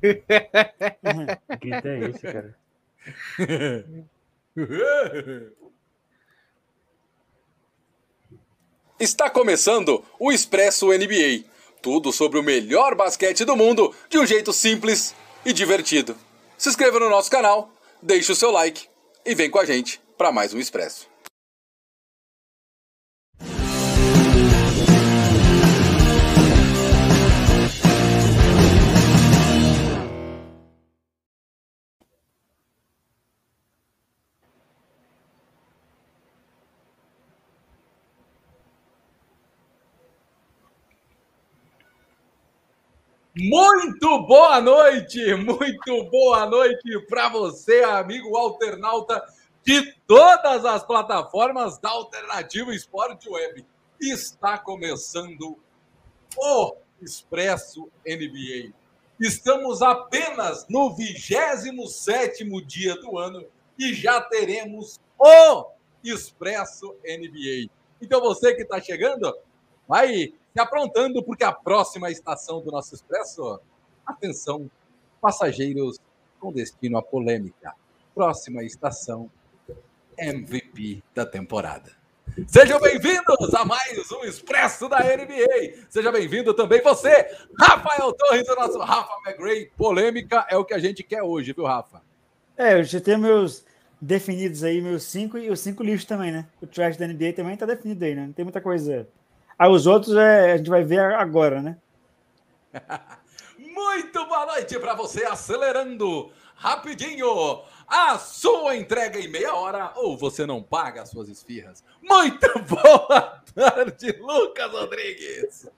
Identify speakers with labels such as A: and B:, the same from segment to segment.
A: Que grito é esse, cara?
B: Está começando o Expresso NBA. Tudo sobre o melhor basquete do mundo de um jeito simples e divertido. Se inscreva no nosso canal, deixe o seu like e vem com a gente para mais um Expresso. Muito boa noite, muito boa noite para você, amigo alternauta de todas as plataformas da Alternativa Esporte Web. Está começando o Expresso NBA. Estamos apenas no 27 dia do ano e já teremos o Expresso NBA. Então você que está chegando, vai se aprontando, porque a próxima estação do nosso Expresso, atenção, passageiros com destino à polêmica. Próxima estação, MVP da temporada. Sejam bem-vindos a mais um Expresso da NBA. Seja bem-vindo também você, Rafael Torres, o nosso Rafa McGray. Polêmica é o que a gente quer hoje, viu, Rafa?
C: É, eu já tenho meus definidos aí, meus cinco e os cinco lixos também, né? O trash da NBA também tá definido aí, né? Não tem muita coisa Aí os outros é, a gente vai ver agora, né?
B: Muito boa noite para você, acelerando rapidinho a sua entrega em meia hora ou você não paga as suas esfirras. Muito boa tarde, Lucas Rodrigues.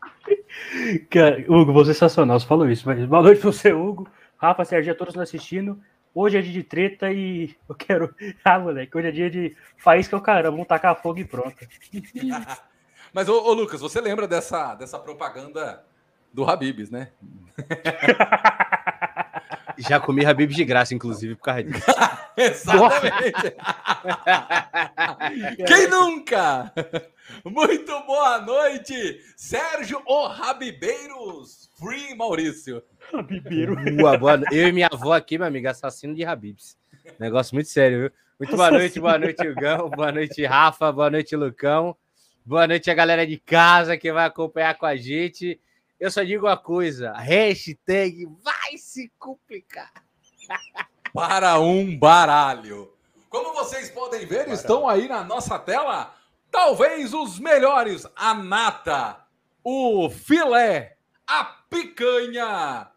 A: Cara, Hugo, você é sensacional, você falou isso, mas boa noite para você, Hugo. Rafa, Sérgio, todos assistindo. Hoje é dia de treta e eu quero. Ah, moleque, hoje é dia de faísca, o caramba, vamos tacar fogo e pronto.
B: Mas, ô, ô, Lucas, você lembra dessa, dessa propaganda do Habibs, né?
D: Já comi Habibs de graça, inclusive, por causa disso.
B: Exatamente. Quem nunca? Muito boa noite, Sérgio O Rabibeiros, Free Maurício.
D: Habibeiro. Boa, boa. Eu e minha avó aqui, meu amigo, assassino de Habibs. Negócio muito sério, viu? Muito boa noite, boa noite, Hugão. Boa noite, Rafa. Boa noite, Lucão. Boa noite a galera de casa que vai acompanhar com a gente. Eu só digo uma coisa: hashtag vai se complicar.
B: Para um baralho. Como vocês podem ver, baralho. estão aí na nossa tela talvez os melhores: a nata, o filé, a picanha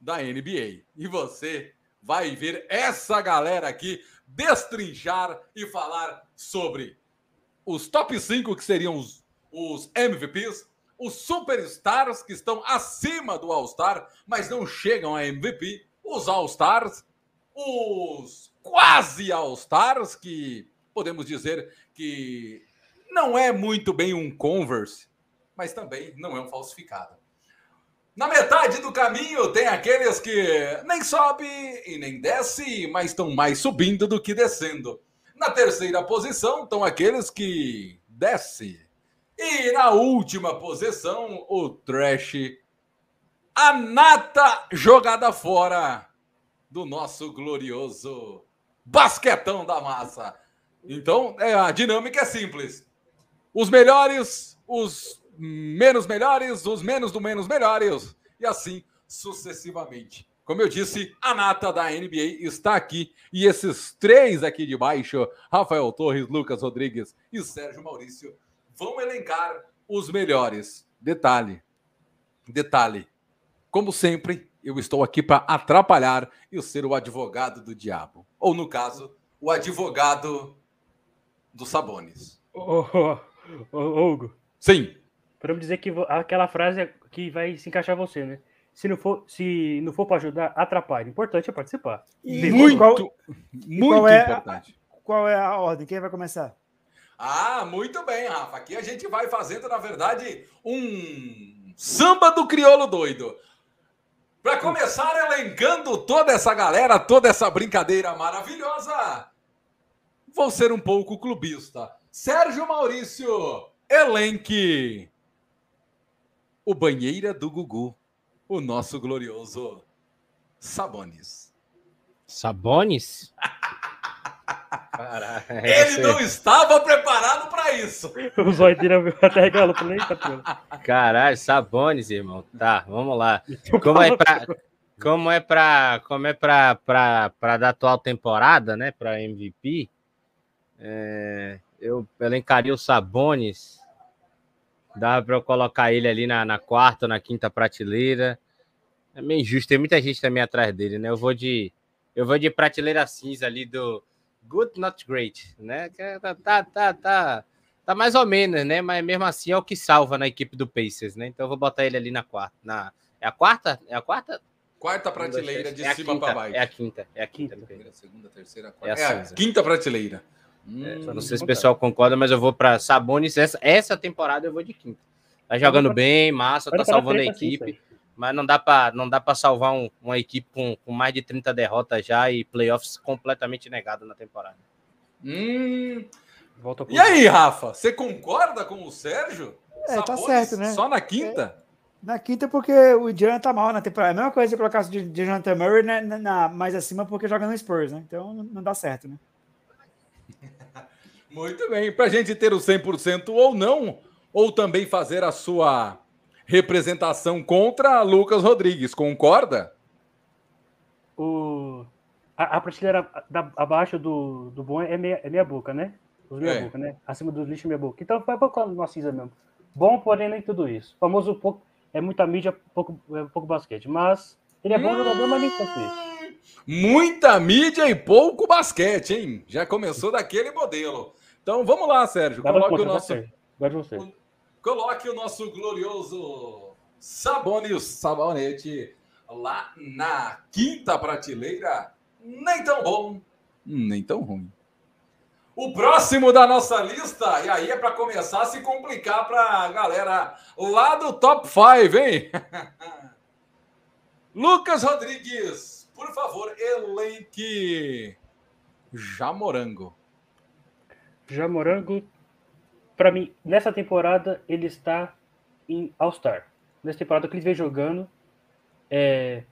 B: da NBA. E você vai ver essa galera aqui destrinchar e falar sobre os top 5 que seriam os, os MVPs, os superstars que estão acima do All-Star, mas não chegam a MVP, os All-Stars, os quase All-Stars, que podemos dizer que não é muito bem um Converse, mas também não é um falsificado. Na metade do caminho tem aqueles que nem sobe e nem desce, mas estão mais subindo do que descendo. Na terceira posição estão aqueles que desce. E na última posição, o trash. A nata jogada fora do nosso glorioso basquetão da massa. Então, é, a dinâmica é simples. Os melhores, os menos melhores, os menos do menos melhores, e assim sucessivamente. Como eu disse, a nata da NBA está aqui e esses três aqui de baixo, Rafael Torres, Lucas Rodrigues e Sérgio Maurício, vão elencar os melhores. Detalhe, detalhe, como sempre, eu estou aqui para atrapalhar e ser o advogado do diabo. Ou, no caso, o advogado dos Sabones.
A: Ô, oh, oh, oh, Hugo.
B: Sim.
A: Para me dizer que aquela frase é que vai se encaixar você, né? Se não for, se não for para ajudar, atrapalha. O importante é participar.
B: E muito, qual, muito qual é, importante.
C: Qual é a ordem? Quem vai começar?
B: Ah, muito bem, Rafa. Aqui a gente vai fazendo, na verdade, um samba do crioulo doido. Para começar elencando toda essa galera, toda essa brincadeira maravilhosa, vou ser um pouco clubista. Sérgio Maurício, elenque o banheira do Gugu o nosso glorioso Sabonis.
D: Sabonis?
B: Caralho, Ele não estava preparado para isso.
A: O dele até regalou ele,
D: Caralho, Sabonis, irmão. Tá, vamos lá. Como é pra, como é pra, como é pra, pra, pra da atual temporada, né, pra MVP, é, eu elencaria o Sabonis. Dava para eu colocar ele ali na, na quarta ou na quinta prateleira. É meio injusto, tem muita gente também atrás dele, né? Eu vou de eu vou de prateleira cinza ali do Good Not Great, né? É, tá, tá, tá, tá, tá mais ou menos, né? Mas mesmo assim é o que salva na equipe do Pacers, né? Então eu vou botar ele ali na quarta. Na... É a quarta? É a quarta?
B: Quarta prateleira de
D: é
B: cima para baixo.
D: É a quinta. É a quinta.
B: Primeira, segunda, terceira, quarta. É a, é a quinta prateleira.
D: É, hum, não sei se o pessoal concorda, mas eu vou para Sabonis. Essa, essa temporada eu vou de quinta. Tá jogando bem, massa, tá salvando a equipe. Mas não dá para não dá para salvar um, uma equipe com, com, mais de 30 derrotas já e playoffs completamente negado na temporada.
B: Hum. e aí, Rafa, você concorda com o Sérgio?
C: É, tá certo, né?
B: Só na quinta? É,
C: na quinta porque o Indiana tá mal na temporada. É a mesma coisa se colocasse de, de Jonathan Murray na, na, na, mais acima porque joga no Spurs, né? Então não dá certo, né?
B: Muito bem. Para a gente ter o 100% ou não, ou também fazer a sua representação contra Lucas Rodrigues, concorda?
A: O... A, a prateleira da, abaixo do, do bom é meia, é meia boca, né? Os meia é. boca, né? Acima dos lixos, meia boca. Então vai colocar uma cinza mesmo. Bom, porém, nem tudo isso. O famoso pouco, é muita mídia, pouco, é pouco basquete. Mas ele é bom hum... jogador, mas nem tanto isso.
B: Muita mídia e pouco basquete, hein? Já começou daquele modelo. Então vamos lá, Sérgio. Coloque o nosso.
A: você.
B: Coloque o nosso glorioso Sabonis Sabonete lá na quinta prateleira. Nem tão bom, nem tão ruim. O próximo da nossa lista, e aí é para começar a se complicar para a galera lá do top 5, hein? Lucas Rodrigues, por favor, elenque Jamorango.
A: Jamorango, para mim, nessa temporada, ele está em All-Star. Nessa temporada que ele vem jogando, é,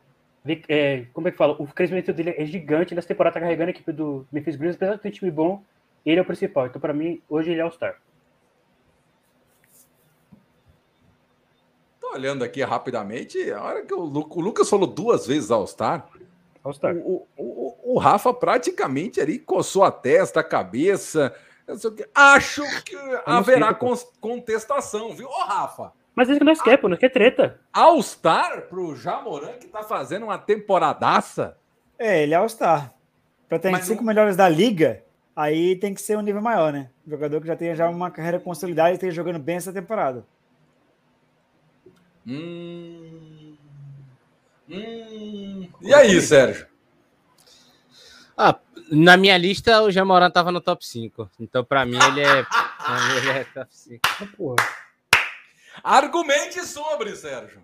A: é, como é que fala? O crescimento dele é gigante. Nessa temporada tá carregando a equipe do Memphis Grizzlies, apesar de ter um time bom, ele é o principal. Então, para mim, hoje ele é All-Star.
B: Tô olhando aqui rapidamente, a hora que o, Lucas falou duas vezes All-Star, All-Star. O, o, o, Rafa praticamente ali coçou a testa, a cabeça, Acho que haverá contestação, viu? Ô, Rafa.
A: Mas é isso que nós queremos, pô, nós quer treta.
B: All-Star pro Jamoran, que tá fazendo uma temporadaça.
C: É, ele é All-Star. Pra ter Mas cinco não... melhores da liga, aí tem que ser um nível maior, né? jogador que já tenha já uma carreira consolidada e esteja jogando bem essa temporada.
B: Hum... Hum... E aí, Sérgio?
D: Ah, na minha lista, o Jamoran tava no top 5. Então, para mim, ele é. mim, ele é top 5. Porra.
B: Argumente sobre, Sérgio.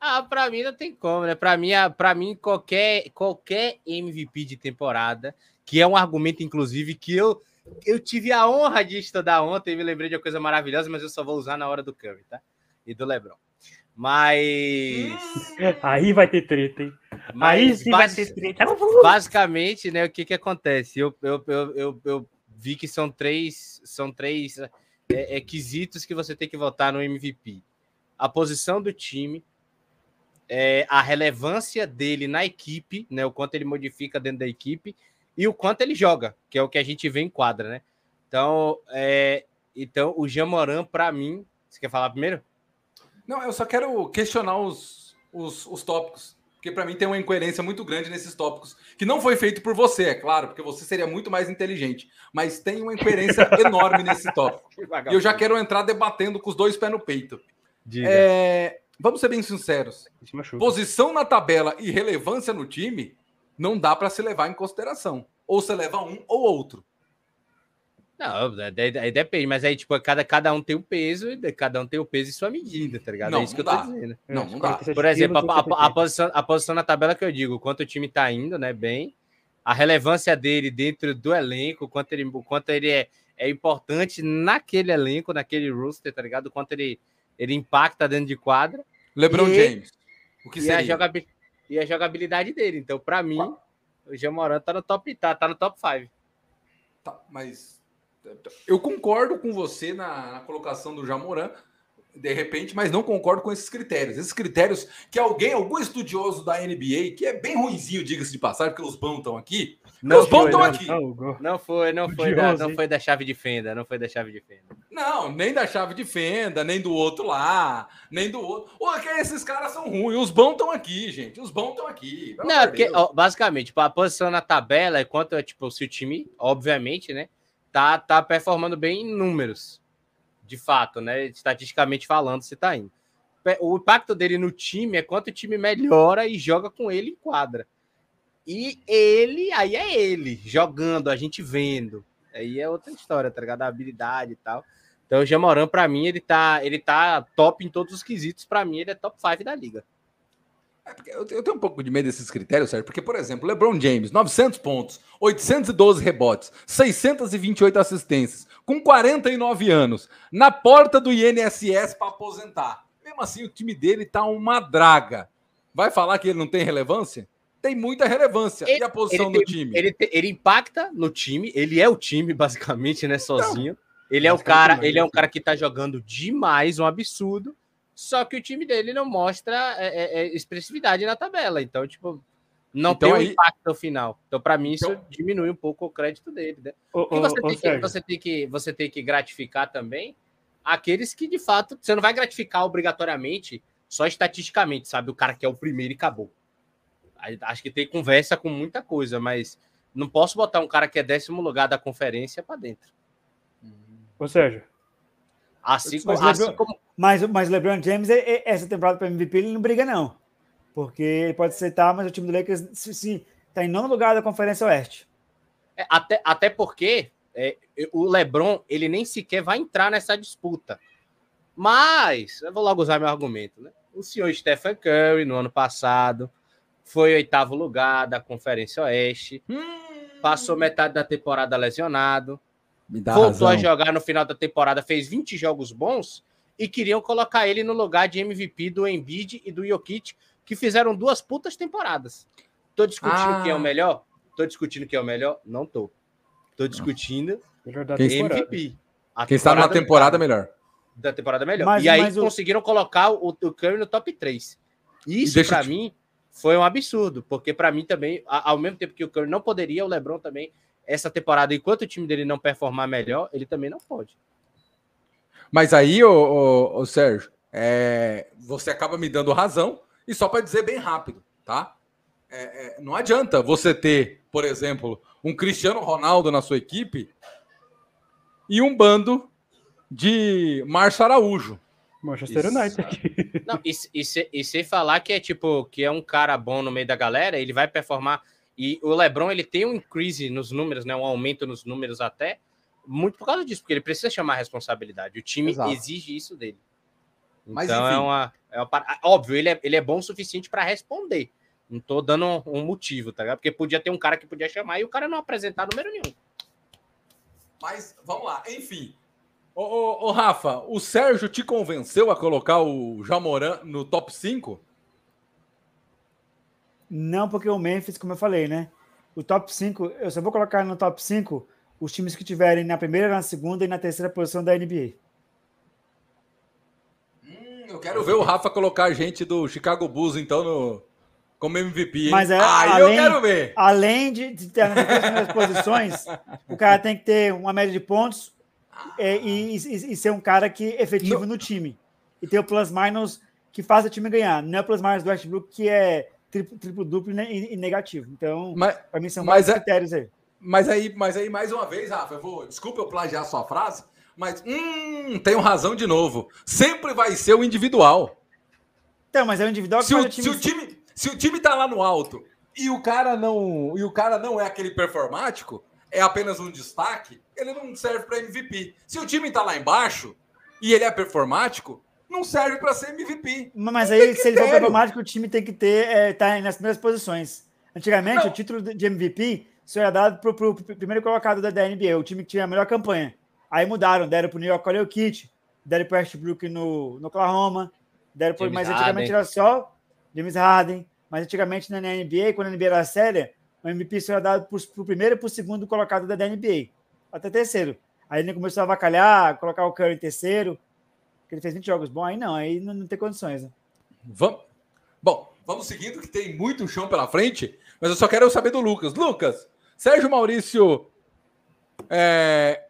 D: Ah, para mim não tem como, né? Para mim, para mim qualquer qualquer MVP de temporada, que é um argumento inclusive que eu eu tive a honra de estudar ontem, me lembrei de uma coisa maravilhosa, mas eu só vou usar na hora do Curry, tá? E do LeBron. Mas.
A: Aí vai ter treta, hein? Mas, Aí sim vai ter treta.
D: Basicamente, né, o que que acontece? Eu, eu, eu, eu, eu vi que são três, são três é, é, quesitos que você tem que votar no MVP: a posição do time, é, a relevância dele na equipe, né, o quanto ele modifica dentro da equipe e o quanto ele joga, que é o que a gente vê em quadra, né? Então, é, então o Jamoran, para mim, você quer falar primeiro?
B: Não, eu só quero questionar os, os, os tópicos. Porque para mim tem uma incoerência muito grande nesses tópicos, que não foi feito por você, é claro, porque você seria muito mais inteligente. Mas tem uma incoerência enorme nesse tópico. E eu já quero entrar debatendo com os dois pés no peito. É, vamos ser bem sinceros. Posição na tabela e relevância no time não dá para se levar em consideração. Ou você leva um ou outro.
D: Não, aí depende, mas aí, tipo, cada, cada um tem o peso, cada um tem o peso e sua medida, tá ligado?
B: Não,
D: é isso
B: que eu tô dizendo. Não, não dá.
D: Por exemplo, a, a, a, posição, a posição na tabela que eu digo, quanto o time tá indo, né, bem, a relevância dele dentro do elenco, quanto ele, o quanto ele é, é importante naquele elenco, naquele roster, tá ligado? O quanto ele, ele impacta dentro de quadra.
B: LeBron e, James. O que
D: e, a
B: seria?
D: jogabi- e a jogabilidade dele. Então, pra mim, o Jamoran tá no top, tá, tá no top 5.
B: Tá, mas eu concordo com você na, na colocação do Jamoran, de repente, mas não concordo com esses critérios. Esses critérios que alguém, algum estudioso da NBA, que é bem ruinzinho, diga-se de passagem, porque os bons estão aqui.
D: Não
B: os bons
D: foi,
B: estão
D: não,
B: aqui.
A: Não.
D: Não foi, não foi, da, não foi da chave de fenda, não foi da chave de fenda.
B: Não, nem da chave de fenda, nem do outro lá, nem do outro. Ô, que esses caras são ruins. Os bons estão aqui, gente. Os bons estão aqui.
D: Não, porque, ó, basicamente, tipo, a posição na tabela é quanto, é, tipo, se o time, obviamente, né, tá, tá performando bem em números. De fato, né, estatisticamente falando, se tá indo. O impacto dele no time é quanto o time melhora e joga com ele em quadra. E ele, aí é ele, jogando, a gente vendo. Aí é outra história, tá ligado? A habilidade e tal. Então, o Jamoran, pra mim, ele tá, ele tá top em todos os quesitos. Pra mim, ele é top 5 da liga.
B: É porque Eu tenho um pouco de medo desses critérios, certo? Porque, por exemplo, LeBron James, 900 pontos, 812 rebotes, 628 assistências, com 49 anos, na porta do INSS para aposentar. Mesmo assim, o time dele tá uma draga. Vai falar que ele não tem relevância? Tem muita relevância. e a posição
D: ele
B: do
D: tem-
B: time?
D: Ele, ele impacta no time, ele é o time, basicamente, né? Sozinho. ele é o
B: cara,
D: ele é um cara que tá jogando demais, um absurdo. Só que o time dele não mostra é, é, é, expressividade na tabela. Então, tipo, não
B: Então
D: tem um
B: aí-
D: impacto no final. Então, para mim, isso
B: Então-
D: diminui um pouco o crédito dele, né? Você, tem que, você, tem que, você tem que gratificar também aqueles que, de fato, você não vai gratificar obrigatoriamente só estatisticamente, sabe? O cara que é o primeiro e acabou. Acho que tem conversa com muita coisa, mas não posso botar um cara que é décimo lugar da conferência para dentro.
A: Ô, Sérgio,
D: Assim,
C: Mas
D: como, assim como-
C: Mas, mas o LeBron James, essa temporada para MVP, ele não briga, não. Porque ele pode aceitar, mas o time do Lakers se, se, tá em nono lugar da Conferência Oeste.
D: é, até, até porque é, o LeBron ele nem sequer vai entrar nessa disputa. Mas eu vou logo usar meu argumento, né? O senhor Stephen Curry no ano passado foi oitavo lugar da Conferência Oeste,
B: Hum,
D: passou metade da temporada lesionado,
B: me dá
D: voltou
B: razão.
D: a jogar no final da temporada, fez 20 jogos bons e queriam colocar ele no lugar de MVP do Embiid e do Jokic, que fizeram duas putas temporadas. Tô discutindo
B: Ah.
D: quem é o melhor? Tô discutindo quem é o melhor? Não tô. Tô discutindo
A: melhor da
B: Quem-
A: temporada.
D: MVP. A
B: Quem está numa temporada melhor.
D: da temporada melhor.
C: Mas-
D: e aí
C: mas o-
D: conseguiram colocar o, o Curry no top 3. Isso, pra
B: te-
D: mim, foi um absurdo, porque pra mim também, ao mesmo tempo que o Curry não poderia, o LeBron também, essa temporada, enquanto o time dele não performar melhor, ele também não pode.
B: Mas aí, ô, ô, ô, Sérgio, é, você acaba me dando razão, e só para dizer bem rápido, tá? É, é, não adianta você ter, por exemplo, um Cristiano Ronaldo na sua equipe e um bando de Márcio Araújo.
A: Manchester
D: Isso.
A: United aqui.
D: Não, e, se- e, se- e sem falar que é tipo, que é um cara bom no meio da galera, ele vai performar. E o LeBron, ele tem um increase nos números, né? Um aumento nos números até, muito por causa disso, porque ele precisa chamar a responsabilidade. O time
B: Exato.
D: exige isso dele. Então
B: Mas,
D: é
B: enfim.
D: uma, é uma. par- Óbvio, ele é, ele é bom o suficiente para responder. Não tô dando um, um motivo, tá ligado? Porque podia ter um cara que podia chamar e o cara não apresentar número nenhum.
B: Mas vamos lá, enfim. Ô, ô, ô, Rafa, o Sérgio te convenceu a colocar o Jamoran no top 5?
C: Não, porque o Memphis, como eu falei, né? O top 5, eu só vou colocar no top 5 os times que tiverem na primeira, na segunda e na terceira posição da NBA.
B: Hum, eu quero ver o Rafa colocar a gente do Chicago Bulls, então, no, como MVP. hein?
C: Mas é,
B: eu
C: além-
B: quero ver.
C: Além de, de ter nas posições, o cara tem que ter uma média de pontos é, e, e- e ser um cara que é efetivo no time. E ter o plus minus que faz o time ganhar. Não é o plus minus do Westbrook que é triplo, triplo duplo né, e, e negativo. Então, para mim, são vários
B: é-
C: critérios aí.
B: Mas, aí, mas aí, mais uma vez, Rafa, eu vou. Desculpa eu plagiar a sua frase, mas hum, tenho razão de novo. Sempre vai ser o individual.
C: Então, mas é o individual que
B: Se o,
C: o time.
B: se o time, se o time tá lá no alto e o cara não, e o cara não é aquele performático, é apenas um destaque, ele não serve para MVP. Se o time tá lá embaixo e ele é performático, não serve para ser MVP.
C: Mas aí, se ele for problemático, o time tem que ter, é, tá nas primeiras posições. Antigamente,
B: Não.
C: o título de MVP só era dado pro, pro primeiro colocado da, da NBA, o time que tinha a melhor campanha. Aí mudaram, deram pro New York Jokic, deram pro Westbrook no, no Oklahoma, deram pro,
D: James
C: mas antigamente
D: Harden.
C: era só James Harden, mas antigamente na NBA, quando a NBA era séria, o MVP só era dado para o primeiro e para o segundo colocado da NBA, até terceiro. Aí ele começou a avacalhar, colocar o Curry em terceiro, que ele fez 20 jogos bons, aí não, aí não, não tem condições. Né?
B: Vamos. Bom, vamos seguindo, que tem muito chão pela frente, mas eu só quero saber do Lucas. Lucas, Sérgio Maurício é,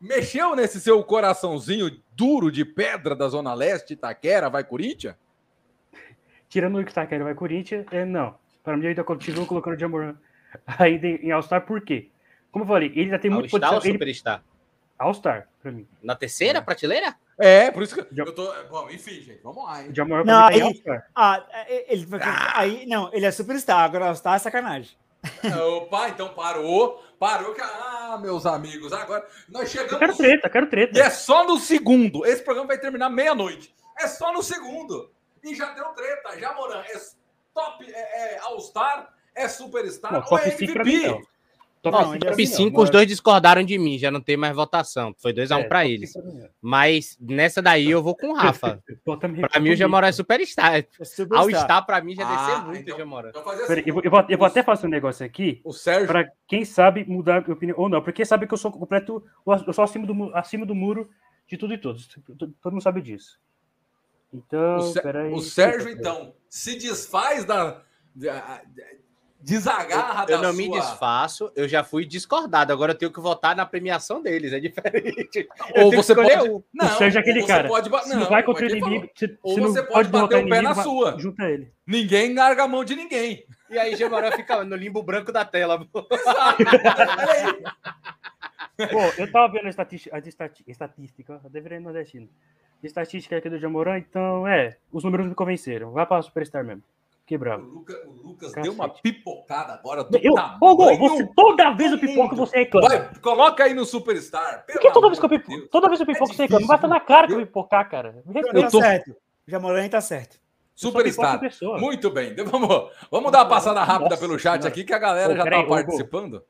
B: mexeu nesse seu coraçãozinho duro de pedra da Zona Leste, Itaquera, vai Corinthians?
A: Tirando o Itaquera, vai Corinthians, é, não. Para mim, eu ainda continuo colocando o Jamoran ainda em All-Star, por quê? Como eu falei, ele ainda tem muito
D: All-Star ou Superstar?
A: Ele... All-Star, para mim.
D: Na terceira é. prateleira?
B: É, por isso que eu tô. Bom, enfim, gente, vamos lá. Hein?
C: O Jamoran não, aí, ah, ele, ah. aí, não, ele é Superstar, agora All-Star é sacanagem.
B: Opa, então parou. Parou que. Ah, meus amigos, agora nós chegamos. Eu
A: quero treta, quero treta.
B: E é só no segundo. Esse programa vai terminar meia-noite. É só no segundo. E já deu treta. Já, Moran, é top, é, é All-Star, é Superstar não, ou é MVP?
D: Top, não, top 5, os dois discordaram de mim, já não tem mais votação. Foi 2x1 um é, para eles. Mas nessa daí eu vou com o Rafa. para mim, o Jamorã é superstar. É Ao estar, para mim, já ah, descer muito então, o. Então
A: assim, eu, eu, vou, eu vou até fazer um negócio aqui.
B: O Sérgio.
A: Para quem sabe mudar de opinião ou não, porque sabe que eu sou completo. Eu sou acima do, acima do muro de tudo e todos. Todo mundo sabe disso. Então,
B: o, o Sérgio, então, se desfaz da desagarra
D: eu, eu não sua... me desfaço, eu já fui discordado. Agora eu tenho que votar na premiação deles, é diferente.
B: Ou você pode. Um.
A: Não, seja aquele cara.
B: Pode...
A: Não, se não vai contra o inimigo. Se,
B: ou se você pode, pode bater o pé na sua.
A: Junta ele.
B: Ninguém larga a mão de ninguém.
D: E aí, Gemarão fica no limbo branco da tela.
A: Pô, eu tava vendo a estatística, a estatística eu deveria ir nordestino. Estatística aqui do Jamorã, então, é, os números me convenceram. Vai para Superstar mesmo. Que bravo.
B: O, Luca, o Lucas Cacete. deu uma pipocada agora do
A: eu, Ô, Gol, você, toda vez o pipoca você reclama. Vai,
B: coloca aí no Superstar.
A: Por que toda vez que eu pipoco, toda vez o pipoca é você reclama? Não basta na cara que eu pipocar, cara.
C: Eu tá tô... certo. Jamoran tá certo.
B: Superstar. Muito bem. Vamos, vamos dar uma passada rápida Nossa, pelo chat aqui que a galera Ô, já tá participando.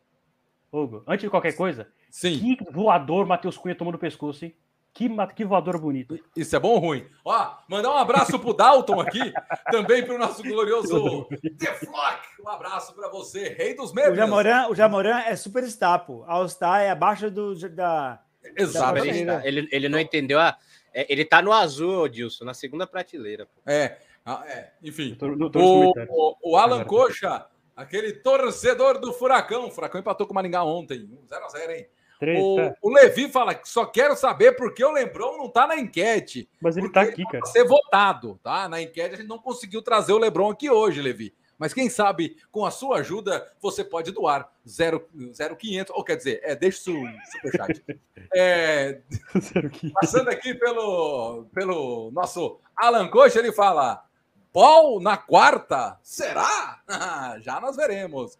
A: Hugo, antes de qualquer coisa,
B: Sim.
A: que voador Matheus Cunha tomou no pescoço, hein? Que, que voador bonito.
B: Isso é bom ou ruim? Ó, mandar um abraço pro Dalton aqui, também pro nosso glorioso The Flock. Um abraço para você, rei dos memes.
C: O Jamoran, o Jamoran é superstar, pô. All-Star é abaixo do, da...
D: Exatamente. Da ele, ele não entendeu a... É, ele tá no azul, Dilson, na segunda prateleira. Pô.
B: É, é enfim. Tô, tô o, o, o, Alan Coxa, aquele torcedor do Furacão. O Furacão empatou com o Maringá ontem. 0x0, hein? O, o, Levi fala que só quero saber porque o Lebron não tá na enquete.
A: Mas ele tá aqui, cara.
B: ser votado, tá? Na enquete a gente não conseguiu trazer o Lebron aqui hoje, Levi. Mas quem sabe, com a sua ajuda, você pode doar 0,500, ou quer dizer, é, deixa o superchat. É, passando aqui pelo, pelo nosso Alan Coxa, ele fala: Paul na quarta? Será? Já nós veremos.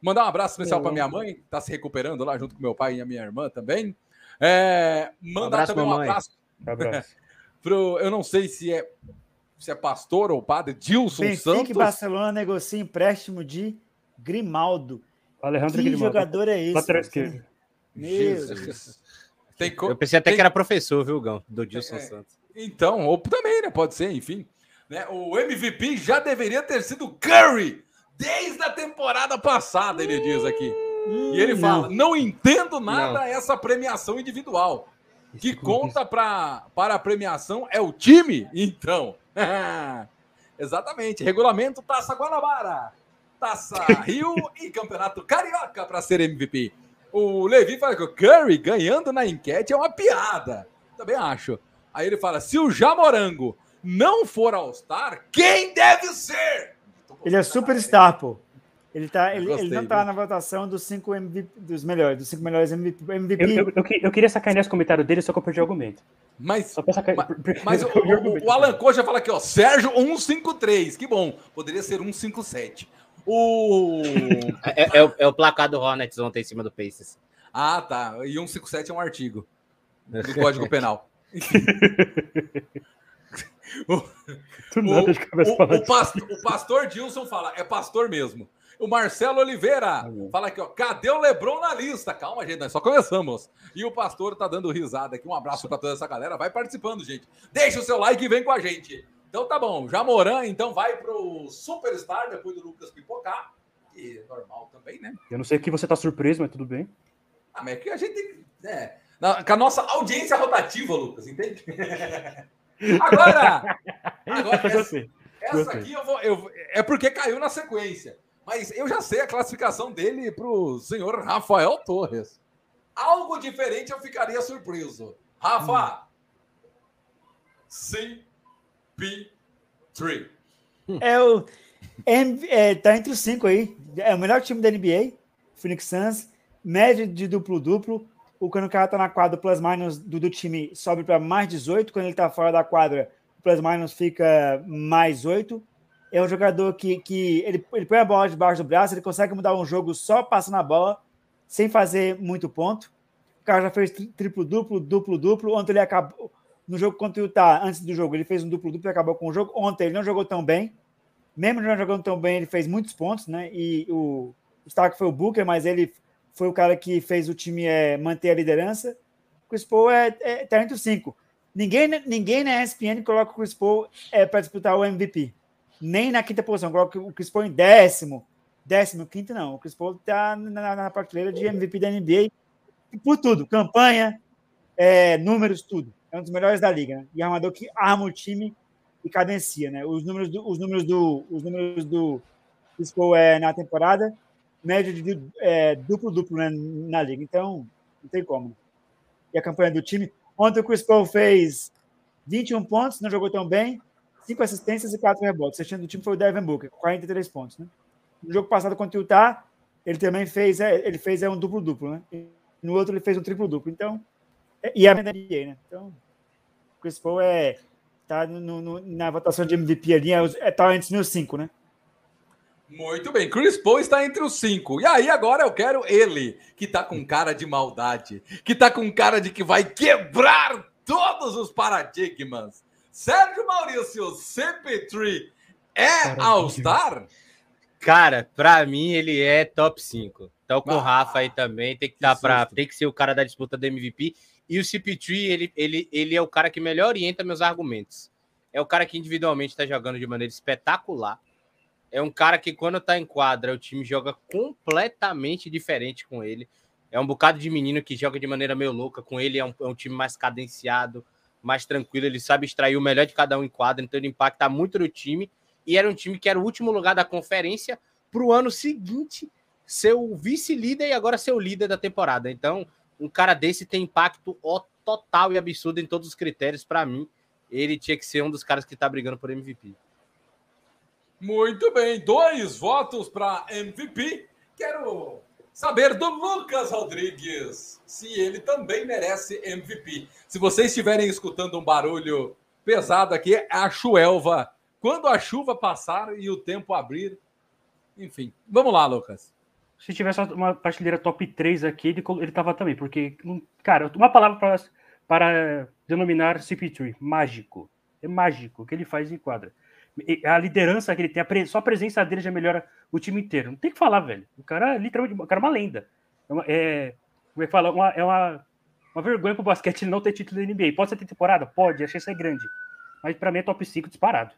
B: Mandar um abraço especial para minha mãe, que está se recuperando lá junto com meu pai e a minha irmã também. É, mandar um também um abraço. Um abraço. pro, eu não sei se é, se é pastor ou padre, Dilson Benfica Santos. que
C: Barcelona negocia empréstimo de Grimaldo.
A: Alejandro
C: que
A: Grimaldo.
C: jogador é esse?
A: Lateral esquerdo.
C: Meu Deus.
D: Tem co... Eu pensei até tem... que era professor, viu, Gão? Do Dilson é, Santos.
B: Então, ou também, né? Pode ser, enfim. Né? O MVP já deveria ter sido Curry desde a temporada passada, ele diz aqui. Hum, e ele fala: não, não entendo nada não. essa premiação individual. Que conta pra, para a premiação é o time, então. Exatamente. Regulamento Taça Guanabara, Taça Rio e Campeonato Carioca para ser MVP. O Levi fala que o Curry ganhando na enquete é uma piada. Também acho. Aí ele fala: se o Jamorango não for All-Star, quem deve ser?
C: Ele é superstar, pô. Ele, tá, ele, ele não tá na votação dos cinco MVP, dos melhores, dos cinco melhores MVP. MVP.
A: Eu, eu, eu, eu queria sacanear esse comentário dele, só que eu perdi o argumento.
B: Mas, mas, mas o, o, o, Alan Coxa fala aqui, ó, Sérgio 153, que bom, poderia ser 157. O...
D: É, é, é, o, é o placar do Hornets ontem em cima do Pacers.
B: Ah, tá, e 157 é um artigo do Código Penal. O, o, o, o, pastor, o pastor Dilson fala, é pastor mesmo. O Marcelo Oliveira uhum. fala aqui, ó, cadê o Lebron na lista? Calma, gente, nós só começamos. E o pastor tá dando risada aqui. Um abraço para toda essa galera. Vai participando, gente. Deixa o seu like e vem com a gente. Então tá bom. Jamoran, então, vai pro Superstar depois do Lucas pipocar. E é normal também, né?
A: Eu não sei que você tá surpreso, mas tudo bem.
B: Ah, mas é que a gente tem que. É, na, com a nossa audiência rotativa, Lucas, entende? agora! Agora, essa, essa aqui eu vou. Eu, é porque caiu na sequência. Mas eu já sei a classificação dele pro senhor Rafael Torres. Algo diferente eu ficaria surpreso. Rafa, CP3.
C: É o. É, tá entre os cinco aí. É o melhor time da NBA, Phoenix Suns. Média de duplo-duplo. O quando o cara tá na quadra, o plus-minus do, do time sobe para mais 18. Quando ele tá fora da quadra, o plus-minus fica mais 8. É um jogador que, que ele, ele põe a bola debaixo do braço, ele consegue mudar um jogo só passando a bola sem fazer muito ponto. O cara já fez triplo-duplo, duplo-duplo. Ontem ele acabou. No jogo contra o Utah, antes do jogo, ele fez um duplo-duplo e acabou com o jogo. Ontem ele não jogou tão bem. Mesmo não jogando tão bem, ele fez muitos pontos, né? E o destaque foi o Booker, mas ele foi o cara que fez o time é, manter a liderança. Chris Paul é, é, os cinco. Ninguém, ninguém na ESPN coloca o Chris Paul é, para disputar o MVP. Nem na quinta posição. Coloca o Chris Paul em décimo. Décimo, quinto, não. O Chris Paul está na, na prateleira de MVP da NBA por tudo. Campanha, é, números, tudo. É um dos melhores da liga. Né? E armador que arma o time e cadencia. Né? Os números do, os números do, os números do Chris Paul é, na temporada, média de é, duplo-duplo né, na liga. Então, não tem como. E a campanha do time. Ontem o Chris Paul fez 21 pontos, não jogou tão bem, cinco assistências e quatro rebotes. O do time foi o Devin Booker, com 43 pontos. Né? No jogo passado contra o Utah, ele também fez, é, ele fez é, um duplo-duplo, né? E no outro ele fez um triplo-duplo. Então, é, e é a NBA, né? Então, o Chris Paul é, tá no, no, na votação de MVP ali, é, é, tá entre os meus cinco, né?
B: Muito bem, Chris Paul está entre os cinco. E aí agora eu quero ele, que tá com cara de maldade, que tá com cara de que vai quebrar todos os paradigmas. Sérgio Maurício, CP3 é All-Star?
D: Cara, pra mim ele é top 5. Então com ah, o Rafa aí também, tem que, tá pra, tem que ser o cara da disputa do MVP. E o CP3, ele, ele, ele é o cara que melhor orienta meus argumentos. É o cara que individualmente está jogando de maneira espetacular é um cara que, quando tá em quadra, o time joga completamente diferente com ele. É um bocado de menino que joga de maneira meio louca com ele. É um, é um time mais cadenciado, mais tranquilo. Ele sabe extrair o melhor de cada um em quadra, então ele impacta muito no time. E era um time que era o último lugar da conferência para o ano seguinte ser o vice-líder e agora ser o líder da temporada. Então, um cara desse tem impacto total e absurdo em todos os critérios. Para mim, ele tinha que ser um dos caras que está brigando por MVP.
B: Muito bem, dois votos para MVP. Quero saber do Lucas Rodrigues se ele também merece MVP. Se vocês estiverem escutando um barulho pesado aqui, é a chuelva. Quando a chuva passar e o tempo abrir. Enfim, vamos lá, Lucas.
A: Se tivesse uma prateleira top 3 aqui, ele, ele tava também, porque, cara, uma palavra para, para denominar CP3, mágico. É mágico o que ele faz em quadra a liderança que ele tem, a pre... só a presença dele já melhora o time inteiro. Não tem que falar, velho. O cara é literalmente, o cara é uma lenda. É, uma, é como é que fala? Uma, é uma, uma vergonha pro basquete ele não ter título da NBA. Pode ser ter temporada? Pode, achei isso aí grande. Mas para mim é top 5 disparado.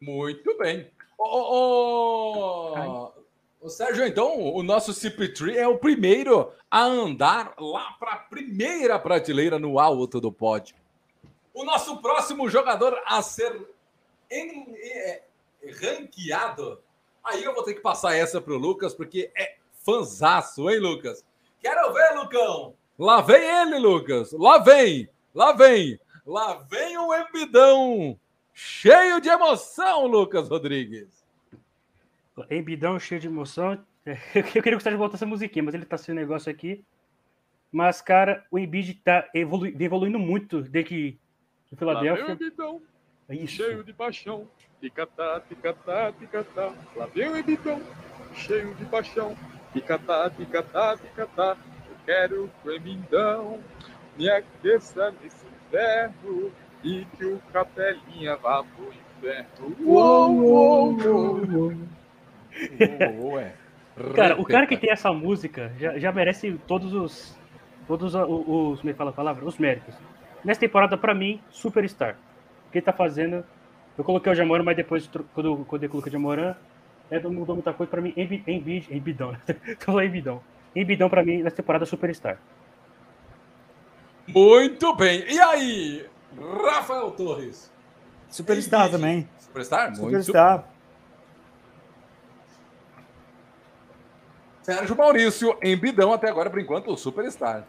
B: Muito bem. Ô, ô, Sérgio, então, o nosso CP3 é o primeiro a andar lá para a primeira prateleira no alto do pódio. O nosso próximo jogador a ser em, é, ranqueado. Aí eu vou ter que passar essa pro Lucas, porque é fanzaço, hein, Lucas? Quero ver, Lucão! Lá vem ele, Lucas! Lá vem! Lá vem! Lá vem o Embidão! Cheio de emoção, Lucas Rodrigues!
A: Embidão cheio de emoção. Eu queria gostar de voltar essa musiquinha, mas ele tá sem negócio aqui. Mas, cara, o Embiid tá evolu evoluindo muito desde que o Philadelphia.
E: É isso. cheio de paixão. Ticatá, ticatá, ticatá. Lá vem o Ebitão, cheio de paixão. Ticatá, ticatá, ticatá. Eu quero que o Emindão me aqueça nesse inverno e que o Capelinha vá pro inferno. Uou, uou, uou.
A: uou. é. Cara, o cara que tem essa música já, já merece todos os. Todos os, os. Como é que fala a palavra? Os méritos. Nessa temporada, para mim, superstar que ele tá fazendo. Eu coloquei o Jamoran, mas depois, quando, quando eu coloquei o Jamoran, é, não mudou muita coisa pra mim. Embiid, Embidão, né? Tô Embidão. Embidão pra mim nessa temporada Superstar.
B: Muito bem. E aí, Rafael Torres?
C: Superstar também.
B: Superstar?
C: Muito Superstar.
B: Sérgio Maurício, Embidão até agora, por enquanto, o Superstar.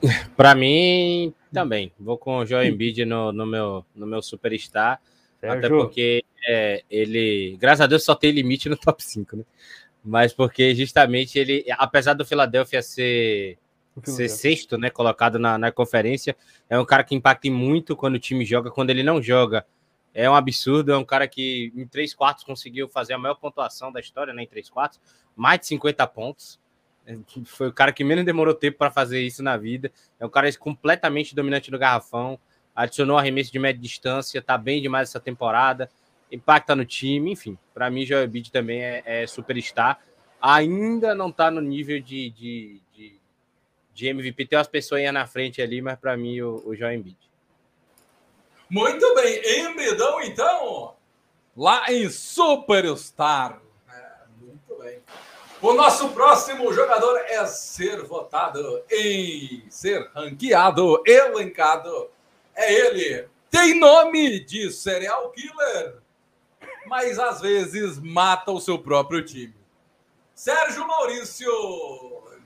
D: Para mim, também. Vou com o Joel Embiid no, no, meu, no meu Superstar. Sérgio. Até porque é, ele, graças a Deus, só tem limite no top 5, né? Mas porque justamente ele, apesar do Philadelphia ser, ser sexto, né? Colocado na, na conferência, é um cara que impacta muito quando o time joga. Quando ele não joga, é um absurdo. É um cara que em três quartos conseguiu fazer a maior pontuação da história, né? Em três quartos, mais de 50 pontos. Foi o cara que menos demorou tempo para fazer isso na vida. É um cara completamente dominante no garrafão. Adicionou arremesso de média distância, tá bem demais essa temporada. Impacta no time, enfim. Para mim, Joel Embiid também é, é superstar. Ainda não tá no nível de, de, de, de MVP. Tem umas pessoas aí na frente ali, mas para mim, o, o Joel Embiid.
B: Muito bem, Embidão, então, lá em Superstar. É, muito bem. O nosso próximo jogador é ser votado em ser ranqueado, elencado. É ele. Tem nome de serial killer, mas às vezes mata o seu próprio time. Sérgio Maurício,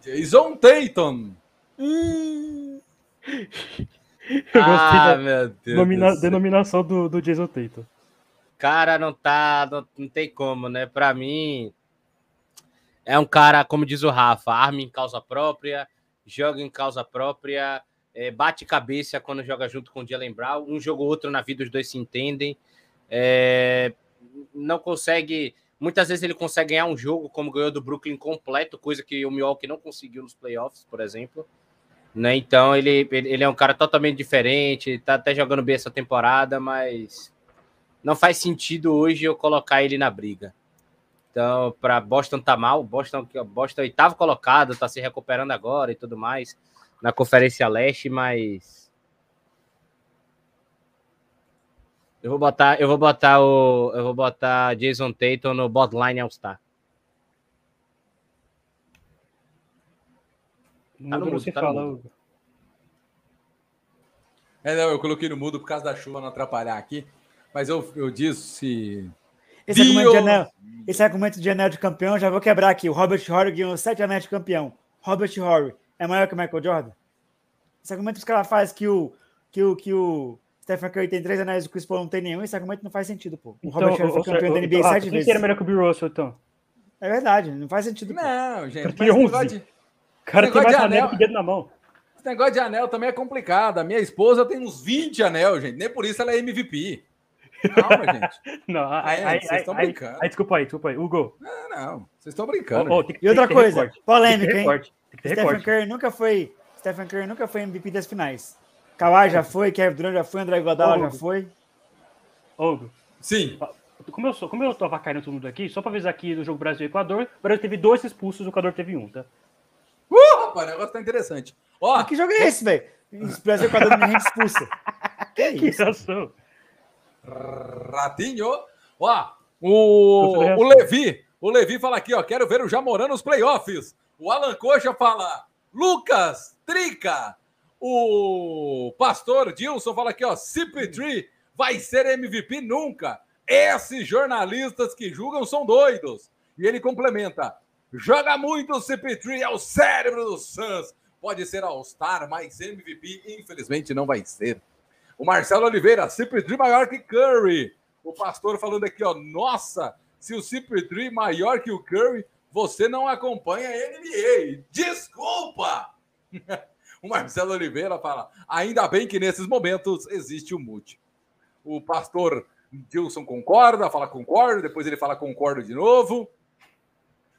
B: Jason Tatum.
A: Hum. Eu ah, meu Deus denominação do, do Jason Tatum.
D: Cara, não tá. Não, não tem como, né? Pra mim, é um cara, como diz o Rafa, arma em causa própria, joga em causa própria, é, bate cabeça quando joga junto com o Jalen Brown. Um jogo ou outro na vida, os dois se entendem. É, não consegue. Muitas vezes ele consegue ganhar um jogo, como ganhou do Brooklyn completo, coisa que o Milwaukee não conseguiu nos playoffs, por exemplo. Né? Então ele, ele é um cara totalmente diferente, tá até jogando bem essa temporada, mas não faz sentido hoje eu colocar ele na briga. Então, para Boston tá mal, Boston, Boston oitavo colocado, tá se recuperando agora e tudo mais na Conferência Leste, mas eu vou botar, eu vou botar o, eu vou botar Jason Tatum no botline All-Star.
A: Tá no mudo, você tá fala, no mudo.
B: É, não, eu coloquei no mudo por causa da chuva não atrapalhar aqui, mas eu, eu disse
C: esse argumento, de anel, esse argumento de anel de campeão, já vou quebrar aqui. O Robert Horry ganhou sete anéis de campeão. Robert Horry é maior que o Michael Jordan? Esse argumento que os caras fazem que o, que, o, que o Stephen Curry tem três anéis e o Chris Paul não tem nenhum, esse argumento não faz sentido, pô. O
A: então, Robert Horry foi campeão da NBA ah, sete vezes. Quem era melhor que o Bill Russell, então?
C: É verdade, não faz sentido.
B: Pô. Não, gente.
A: Tem 11. De... cara tem mais anel que dedo na mão.
B: Esse negócio de anel também é complicado. A minha esposa tem uns 20 anel, gente. Nem por isso ela é MVP. Calma, gente.
A: Não, aí, aí, vocês estão brincando. Aí, desculpa aí, desculpa aí. Hugo.
B: Não, não. Vocês estão brincando.
C: Oh, oh, e outra coisa, recorde. polêmica, hein? Recorde. Stephen Curry nunca foi. Stephen Curry nunca foi MVP das finais. Kawhi já foi, Kevin Durant já foi, André Iguodala já foi.
A: Hugo.
B: Sim.
A: Como eu, sou, como eu tô avacalhando todo mundo aqui, só pra avisar aqui no jogo Brasil e Equador, o Brasil teve dois expulsos, o Equador teve um, tá?
B: Uh, rapaz, o negócio tá interessante.
C: Ó, que jogo é esse, velho? Brasil e Equador ninguém expulsa.
A: Que, que isso?
B: Ratinho. Ó, o, o Levi, o Levi fala aqui, ó, quero ver o Jamorã nos playoffs. O Alan Coxa fala, Lucas, Trica. O pastor Dilson fala aqui, ó, CP3 vai ser MVP nunca. Esses jornalistas que julgam são doidos. E ele complementa, joga muito o CP3, é o cérebro do Suns. Pode ser All-Star, mas MVP infelizmente não vai ser. O Marcelo Oliveira, CP3 maior que Curry. O pastor falando aqui, ó, nossa, se o CP3 maior que o Curry, você não acompanha a NBA. Desculpa! o Marcelo Oliveira fala, ainda bem que nesses momentos existe o mute. O pastor Gilson concorda, fala concordo, depois ele fala concordo de novo.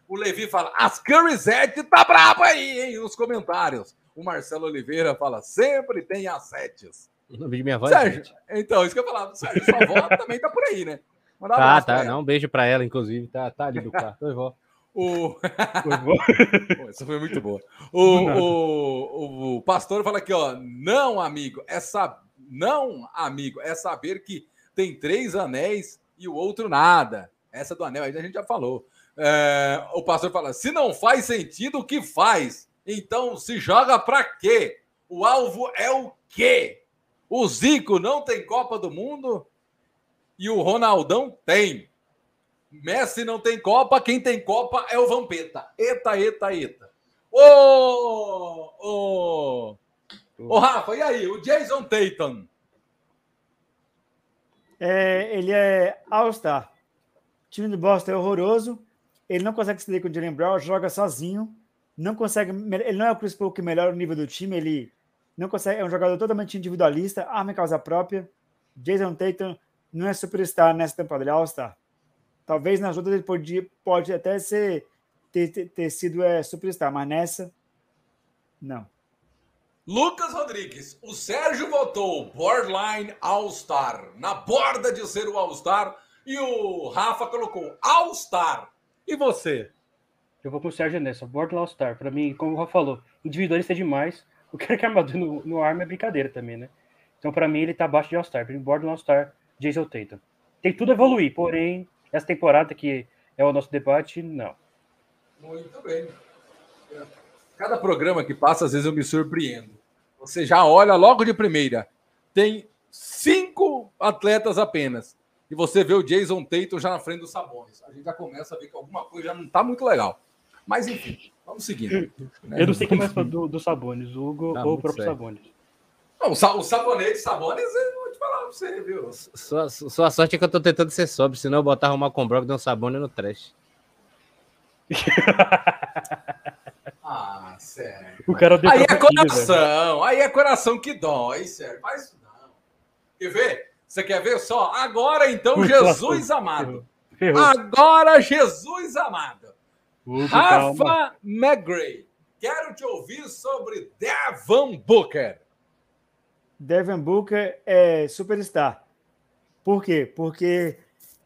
B: O Levi fala, as Curry Zed tá braba aí, hein, nos comentários. O Marcelo Oliveira fala, sempre tem as setes.
D: No vídeo minha voz.
B: Sérgio, gente. então, isso que eu falava. Sérgio, sua avó também tá por aí, né?
D: Manda tá, tá. Não, um beijo pra ela, inclusive. Tá, tá ali do quarto. Oi, vó.
B: O... Pô, essa foi muito boa. O, o, o, pastor fala aqui, ó. Não, amigo, essa. Não, amigo, é saber que tem três anéis e o outro nada. Essa do anel aí a gente já falou. É, o pastor fala: se não faz sentido, o que faz? Então se joga para quê? O alvo é o quê? O Zico não tem Copa do Mundo e o Ronaldão tem. Messi não tem Copa, quem tem Copa é o Vampeta. Eita, eita, eita. Ô, ô, ô, Rafa, e aí? O Jason Tatum?
C: É, ele é All-Star. O time do Boston é horroroso. Ele não consegue se ler com o Jalen Brown, joga sozinho. Não consegue. Ele não é o Paul que melhora o nível do time. Ele não consegue. É um jogador totalmente individualista, arma em causa própria. Jason Tatum não é superstar nessa temporada, ele é All-Star. Talvez nas outras ele pode, pode até ser, ter, ter, ter sido é, superstar, mas nessa, não.
B: Lucas Rodrigues, o Sérgio votou borderline All-Star, na borda de ser o All-Star, e o Rafa colocou All-Star. E você?
A: Eu vou com o Sérgio nessa, borderline All-Star. Para mim, como o Rafa falou, individualista é demais. O que é armador no, no arma é brincadeira também, né? Então, para mim, ele tá abaixo de All-Star. Borderline All-Star, Jason Tatum. Tem tudo a evoluir, porém, essa temporada que é o nosso debate, não.
B: Muito bem. Cada programa que passa, às vezes eu me surpreendo. Você já olha logo de primeira. Tem cinco atletas apenas. E você vê o Jason Tatum já na frente dos Sabones. A gente já começa a ver que alguma coisa já não está muito legal. Mas enfim, vamos seguindo.
A: Né? Eu não sei quem mais do, do Sabones, o Hugo tá ou o próprio Sabones.
B: Não, o sabonete, Sabones, eu vou te falar pra você, viu?
D: Sua, sua sorte é que eu tô tentando ser sobre, senão eu botar uma com Brock e um Sabone no trash.
B: ah, sério.
A: O cara
B: aí é coração, aí é coração que dói, sério. Isso não. Quer ver? Você quer ver só? Agora então, Jesus amado. Agora, Jesus amado. Rafa McGray. Quero te ouvir sobre Devon Booker.
C: Devin Booker é superstar. Por quê? Porque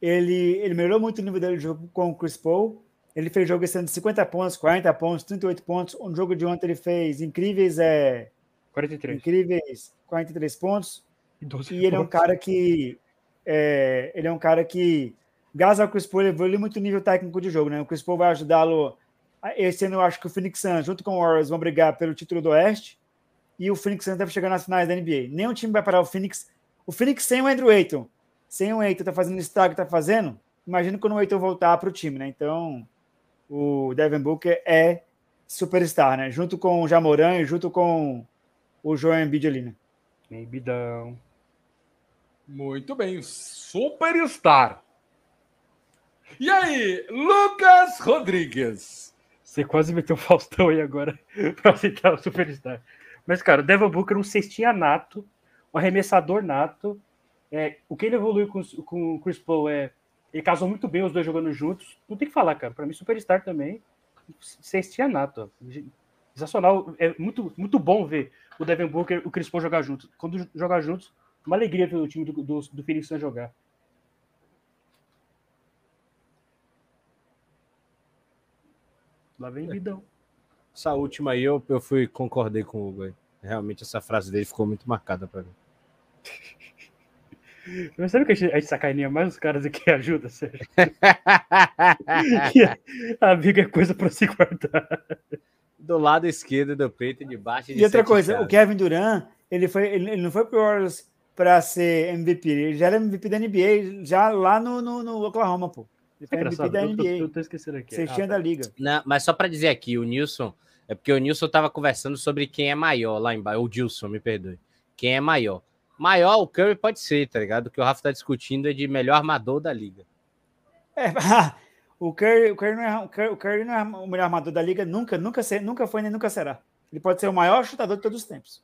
C: ele, ele melhorou muito o nível dele de jogo com o Chris Paul. Ele fez jogo de 50 pontos, 40 pontos, 38 pontos. Um jogo de ontem ele fez incríveis é,
A: 43.
C: Incríveis 43 pontos. E, e ele é um cara que é, ele é um cara que graças ao Chris Paul evoluiu muito o nível técnico de jogo, né? O Chris Paul vai ajudá-lo esse ano eu acho que o Phoenix Suns junto com o Warriors vão brigar pelo título do Oeste e o Phoenix Suns deve chegar nas finais da NBA. Nenhum time vai parar o Phoenix. O Phoenix sem o Andrew Ayton, sem o Ayton tá fazendo o estrago que tá fazendo, imagina quando o Ayton voltar para o time, né? Então, o Devin Booker é superstar, né? Junto com o Jamoran e junto com o Joel Embiid ali, né?
A: Embidão.
B: Muito bem, superstar. E aí, Lucas Rodrigues?
A: Você quase meteu o Faustão aí agora para citar o superstar. Mas, cara, o Devin Booker é um cestinha nato, um arremessador nato. É, o que ele evoluiu com, com o Chris Paul é. Ele casou muito bem os dois jogando juntos. Não tem que falar, cara. Para mim, Superstar também. Cestinha nato. Sensacional. É muito, muito bom ver o Devin Booker e o Chris Paul jogar juntos. Quando jogar juntos, uma alegria ver o time do, do, do Phoenix jogar. Lá vem Bidão.
D: Essa última aí eu, eu fui, concordei com o Hugo. Realmente essa frase dele ficou muito marcada para mim.
A: Mas sabe que a gente, a gente sacaneia mais os caras do que ajuda, Sérgio? a amiga é coisa para se guardar.
D: Do lado esquerdo do peito e de baixo.
C: E outra coisa, o Kevin Durant, ele, foi, ele, ele não foi pro Warriors para ser MVP, ele já era MVP da NBA, já lá no, no, no Oklahoma, pô. Ele foi é MVP da NBA. Eu tô, eu tô esquecendo aqui. Sextinha ah, tá. da liga.
D: Não, mas só para dizer aqui, o Nilson é porque o Nilson estava conversando sobre quem é maior lá embaixo. O Dilson, me perdoe. Quem é maior. Maior, o Curry pode ser, tá ligado? O que o Rafa tá discutindo é de melhor armador da liga.
C: É, o, Curry, o, Curry não é, o Curry não é o melhor armador da liga, nunca, nunca, ser, nunca foi nem nunca será. Ele pode ser o maior chutador de todos os tempos.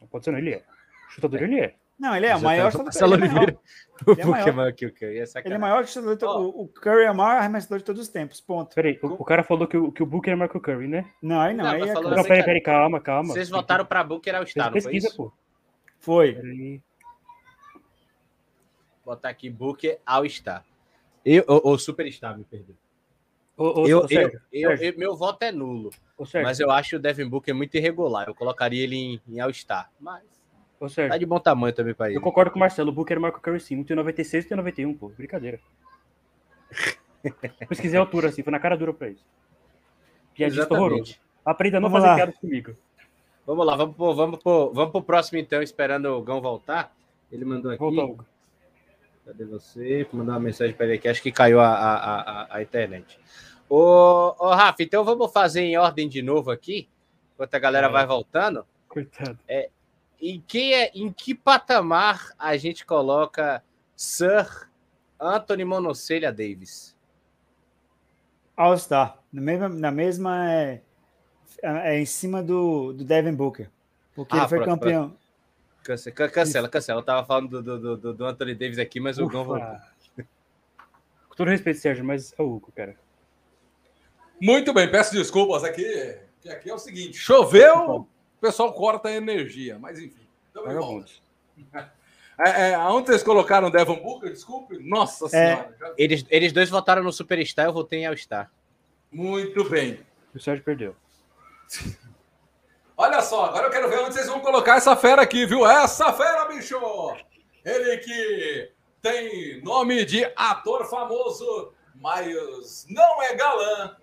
A: Não pode ser, não, ele é. Chutador ele é.
C: Não, ele é o maior chutador.
D: Ele é maior. O Pokémon maior que o Curry. É
C: ele é maior chutador. Oh. O Curry é o maior arremessador de todos os tempos. Ponto.
A: Peraí, o, o cara falou que o, que o Booker é maior que o Curry, né?
C: Não, aí não. não aí é...
A: Não, peraí, peraí, calma, calma.
D: Vocês votaram para Booker ao Estado,
A: pesquisa, foi pô.
C: Foi.
D: Peraí. Botar aqui Booker ao Star. Eu, ou, ou Superstar, me perdoe. Eu, ô, Sérgio, eu, Sérgio. Eu, meu voto é nulo. mas eu acho o Devin Booker muito irregular. Eu colocaria ele em, em All-Star. Mas
A: Ô, Sérgio,
D: Tá de bom tamanho também pra ele.
A: eu concordo com o Marcelo. O Booker marca o Curry sim. Um tem 96 e tem 91, pô. Brincadeira. Pesquisei a altura, assim. Foi na cara dura pra isso. Piadista horroroso. Aprenda a não
C: Vamos
A: fazer
C: lá.
A: piadas comigo.
D: Vamos lá, vamos pro, vamos, pro, vamos pro próximo então, esperando o Gão voltar. Ele mandou aqui.
A: Volta, Hugo.
D: Cadê você? Vou mandar uma mensagem para ele aqui. Acho que caiu a, a, a, a internet. Ô, ô, Rafa, então vamos fazer em ordem de novo aqui, enquanto a galera
A: É.
D: vai voltando.
A: Coitado.
D: Em que, é- em que patamar a gente coloca Sir Anthony Monocelha Davis?
C: All-Star. Na mesma, na mesma é, é em cima do, do Devin Booker. Porque
D: Ah,
C: ele foi
D: pronto,
C: campeão.
D: Cancela, can- cancela, cancela. Eu tava falando do, do, do, do Anthony Davis aqui, mas o Gão voltou.
A: Ufa. Com todo respeito, Sérgio, mas é o Hugo, cara.
B: Muito bem, peço desculpas aqui. Que aqui é o seguinte: choveu, o pessoal corta a energia, mas enfim. Tamo volta. É, é, aonde vocês colocaram o Devon Booker? Desculpe. Nossa senhora. já-
D: Eles, eles dois votaram no Superstar, eu votei em All-Star.
B: Muito bem.
A: O Sérgio perdeu.
B: Olha só, agora eu quero ver onde vocês vão colocar essa fera aqui, viu? Essa fera, bicho! Ele que tem nome de ator famoso, mas não é galã.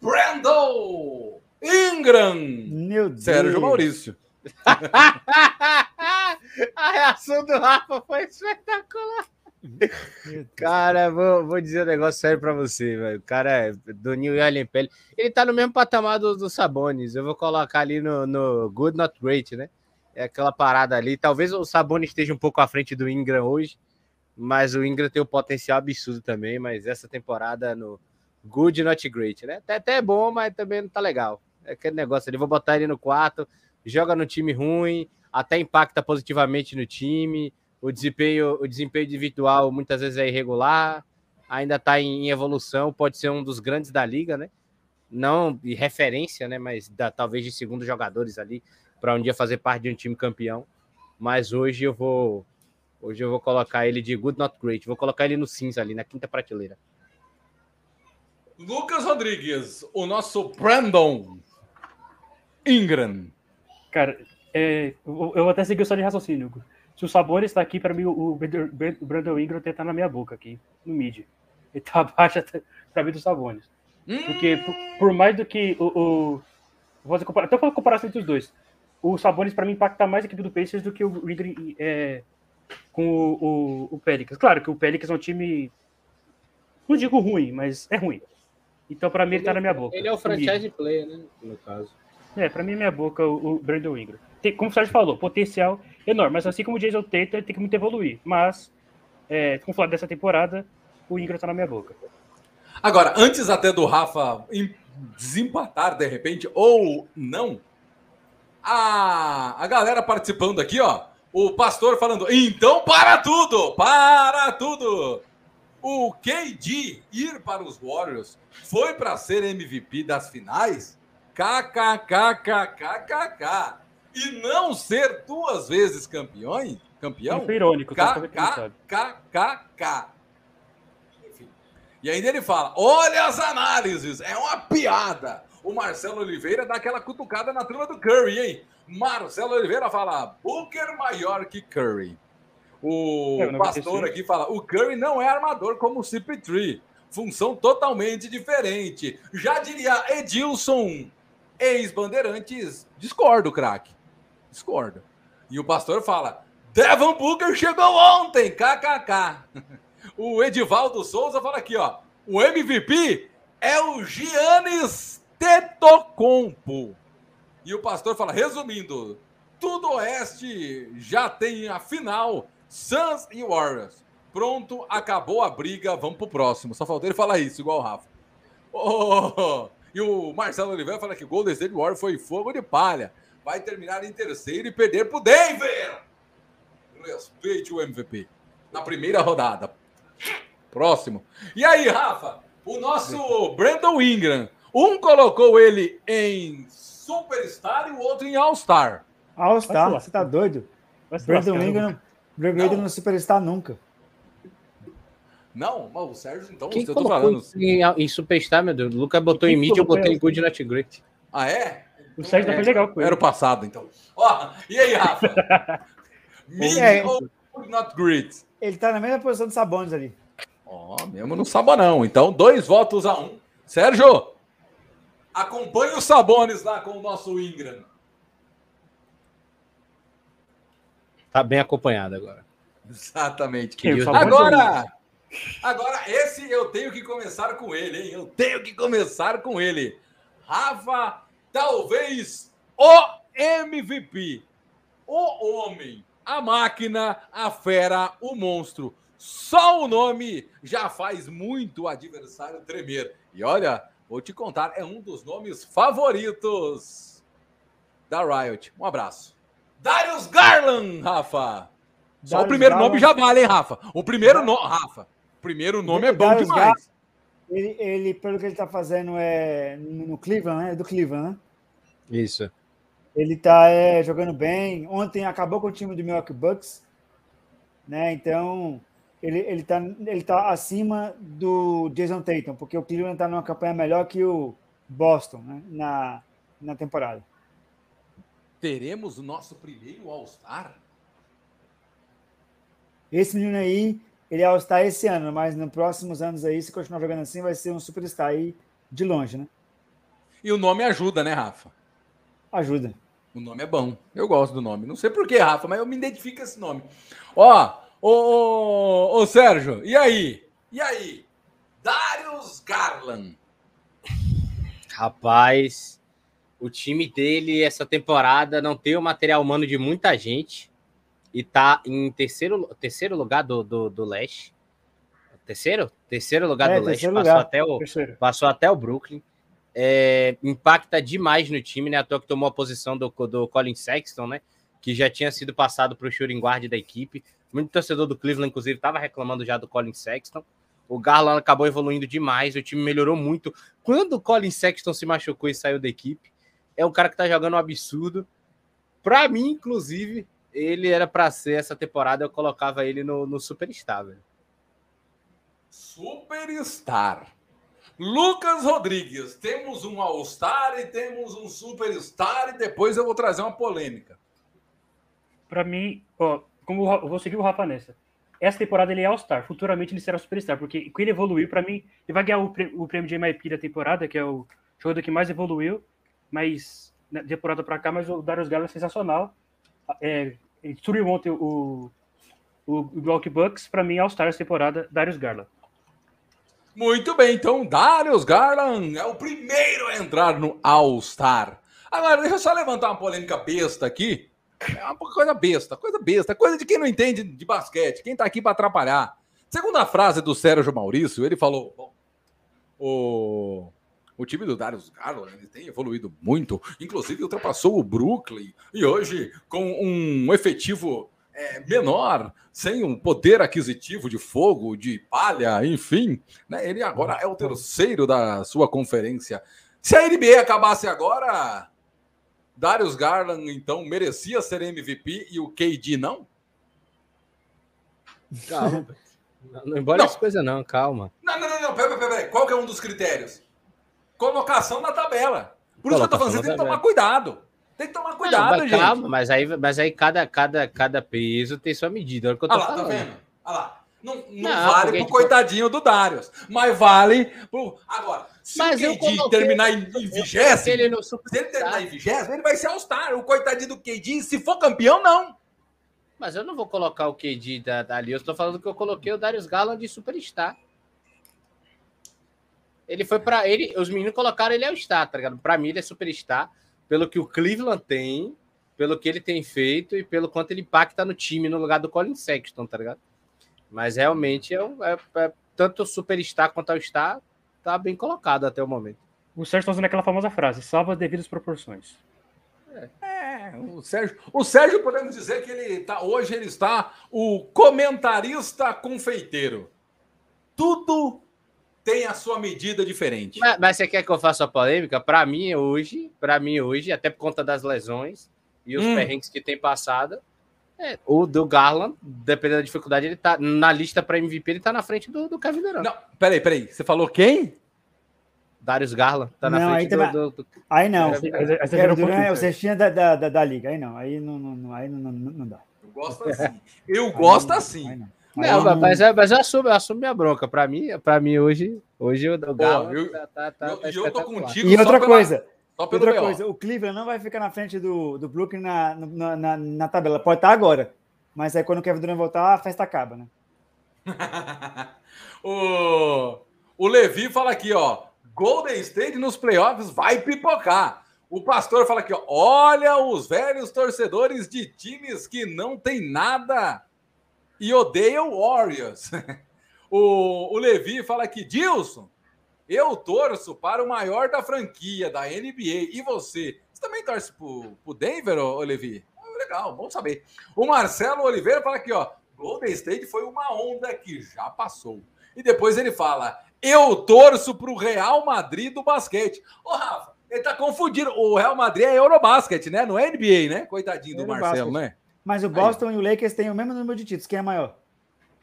B: Brandon Ingram.
C: Meu Deus.
B: Sérgio Maurício.
D: a reação do Rafa foi espetacular. Cara, vou, vou dizer um negócio sério pra você, velho. O cara é do New Allen Pele. Ele tá no mesmo patamar do, do Sabonis. Eu vou colocar ali no, no Good Not Great, né? É aquela parada ali. Talvez o Sabonis esteja um pouco à frente do Ingram hoje, mas o Ingram tem um potencial absurdo também. Mas essa temporada no Good Not Great, né? Até, até é bom, mas também não tá legal. Aquele negócio ali. Vou botar ele no quarto, joga no time ruim, até impacta positivamente no time. O desempenho, o desempenho individual muitas vezes é irregular, ainda está em evolução, pode ser um dos grandes da liga, né? Não de referência, né? Mas da, talvez de segundos jogadores ali para um dia fazer parte de um time campeão. Mas hoje eu vou, hoje eu vou colocar ele de good not great, vou colocar ele no cinza ali na quinta prateleira.
B: Lucas Rodrigues, o nosso Brandon Ingram.
A: Cara, é, eu, eu até segui o só de raciocínio. Se o Sabonis está aqui, para mim, o, o Brandon Ingram tem que estar na minha boca aqui, no mid. Ele tá abaixo para mim do Sabonis. Porque por, por mais do que o. o vou fazer compara- até fazer comparação entre os dois. O Sabonis, para mim, impacta mais a equipe do Pacers do que o Ingram é, com o, o, o Pelicans. Claro que o Pelicans é um time. Não digo ruim, mas é ruim. Então, para mim, ele tá na minha boca.
D: Ele é o franchise player, né? No caso.
A: É, pra mim é minha boca o, o Brandon Ingram. Tem, como o Sérgio falou, potencial enorme, mas assim como o Jason Tatum, ele tem que muito evoluir. Mas, é, como falar dessa temporada, o Ingram tá na minha boca.
B: Agora, antes até do Rafa em- desempatar de repente, ou não, a, a galera participando aqui, ó. O pastor falando, então para tudo, para tudo. O KD ir para os Warriors foi para ser MVP das finais? KKKKKKK. E não ser duas vezes campeão? Campeão?
A: Foi irônico, tá? Não sabe.
B: KKKK. Enfim. E ainda ele fala: olha as análises, é uma piada. O Marcelo Oliveira dá aquela cutucada na turma do Curry, hein? Marcelo Oliveira fala: Booker maior que Curry. O
A: É,
B: pastor
A: 95.
B: aqui fala: o Curry não é armador como o CP3. Função totalmente diferente. Já diria Edilson, ex-bandeirantes, discordo, craque. Discordo. E o pastor fala: Devon Booker chegou ontem, kkk. O Edivaldo Souza fala aqui, ó. O MVP é o Giannis Tetocompo. E o pastor fala, resumindo, tudo oeste já tem a final, Suns e Warriors. Pronto, acabou a briga, vamos pro próximo. Só faltou ele falar isso, igual o Rafa. Oh, e o Marcelo Oliveira fala que o Golden State Warriors foi fogo de palha. Vai terminar em terceiro e perder pro Denver. Respeite o MVP. Na primeira rodada. Próximo. E aí, Rafa? O nosso Brandon Ingram. Um colocou ele em Superstar e o outro em All-Star.
C: All-Star, você tá doido? Brandon
A: lascar,
C: Ingram, Brandon
B: Não.
C: Ingram no Superstar nunca.
B: Não, mas o Sérgio, então,
D: Quem
B: eu tô falando.
D: em, em Superstar, meu Deus? O Lucas botou
A: Quem
D: em mid, eu botei em? Good Not Great.
B: Ah, é?
A: O Sérgio foi legal com ele.
B: Era o passado, então. Ó, e aí, Rafa? Mid
C: É.
B: ou not great?
C: Ele tá na mesma posição do Sabones ali.
B: Ó, mesmo no Sabonão. Então, dois votos a um. Sérgio, acompanhe os Sabones lá com o nosso Ingram.
D: Tá bem acompanhado agora.
B: Exatamente.
A: Quem,
B: Agora, agora, esse eu tenho que começar com ele, hein? Eu tenho que começar com ele. Rafa, talvez o MVP. O homem, a máquina, a fera, o monstro. Só o nome já faz muito o adversário tremer. E olha, vou te contar, é um dos nomes favoritos da Riot. Um abraço. Darius Garland, Rafa. Só o primeiro
C: Garland.
B: nome já vale, hein, Rafa? O primeiro nome, Rafa. O primeiro nome é bom
C: Darius
B: demais.
C: Ele, ele, pelo que ele tá fazendo é no no Cleveland, né? É do Cleveland, né?
D: Isso.
C: Ele tá é, jogando bem. Ontem acabou com o time do Milwaukee Bucks, né? Então ele, ele, tá, ele tá acima do Jason Tatum, porque o Cleveland tá numa campanha melhor que o Boston, né? Na, na temporada.
B: Teremos o nosso primeiro All-Star?
C: Esse menino aí, ele é All-Star esse ano, mas nos próximos anos aí, se continuar jogando assim, vai ser um superstar aí de longe, né?
B: E o nome ajuda, né, Rafa?
C: Ajuda.
B: O nome é bom. Eu gosto do nome. Não sei por que, Rafa, mas eu me identifico com esse nome. Ó, ô, ô, ô, Sérgio, e aí? E aí? Darius Garland.
D: Rapaz, o time dele essa temporada não tem o material humano de muita gente e tá em terceiro, terceiro lugar do, do, do leste. Terceiro? Terceiro lugar
C: É,
D: do leste.
C: terceiro
D: Passou
C: lugar.
D: até, o,
A: Terceiro.
D: passou até o Brooklyn. É, impacta demais no time, né? À toa que tomou a posição do, do Colin Sexton, né? Que já tinha sido passado para o shooting guard da equipe. Muito torcedor do Cleveland, inclusive, estava reclamando já do Colin Sexton. O Garland acabou evoluindo demais, o time melhorou muito. Quando o Colin Sexton se machucou e saiu da equipe, é um cara que tá jogando um absurdo. Para mim, inclusive, ele era para ser essa temporada, eu colocava ele no, no Superstar, velho.
B: Superstar. Lucas Rodrigues, temos um All-Star e temos um Superstar e depois eu vou trazer uma polêmica.
A: Pra mim, ó, como eu vou seguir o Rafa nessa. Essa temporada ele é All-Star, futuramente ele será Superstar, porque com ele evoluiu, pra mim, ele vai ganhar o, prê- o prêmio de MIP da temporada, que é o jogador que mais evoluiu, mas na temporada pra cá, mas o Darius Garland é sensacional. É, destruiu ontem o, o, o Milwaukee Bucks, pra mim, All-Star essa temporada, Darius Garland.
B: Muito bem, então Darius Garland é o primeiro a entrar no All-Star. Agora, deixa eu só levantar uma polêmica besta aqui. É uma coisa besta, coisa besta, coisa de quem não entende de basquete, quem tá aqui para atrapalhar. Segundo a frase do Sérgio Maurício, ele falou: bom, o time do Darius Garland ele tem evoluído muito, inclusive ultrapassou o Brooklyn, e hoje, com um efetivo é, menor, sem um poder aquisitivo de fogo, de palha, enfim, né, ele agora é o terceiro da sua conferência. Se a NBA acabasse agora, Darius Garland, então, merecia ser MVP e o KD não?
D: Calma. não, não embora
B: Não.
D: essa coisa, não, calma.
B: Não, não, não, não, peraí, peraí, peraí. Qual que é um dos critérios? Colocação na tabela. Por isso que eu tô falando, você tem que tomar cuidado. Tem que tomar
D: Não,
B: cuidado,
D: mas
B: gente.
D: calma, mas aí, mas aí cada, cada, cada peso tem sua medida. É o que eu tô
B: Olha lá, tá
D: falando.
B: vendo? Olha lá. Não, não,
D: Não,
B: vale pro
D: tipo-
B: coitadinho do Darius, mas vale pro. Agora, se
D: Mas
B: o KD
D: coloquei-
B: terminar em, em vigésimo,
D: ele no
B: se ele terminar em vigésimo, ele vai ser All-Star. O coitadinho do KD, se for campeão, não.
D: Mas eu não vou colocar o KD da, dali. Eu estou falando que eu coloquei o Darius Garland de Superstar. Ele foi para ele, os meninos colocaram ele ao star, tá ligado? Para mim ele é Superstar, pelo que o Cleveland tem, pelo que ele tem feito e pelo quanto ele impacta no time no lugar do Colin Sexton, tá ligado? Mas realmente é, um- é- é- tanto o Superstar quanto o Star tá bem colocado até o momento.
A: O Sérgio tá usando aquela famosa frase, salva as devidas proporções.
B: É, o Sérgio, o Sérgio podemos dizer que ele tá hoje ele está o comentarista confeiteiro. Tudo tem a sua medida diferente.
D: Mas, mas você quer que eu faça a polêmica? Para mim hoje, para mim hoje, até por conta das lesões e os
B: Hum.
D: perrengues que tem passado, é, o do Garland, dependendo da dificuldade, ele tá na lista para MVP, ele tá na frente do, do Kevin Durant.
B: Não, peraí, peraí. Você falou quem?
D: Darius Garland tá na
C: Não, aí
D: frente do,
C: também-
D: do- do-
C: Aí não.
A: Aí- aí- aí você
C: Kevin
A: virou
C: Durant é o cestinha da, da, da, da liga. Aí não. Aí não, não, não- aí não, não, não dá.
B: Eu gosto assim. Eu gosto
C: Aí
B: assim.
C: Não.
D: Mas, é- mas eu, assumo, eu assumo minha bronca. Pra mim, pra mim hoje, hoje o o Garland
B: eu-
D: tá, tá, tá,
B: eu-
D: tá
B: e eu tô contigo
C: E
B: só
C: outra
B: pela-
C: coisa, outra
B: BO.
C: coisa, o Cleveland não vai ficar na frente do, do Brooklyn na, na, na, na tabela. Pode estar agora. Mas aí quando o Kevin Durant voltar, a festa acaba, né?
B: o, o Levi fala aqui, ó. Golden State nos playoffs vai pipocar. O pastor fala aqui, ó. Olha os velhos torcedores de times que não tem nada e odeiam Warriors. o, o Levi fala aqui, Dilson, eu torço para o maior da franquia da NBA. E você? Você também torce pro, pro Denver, ô, Levi? Legal, bom saber. O Marcelo Oliveira fala aqui, ó. Golden State foi uma onda que já passou. E depois ele fala: Eu torço pro Real Madrid do basquete. Ô, Rafa, ele tá confundindo. O Real Madrid é Eurobasket, né? Não é NBA, né? Coitadinho do. Marcelo, né?
C: Mas o Boston e o Lakers têm o mesmo número de títulos. Quem é maior?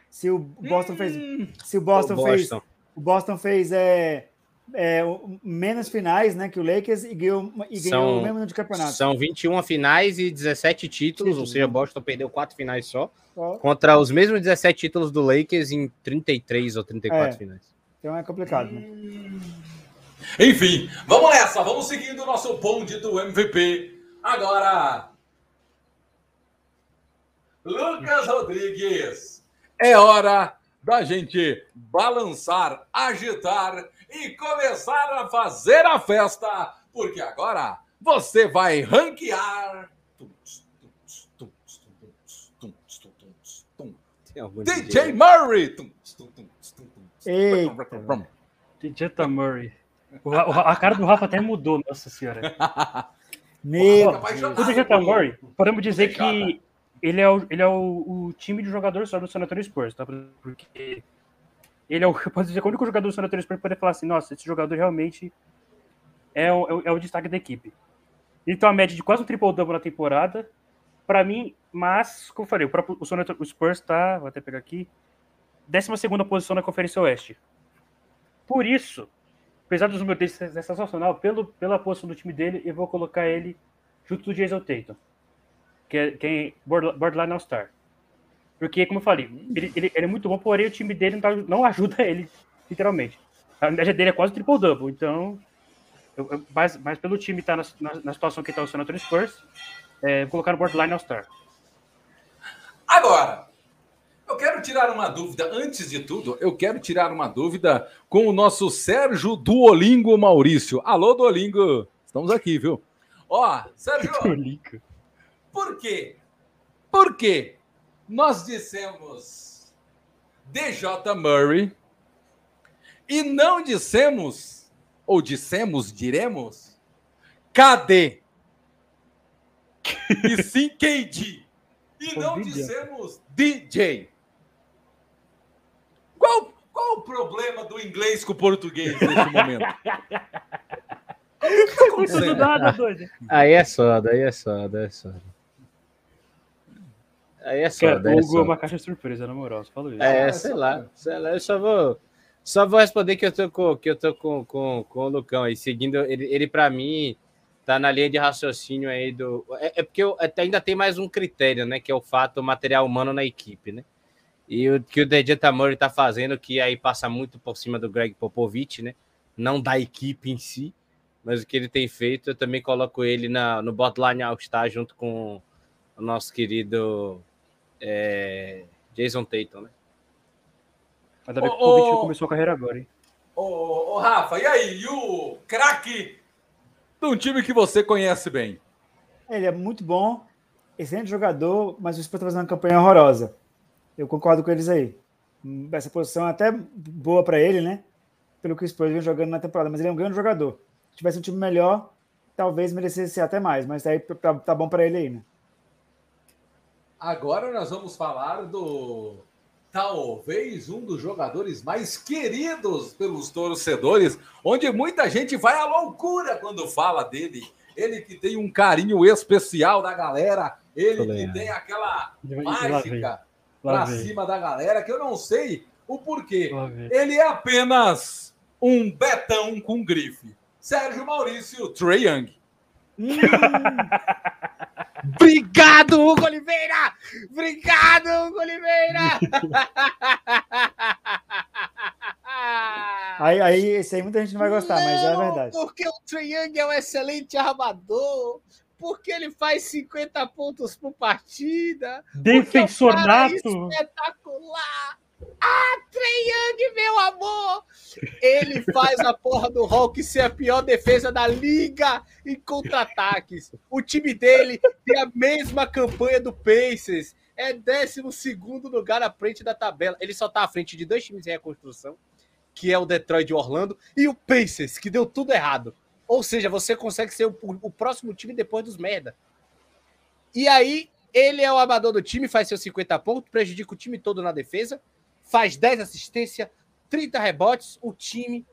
C: Se o Boston fez.
B: Hum,
C: Se o Boston,
D: O
C: fez.
D: Boston.
C: O Boston fez é, é, o- menos finais né, que o Lakers e ganhou, e ganhou
D: São-
C: o mesmo número de campeonatos.
D: São 21 finais e 17 títulos, ou seja, Boston perdeu quatro finais só,
C: Só-
D: contra os mesmos 17 títulos do Lakers em 33 ou 34
C: É.
D: finais.
C: Então é complicado. Né?
B: Enfim, vamos nessa. Vamos seguindo o nosso bonde do MVP. Agora. Lucas Rodrigues. É hora da gente balançar, agitar e começar a fazer a festa, porque agora você vai ranquear. DJ Murray.
C: Eita.
A: Jetta Murray. A cara do Rafa até mudou, nossa senhora.
C: Meu.
A: O Jetta Murray, podemos dizer que ele é, o, ele é o, o time de jogador só do San Antonio Spurs, tá? Porque ele é o, eu posso dizer, que o único jogador do San Antonio Spurs poder falar assim, nossa, esse jogador realmente é o, é o, é o destaque da equipe. Ele tem uma média de quase um triple-double na temporada, pra mim, mas, como eu falei, o, próprio, o, San Antonio, Spurs tá, vou até pegar aqui, 12 segunda posição na Conferência Oeste. Por isso, apesar dos números dele ser sensacional, pelo, pela posição do time dele, eu vou colocar ele junto do Jason Tatum, que é, border- borderline All-Star. Porque, como eu falei, ele, ele, ele é muito bom, porém o time dele não, tá- não ajuda ele, literalmente. A média dele é quase triple-double, então... eu- eu- mas, mas pelo time estar na, na, na situação que está o San Antonio Spurs, é, colocar no borderline All-Star.
B: Agora, eu quero tirar uma dúvida. Antes de tudo, eu quero tirar uma dúvida com o nosso Sérgio Duolingo Maurício. Alô, Duolingo. Estamos aqui, viu? Ó, Sérgio, por quê? Por quê? Nós dissemos DJ Murray e não dissemos, ou dissemos, diremos, KD. E sim KD. E não dissemos DJ. Qual, qual o problema do inglês com o português nesse momento? Tá.
D: Aí é soda, aí é soda, aí é soda. Aí é
A: Cara,
D: aí é
A: Hugo é uma caixa surpresa, na moral, você falou isso.
D: É, sei lá, sei lá, eu só vou, só vou responder que eu tô com, que eu tô com, com, com o Lucão aí, seguindo, ele, ele para mim tá na linha de raciocínio aí do, é, é porque eu, até ainda tem mais um critério, né, que é o fato material humano na equipe, né, e o que o DJ Tamori tá fazendo, que aí passa muito por cima do Greg Popovich, né, não da equipe em si, mas o que ele tem feito, eu também coloco ele na, no botline All-Star junto com o nosso querido é, Jason Tatum, né?
A: Ainda bem que
B: Ô,
A: o Kovic
B: ô.
A: começou a carreira agora, hein?
B: Ô, ô, Rafa, e aí? E o craque de um time que você conhece bem?
C: Ele é muito bom, excelente jogador, mas o Spurs está fazendo uma campanha horrorosa. Eu concordo com eles aí. Essa posição é até boa para ele, né? Pelo que o Spurs vem jogando na temporada, mas ele é um grande jogador. Se tivesse um time melhor, talvez merecesse ser até mais, mas aí tá, tá bom para ele aí, né?
B: Agora nós vamos falar do talvez um dos jogadores mais queridos pelos torcedores, onde muita gente vai à loucura quando fala dele. Ele que tem um carinho especial da galera, ele que tem aquela mágica
A: vem,
B: cima da galera, que eu não sei o porquê. Ele é apenas um Betão com grife. Sérgio Maurício, Trey Young.
D: Obrigado, Hugo Oliveira! Obrigado, Hugo Oliveira!
C: Aí, aí, esse aí muita gente não vai gostar, mas é
D: Não,
C: verdade.
D: Porque o Trae Young é um excelente armador. Porque ele faz 50 pontos por partida.
A: Defensor
D: é
A: nato.
D: Espetacular! Ah, Trae Young, meu amor! Ele faz a porra do Hulk ser a pior defesa da liga em contra-ataques. O time dele tem a mesma campanha do Pacers. É 12 lugar à frente da tabela. Ele só tá à frente de dois times em reconstrução, que é o Detroit e o Orlando, e o Pacers, que deu tudo errado. Ou seja, você consegue ser o, o próximo time depois dos merda. E aí, ele é o amador do time, faz seus 50 pontos, prejudica o time todo na defesa, faz 10 assistências, 30 rebotes, o time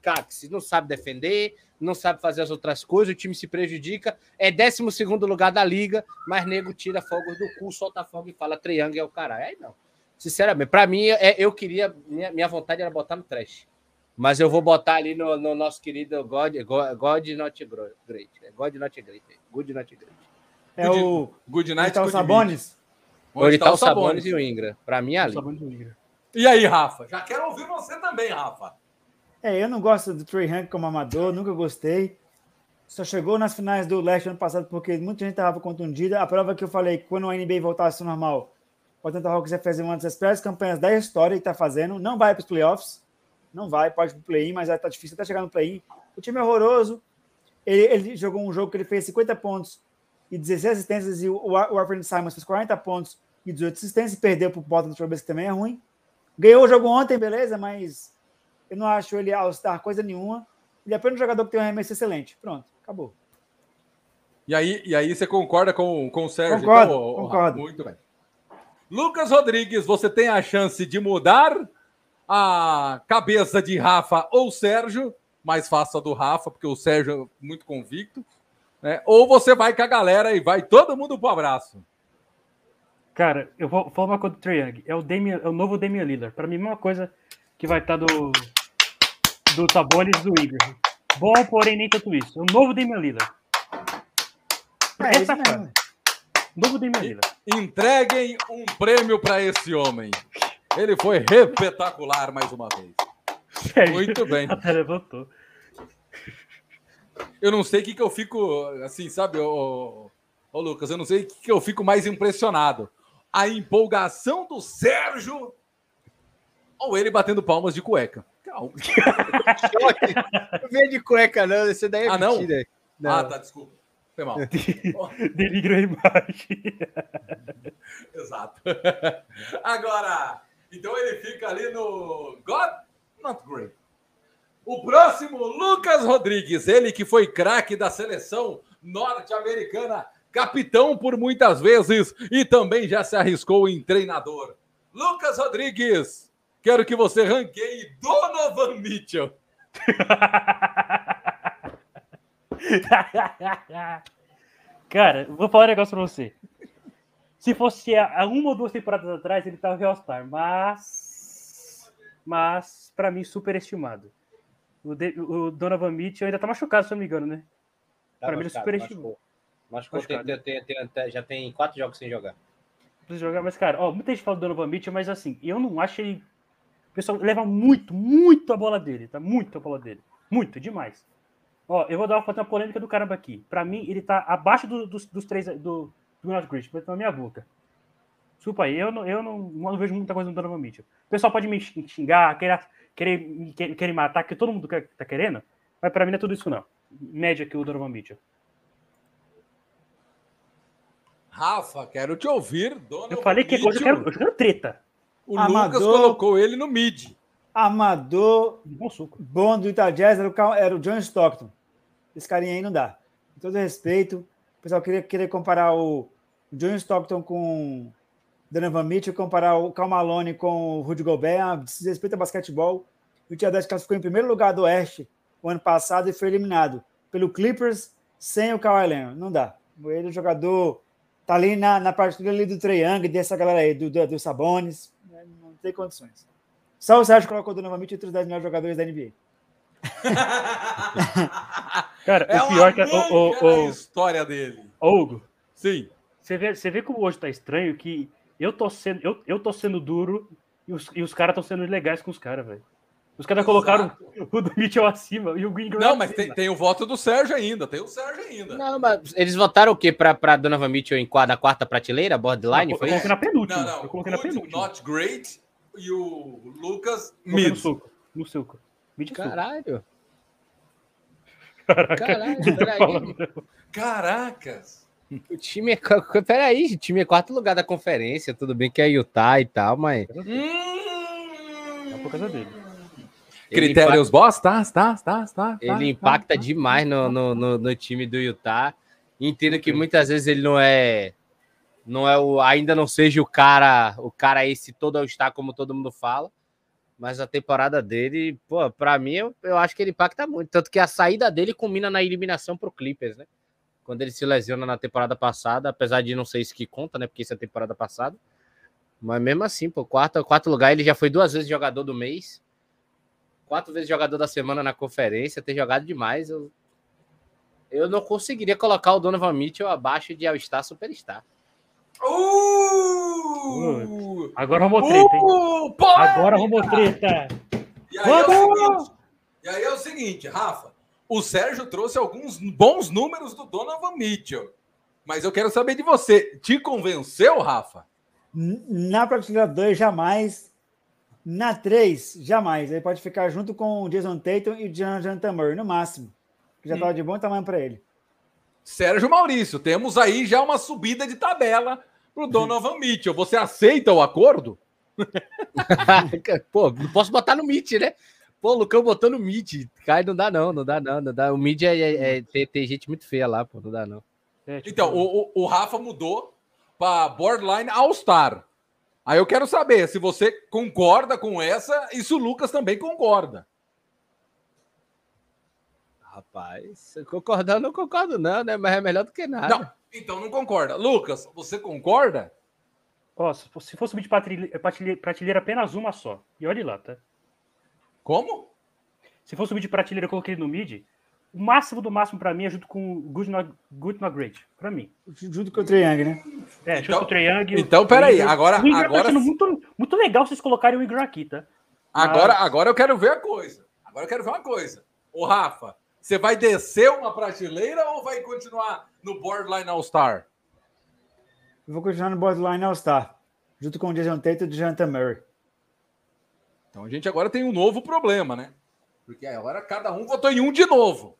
D: caxe, não sabe defender, não sabe fazer as outras coisas, o time se prejudica, é 12 lugar da liga, mas nego tira fogos do cu, solta fogo e fala triângulo é o caralho. Aí não. Sinceramente, pra mim, é, eu queria, minha, minha vontade era botar no trash. Mas eu vou botar ali no, no nosso querido God, God, God Not Great. é God Not Great. é Good Not Great.
C: É o.
B: Good night,
C: Então,
B: good
C: Sabones.
B: meet.
D: Onde tá o Sabonis e o Ingra. Pra mim, é ali.
A: Sabão de Ingra.
B: E aí, Rafa? Já quero ouvir você também, Rafa.
C: É, eu não gosto do Trey Hank como amador, nunca gostei. Só chegou nas finais do leste ano passado porque muita gente estava contundida. A prova que eu falei quando o NBA voltasse ao normal, o Atlanta Hawks ia fazer uma das piores campanhas da história e está fazendo. Não vai para os playoffs. Não vai, pode para o play-in, mas está difícil até chegar no play-in. O time é horroroso. Ele, ele jogou um jogo que ele fez 50 pontos e 16 assistências e o, o Warren Simons fez 40 pontos e 18 assistências e perdeu para o Bottom do Travis, que também é ruim. Ganhou o jogo ontem, beleza, mas eu não acho ele All-Star coisa nenhuma. Ele é apenas um jogador que tem um arremesso excelente. Pronto, acabou.
B: E aí, e aí você concorda com, com o Sérgio?
C: Concordo,
B: ô, Rafa?
C: concordo.
B: Muito bem. Lucas Rodrigues, você tem a chance de mudar a cabeça de Rafa ou Sérgio, mais faça do Rafa, porque o Sérgio é muito convicto, né? ou você vai com a galera e vai todo mundo pro abraço.
A: Cara, eu vou falar uma coisa do Trae Young. É o, Damian, é o novo Damian Lillard. Pra mim, a mesma coisa que vai estar do, do Sabonis do Ingram. Bom, porém, nem tanto isso. É o novo Damian Lillard.
C: É
A: Essa frase. Novo Damian Lillard.
B: Entreguem um prêmio para esse homem. Ele foi espetacular mais uma vez.
A: Sérgio
B: Muito bem.
A: Até levantou.
B: Eu não sei o que, que eu fico, assim, sabe, ô, ô Lucas, eu não sei o que, que eu fico mais impressionado. A empolgação do Sérgio ou ele batendo palmas de cueca. Calma.
D: Não vem de cueca, não. Esse daí é
B: Ah, não?
D: mentira.
B: Ah, tá, desculpa. Foi mal.
A: Denigra a imagem.
B: Exato. Agora, então ele fica ali no God Not Great. O próximo, Lucas Rodrigues, ele que foi craque da seleção norte-americana, capitão por muitas vezes e também já se arriscou em treinador. Lucas Rodrigues, quero que você ranqueie Donovan Mitchell.
A: Cara, vou falar um negócio pra você. Se fosse há uma ou duas temporadas atrás, ele tava em All-Star, mas. Mas, pra mim, superestimado. O, De- o Donovan Mitchell ainda tá machucado, se eu não me engano, né?
D: Tá
A: Pra mim, ele
D: machucado,
A: superestimou.
D: machucou. Machucou, tem- tem- já tem quatro jogos sem jogar.
A: Precisa jogar, mas, cara, ó, muita gente fala do Donovan Mitchell, mas assim, eu não acho ele. O pessoal leva muito, muito a bola dele, tá? Muito a bola dele. Muito, demais. Ó, eu vou dar uma, uma polêmica do caramba aqui. Pra mim, ele tá abaixo do- dos, dos três do, do Not Great, mas tá na minha boca. Desculpa aí, eu não, eu não, não vejo muita coisa no Donovan Mitchell. O pessoal pode me xingar, querer, querer, querer, querer matar, que todo mundo tá querendo, mas pra mim não é tudo isso, não. Média que o Donovan Mitchell.
B: Rafa, quero te ouvir. Donovan
A: Eu falei que hoje eu quero, eu quero treta.
B: O
C: Amador.
B: Lucas colocou ele no mid.
C: Amador
A: Bom suco.
C: bom do Utah Jazz era o, Cal- era o John Stockton. Esse carinha aí não dá. Com todo respeito, o pessoal queria, querer comparar o John Stockton com Donovan Mitchell, comparar o Cal Malone com o Rudy Gobert, ah, desrespeito a basquetebol. O Utah Jazz classificou em primeiro lugar do Oeste o ano passado e foi eliminado pelo Clippers sem o Kawhi Leonard. Não dá. Ele é um jogador, tá ali na, na parte ali do Trae Young, dessa galera aí, do, do, do Sabonis. né, Não tem condições. Só o Sérgio colocou o Mitchell entre os 10 melhores jogadores da NBA.
A: Cara,
B: É
A: o pior que. O,
B: manga
A: o,
B: a história dele.
A: o, Hugo,
B: Sim.
A: você vê, você vê como hoje tá estranho que eu tô sendo, eu, eu tô sendo duro e os, e os caras estão sendo legais com os caras, velho. Os caras colocaram o do Mitchell acima e o Ingram
B: Não, mas tem, tem o voto do Sérgio ainda. Tem o Sérgio ainda.
D: Não, mas eles votaram o quê? Pra, pra Donovan Mitchell em quadra, quarta prateleira, borderline?
A: eu
D: Foi
A: coloquei
D: isso?
A: na penúltima.
B: Não, não.
A: Eu coloquei na penúltima.
B: not great. E o Lucas,
A: Coloquei no
B: mid.
A: suco. No suco. Mid.
D: Caralho.
A: Caraca.
D: Caralho, peraí.
B: Caracas.
D: O time é. Peraí, o time é quarto lugar da conferência. Tudo bem que é Utah e tal, mas.
A: É por causa dele.
B: Critérios boss? Tá, tá, tá, tá.
D: Ele impacta demais no, no, no- no time do Utah. Entendo que muitas vezes ele não é. Não é o. Ainda não seja o cara. O cara esse todo ao estar, como todo mundo fala. Mas a temporada dele, pô, pra mim, eu, eu acho que ele impacta muito. Tanto que a saída dele combina na eliminação pro Clippers, né? Quando ele se lesiona na temporada passada, apesar de não ser isso que conta, né? Porque isso é temporada passada. Mas mesmo assim, pô, quarto, quarto lugar, ele já foi duas vezes jogador do mês quatro vezes jogador da semana na conferência, ter jogado demais. Eu, eu não conseguiria colocar o Donovan Mitchell abaixo de All-Star Superstar.
B: Uh!
A: Agora arrumou treta, hein?
B: Uh!
A: Agora arrumou treta.
B: E aí, é o
A: Vamos!
B: seguinte, e aí é o seguinte, Rafa. O Sérgio trouxe alguns bons números do Donovan Mitchell. Mas eu quero saber de você. Te convenceu, Rafa?
C: Na prateleira 2, jamais. Na 3, jamais. Ele pode ficar junto com o Jason Tatum e o Jonathan Murray, no máximo. Que já estava de bom tamanho para ele.
B: Sérgio Maurício, temos aí já uma subida de tabela pro Donovan Mitchell. Você aceita o acordo?
D: Pô, não posso botar no Mid, né? Pô, o Lucão botou no Mid. Cai, não dá não, não dá não. Não dá. O Mid é, é- é- tem, tem gente muito feia lá, pô, não dá não.
A: É, tipo,
B: Então, o, o, o Rafa mudou para Borderline All-Star. Aí eu quero saber se você concorda com essa e se o Lucas também concorda.
D: Rapaz, concordar eu não concordo não, né? Mas é melhor do que nada.
B: Não, então não concorda. Lucas, você concorda?
A: Ó, se fosse- se fosse subir de prateleira, prateleira- apenas uma só. E olha lá, tá?
B: Como?
A: Se for subir de prateleira, eu coloquei ele no mid. O máximo do máximo pra mim é junto com o Good Not, Good Not Great. Pra mim.
C: Junto com o Trae Young, né?
A: É, junto
B: Então-
A: com o Trae Young.
B: então, peraí, agora-
A: O Ingram
B: agora-
A: tá sendo muito, muito legal vocês colocarem o Ingram aqui, tá?
B: Agora, agora eu quero ver a coisa. Agora eu quero ver uma coisa. Ô, Rafa, você vai descer uma prateleira ou vai continuar no Borderline All-Star?
C: Eu vou continuar no borderline All-Star. Junto com o Jason Tatum e o Jonathan Murray.
B: Então a gente agora tem um novo problema, né? Porque agora cada um votou em um de novo.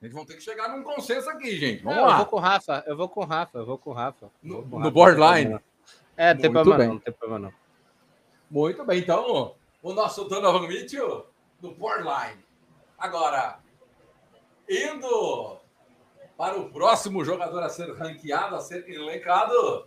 B: A gente vai ter que chegar num consenso aqui, gente. Vamos
D: Não, eu
B: lá.
D: vou com o Rafa, eu vou com o Rafa, eu vou com o Rafa.
B: No-
D: o
B: no
D: Rafa,
B: borderline?
D: É, não tem problema
B: bem.
D: não, tem problema não.
B: Muito bem, então o nosso Donovan Mitchell no Borderline. Agora, indo para o próximo jogador a ser ranqueado, a ser elencado,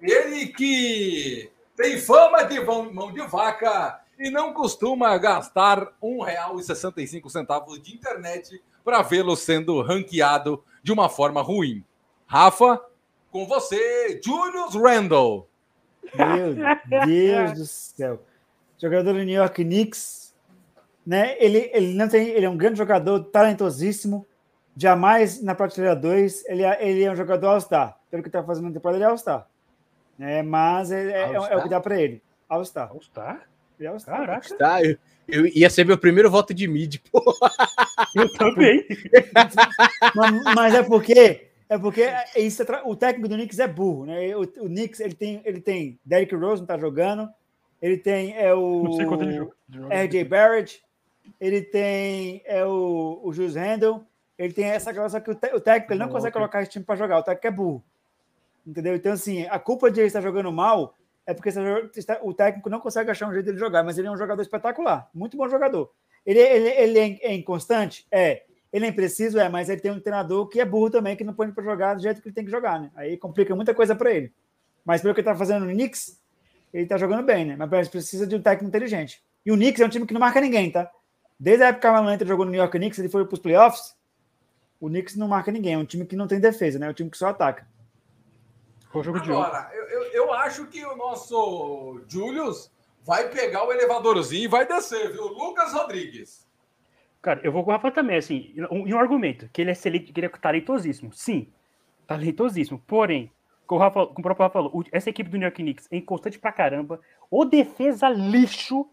B: ele que tem fama de mão de vaca e não costuma gastar R$ 1,65 de internet para vê-lo sendo ranqueado de uma forma ruim. Rafa, com você, Julius Randle.
C: Meu Deus do céu. Jogador do New York Knicks, né? Ele, ele não tem, ele é um grande jogador, talentosíssimo. Jamais na prateleira 2, ele, é- ele é um jogador All-Star. Pelo que está fazendo na temporada, ele é All-Star. Né? Mas é, é- é o que dá para ele. All-Star.
A: All-Star?
C: É All-Star.
A: Caraca,
D: Tá, eu, eu ia ser meu primeiro voto de mid, pô.
A: eu também.
C: mas, mas é porque é porque isso é tra- o técnico do Knicks é burro, né? O, o Knicks ele tem ele tem Derrick Rose não tá jogando, ele tem é o
A: Não sei quanto ele joga.
C: RJ Barrett, ele tem é o, o Julius Randle, ele tem essa coisa que o, te- o técnico ele não
A: Não,
C: consegue
A: ok.
C: colocar esse time para jogar, o técnico é burro. Entendeu? Então, assim, a culpa de ele estar jogando mal é porque o técnico não consegue achar um jeito de jogar, mas ele é um jogador espetacular, muito bom jogador. Ele, ele, ele é é inconstante? É. Ele é impreciso? É, mas ele tem um treinador que é burro também, que não põe para jogar do jeito que ele tem que jogar, né? Aí complica muita coisa para ele. Mas pelo que ele tá fazendo no Knicks, ele tá jogando bem, né? Mas precisa de um técnico inteligente. E o Knicks é um time que não marca ninguém, tá? Desde a época que o Anthony jogou no New York Knicks, ele foi para os playoffs, o Knicks não marca ninguém, é um time que não tem defesa, né? É um time que só ataca.
A: Jogo de?
B: Agora, eu, eu, eu acho que o nosso Julius vai pegar o elevadorzinho e vai descer, viu? Lucas Rodrigues.
A: Cara, eu vou com o Rafa também, assim, um, e um argumento, que ele é seletivo, que ele é talentosíssimo. Sim, talentosíssimo. Porém, como o, Rafa, como o próprio Rafa falou, o- essa equipe do New York Knicks é inconstante pra caramba. O defesa lixo,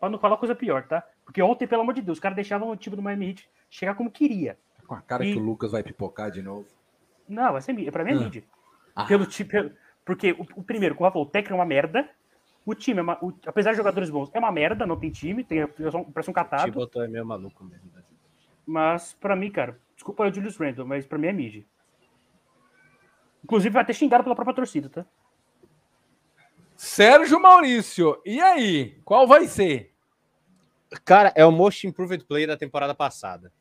A: pra não falar coisa pior, tá? Porque ontem, pelo amor de Deus, os caras deixavam o time do Miami Heat chegar como queria.
B: Com a cara
A: E-
B: que o Lucas vai pipocar de novo.
A: Não, vai ser mid. Pra mim é
B: Ah. Ah.
A: Pelo tipo, porque o, o primeiro, como o Rafa falou, o técnico é uma merda. O time, é uma, o- apesar de jogadores bons, é uma merda, não tem time, tem, parece um
D: O
A: catado.
D: botou é meio maluco mesmo. né?
A: Mas, pra mim, cara, desculpa o Julius Randle, mas pra mim é mid. Inclusive, vai ter xingado pela própria torcida, tá?
B: Sérgio Maurício, e aí? Qual vai ser?
D: Cara, é o most improved player da temporada passada.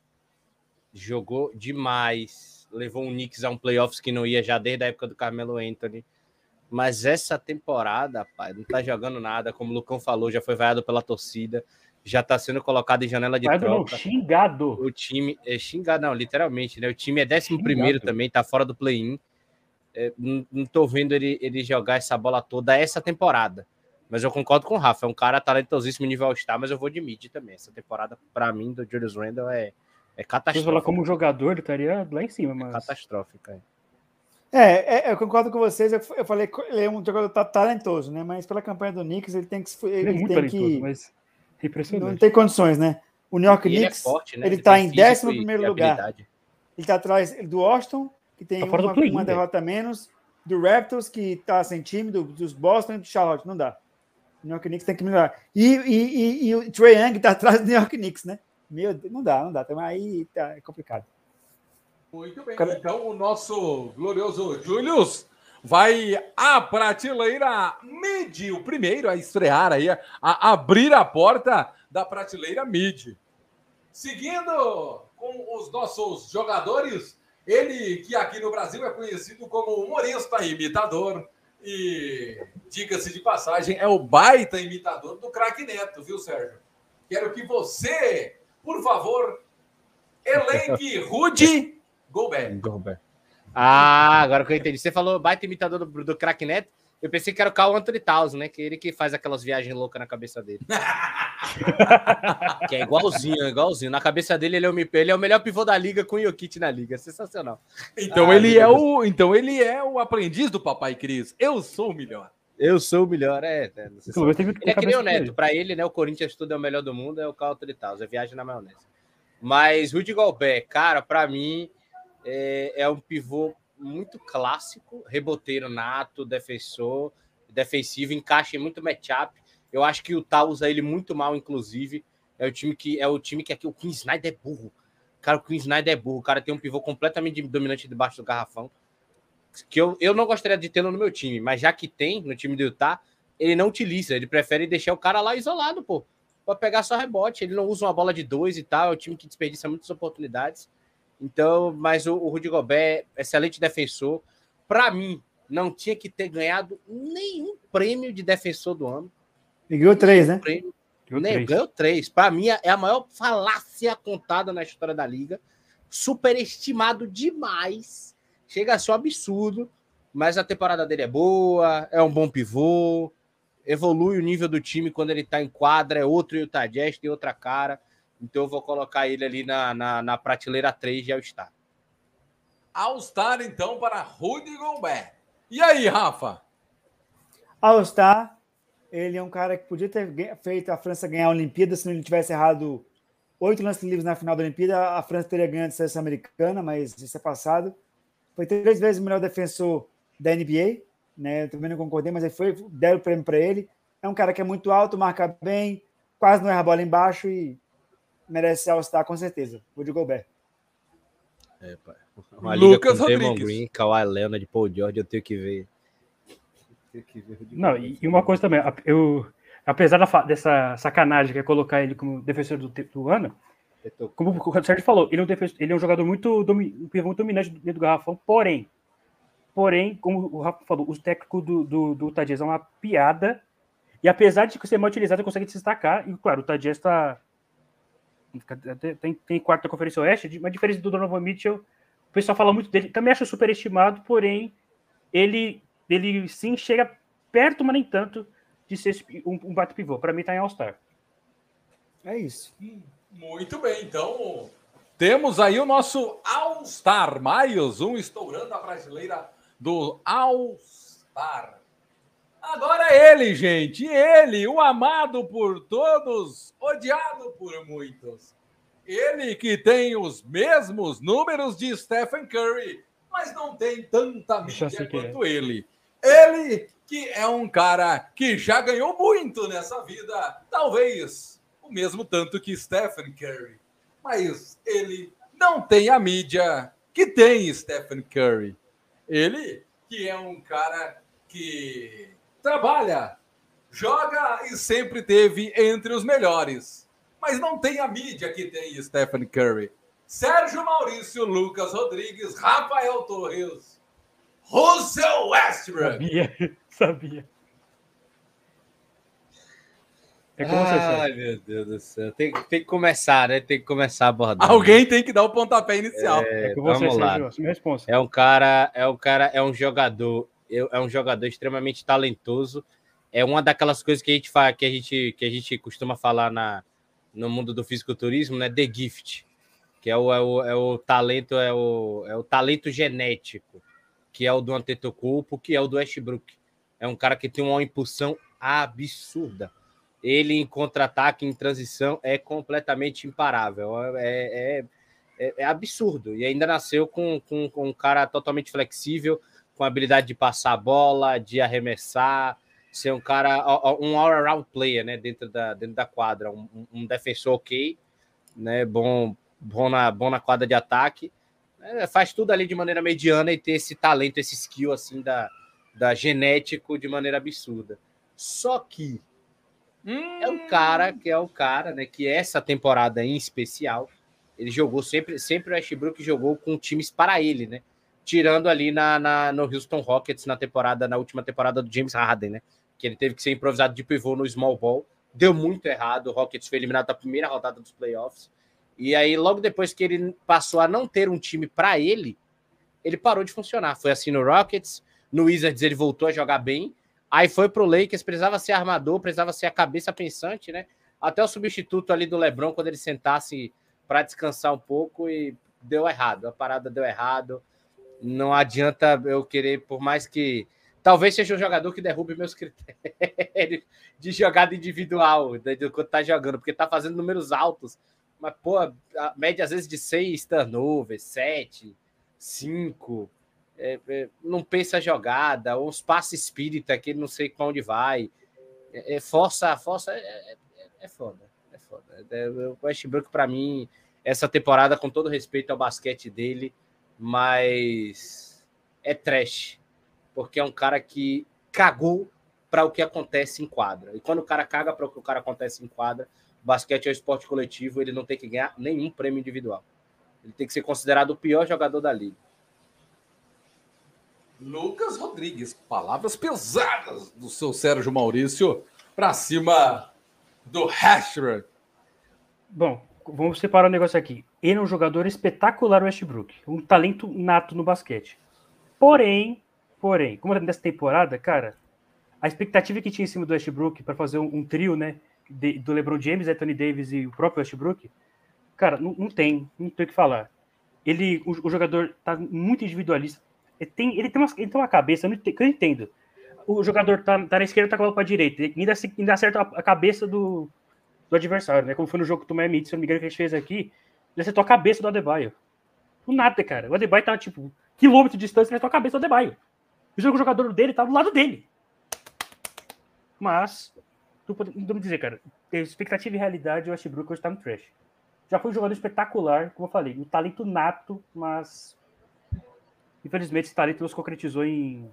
D: Jogou demais. Levou o Knicks a um playoffs que não ia já desde a época do Carmelo Anthony. Mas essa temporada, pai, não tá jogando nada. Como o Lucão falou, já foi vaiado pela torcida. Já tá sendo colocado em janela de
A: Vai não,
D: troca.
A: xingado.
D: O time é xingado, não, literalmente, né? O time é 11 primeiro também, tá fora do play-in. É, não, não tô vendo ele, ele jogar essa bola toda essa temporada. Mas eu concordo com o Rafa, é um cara talentosíssimo nível All-Star, mas eu vou de mid também. Essa temporada, pra mim, do Julius Randle é, é
A: Se eu falar
D: catastrófica.
A: como jogador, ele estaria lá em cima,
D: É
A: mas.
D: catastrófica. é.
C: É, é, eu concordo com vocês. Eu, eu falei que ele é um jogador ta- talentoso, né? Mas pela campanha do Knicks, ele tem que. se-
A: Ele é
C: Ele
A: muito
C: tem
A: talentoso,
C: que
A: mas. é
C: não
A: Impressionante.
C: tem condições, né? O New York
D: E ele é
C: Knicks,
D: forte, né?
C: ele
D: tem
C: tá em
D: físico
C: 11
D: e-
C: primeiro
D: e
C: lugar.
D: habilidade.
C: ele tá atrás do Washington, que tem
A: Tá
C: uma, uma derrota menos, do Raptors, que tá sem time, do- dos Boston e do Charlotte. Não dá. O New York Knicks tem que melhorar. E, e, e, e o Trae Young tá atrás do New York Knicks, né? Meu Deus, não dá, não dá. Também aí tá é complicado.
B: Muito bem.
C: Cara-
B: Então, o nosso glorioso Julius vai à prateleira mid, o primeiro a estrear aí, a, abrir a porta da prateleira mid. Seguindo com os nossos jogadores, ele que aqui no Brasil é conhecido como humorista imitador. E, diga-se de passagem, é o baita imitador do craque Neto, viu, Sérgio? Quero que você, por favor, elenque Rudy Gobert.
D: Gobert. Ah, agora que eu entendi. Você falou baita imitador do, do craque Neto. Eu pensei que era o Carl Anthony Towns, né? Que ele que faz aquelas viagens loucas na cabeça dele. que é igualzinho, é igualzinho. Na cabeça dele, ele é, o, ele é o melhor pivô da liga com o Jokic na liga. Sensacional.
B: Então
D: Ah,
B: ele é
D: Deus.
B: o, então ele é o aprendiz do papai Cris. Eu sou o melhor.
D: Eu sou o melhor, é. é sabe.
A: menos tem
D: Ele é que nem o Neto. Pra ele, né? O Corinthians tudo é o melhor do mundo, é o Carl Anthony Towns. É viagem na maionese. Mas Rudy Gobert, cara, pra mim, é, é um pivô muito clássico, reboteiro nato, defensor, defensivo, encaixa em muito matchup. Eu acho que o Utah usa ele muito mal, inclusive. É o time que é o time que aqui o Queen Snyder é burro. Cara, o Queen Snyder é burro. O cara tem um pivô completamente dominante debaixo do garrafão. Que eu, eu não gostaria de tê-lo no meu time, mas já que tem no time do Utah, ele não utiliza. Ele prefere deixar o cara lá isolado, pô. Pra pegar só rebote. Ele não usa uma bola de dois e tal. É um time que desperdiça muitas oportunidades. Então, mas o, o Rudy Gobert, excelente defensor. Para mim, não tinha que ter ganhado nenhum prêmio de defensor do ano.
C: E ganhou três, né?
D: Prêmio,
A: Ganhou
D: nem,
A: três.
D: ganhou três. Para mim, é a maior falácia contada na história da liga. Superestimado demais. Chega a ser um absurdo. Mas a temporada dele é boa, é um bom pivô. Evolui o nível do time quando ele tá em quadra. É outro Utah Jazz, tem outra cara. Então eu vou colocar ele ali na, na, na prateleira 3 de All-Star.
B: All-Star, então, para Rudy Gobert. E aí, Rafa?
C: All-Star, ele é um cara que podia ter feito a França ganhar a Olimpíada se não ele tivesse errado oito lances livres na final da Olimpíada. A França teria ganhado a seleção americana, mas isso é passado. Foi três vezes o melhor defensor da NBA, né? Eu também não concordei, mas ele foi, deram o prêmio para ele. É um cara que é muito alto, marca bem, quase não erra a bola embaixo e merece All-Star com certeza. Rudy Gobert.
D: Uma
B: Lucas
D: liga com Damon
B: Rodrigues.
D: Green, Kawhi Leonard, Paul George, eu tenho que ver. Tenho que ver o Rudy
A: Não,
D: Gobert.
A: e, e uma coisa também, eu, apesar da dessa sacanagem que é colocar ele como defensor do, do ano, como o Sérgio falou, ele é um, ele é um jogador muito, muito dominante dentro do garrafão, porém, porém, como o Rafa falou, os técnicos do, do, do Jazz é uma piada, e apesar de ser mal utilizado, ele consegue se destacar, e claro, o Utah Jazz tá, tem, tem quarto da Conferência Oeste, de- uma diferença do Donovan Mitchell, o pessoal fala muito dele, também acho superestimado, porém, ele, ele sim chega perto, mas nem tanto, de ser um, um bate pivô. Para mim, tá em All-Star.
C: É isso.
B: Muito bem, então temos aí o nosso All-Star, mais um estourando a brasileira do All-Star. Agora é ele, gente, ele, o amado por todos, odiado por muitos. Ele que tem os mesmos números de Stephen Curry, mas não tem tanta mídia quanto ele. Ele que é um cara que já ganhou muito nessa vida, talvez o mesmo tanto que Stephen Curry. Mas ele não tem a mídia que tem Stephen Curry. Ele que é um cara que trabalha, joga e sempre teve entre os melhores. Mas não tem a mídia que tem Stephen Curry. Sérgio Maurício, Lucas Rodrigues, Rafael Torres, Russell Westbrook.
A: Sabia, sabia.
D: É como Ai, meu Deus do céu. Tem, tem, que começar, né? Tem que começar a abordar.
B: Alguém tem que dar o pontapé inicial.
D: É, é vamos você, lá. é um cara, é um cara, é um jogador, é um jogador extremamente talentoso. É uma daquelas coisas que a gente fala, que a gente, que a gente costuma falar na, no mundo do fisiculturismo, né? The gift, que é o, é o, é o talento, é o, é o talento genético, que é o do Antetokounmpo, que é o do Westbrook. É um cara que tem uma impulsão absurda ele em contra-ataque, em transição, é completamente imparável. É, é, é, é absurdo. E ainda nasceu com, com, com, um cara totalmente flexível, com habilidade de passar a bola, de arremessar, ser um cara, um all-around player, né, dentro da, dentro da quadra, um, um defensor ok, né, bom, bom, na, bom na quadra de ataque, é, faz tudo ali de maneira mediana e ter esse talento, esse skill, assim, da, da genético de maneira absurda. Só que Hum. É o cara que é o cara, né? Que essa temporada em especial, ele jogou sempre, sempre o Westbrook jogou com times para ele, né? Tirando ali na, na, no Houston Rockets na temporada, na última temporada do James Harden, né? Que ele teve que ser improvisado de pivô no small ball. Deu muito errado. O Rockets foi eliminado da primeira rodada dos playoffs. E aí, logo depois que ele passou a não ter um time para ele, ele parou de funcionar. Foi assim no Rockets, no Wizards ele voltou a jogar bem, Aí foi pro Lakers, precisava ser armador, precisava ser a cabeça pensante, né? Até o substituto ali do LeBron, quando ele sentasse para descansar um pouco e deu errado. A parada deu errado. Não adianta eu querer, por mais que. Talvez seja um jogador que derrube meus critérios de jogada individual, né, quando tá jogando, porque tá fazendo números altos. Mas, pô, a média às vezes de seis turnovers, sete, cinco é, é, não pensa a jogada, uns passes espírita que ele não sei para onde vai. É, é, força, força é, é, foda. É foda. O Westbrook, para mim, essa temporada, com todo respeito ao basquete dele, mas é trash. Porque é um cara que cagou para o que acontece em quadra. E quando o cara caga para o que o cara acontece em quadra, basquete é um esporte coletivo, ele não tem que ganhar nenhum prêmio individual. Ele tem que ser considerado o pior jogador da liga.
B: Lucas Rodrigues, palavras pesadas do seu Sérgio Maurício para cima do Hashred.
A: Bom, vamos separar o um negócio aqui. Ele é um jogador espetacular, Westbrook, um talento nato no basquete. Porém, porém, como nessa temporada, cara, a expectativa que tinha em cima do Westbrook para fazer um, um, trio, né, de, do LeBron James, Anthony Davis e o próprio Westbrook, cara, não, não tem, não tem o que falar. Ele, o, o jogador tá muito individualista, ele tem, ele tem, uma, ele tem uma cabeça, eu não, eu entendo. O jogador tá, tá na esquerda, tá com a pra direita. Ele ainda, ainda acerta a, cabeça do, do adversário, né? Como foi no jogo do Miami se não me engano, que a gente fez aqui. Ele acertou a cabeça do Adebayo. Do nada, cara. O Adebayo tá, tipo, quilômetro de distância, ele acertou a cabeça do Adebayo. O jogador dele tá do lado dele. Mas, vamos dizer, cara, expectativa e realidade, o Westbrook hoje tá no trash. Já foi um jogador espetacular, como eu falei, um talento nato, mas Infelizmente, esse talento não se concretizou em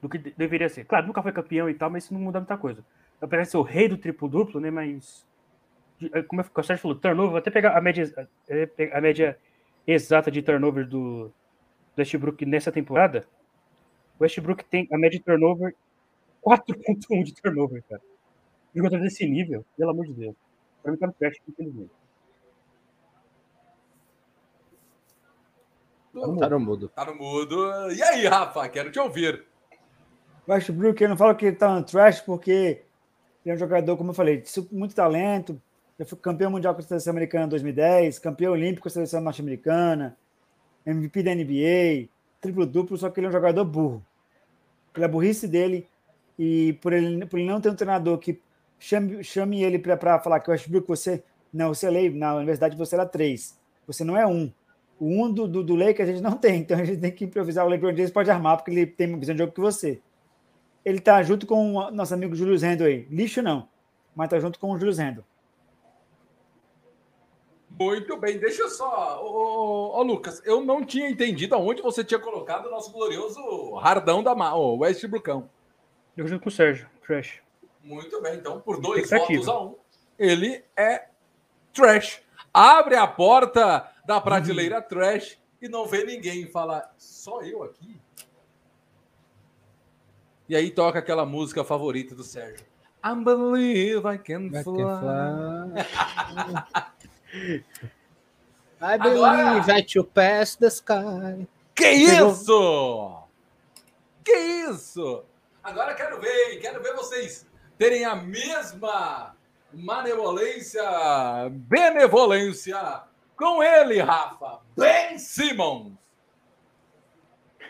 A: do que deveria ser. Claro, nunca foi campeão e tal, mas isso não muda muita coisa. Apesar de ser o rei do triplo-duplo, né? Mas. É, como o Sérgio falou, turnover, vou até pegar a média, é, a média exata de turnover do, do Westbrook nessa temporada. O Westbrook tem a média de turnover 4.1 de turnover, cara. Jogador desse nível, pelo amor de Deus. Pra mim tá no trash, infelizmente.
B: Tá no mudo. Tá no mudo. E aí, Rafa, quero te ouvir.
C: Westbrook, eu não falo que ele tá no trash porque ele é um jogador, como eu falei, de muito talento, Já foi campeão mundial com a seleção americana em 2010, campeão olímpico com a seleção norte-americana, MVP da NBA, triplo-duplo, só que ele é um jogador burro. Pela burrice dele e por ele, por ele não ter um treinador que chame, chame ele para falar que o Westbrook você. Não, você é lei, na universidade você era três. Você não é um. O um do, do, do Lakers a gente não tem, então a gente tem que improvisar. O LeBron James pode armar, porque ele tem uma visão de jogo que você. Ele tá junto com o nosso amigo Julius Randle aí. Lixo não, mas tá junto com o Julius Randle.
B: Muito bem, deixa eu só. Ô, ô, ô, Lucas, eu não tinha entendido aonde você tinha colocado o nosso glorioso Hardão da Ma, o Westbrookão.
A: Eu junto com o Sérgio, Trash.
B: Muito bem, então por dois votos a um, ele é trash. Abre a porta da prateleira trash e não vê ninguém. Fala, só eu aqui? E aí toca aquela música favorita do Sérgio. I believe I can fly.
D: I
B: Agora-
D: believe at you pass the sky.
B: Que isso? Que isso? Agora quero ver, quero ver vocês terem a mesma manevolência, benevolência com ele, Rafa. Ben Simmons.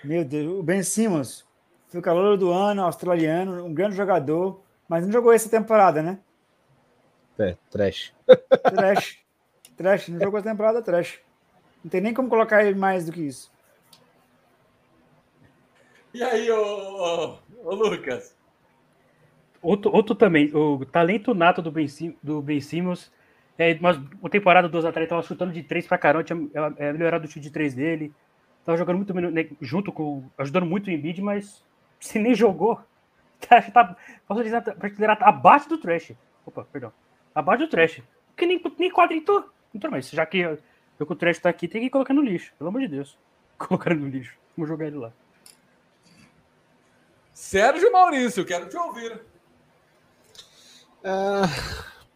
C: Meu Deus, o Ben Simmons foi o calor do ano, australiano, um grande jogador, mas não jogou essa temporada, né?
D: É, trash.
C: Trash. trash, não jogou essa temporada, trash. Não tem nem como colocar ele mais do que isso.
B: E aí, ô, ô, ô, Lucas?
A: Outro, outro também, o talento nato do Ben, Sim- do ben Simmons. É, mas uma temporada dos atletas tava chutando de três pra caramba, tinha é, melhorado o chute de três dele. Tava jogando muito né, junto com. ajudando muito o Embiid, mas se nem jogou. Tá, tá, posso dizer, prateleira abaixo do trash. Opa, perdão. Abaixo do trash. Porque nem, nem quadritou. Então, mas já que eu, eu que o trash tá aqui, tem que colocar no lixo. Pelo amor de Deus. Colocar no lixo. Vamos jogar ele lá.
B: Sérgio Maurício, quero te ouvir.
D: Ah,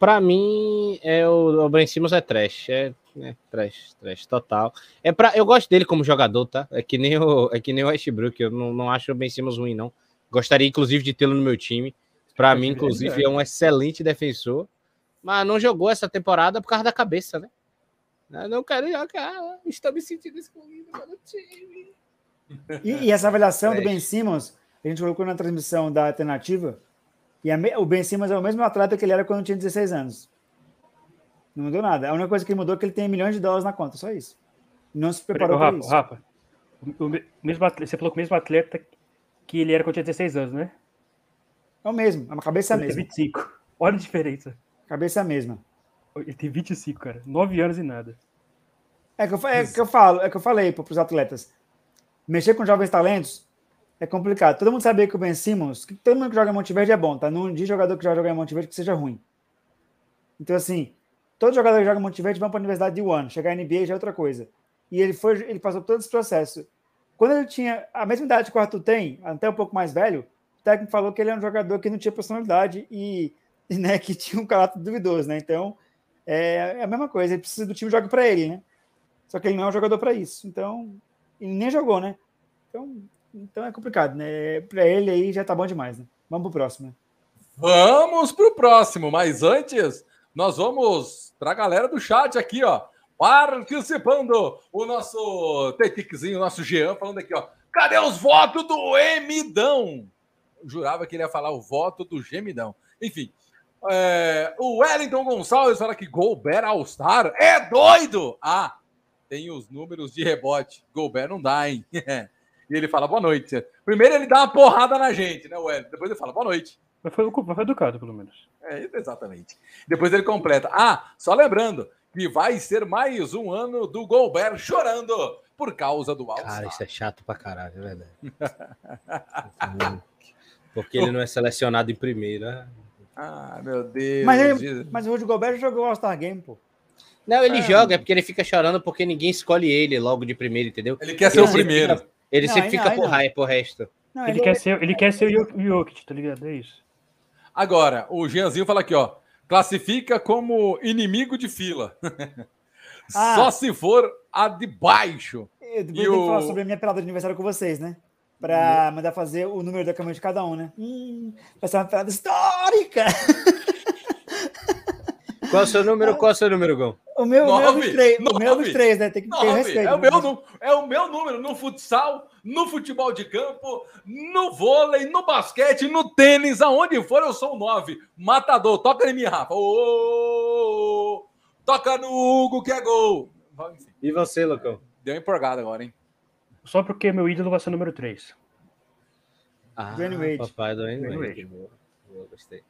D: pra mim, é o, o Ben Simmons é trash. É, é trash, trash, total. É pra, eu gosto dele como jogador, tá? É que nem o, é que nem o Westbrook. Eu não, não acho o Ben Simmons ruim, não. Gostaria, inclusive, de tê-lo no meu time. Pra mim, inclusive, é um excelente defensor. Mas não jogou essa temporada por causa da cabeça, né? Eu não quero jogar. Estou me sentindo excluído pelo time.
C: E, e essa avaliação do
D: Trash.
C: Ben Simmons, a gente colocou na transmissão da alternativa, e a o Ben Simmons é o mesmo atleta que ele era quando tinha 16 anos. Não mudou nada. A única coisa que mudou é que ele tem milhões de dólares na conta, só isso. Não se preparou para isso.
A: Rafa, o, o me- mesmo atleta, você falou que o mesmo atleta que ele era quando tinha 16 anos, né?
C: É o mesmo, a cabeça é a mesma.
A: 25. Olha a diferença.
C: Cabeça é a mesma.
A: Ele tem 25, cara. 9 anos e nada.
C: É que eu, é que eu falo, é que eu falei para os atletas. Mexer com jovens talentos é complicado. Todo mundo sabia que o Ben Simmons, que todo mundo que joga em Monte Verde é bom, tá? Não de jogador que já joga em Monte Verde que seja ruim. Então, assim, todo jogador que joga em Monte Verde vai para a Universidade de One. Chegar na NBA já é outra coisa. E ele foi, ele passou todo esse processo. Quando ele tinha a mesma idade que o Arthur tem, até um pouco mais velho, o técnico falou que ele é um jogador que não tinha personalidade e, e, né, que tinha um caráter duvidoso, né? Então, é, é a mesma coisa. Ele precisa do time jogar para ele, né? Só que ele não é um jogador para isso. Então, ele nem jogou, né? Então, então é complicado, né? Para ele aí já tá bom demais, né? Vamos pro próximo, né?
B: Vamos pro próximo, mas antes, nós vamos pra galera do chat aqui, ó. Participando, o nosso Teticzinho, o nosso Jean, falando aqui, ó. Cadê os votos do Emidão? Eu jurava que ele ia falar o voto do Gemidão. Enfim, é, o Wellington Gonçalves fala que Gobert All-Star é doido! Ah, tem os números de rebote. Gobert não dá, hein? e ele fala boa noite. Primeiro ele dá uma porrada na gente, né, Wellington? Depois ele fala boa noite.
A: Mas foi, foi educado, pelo menos.
B: É, exatamente. Depois ele completa. Ah, só lembrando que vai ser mais um ano do Gobert chorando por causa do All-Star.
D: Cara, isso é chato pra caralho, é verdade. Porque ele não é selecionado em primeira.
B: Ah, meu Deus.
C: Mas, ele, mas o Rudy Gobert jogou o All-Star Game, pô.
D: Não, ele
B: É.
D: joga, é porque ele fica chorando porque ninguém escolhe ele logo de primeiro, entendeu?
B: Ele quer ser o primeiro.
D: fica- Ele
C: Não, não,
D: fica por raio pro resto.
C: Não,
A: Ele, quer ser, ele quer ser o Jok- o Jokic, tá ligado? É isso.
B: Agora, o Jeanzinho fala aqui, ó. Classifica como inimigo de fila.
C: Ah.
B: Só se for a de baixo.
C: Eu depois
B: E
C: tenho que
B: o-
C: falar sobre a minha pelada de aniversário com vocês, né? Pra mandar fazer o número da cama de cada um, né? Hum, vai ser uma pelada histórica!
D: Qual é o seu número? Qual é o seu número, Gão?
C: O meu, o meu é
B: Nove,
C: dos três, o meu é dos
B: nove,
C: três, né? Tem que ter
B: Nove,
C: respeito.
B: é, o meu, nu- é o meu número no futsal, no futebol de campo, no vôlei, no basquete, no tênis, aonde for eu sou o 9. Matador, toca em mim, Rafa. Ô, toca no Hugo que é gol.
D: E você, Lucão?
B: deu uma empolgada agora, hein?
A: Só porque meu ídolo vai ser o número 3.
D: Ah,
C: Dwayne Wade.
D: papai do Dwayne
A: Dwayne
D: Wade.
A: Wade.
D: Boa, boa, gostei.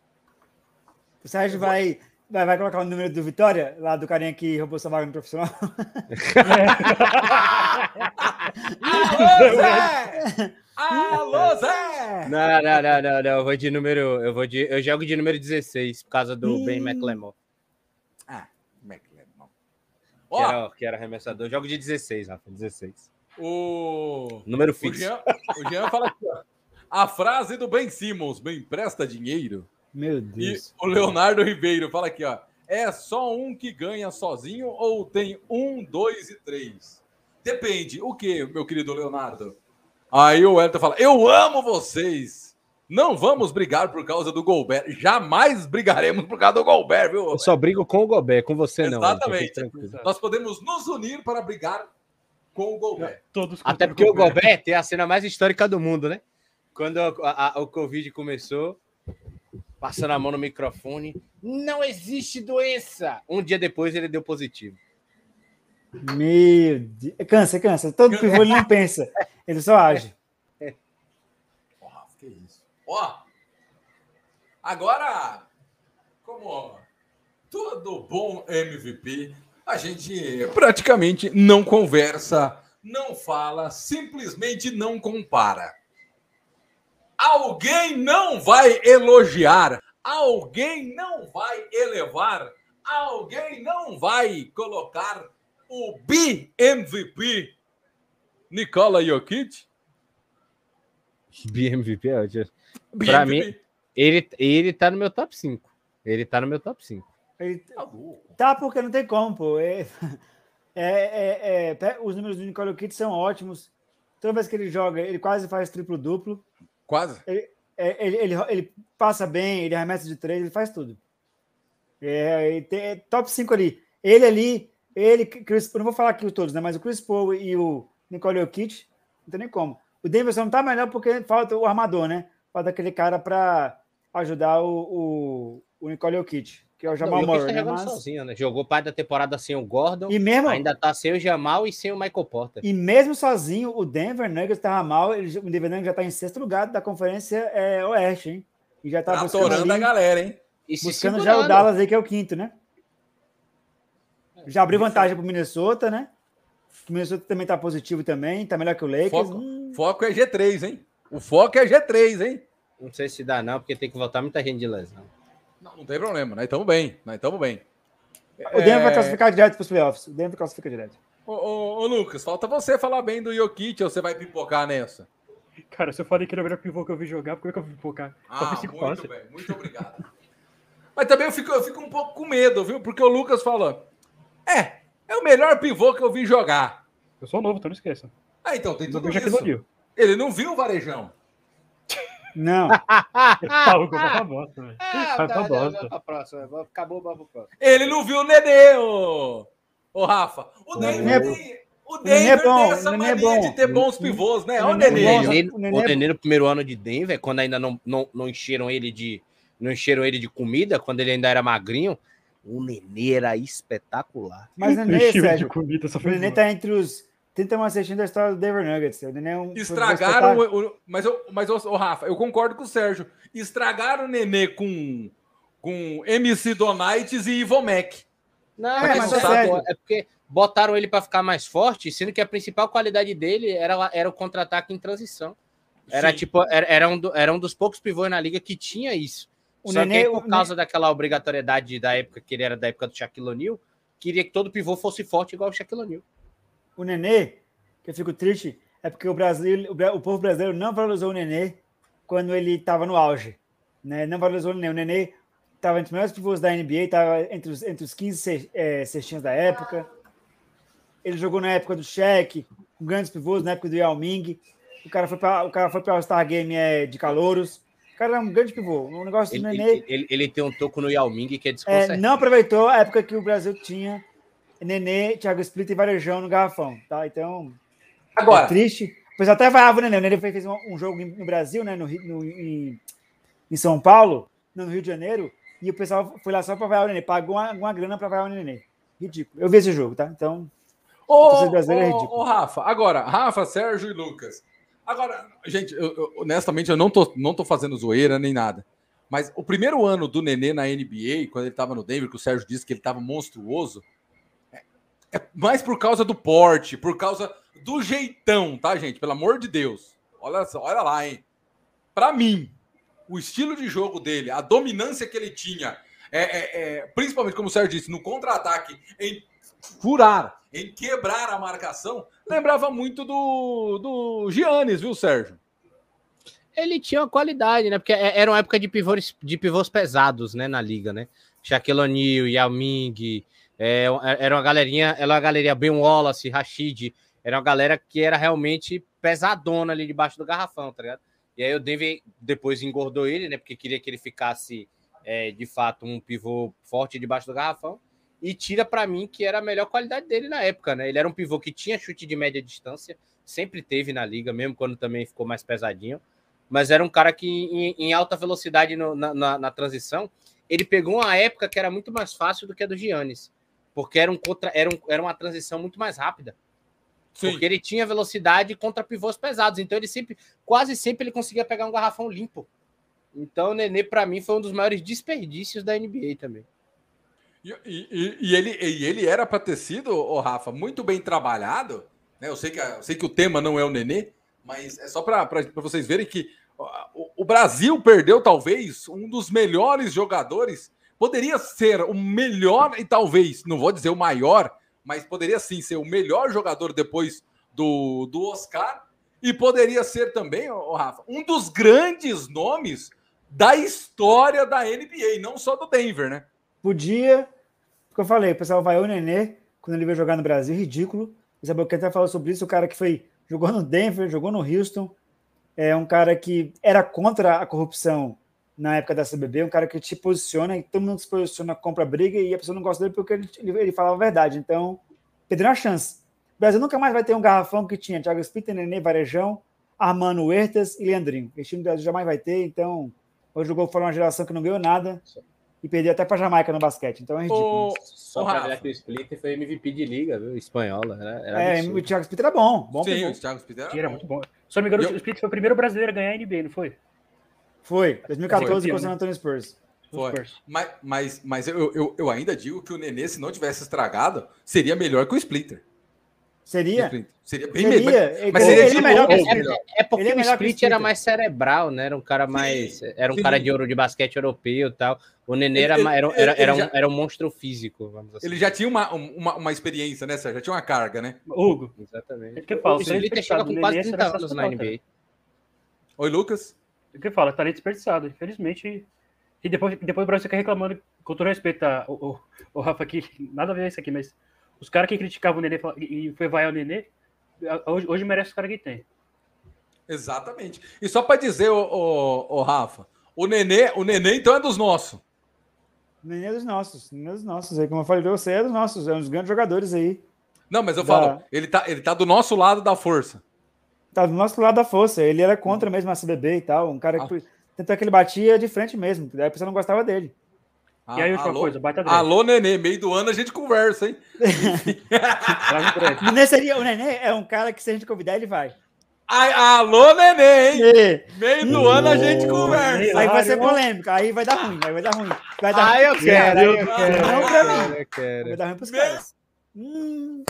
C: O Sérgio vai, vai, vai colocar o número do Vitória, lá do carinha que roubou sua vaga no profissional.
B: Alô, Zé! Alô, Zé!
D: Não, não, não, não, não. Eu vou de número. Eu vou de. Eu jogo de número 16, por causa do Ben McLemore,
B: Ah, é que
D: era, que era arremessador. Eu jogo de 16, Rafa. 16.
B: o...
D: Número
B: O
D: fixo.
B: Jean, o Jean fala aqui, ó. A frase do Ben Simmons, bem empresta dinheiro.
C: Meu
B: E
C: Deus.
B: o Leonardo Ribeiro fala aqui, ó. É só um que ganha sozinho ou tem um, dois e três? Depende. O que, meu querido Leonardo? Aí o Elton fala: Eu amo vocês. Não vamos brigar por causa do Golbert. Jamais brigaremos por causa do Golbert, viu?
D: Eu só brigo com o Gobert, com você não.
B: Exatamente.
D: Fique tranquilo.
B: Nós podemos nos unir para brigar com o Golbert.
A: Todos
D: Até porque o
A: Gobert.
D: Gobert tem a cena mais histórica do mundo, né? Quando a- a- o Covid começou, passando a mão no microfone, não existe doença. Um dia depois ele deu positivo.
C: Meu Deus. Cansa, cansa. Todo pivô ele não pensa. Ele só age.
B: Rafa, que isso. Ó, agora, como todo bom MVP, a gente praticamente não conversa, não fala, simplesmente não compara. Alguém não vai elogiar, alguém não vai elevar, alguém não vai colocar o BMVP Nikola Jokic?
D: BMVP é ótimo. Pra mim- Ele, ele tá no meu top 5. Ele tá no meu top 5.
C: Ele
B: Tá
C: tá porque não tem como, pô. É, é, é, é, os números do Nicole Kidd são ótimos. Toda vez que ele joga, ele quase faz triplo-duplo.
B: Quase.
C: É, ele, ele, ele passa bem, ele arremessa de três, ele faz tudo. É, ele tem- é top 5 ali. Ele ali, ele, Chris, eu não vou falar aqui os todos, né? Mas o Chris Paul e o Nicole Jokic, não tem nem como. O Denver só não tá melhor porque falta o armador, né? Falta aquele cara para ajudar o, o, o Nicole Jokic, que é o Jamal
D: Não,
C: Murray,
D: tá
C: né? Mas-
D: sozinho, né? Jogou parte da temporada sem o Gordon.
C: E mesmo,
D: Ainda tá sem o Jamal e sem o Michael Porter.
C: E mesmo sozinho, o Denver Nuggets estava mal. Ele, o Denver Nuggets já está em sexto lugar da conferência é, Oeste, hein? E já está
B: Tá
C: buscando,
B: atorando a
C: ali,
B: galera, hein?
D: E
C: buscando já o. Dallas aí, que é o quinto, né? Já abriu vantagem para o Minnesota, né? O Minnesota também está positivo também, está melhor que o Lakers.
B: Foco,
C: Hum,
B: foco é G3, hein? O foco é G3, hein?
D: Não sei se dá, não, porque tem que voltar muita gente de lesão.
B: Não, não tem problema, nós estamos bem, nós estamos bem.
C: o Denver vai
B: É,
C: classificar direto para os playoffs. O Denver classifica direto.
B: Ô, ô, ô, Lucas, falta você falar bem do Jokic ou você vai pipocar nessa?
A: Cara, se eu falei que era o melhor pivô que eu vi jogar, por que eu vou pipocar?
B: Ah, muito
A: passes.
B: bem, muito obrigado. Mas também eu fico, eu fico um pouco com medo, viu? Porque o Lucas falou: é, é o melhor pivô que eu vi jogar.
A: Eu sou novo, então não esqueça.
B: Ah, então tem tudo isso. Ele não viu o varejão.
C: Não,
A: Ah, o gol vai pra bosta, velho.
D: Ah,
A: Vai pra bosta.
D: pra próxima. Acabou, vamos pra próxima.
B: Ele não viu o Nenê, ô, ô Rafa. O Denver,
C: Nenê é
B: o
C: Nenê é
B: Denver
C: bom,
B: tem essa
C: é
B: mania
C: bom.
B: de ter bons pivôs, né?
C: O
B: Olha o
C: Nenê é
B: Nenê.
D: O Nenê,
C: o Nenê-
D: o Nenê no primeiro ano de Denver, quando ainda não, não, não encheram ele de não encheram ele de comida, quando ele ainda era magrinho, o Nenê era espetacular.
C: mas o Nenê, Sérgio,
A: comida, só
C: o
A: foi
C: Nenê tá entre os 31 assistindo da história do Denver Nuggets. O Nenê é um
B: Estragaram o, o- mas eu, mas ô, ô, Rafa, eu concordo com o Sérgio. Estragaram o Nenê com com MC Donites e Ivomec.
D: Não,
C: É,
D: mas
C: mas
D: é, porque botaram ele para ficar mais forte, sendo que a principal qualidade dele era, era o contra-ataque em transição. Era
B: Sim.
D: tipo, era, era, um do- era um dos poucos pivôs na liga que tinha isso.
C: O
D: Só
C: Nenê-
D: que por
C: o
D: causa daquela obrigatoriedade da época que ele era da época do Shaquille O'Neal, queria que todo pivô fosse forte igual o Shaquille O'Neal.
C: O Nenê, que eu fico triste, é porque o, Brasil, o, povo brasileiro não valorizou o Nenê quando ele estava no auge. Né? Não valorizou o Nenê. O Nenê estava entre os melhores pivôs da NBA, estava entre os, entre os 15 ce- eh, cestinhas da época. Ele jogou na época do Shaq, com grandes pivôs, na época do Yao Ming. O cara foi para o cara foi para o Star Game eh, de calouros. O cara é um grande pivô. O negócio do
D: Ele,
C: Nenê
D: ele, ele- ele tem um toco no Yao Ming que é
C: é, não aproveitou a época que o Brasil tinha Nenê, Thiago Split e Varejão no garrafão, tá? Então, é
B: Agora,
C: triste. Pois até vaiava o Nenê. O Nenê fez um, um jogo no Brasil, né? No, Rio- no- em, em São Paulo, no Rio de Janeiro, e o pessoal foi lá só para vaiar o Nenê. Pagou uma, uma grana para vaiar o Nenê. Ridículo. Eu vi esse jogo, tá? Então,
B: Ô,
C: é
B: ô,
C: ridículo.
B: ô, Rafa, agora, Rafa, Sérgio e Lucas. Agora, gente, eu- eu- honestamente, eu não tô, não tô fazendo zoeira nem nada. Mas o primeiro ano do Nenê na NBA, quando ele tava no Denver, que o Sérgio disse que ele tava monstruoso, é, é mais por causa do porte, por causa do jeitão, tá, gente? Pelo amor de Deus. Olha, só, olha lá, hein? Pra mim, o estilo de jogo dele, a dominância que ele tinha, é, é- é, principalmente, como o Sérgio disse, no contra-ataque, em furar, em quebrar a marcação, lembrava muito do, do Giannis, viu, Sérgio?
D: Ele tinha uma qualidade, né? Porque é- era uma época de pivôs, de pivôs pesados, né? Na liga, né? Shaquille O'Neal, Yao Ming, é, era uma galerinha, era uma galeria Ben Wallace, Rashid, era uma galera que era realmente pesadona ali debaixo do garrafão, tá ligado? E aí o Denver depois engordou ele, né? Porque queria que ele ficasse, é, de fato, um pivô forte debaixo do garrafão. E tira para mim que era a melhor qualidade dele na época, né? Ele era um pivô que tinha chute de média distância, sempre teve na liga, mesmo quando também ficou mais pesadinho mas era um cara que em, em alta velocidade no- na, na- na transição, ele pegou uma época que era muito mais fácil do que a do Giannis, porque era, um contra, era, um, era uma transição muito mais rápida. Porque ele tinha velocidade contra pivôs pesados, então ele sempre, quase sempre ele conseguia pegar um garrafão limpo. Então o Nenê, para mim, foi um dos maiores desperdícios da NBA também.
B: E, e- e- ele, e ele era para ter sido, ô Rafa, muito bem trabalhado. Né? Eu, sei que, eu sei que o tema não é o Nenê, mas é só para vocês verem que o, o Brasil perdeu talvez um dos melhores jogadores. Poderia ser o melhor e talvez, não vou dizer o maior, mas poderia sim ser o melhor jogador depois do, do Oscar. E poderia ser também, ô Rafa, um dos grandes nomes da história da NBA, não só do Denver, né?
C: Podia, porque eu falei, o pessoal vai o Nenê quando ele veio jogar no Brasil, ridículo. O Isabel até falou sobre isso, o cara que foi jogou no Denver, jogou no Houston, é um cara que era contra a corrupção na época da CBB, um cara que te posiciona e todo mundo se posiciona, compra briga e a pessoa não gosta dele porque ele, ele, ele falava a verdade. Então, perdeu a chance. O Brasil nunca mais vai ter um garrafão que tinha Thiago Splitter, Nenê, Varejão, Armando Huertas e Leandrinho. Esse time do Brasil jamais vai ter, então hoje jogou fora uma geração que não ganhou nada e perdeu até para Jamaica no basquete. Então é ridículo.
B: Ô,
D: Só
B: Rafa.
D: ver que o Splitter foi MVP de liga, viu? Espanhola. Era, era
C: é,
D: absurdo.
C: o Thiago Splitter era bom, bom
B: Sim, o Thiago Spiller
A: Que era muito bom. Se eu não me engano,
B: E eu-
A: o Split foi o primeiro brasileiro a ganhar a NBA, não foi?
C: Foi, 2014
A: Foi.
C: com o San Antonio Spurs.
B: Foi.
A: Spurs.
B: Mas, mas, mas eu, eu, eu ainda digo que o Nenê, se não tivesse estragado, seria melhor que o Splitter.
C: Seria?
B: Seria bem
C: Seria.
B: melhor.
C: Ele-
B: Mas seria
C: ele
B: de
C: é melhor que Splitter.
B: melhor.
D: É porque
C: Ele é
D: o
C: melhor que o
D: Split era
C: Splitter.
D: mais cerebral, né? Era um cara mais. Era um
B: sim.
D: cara de ouro de basquete europeu e tal. O Nenê
B: Ele-
D: era, era,
B: ele-
D: era,
B: ele
D: era,
B: já-
D: um, era um monstro físico, vamos assim.
B: Ele já tinha uma, uma, uma experiência, né, Sérgio? Já tinha uma carga, né?
A: Hugo,
D: Exatamente.
A: é que falo,
D: O Splitter chega com quase
A: Nenê
D: 30
A: era
D: anos na. NBA.
B: Oi, Lucas.
A: É o que eu falo, talento desperdiçado. Infelizmente. E depois, depois o Brasil fica reclamando, com todo respeito a, o, o, o Rafa aqui, nada a ver isso aqui, mas os caras que criticavam o Nenê fala- e foi vaiar o Nenê, hoje, hoje merece os caras que tem.
B: Exatamente. E só para dizer, ô, ô, ô, Rafa, o Nenê, o Nenê, então, é dos nossos.
C: Nenê é dos nossos, Nenê é dos nossos. Aí, como eu falei pra você, é dos nossos, é um dos grandes jogadores aí.
B: Não, mas eu
C: Da-
B: falo, ele tá, ele tá do nosso lado da força.
C: Tá do nosso lado da força. Ele era contra mesmo a CBB e tal. Um cara que. Tanto é que ele batia de frente mesmo. Daí a pessoa não gostava dele.
A: E aí, última
B: alô,
A: coisa, baita
B: alô, Nenê, meio do ano a gente conversa, hein?
C: Nenê, seria, o Nenê é um cara que, se a gente convidar, ele vai.
B: Ai, alô, Nenê, hein?
C: E-
B: Meio do ano a gente conversa.
C: aí vai ser polêmico. Aí vai dar ruim. Aí vai dar ruim. Vai dar
D: Ah,
C: ruim
D: eu quero, eu quero.
C: Não pra mim.
D: Eu quero.
C: Vai dar ruim pros
B: Meu-
C: caras. Hum,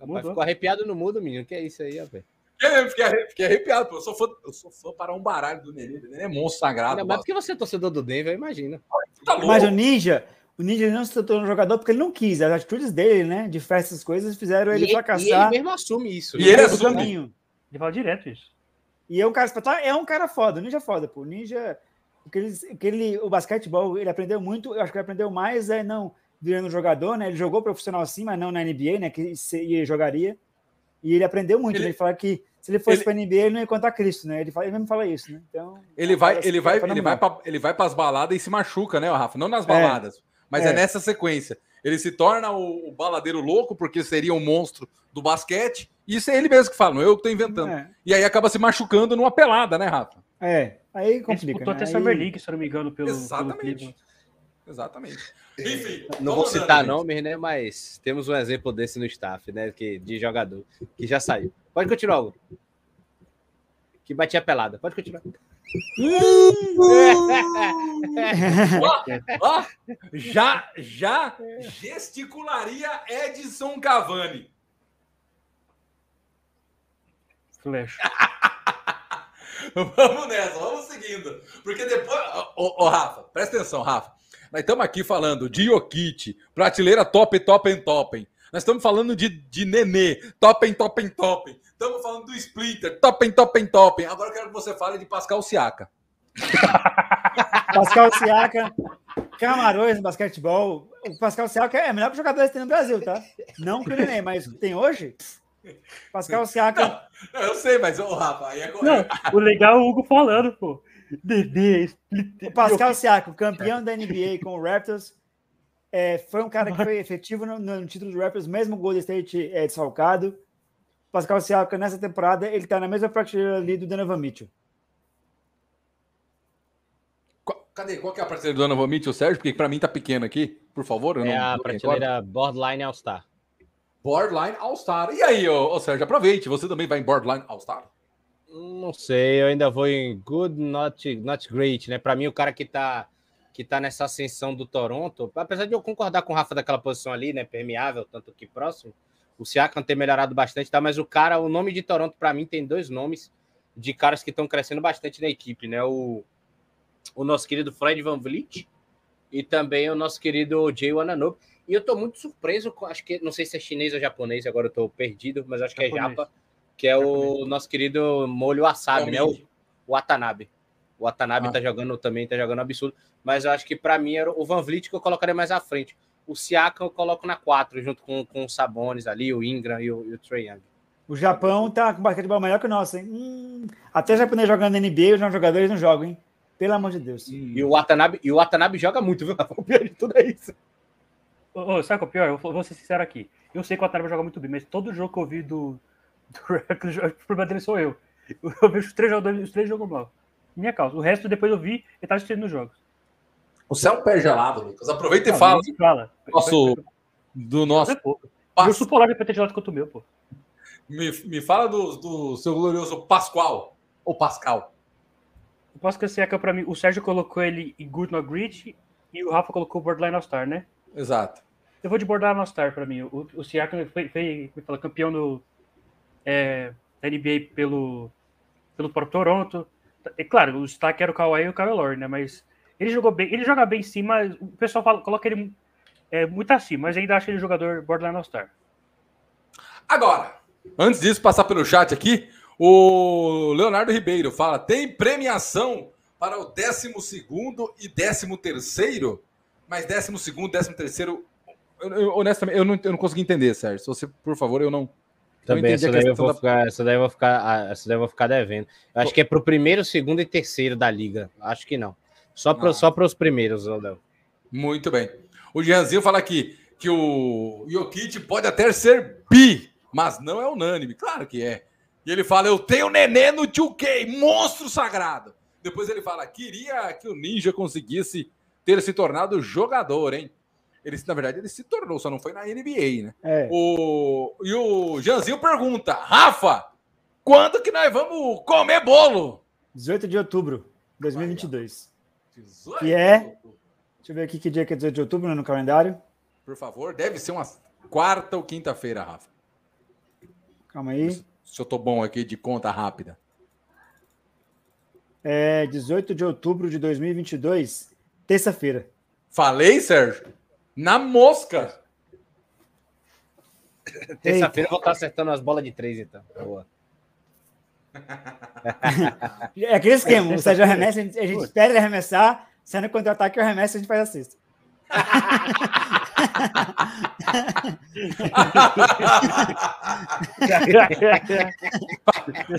D: Rapaz, ficou arrepiado no mudo, menino. Que é isso aí, rapaz?
B: É, fiquei, arre- fiquei arrepiado, pô. Eu sou fã, eu sou fã para um baralho do Nenê. O Nenê é monstro sagrado.
D: Mais porque você é torcedor do Denver, imagina.
B: Tá.
C: Mas o Ninja, o Ninja não se tornou um jogador porque ele não quis. As atitudes dele, né? De festas, coisas, fizeram ele
D: e, e ele
C: fracassar
D: mesmo assume isso.
B: E
D: né?
B: ele
C: no
B: assume.
C: caminho.
A: Ele fala direto isso.
C: E é um cara é um cara foda, o Ninja é foda, pô. O Ninja, o que ele, o que ele, o basquetebol, ele aprendeu muito, eu acho que ele aprendeu mais é não virando jogador, né? Ele jogou profissional sim, mas não na NBA, né? Que ele jogaria. E ele aprendeu muito.
B: Ele-
C: Ele, fala que se ele fosse
B: ele-
C: para NBA, ele não ia contar Cristo, né? Ele, fala, ele mesmo fala isso, né? Então,
B: Ele vai,
C: parece
B: ele vai,
C: é
B: ele vai, pra, ele vai para as baladas e se machuca, né, Rafa? Não nas baladas, mas é.
C: é.
B: nessa sequência. Ele se torna o, o baladeiro louco porque seria um monstro do basquete. Isso é ele mesmo que fala, não eu que tô inventando.
C: É,
B: E aí acaba se machucando numa pelada, né, Rafa?
C: é, aí
A: Ele
C: complica.
A: disputou
C: né?
A: até
C: Aí-
A: Summer League, se eu não me engano, pelo, pelo
B: Exatamente.
A: Cleveland.
B: Exatamente. Enfim,
D: Não vou citar
B: andando,
D: nomes, né? Mas temos um exemplo desse no staff, né? Que, de jogador que já saiu. Pode continuar, Hugo. Que batia pelada. Pode continuar.
B: Ó, já, já gesticularia Edson Cavani.
A: Flash.
B: Vamos nessa, vamos seguindo. Porque depois. Ô, ô, Rafa, presta atenção, Rafa. Nós estamos aqui falando de Jokic, prateleira top, top, top. Nós estamos falando de, de Nenê, top, top, top. Estamos falando do Splinter, top, top, top. Agora eu quero que você fale de Pascal Siaka.
C: Pascal Siaka, Camarões no basquetebol. O Pascal Siaka é o melhor jogador que tem no Brasil, tá? Não que o Neném, mas tem hoje. Pascal Siaka.
B: Não, eu sei, mas, ô, Rafa, aí é.
A: Não, o legal é o Hugo falando, pô. Dedê, split.
C: O Pascal Siakam, campeão da NBA com o Raptors, é, foi um cara que foi efetivo no, no título do Raptors, mesmo o Golden State é, desfalcado. Pascal Siakam, nessa temporada, ele tá na mesma prateleira ali do Donovan Mitchell.
B: Cadê? Qual que é a prateleira do Donovan Mitchell, Sérgio? Porque pra mim tá pequeno aqui, por favor. eu
D: É
B: não-
D: a
B: não recordo.
D: prateleira Borderline All-Star.
B: Borderline All-Star. E aí, ô, ô, Sérgio, aproveite. Você também vai em Borderline All-Star?
D: Não sei, eu ainda vou em good, not, not great, né? Para mim, o cara que tá, que tá nessa ascensão do Toronto, apesar de eu concordar com o Rafa daquela posição ali, né? Permeável, tanto que próximo, o Siakam ter melhorado bastante, tá? Mas o cara, o nome de Toronto, para mim, tem dois nomes de caras que estão crescendo bastante na equipe, né? O, o nosso querido Fred Van Vliet e também o nosso querido Jay Wananope. E eu tô muito surpreso, com, acho que, não sei se é chinês ou japonês, agora eu tô perdido, mas acho que é
A: Japonês.
D: japa, que é o nosso querido molho wasabi, né? O, o Watanabe. O Watanabe
B: Ah.
D: tá jogando também, tá jogando absurdo. Mas eu acho que para mim era o Van Vliet que eu colocaria mais à frente. O Siakam eu coloco na 4, junto com, com o Sabonis ali, o Ingram e o, e o Trae Young.
C: O Japão tá com basquetebol melhor que o nosso, hein? Hum, até japonês jogando NBA, os jogadores não jogam, hein? Pelo amor de Deus.
D: E o Watanabe, e o Watanabe joga muito, viu? O pior de tudo é isso.
A: Ô, sabe o que é o pior? Eu vou ser sincero aqui. Eu sei que o Atlético joga muito bem, mas todo jogo que eu vi do, do Raptors, o problema dele sou eu. Eu, vejo os três jogadores, os três jogam mal. Minha causa. O resto, depois eu vi, ele tá assistindo nos jogos.
B: Você é um pé gelado, Lucas. Aproveita e
A: Não,
B: fala
A: fala.
B: nosso- do nosso.
A: É Eu sou polar de PT de lado quanto o meu, pô.
B: Me, me fala do, do seu glorioso Pascoal. Ou Pascal.
A: Eu posso esquecer que pra mim, o Sérgio colocou ele em Good No Grid e o Rafa colocou o Borderline All-Star, né?
B: Exato.
A: Eu vou de Borderline All-Star pra mim. O, o Siakam foi, foi, como fala, campeão do, é, da NBA pelo, pelo próprio Toronto. É claro, o destaque era o Kawhi e o Lowry, né? Mas ele jogou bem. Ele joga bem sim, mas o pessoal fala, coloca ele é, muito acima. Mas ainda acho ele jogador Borderline All-Star.
B: Agora, antes disso, passar pelo chat aqui, o Leonardo Ribeiro fala: tem premiação para o 12 e 13 terceiro, mas 12 e 13 terceiro, eu, eu, honestamente, eu não, eu não consegui entender, Sérgio. Se você, por favor, eu não.
D: Também, essa daí, eu vou
B: da-
D: ficar, essa daí eu vou ficar, ah, essa daí eu vou ficar devendo. Eu acho que é pro primeiro, segundo e terceiro da liga. Acho que não. Só para
B: Ah.
D: só os primeiros, Léo.
B: Muito bem. O Jeanzinho fala aqui que o Jokic pode até ser bi, mas não é unânime. Claro que é. E ele fala: Eu tenho nenê no 2K, monstro sagrado. Depois ele fala: Queria que o Ninja conseguisse ter se tornado jogador, hein? Ele, na verdade, ele se tornou, só não foi na NBA, né?
C: É.
B: O, e o Jeanzinho pergunta: Rafa, quando que nós vamos comer bolo?
C: 18 de outubro de 2022.
B: 18?
C: E é? Deixa eu ver aqui que dia que é 18 de outubro no calendário.
B: Por favor, deve ser uma quarta ou quinta-feira, Rafa.
C: Calma aí.
B: Se eu tô bom aqui de conta rápida.
C: É 18 de outubro de 2022, terça-feira.
B: Falei, Sérgio? Na mosca.
D: Terça-feira eu vou estar acertando as bolas de três, então. Boa.
C: É aquele esquema, o Sérgio arremessa, a gente, a gente espera ele arremessar, sendo contra-ataque e arremessa, a gente faz a cesta.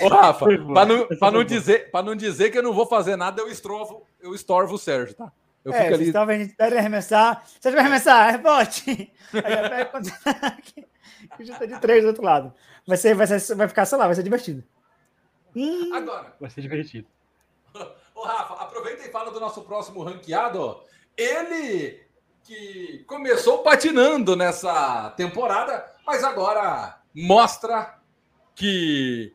B: Ô, Rafa, para não, pra não, dizer, pra não dizer que eu não vou fazer nada, eu estorvo, eu estorvo o Sérgio, tá? Eu
C: é,
B: fico ali.
C: Estava ele arremessar. Você vai arremessar, rebote. Aí vai continuar Justa de três do outro lado. Vai, ser, vai, ser, vai ficar, sei lá, vai ser divertido.
B: Hum. Agora.
A: Vai ser divertido.
B: Ô, Rafa, aproveita e fala do nosso próximo ranqueado. Ele que começou patinando nessa temporada, mas agora mostra que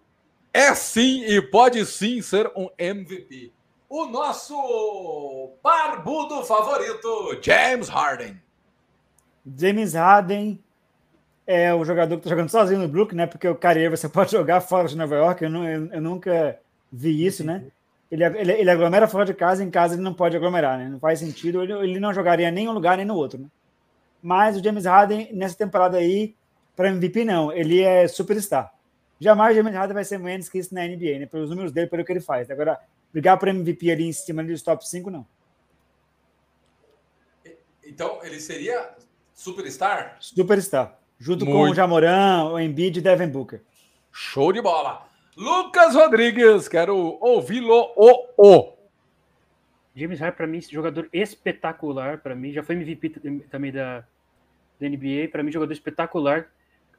B: é sim e pode sim ser um MVP. O nosso barbudo favorito, James Harden.
C: James Harden é o jogador que está jogando sozinho no Brook, né? Porque o Kyrie você pode jogar fora de Nova York. Eu, não, eu, eu nunca vi isso, né? Ele, ele, ele, aglomera fora de casa, em casa ele não pode aglomerar, né? Não faz sentido. Ele, ele não jogaria nem um lugar nem no outro, né? Mas o James Harden, nessa temporada aí, para MVP, não. Ele é superstar. Jamais o James Harden vai ser menos que isso na NBA, né? Pelos números dele, pelo que ele faz. Agora, brigar para MVP ali em cima dos top 5, não.
B: Então, ele seria superstar?
C: Superstar. Junto Muito. com o Jamoran, o Embiid e Devin Booker.
B: Show de bola. Lucas Rodrigues, quero ouvi-lo. O, o.
A: James Harden, para mim, jogador espetacular. Para mim, já foi MVP também da, da NBA. Para mim, jogador espetacular.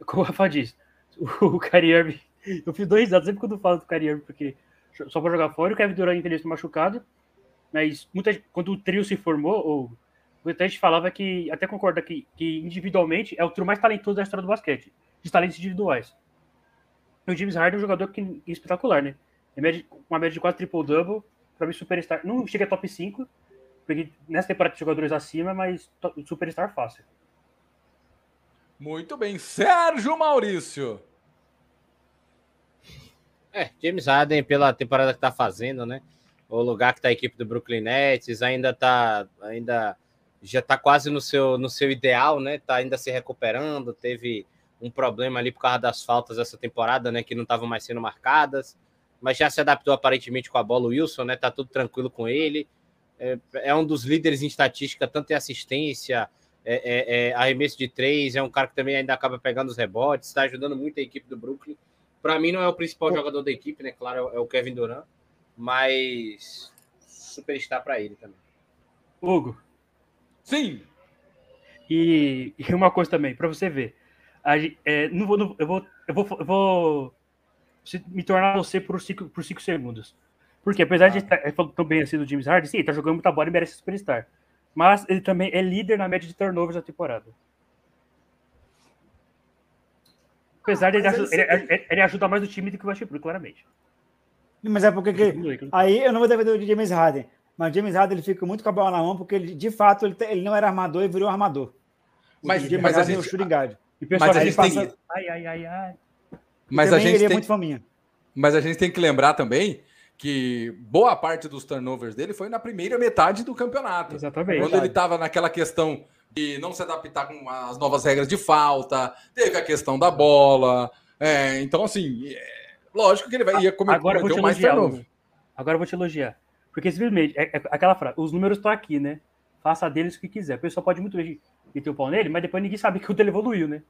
A: Como o Rafa diz, o Kyrie Eu fiz dois dados sempre quando falo do Kyrie porque só para jogar fora. O Kevin Durant, infelizmente, machucado. Mas muita, quando o trio se formou, ou muita gente falava que, até concorda que, que individualmente é o trio mais talentoso da história do basquete, de talentos individuais. E o James Harden é um jogador que, é espetacular, né? É média, uma média de quase triple-double, para mim superstar. Não chega a top 5, porque nessa temporada de jogadores acima, mas superstar fácil.
B: Muito bem. Sérgio Maurício.
D: É, James Harden, pela temporada que tá fazendo, né? O lugar que tá a equipe do Brooklyn Nets, ainda tá. Ainda já tá quase no seu, no seu ideal, né? Tá ainda se recuperando, teve um problema ali por causa das faltas essa temporada, né? Que não estavam mais sendo marcadas, mas já se adaptou aparentemente com a bola Wilson, né? Tá tudo tranquilo com ele. É, é um dos líderes em estatística, tanto em assistência, é, é, é, arremesso de três, é um cara que também ainda acaba pegando os rebotes, está ajudando muito a equipe do Brooklyn. Para mim, não é o principal jogador da equipe, né? Claro, é o Kevin Durant, mas superstar para ele também.
A: Hugo.
B: Sim.
A: E, e uma coisa também, para você ver. A, é, não vou, não, eu, vou, eu, vou, eu vou me tornar você por 5 por cinco segundos. Porque apesar ah. de estar tão bem assim do James Harden, sim, ele tá jogando muita bola e merece superstar. Mas ele também é líder na média de turnovers da temporada. Apesar ah, de ele, ajuda, ele, ele, ajuda mais o time do que o Westbrook, claramente.
C: Mas é porque que, aí eu não vou defender o James Harden, mas o James Harden ele fica muito com a bola na mão porque ele, de fato ele, ele não era armador e virou armador.
B: Mas, o James mas Harden a gente, é o shooting guard.
C: E o pessoal
B: mas a gente
C: passa...
B: tem...
C: Ai, ai, ai, ai.
B: Mas a gente
C: ele
B: tem...
C: muito faminha.
B: Mas a gente tem que lembrar também que boa parte dos turnovers dele foi na primeira metade do campeonato.
A: Exatamente.
B: Quando ele estava naquela questão de não se adaptar com as novas regras de falta, teve a questão da bola. É, então, assim, é, lógico que ele vai, ia
A: cometer, Agora cometer mais turnover. Agora eu vou te elogiar. Porque simplesmente, é, é aquela frase, os números estão aqui, né? Faça deles o que quiser. O pessoal pode muito bem meter o pau nele, mas depois ninguém sabe que o dele evoluiu, né?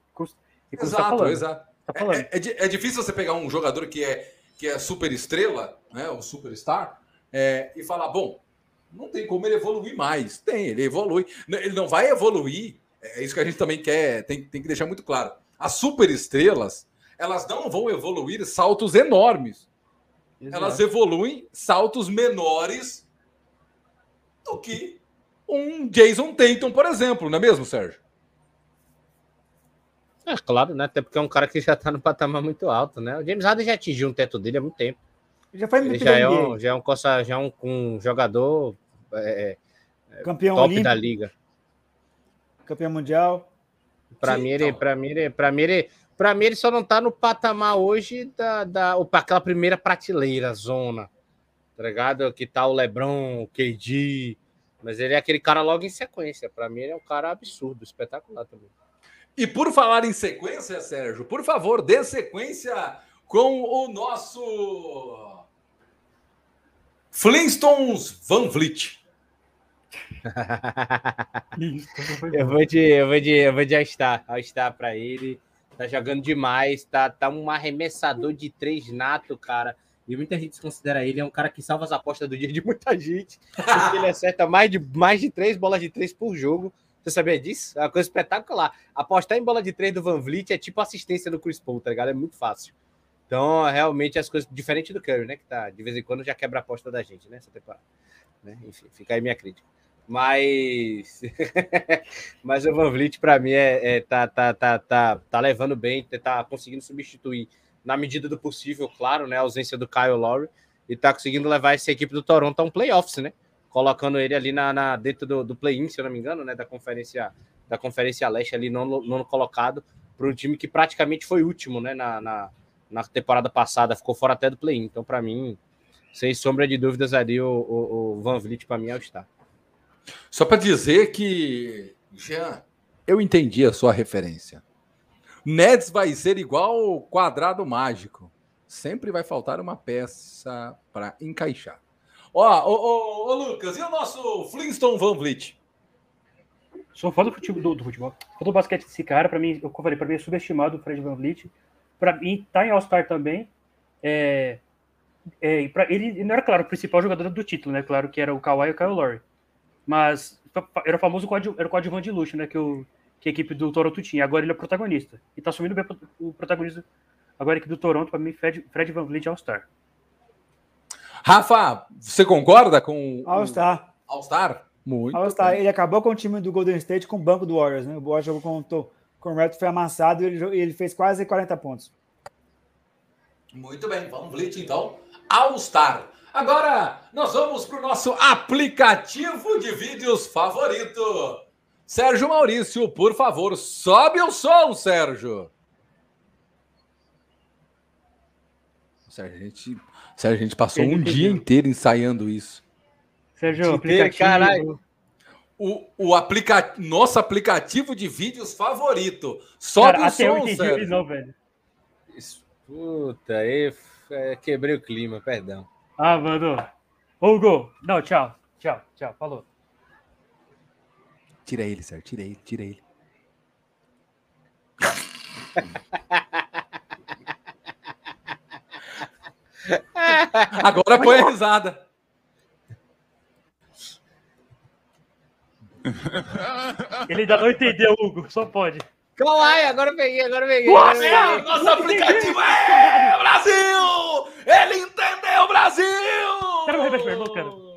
B: exato, tá exato. Tá é, é, é, difícil você pegar um jogador que é, que é super estrela, né? O superstar, é, e falar, bom, não tem como ele evoluir mais. Tem, ele evolui. Ele não vai evoluir. É isso que a gente também quer, tem, tem que deixar muito claro. As super estrelas, elas não vão evoluir saltos enormes. Exato. Elas evoluem saltos menores do que um Jason Tatum, por exemplo, não é mesmo, Sérgio?
D: É claro, né? Até porque é um cara que já tá no patamar muito alto, né? O James Harden já atingiu um teto dele há muito tempo.
C: Já foi
D: Ele já é, um, já é um, já é um, um jogador é,
C: é campeão
D: top
C: olímpico,
D: da liga.
C: Campeão mundial.
D: Para mim, ele, então. para mim, ele, para mim, ele, para mim, ele só não tá no patamar hoje da, da aquela primeira prateleira, zona, tá ligado? Que tá o LeBron, o KD, mas ele é aquele cara logo em sequência. Para mim, ele é um cara absurdo, espetacular também.
B: E por falar em sequência, Sérgio, por favor, dê sequência com o nosso Flintstones Van Vliet.
D: eu vou de, eu vou de, eu vou de All-Star, All-Star para ele. Tá jogando demais, tá, tá um arremessador de três nato, cara. E muita gente considera ele é um cara que salva as apostas do dia de muita gente. Porque ele acerta mais de, mais de três bolas de três por jogo. Você sabia disso? É uma coisa espetacular. Apostar em bola de três do Van Vliet é tipo assistência do Chris Paul, tá ligado? É muito fácil. Então, realmente, as coisas. Diferente do Curry, né? Que tá, de vez em quando já quebra a aposta da gente, né? Essa temporada. Né? Enfim, fica aí minha crítica. Mas. Mas o Van Vliet, para mim, é, é, tá, tá, tá, tá, tá levando bem, tá conseguindo substituir na medida do possível, claro, né? A ausência do Kyle Lowry e tá conseguindo levar essa equipe do Toronto a um playoffs, né? Colocando ele ali na, na dentro do, do play-in, se eu não me engano, né? Da conferência da conferência leste ali nono, nono colocado para um time que praticamente foi último, né? Na, na, na temporada passada, ficou fora até do play-in. Então, para mim, sem sombra de dúvidas, ali o, o, o Van Vliet para mim é o está.
B: Só para dizer que, Jean, eu entendi a sua referência. Neds vai ser igual quadrado mágico. Sempre vai faltar uma peça para encaixar. Ó, ô, ô, ô, Lucas, e o nosso Flintstone Van Vliet?
A: Sou fã do futebol, do, do futebol. Fã do basquete desse cara, para mim, eu falei, para mim é subestimado o Fred Van Vliet. Para mim, tá em All-Star também. É, é, pra, ele não era, claro, o principal jogador do título, né? Claro que era o Kawhi e o Kyle Lowry. Mas era o famoso era o coadjuvante de luxo, né? Que o, que a equipe do Toronto tinha. Agora ele é protagonista. E tá assumindo bem o protagonismo. Agora a equipe do Toronto, para mim, Fred, Fred Van Vliet All-Star.
B: Rafa, você concorda com
C: All-Star?
B: All-Star?
C: Muito. All-Star. Ele acabou com o time do Golden State com o banco do Warriors, né? O Warriors jogou com, Reto, foi amassado e ele, ele fez quase 40 pontos.
B: Muito bem, vamos Vliet então. All-Star. Agora nós vamos para o nosso aplicativo de vídeos favorito. Sérgio Maurício, por favor, sobe o som, Sérgio. Sérgio, a gente, Sérgio, a gente passou um dia inteiro ensaiando isso.
A: Sérgio, aplicativo. Caralho.
B: O, o aplica... nosso aplicativo de vídeos favorito. Sobe Cara, o som, Sérgio. Não, velho.
D: Puta, aí é, quebrei o clima, perdão.
A: Ah, mano. Hugo, não, tchau. Tchau, tchau. Falou.
B: Tira ele, Sérgio. Tira ele, tira ele. Agora põe a risada.
A: Ele ainda não entendeu, Hugo. Só pode.
D: Kawhi, agora peguei, agora peguei.
B: Nossa, agora peguei. nosso aplicativo é Brasil! Ele entendeu, Brasil! Quero ver, pergunta, cara.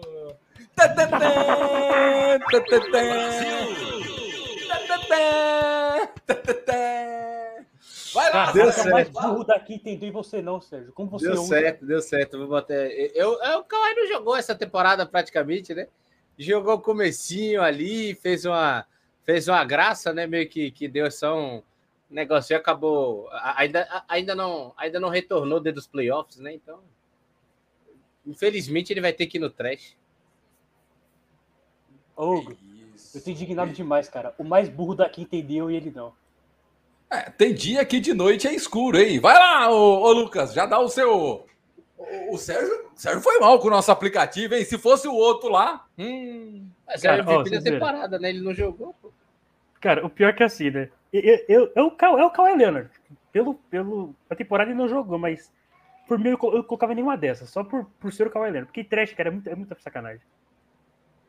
A: Vai lá, deu certo. mais burro daqui entendeu e você não, Sérgio. Como você
D: Deu certo, deu certo. Vou botar... eu, eu, o Kawhi não jogou essa temporada praticamente, né? Jogou o comecinho ali, fez uma, fez uma graça, né? Meio que, que deu só um negócio e acabou. Ainda, ainda, não, ainda não retornou dentro dos playoffs, né? Então, infelizmente, ele vai ter que ir no trash.
A: Hugo, eu tô indignado demais, cara. O mais burro daqui entendeu e ele não.
B: É, tem dia que de noite é escuro, hein? Vai lá, ô, ô Lucas, já dá o seu. O, o Sérgio, Sérgio foi mal com o nosso aplicativo, hein? Se fosse o outro lá. Hum...
D: Mas cara, era MVP da temporada, né? Ele não jogou, pô.
A: Cara, o pior que é assim, né? Eu, eu, eu, é o Kawhi Leonard. Pelo, pelo, a temporada ele não jogou, mas por mim eu, eu colocava nenhuma dessas, só por, por ser o Kawhi Leonard. Porque trash, cara, é, muito, é muita sacanagem.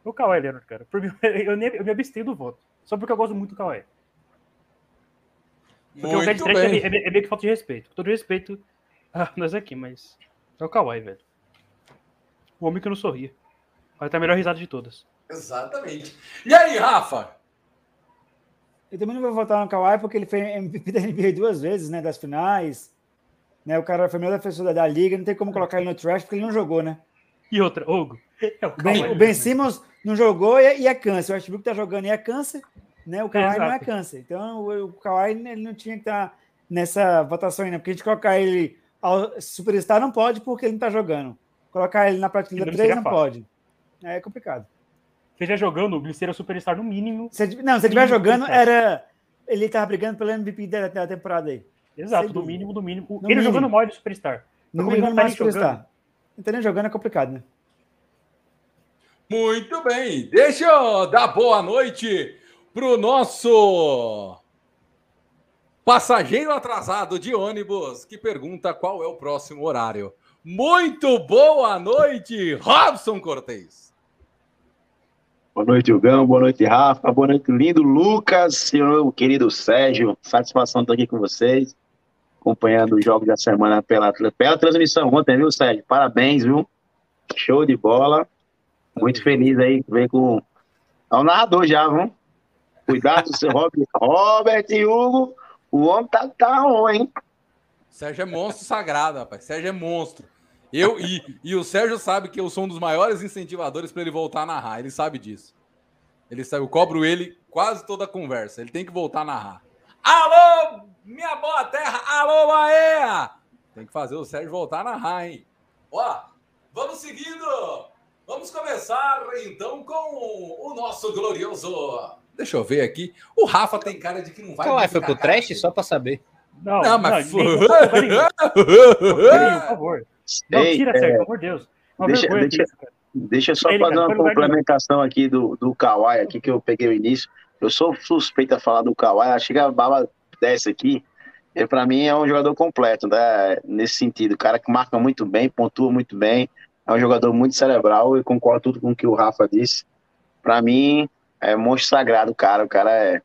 A: O Kawhi Leonard, cara. Por mim, eu, nem, eu me abstenho do voto. Só porque eu gosto muito do Kawhi. Porque muito o Red Trash é, é, é, meio que falta de respeito. Com todo respeito a nós aqui, mas é o Kawhi, velho. O homem que não sorria. Vai ter a melhor risada de todas.
B: Exatamente. E aí, Rafa?
C: Eu também não vou votar no Kawhi porque ele foi MVP da NBA duas vezes, né? Das finais. Né, o cara foi o melhor defensor da, liga, não tem como colocar ele no trash porque ele não jogou, né?
A: E outra, Hugo.
C: É o, ben, o Ben Simmons não jogou e, e é câncer. O Westbrook tá jogando e é câncer, né? O Kawhi é, não é câncer. Então o, o Kawhi ele não tinha que estar tá nessa votação ainda, porque a gente colocar ele superstar não pode porque ele não tá jogando. Colocar ele na prateleira 3 não pode. É complicado
A: esteja jogando, ele seria superstar no mínimo.
C: Se, não, se ele estiver jogando, era. Ele estava brigando pelo MVP da, da temporada aí.
A: Exato, no mínimo, do mínimo. No ele mínimo. jogando mal de superstar.
C: No mínimo, não mais superstar. Então, nem jogando é complicado, né?
B: Muito bem. Deixa eu dar boa noite pro nosso Passageiro atrasado de ônibus que pergunta qual é o próximo horário. Muito boa noite, Robson Cortez.
F: Boa noite, Hugão. Boa noite, Rafa. Boa noite, lindo Lucas. Meu querido Sérgio. Satisfação estar aqui com vocês, acompanhando os jogos da semana pela, pela transmissão ontem, viu, Sérgio? Parabéns, viu? Show de bola. Muito feliz aí. Vem com. É o narrador já, viu? Cuidado, seu Robert, Robert e Hugo. O homem tá, tá ruim, hein?
B: Sérgio é monstro sagrado, rapaz. Sérgio é monstro. Eu e, e o Sérgio sabe que eu sou um dos maiores incentivadores para ele voltar a narrar. Ele sabe disso. Ele sabe, eu cobro ele quase toda a conversa. Ele tem que voltar a narrar. Alô, minha boa terra! Alô, Bahia! Tem que fazer o Sérgio voltar a narrar, hein? Ó, vamos seguindo. Vamos começar então com o nosso glorioso. Deixa eu ver aqui. O Rafa tem cara de que não vai.
D: Qual é? Foi pro trash? Só pra saber.
A: Não,
B: Não, mas
A: não, por favor. Não, tira,
F: é,
A: Sérgio, pelo amor de Deus. Uma
F: deixa-
A: vergonha
F: deixa-
A: cara.
F: Deixa eu só
A: Ele,
F: fazer
A: cara,
F: uma complementação aqui do, do Kawhi aqui, que eu peguei o início. Eu sou suspeito a falar do Kawhi, acho que a bala desce aqui. Ele, para mim, é um jogador completo, né? Nesse sentido. Cara que marca muito bem, pontua muito bem. É um jogador muito cerebral e concordo tudo com o que o Rafa disse. Para mim, é monstro sagrado, cara. O cara é,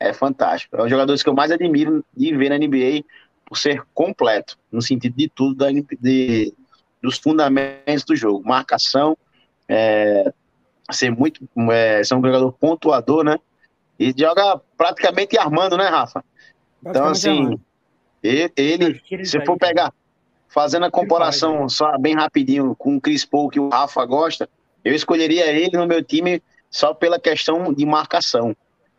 F: é fantástico. É um dos jogadores que eu mais admiro de ver na NBA por ser completo, no sentido de tudo, da, de, dos fundamentos do jogo. Marcação, é, ser muito, é, ser um jogador pontuador, né? E joga praticamente armando, né, Rafa? Então, assim, ele, ele se for pegar, fazendo a comparação
A: vai,
F: só bem rapidinho com o Chris Paul, que o Rafa gosta, eu escolheria ele no meu time só pela questão de marcação.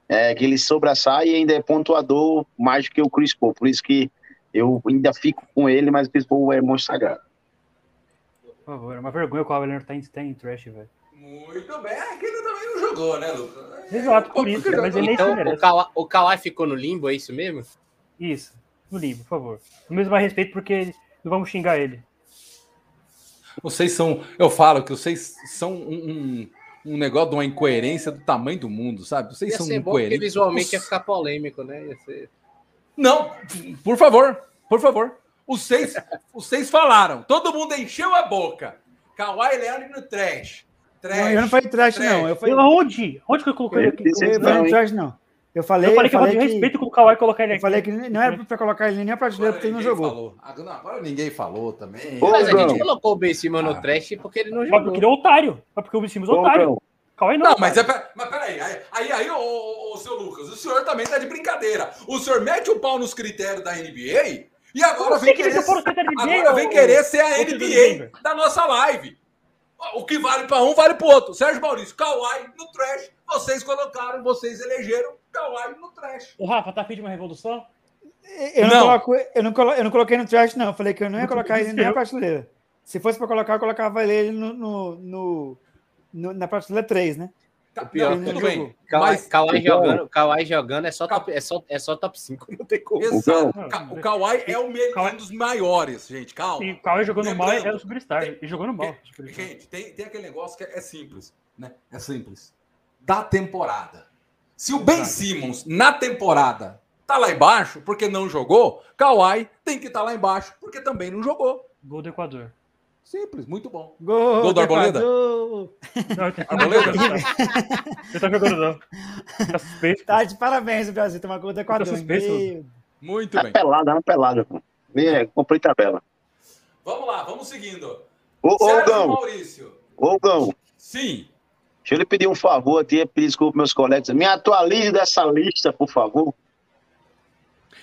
F: É, que ele sobressai e ainda é pontuador mais do que o Chris Paul. Por isso que eu ainda fico com ele, mas o Chris Paul é monstro sagrado.
A: Por favor, é uma vergonha o Kawhi Leonard tá em, tá em trash, velho.
B: Muito bem. É que ele também não jogou, né, Lucas?
A: Exato, por isso, mas ele
D: Então, o. Kawhi, o Kawhi ficou no limbo, é isso mesmo?
A: Isso, no livro, por favor. No mesmo mais respeito, porque não vamos xingar ele.
B: Vocês são. Eu falo que vocês são um, um, um negócio de uma incoerência do tamanho do mundo, sabe? Vocês
D: Ia
B: são
D: ser bom porque
B: incoerentes.
D: visualmente ia ficar polêmico, né? Ia ser...
B: Não, por favor, por favor. Os seis, os seis falaram. Todo mundo encheu a boca. Kawhi Leonard no trash. Trash.
C: Não, eu não falei trash,
B: trash.
C: não. Eu falei,
A: Eu, Onde? Onde que eu coloquei?
F: Esse-
C: eu
F: Não,
C: falei trash, não. Eu falei,
A: Eu falei que eu
C: falei
A: falta de respeito com o Kawhi colocar ele
C: eu
A: aqui.
C: falei que não era pra colocar ele nem a prateleira porque ele não jogou.
B: falou. Agora, não, agora ninguém falou também.
F: Ô,
D: Mas a gente colocou o Ben Simmons
B: Ah.
D: no trash porque ele não jogou.
A: porque ele é otário. Só porque o Simmons é otário. Kawhi não.
B: Não, mas, é,
A: cara.
B: pe- mas peraí, aí, aí, aí ô, ô, ô, seu Lucas, o senhor também tá de brincadeira. O senhor mete o pau nos critérios da NBA e agora
A: Você
B: vem
A: que
B: querer,
A: de
B: agora vem querer ser a NBA da nossa live. O que vale pra um, vale pro outro. Sérgio Maurício, Kawhi no trash. Vocês colocaram, vocês elegeram Kawhi no trash.
A: O Rafa, tá afim de uma revolução?
C: Eu não,
B: Não.
C: Coloco, eu, não colo, eu não coloquei no trash, não. Eu falei que eu não ia colocar ele na prateleira. Se fosse pra colocar, eu colocava ele no, no, no- no- na prateleira 3, né?
B: Tá,
D: pior
B: não,
C: que
B: tudo bem.
D: Kawhi,
B: Mas
D: Kawhi
F: Então-
D: jogando, Kawhi jogando é só, top, é, só, é só top 5, não tem como.
B: Exato. Ka-. O Kawhi é o me-
A: Kawhi-
B: um dos maiores, gente. Calma.
A: E o Kawhi jogando mal
B: Lembrando,
A: é o superstar.
B: tem-
A: E jogando mal.
B: Gente,
A: superstar.
B: Gente, tem, tem aquele negócio que é, é simples, né? É simples. Da temporada. Se o Ben. Simmons, na temporada, tá lá embaixo porque não jogou, Kawhi tem que estar lá embaixo porque também não jogou.
A: Gol do Equador.
B: Simples, muito bom.
C: Gol,
B: Gol do Arboleda?
A: Não, tá,
B: Arboleda?
A: ele tá jogando não. Tá suspeito.
C: Tá de parabéns, Brasil. Tomar gol do Equador.
A: suspenso.
C: Meu
B: Muito
F: É
B: bem.
F: pelada, é uma pelada. É, comprei tabela.
B: Vamos lá, vamos seguindo.
F: Ô, ô,
B: Sérgio
F: Gão,
B: Maurício.
F: ô, Gão,
B: Sim.
F: deixa eu lhe pedir um favor aqui, pedir desculpa meus colegas. Me atualize dessa lista, por favor.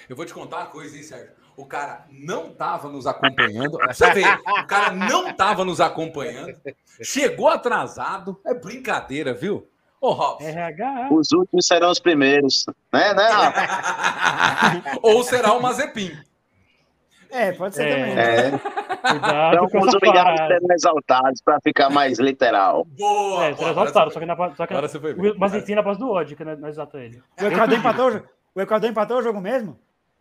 B: Eu vou te contar uma coisa, hein, Sérgio? O cara não tava nos acompanhando. Você vê, o cara não tava nos acompanhando. Chegou atrasado. É brincadeira, viu? Ô, Robson.
A: RH.
F: Os últimos serão os primeiros. Né, né, Rafa?
B: Ou será o Mazepin.
C: É, pode ser
A: É.
C: também. né?
F: É,
A: Cuidado
F: então a
A: parada.
F: serem exaltados para ficar mais literal.
B: Boa!
A: É,
B: boa,
A: será
B: agora
A: exaltado,
B: você
A: só que, na, só que
B: Agora você foi bem.
A: Mazepin na base do ódio, que nós nós exalta ele.
C: O Equador empatou, o jo- o Equador empatou o jogo mesmo?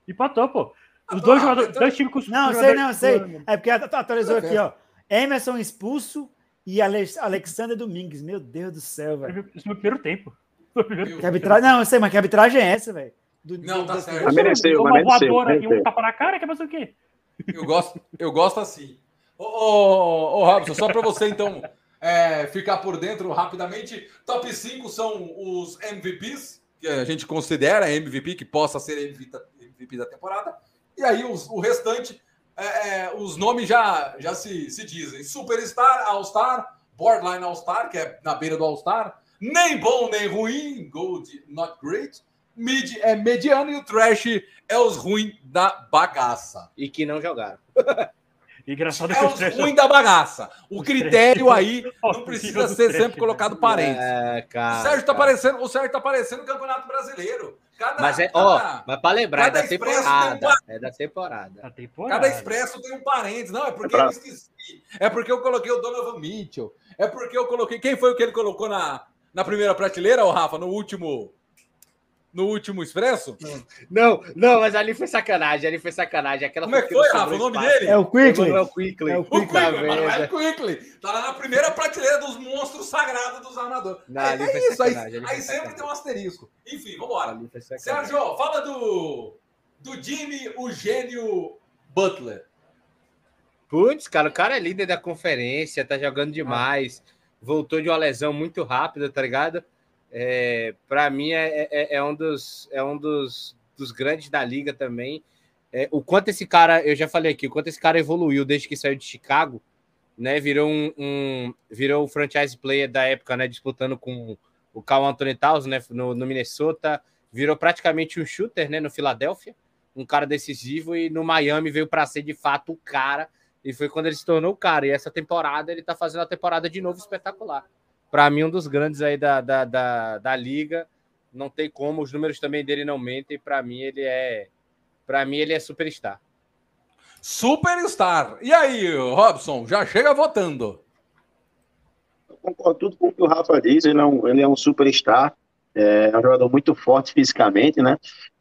A: Empatou, pô. Os dois
B: ah,
A: jogadores, dois times com
C: Não, sei, não, sei. É porque at- atualizou aqui, ó. Emerson expulso e Ale Alexander Domingues. Meu Deus do céu, velho.
A: Isso no primeiro tempo. No primeiro
B: Meu
C: Que arbitragem... Não, eu sei, mas que arbitragem é essa, velho? do,
B: Não, tá certo.
F: mereceu,
A: uma
F: mas mereceu,
A: voadora e um tapa na cara, quer fazer o quê?
B: Eu gosto, eu gosto assim. Ô, ô, ô, Robson, só para você então é, ficar por dentro rapidamente, top 5 são os MVPs, que a gente considera MVP, que possa ser MVP da, MVP da temporada, e aí os- o restante, é, é, os nomes já, já se, se dizem: Superstar, All-Star, Borderline All-Star, que é na beira do All-Star, nem bom nem ruim, Gold not great, Mid é mediano e o Trash é os ruins da bagaça.
D: E que não jogaram.
A: Engraçado
B: É
A: que o
B: os
A: Trash-
B: ruins da bagaça. O critério
A: trash-
B: aí não precisa ser
A: trash,
B: sempre colocado
A: velho.
B: parênteses.
D: É, cara.
B: O Sérgio tá
D: cara.
B: parecendo, o Sérgio tá parecendo o Campeonato Brasileiro. Cada,
D: Mas é, ó,
B: cada,
D: mas pra lembrar, é da temporada. É da temporada.
A: A temporada.
B: cada expresso tem um parênteses. Não, é porque
F: É pra-
B: eu esqueci. É porque eu coloquei o Donovan Mitchell. É porque eu coloquei. Quem foi o que ele colocou na, na primeira prateleira, ô Rafa, no último. No último expresso?
D: Não, não, mas ali foi sacanagem, ali foi sacanagem. Aquela
B: Como é que foi, Rafa? O nome
D: espaço.
B: dele?
C: É o Quickly.
D: Emmanuel Quickly.
C: É o
B: O
C: Quickly.
D: Tá
B: Quickly, é. Tá lá na primeira prateleira dos monstros sagrados dos armadores.
D: Não,
B: é,
D: ali
B: é
D: foi
B: isso, aí, aí
D: foi
B: sempre tem um asterisco. Enfim, vambora.
D: Ali foi sacanagem.
B: Sérgio, fala do, do Jimmy, o gênio Butler.
D: Putz, cara, o cara é líder da conferência, tá jogando demais. Voltou de uma lesão muito rápida, tá ligado? É, para mim é, é, é um, dos, é um dos, dos grandes da liga também. É, o quanto esse cara, eu já falei aqui, o quanto esse cara evoluiu desde que saiu de Chicago, né? Virou um, um virou o franchise player da época, né? Disputando com o Carl Anthony Towns, né? No, no Minnesota, virou praticamente um shooter, né? No Filadélfia, um cara decisivo e no Miami veio para ser de fato o cara. E foi quando ele se tornou o cara. E essa temporada ele tá fazendo a temporada de novo espetacular. Para mim, um dos grandes aí da, da, da, da liga. Não tem como, os números também dele não mentem. Para mim, ele é. Para mim, ele é superstar.
B: Superstar. E aí, Robson, já chega votando.
F: Eu concordo tudo com o que o Rafa diz, ele é um, ele é um superstar, é um jogador muito forte fisicamente, né?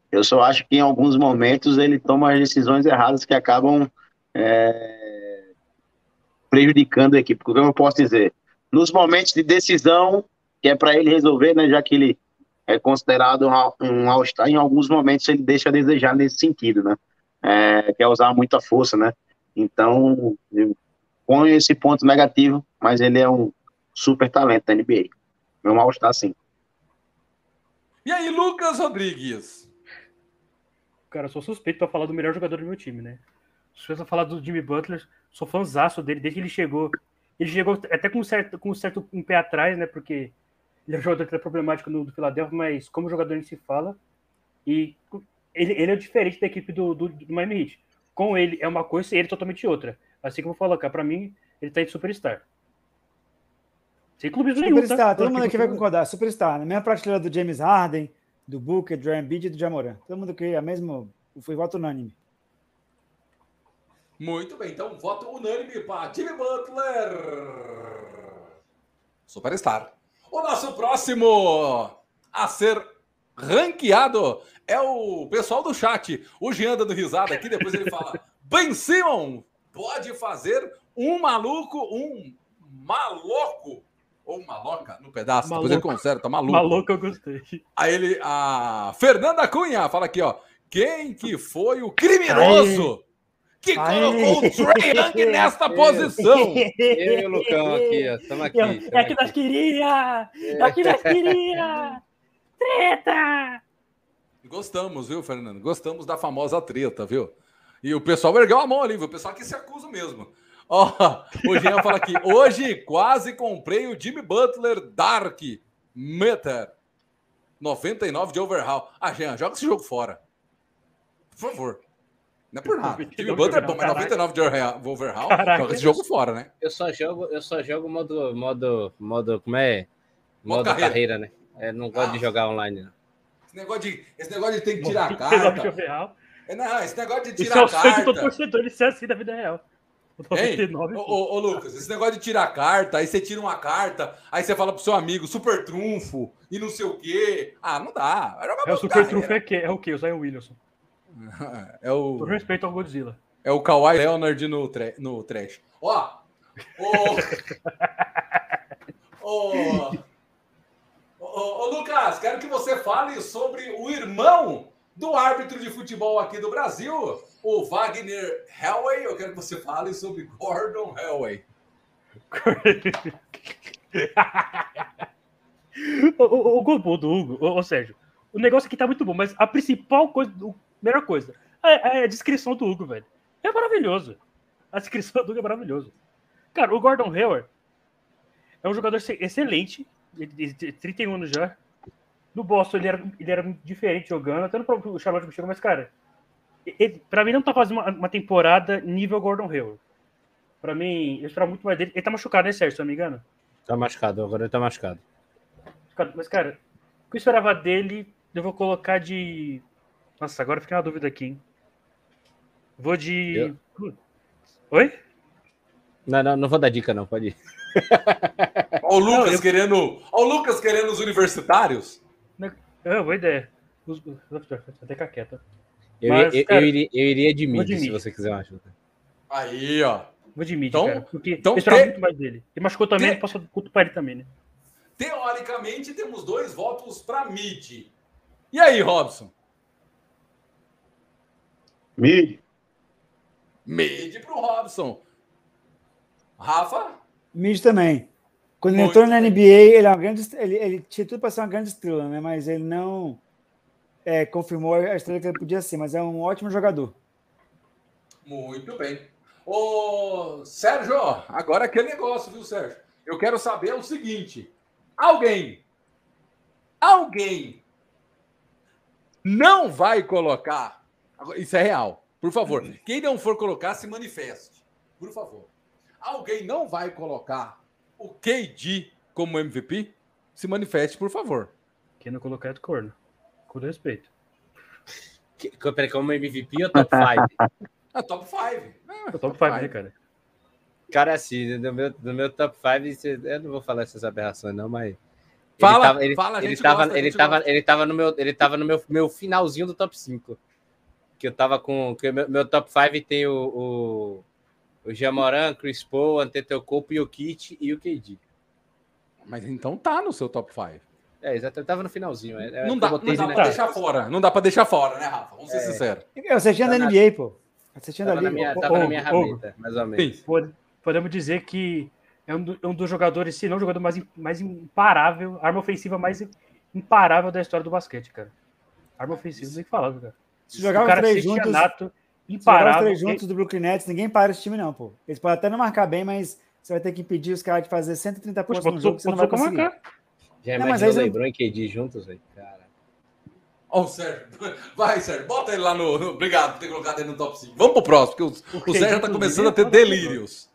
F: Eu só acho que em alguns momentos ele toma as decisões erradas que acabam é, prejudicando a equipe. Como eu posso dizer? Nos momentos de decisão, que é para ele resolver, né? Já que ele é considerado um, All-Star, em alguns momentos ele deixa a desejar nesse sentido, né? É, quer usar muita força, né? Então, eu ponho esse ponto negativo, mas ele é um super talento da NBA. É um All-Star, sim.
B: E aí, Lucas Rodrigues?
A: Cara, eu sou suspeito pra falar do melhor jogador do meu time, né? Suspeito pra falar do Jimmy Butler, sou fãzaço dele desde que ele chegou. Ele chegou até com um certo, com certo um pé atrás, né? Porque ele é um jogador até problemático no do Philadelphia, mas como jogador ele se fala. E ele, ele é diferente da equipe do, do, do Miami Heat. Com ele é uma coisa e ele é totalmente outra. Assim como eu falo, cara, pra mim, ele tá em superstar. Sem clubes nenhum,
C: Superstar,
A: tá?
C: todo mundo aqui vai concordar. Superstar, na mesma prateleira do James Harden, do Booker, do Embiid e do Jamoran. Todo mundo aqui, a mesmo, foi voto unânime.
B: Muito bem, então voto unânime para Jimmy Butler. Superstar. O nosso próximo a ser ranqueado é o pessoal do chat. O Jean dando risada aqui, depois ele fala: Ben Simon pode fazer um maluco, um maloco ou maloca no pedaço. Depois ele
A: Maluco.
B: conserta, maluco.
A: Maluco, eu gostei.
B: Aí ele, a Fernanda Cunha fala aqui, ó. Quem que foi o criminoso que
C: Aê.
B: colocou o Trey Young nesta posição?
D: Eu e o Lucão aqui. Estamos aqui.
A: É
D: tamo
A: que nós queria! É que nós queria! Treta!
B: Gostamos, viu, Fernando? Gostamos da famosa treta, viu? E o pessoal ergueu a mão ali, viu? O pessoal que se acusa mesmo. Ó, o Jean fala aqui, hoje quase comprei o Jimmy Butler Dark Meter 99 de overhaul. Ah, Jean, joga esse jogo fora. Por favor. Não é por nada.
A: 99
B: Jimmy Butler é bom, mas
A: Caraca.
B: 99 de overhaul, joga esse jogo fora, né?
D: Eu só jogo, eu só jogo modo, modo, modo, como é?
B: Modo
D: Modo,
B: carreira.
D: carreira. né? É, não gosto
B: Ah.
D: de jogar online, não.
B: Esse negócio de, esse negócio de ter que tirar a
A: Real.
B: carta. É, Não, esse negócio de
A: Isso
B: tirar
A: é
B: a
A: o sonho de todo
B: carta.
A: torcedor, ele ser assim da vida real. O
B: Hein?
A: 99,
B: Ô, ô, ô, Lucas, esse negócio de tirar carta, aí você tira uma carta, aí você fala pro seu amigo, super trunfo, e não sei o quê. Ah, não dá. Vai jogar
A: É o super
B: carreira.
A: trunfo é, que, é o quê? O Zion Williamson.
B: É o,
A: respeito ao Godzilla.
B: é o Kawhi Leonard no, tra no trash. Ó, ô, ô, ô, Lucas, quero que você fale sobre o irmão do árbitro de futebol aqui do Brasil, o Wagner Hellway. Eu quero que você fale sobre Gordon Hellway.
A: o, o, o gol do Hugo, ô, Sérgio, o negócio aqui tá muito bom, mas a principal coisa, a melhor coisa, é, é a descrição do Hugo, velho. É maravilhoso. A descrição do Hugo é maravilhoso. Cara, o Gordon Hayward é um jogador excelente, de 31 anos já. No Boston ele era, ele era diferente jogando, até no próprio Charlotte chegou, mas, cara, ele, pra mim não tá fazendo uma, uma temporada nível Gordon Hayward. Pra mim, eu esperava muito mais dele. Ele tá machucado, né, Sérgio, se não me engano?
D: Tá machucado, agora ele tá machucado.
A: Mas, cara, o que eu esperava dele, eu vou colocar de. Nossa, agora fiquei na dúvida aqui, hein? Vou de. Eu... Oi?
D: Não, não, não vou dar dica, não, pode ir.
B: Olha o Lucas não, eu... querendo. Olha o Lucas querendo os universitários.
A: É, boa ideia. Até ficar quieta.
D: Eu, Mas, eu, cara, eu, iria, eu iria de mid, de se você quiser uma ajuda.
B: Aí, ó.
A: Vou de mid, então, cara. Porque então, eu esperava te... muito mais dele. Ele machucou também, te... posso culto para ele também, né?
B: Teoricamente, temos dois votos para mid. E aí, Robson?
F: Mid.
B: Mid pro Robson. Rafa?
C: Mid também. Quando ele entrou na NBA, ele, é uma grande, ele, ele tinha tudo para ser uma grande estrela, né? Mas ele não é, confirmou a estrela que ele podia ser, mas é um ótimo jogador.
B: Muito bem. Ô, Sérgio, agora aquele negócio, viu, Sérgio? Eu quero saber o seguinte: alguém, alguém não vai colocar. Isso é real, por favor. Quem não for colocar, se manifeste, por favor. Alguém não vai colocar o KD como MVP, se manifeste, por favor.
A: Quem não colocar é do corno. Com respeito.
D: Peraí, como MVP ou top 5?
B: ah, top 5.
A: Ah, top 5, né, cara?
D: Cara, assim, no meu, no meu top 5, eu não vou falar essas aberrações, não, mas.
B: Fala,
D: ele
B: tava,
D: ele, ele, tava, gosta, ele, tava, ele tava no meu, ele tava no meu, meu finalzinho do top 5. Que eu tava com. Que meu, meu top 5 tem o, o Jamoran, Chris Paul, Antetokounmpo, Jokic e o KD.
B: Mas então tá no seu top 5.
D: É, exato. Tava no finalzinho. É,
B: é não dá, não dá pra deixar fora. Não dá pra deixar fora, né, Rafa? Vamos ser é. sinceros.
C: Você tinha da NBA, pô. Você tinha
D: da
C: NBA.
D: Tava na minha rabeta, mais ou menos.
A: Podemos dizer que é um, do, é um dos jogadores, se não o jogador mais, mais imparável, arma ofensiva mais imparável da história do basquete, cara. Arma ofensiva, não tem que falar, cara.
C: Se jogava três juntos... Nato, Imparável. Os três juntos do Brooklyn Nets, ninguém para esse time, não, pô. Eles podem até não marcar bem, mas você vai ter que impedir os caras de fazer 130 pontos Poxa, no jogo, você não vai conseguir. Marcar.
D: Já não, imaginou o LeBron e KD juntos, velho? Cara.
B: Ó, oh, Sérgio. Vai, Sérgio. Bota ele lá no... no... Obrigado por ter colocado ele no top 5. Vamos pro próximo, porque o, o, o Sérgio já tá começando a ter delírios.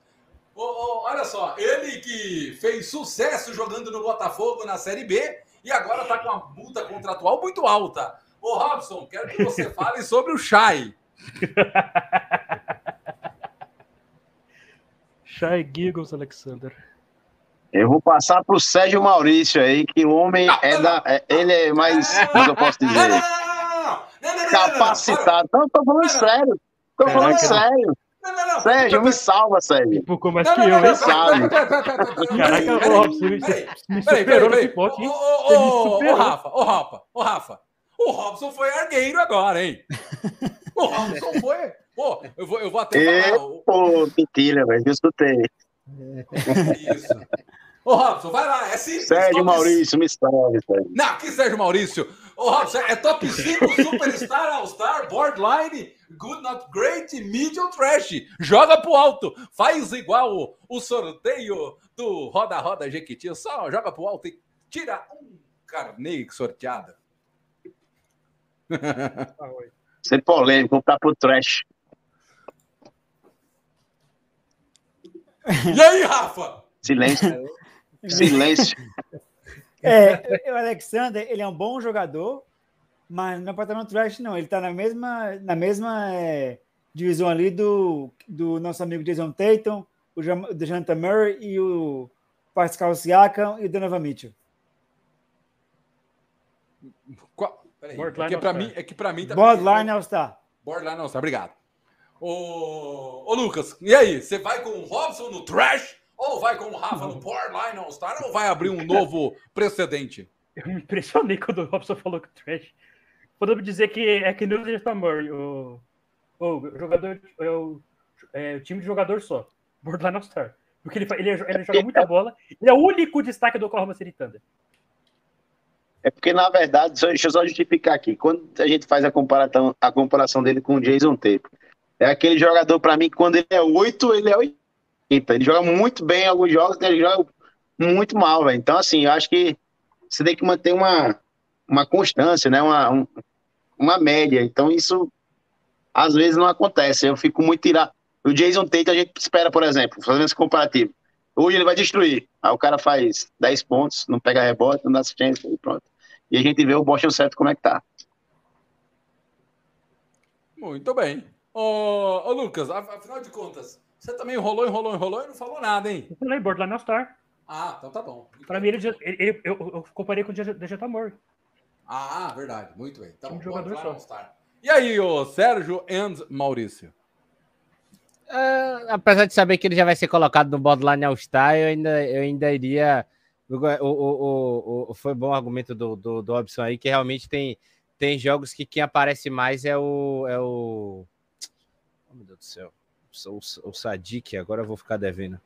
B: Oh, oh, olha só, ele que fez sucesso jogando no Botafogo na Série B e agora tá com uma multa contratual muito alta. Ô, Robson, quero que você fale sobre o Chay.
A: Shy Giggles, Alexander.
F: Eu vou passar pro Sérgio Maurício aí, que o homem não, é não, da. É, ele é mais. Como eu posso dizer? Capacitado. Não, tô falando sério. Caraca, falando sério. Não, não, não. Sérgio, me salva, Sérgio.
A: Tipo, mais que eu, hein? Sabe. Caraca, ô, Robson, me superou nesse pote, hein?
B: Ô, Rafa, ô, Rafa, ô, Rafa. O Robson foi argueiro agora, hein? O Robson foi. Pô, eu vou, eu vou até
F: falar. Pô, mentira, velho. Eu escutei.
B: Isso. Ô, Robson, vai lá. É simples.
F: Sérgio top... Maurício, me salve, Sérgio.
B: Não, que Sérgio Maurício? Ô, Robson, é top 5 Superstar, All-Star, Borderline, Good Not Great, Medium Trash. Joga pro alto. Faz igual o, o sorteio do Roda Roda Jequiti. Só joga pro alto e tira um carneiro sorteado.
F: Ser polêmico, vou ficar pro trash.
B: E aí, Rafa?
F: Silêncio. Silêncio.
C: É, o Alexander, ele é um bom jogador, mas não pode estar no trash, não. Ele está na mesma, na mesma é, divisão ali do, do nosso amigo Jason Tatum, o Jonathan Murray e o Pascal Siakam e o Donovan Mitchell.
B: Peraí, é que para mim, é que para mim
C: tá Borderline All-Star.
B: Borderline All-Star, obrigado. Ô, ô, Lucas, e aí? Você vai com o Robson no trash? Ou vai com o Rafa no Borderline All-Star? Ou vai abrir um novo precedente?
A: Eu me impressionei quando o Robson falou que o trash. podemos dizer que é que nem o Murray, o, o jogador, é o, é o time de jogador só, Borderline All-Star. Porque ele, ele, ele joga muita bola, ele é o único destaque do Oklahoma City Thunder.
F: É porque, na verdade, só, deixa eu só justificar aqui. Quando a gente faz a comparação, a comparação dele com o Jason Tape, é aquele jogador, para mim, que quando ele é 8, ele é 80. Ele joga muito bem em alguns jogos, ele joga muito mal, velho. Então, assim, eu acho que você tem que manter uma, uma constância, né? Uma, um, uma média. Então, isso às vezes não acontece. Eu fico muito tirado. O Jason Tate, a gente espera, por exemplo, fazendo esse comparativo. Hoje ele vai destruir. Aí o cara faz 10 pontos, não pega rebote, não dá assistência e pronto. E a gente vê o Boston certo como é que tá.
B: Muito bem. Ô, ô Lucas, afinal de contas, você também enrolou, enrolou, enrolou e não falou nada, hein?
A: Eu falei Borderline All-Star.
B: Ah, então tá bom.
A: Para mim, ele, ele, ele, eu, eu comparei com o Dejeta Moore.
B: Ah, verdade. Muito bem. Então,
A: um jogador só.
B: All-Star. E aí, o Sérgio e Maurício?
D: Uh, apesar de saber que ele já vai ser colocado no Borderline All-Star, eu ainda, eu ainda iria. O, o, o, foi bom o argumento do, do, do Robson aí, que realmente tem, tem jogos que quem aparece mais é o. É o... Oh, meu Deus do céu. O, o Sadik, agora eu vou ficar devendo.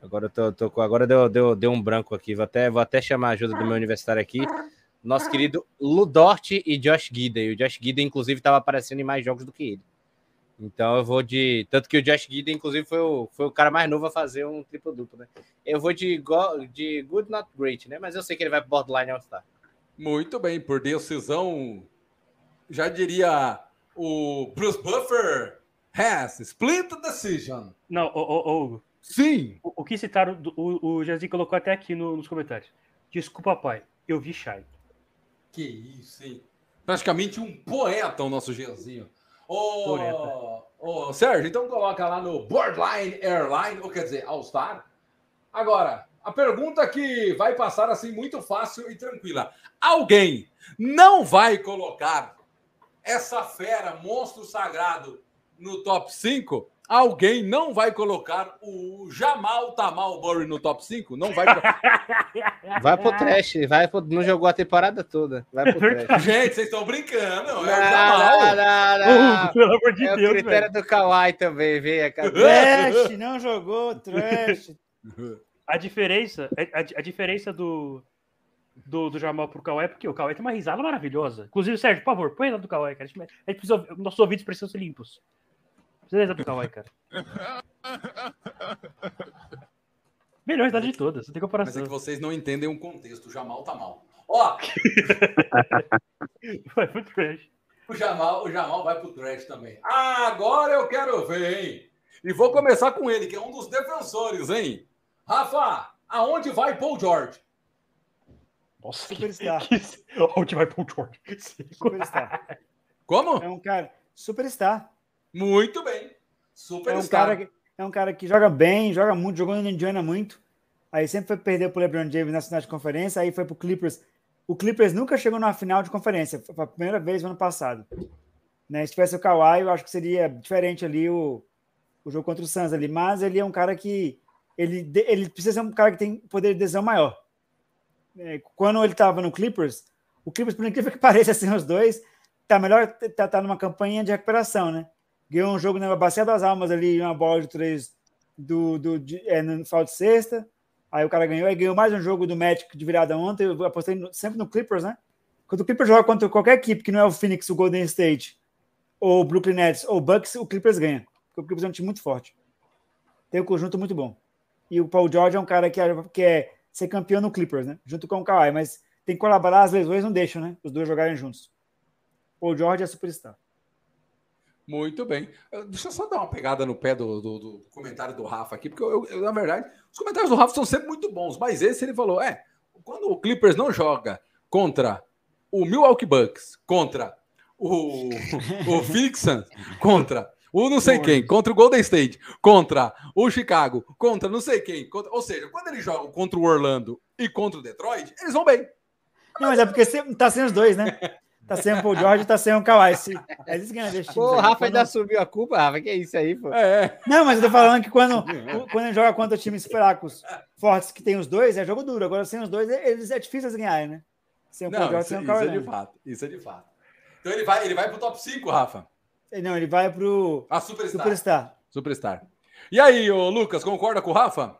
D: Agora, tô, tô, agora deu, deu, deu um branco aqui. Vou até, vou até chamar a ajuda do meu universitário aqui. Nosso querido Ludort e Josh Gidey. O Josh Gidey, inclusive, estava aparecendo em mais jogos do que ele. Então eu vou de. Tanto que o Josh Gidden, inclusive, foi o, foi o cara mais novo a fazer um triplo-duplo, né? Eu vou de, go, de Good Not Great, né? Mas eu sei que ele vai pro Borderline All-Star.
B: Muito bem, por decisão. Já diria o Bruce Buffer has split decision.
A: Não, o, o, o
B: Sim.
A: O, o, que citaram, o, o Jazi colocou até aqui no, nos comentários. Desculpa, pai, eu vi Shai.
B: Que isso, hein? Praticamente um poeta o nosso Gianzinho. Ô, ô, Sérgio, então coloca lá no Boardline Airline, ou quer dizer, All Star. Agora, a pergunta que vai passar assim muito fácil e tranquila. Alguém não vai colocar essa fera, monstro sagrado, no top 5? Alguém não vai colocar o Jamal Tamal Murray no top 5? Não vai.
D: vai pro trash, vai pro... não jogou a temporada toda. Vai pro trash.
B: Gente, vocês estão brincando.
D: Não, é o Jamal. Não, não, não. pelo amor de é Deus. O critério velho. do Kawhi também, veio.
C: Trash, não jogou, trash.
A: A diferença, a, a diferença do, do, do Jamal pro Kawhi é porque o Kawhi tem uma risada maravilhosa. Inclusive, Sérgio, por favor, põe lá do Kawhi, cara. A gente, a gente precisa, nossos ouvidos precisam ser limpos. Beleza Kawhi, cara. Melhor idade de todas, não tem comparação.
B: Mas é que vocês não entendem o contexto. O Jamal tá mal. Ó!
A: vai pro trash.
B: O Jamal, o Jamal vai pro trash também. Agora eu quero ver, hein? E vou começar com ele, que é um dos defensores, hein? Rafa, aonde vai Paul George?
A: Nossa, superstar. Que, que, onde vai Paul George?
C: Superstar.
B: Como?
C: É um cara superstar.
B: Muito bem. Super
C: é um cara que, É um cara que joga bem, joga muito, jogou no Indiana muito. Aí sempre foi perder pro LeBron James na final de conferência, aí foi pro Clippers. O Clippers nunca chegou na final de conferência, foi a primeira vez no ano passado. Né? Se tivesse o Kawhi, eu acho que seria diferente ali o, o jogo contra o Suns ali, mas ele é um cara que ele, ele precisa ser um cara que tem poder de decisão maior. É, quando ele estava no Clippers, o Clippers, por incrível que pareça, assim, os dois, tá melhor, tá, tá numa campanha de recuperação, né? Ganhou um jogo na Bacia das Almas ali, uma bola de três do, do, de, é, no final de sexta. Aí o cara ganhou, aí ganhou mais um jogo do Magic de virada ontem. Eu apostei no, sempre no Clippers, né? Quando o Clippers joga contra qualquer equipe que não é o Phoenix, o Golden State, ou o Brooklyn Nets, ou o Bucks, o Clippers ganha. Porque o Clippers é um time muito forte. Tem um conjunto muito bom. E o Paul George é um cara que é, que é ser campeão no Clippers, né? Junto com o Kawhi, mas tem que colaborar, as lesões não deixam, né? Os dois jogarem juntos. Paul George é superstar.
B: Muito bem. Deixa eu só dar uma pegada no pé do, do, do comentário do Rafa aqui, porque eu, eu, na verdade, os comentários do Rafa são sempre muito bons, mas esse ele falou: é, quando o Clippers não joga contra o Milwaukee Bucks, contra o, o Phoenix Suns, contra o não sei quem, contra o Golden State, contra o Chicago, contra não sei quem, contra, ou seja, quando eles jogam contra o Orlando e contra o Detroit, eles vão bem.
C: Não, mas é porque tá sendo os dois, né? Tá sem o Paul George, tá sem o Kawhi. Eles
D: ganham desse time. Pô, o Rafa ainda subiu a culpa, Rafa. Que é isso aí, pô?
B: É.
C: Não, mas eu tô falando que quando, quando ele joga contra times fracos, fortes, que tem os dois, é jogo duro. Agora, sem os dois, eles é difícil ganhar, né?
B: Sem o Paul George, sem o Kawhi. Isso é de fato. Isso é de fato. Então ele vai, ele vai pro top 5, Rafa.
C: Não, ele vai pro
B: A Superstar.
C: Superstar.
B: Superstar. E aí, ô Lucas, concorda com o Rafa?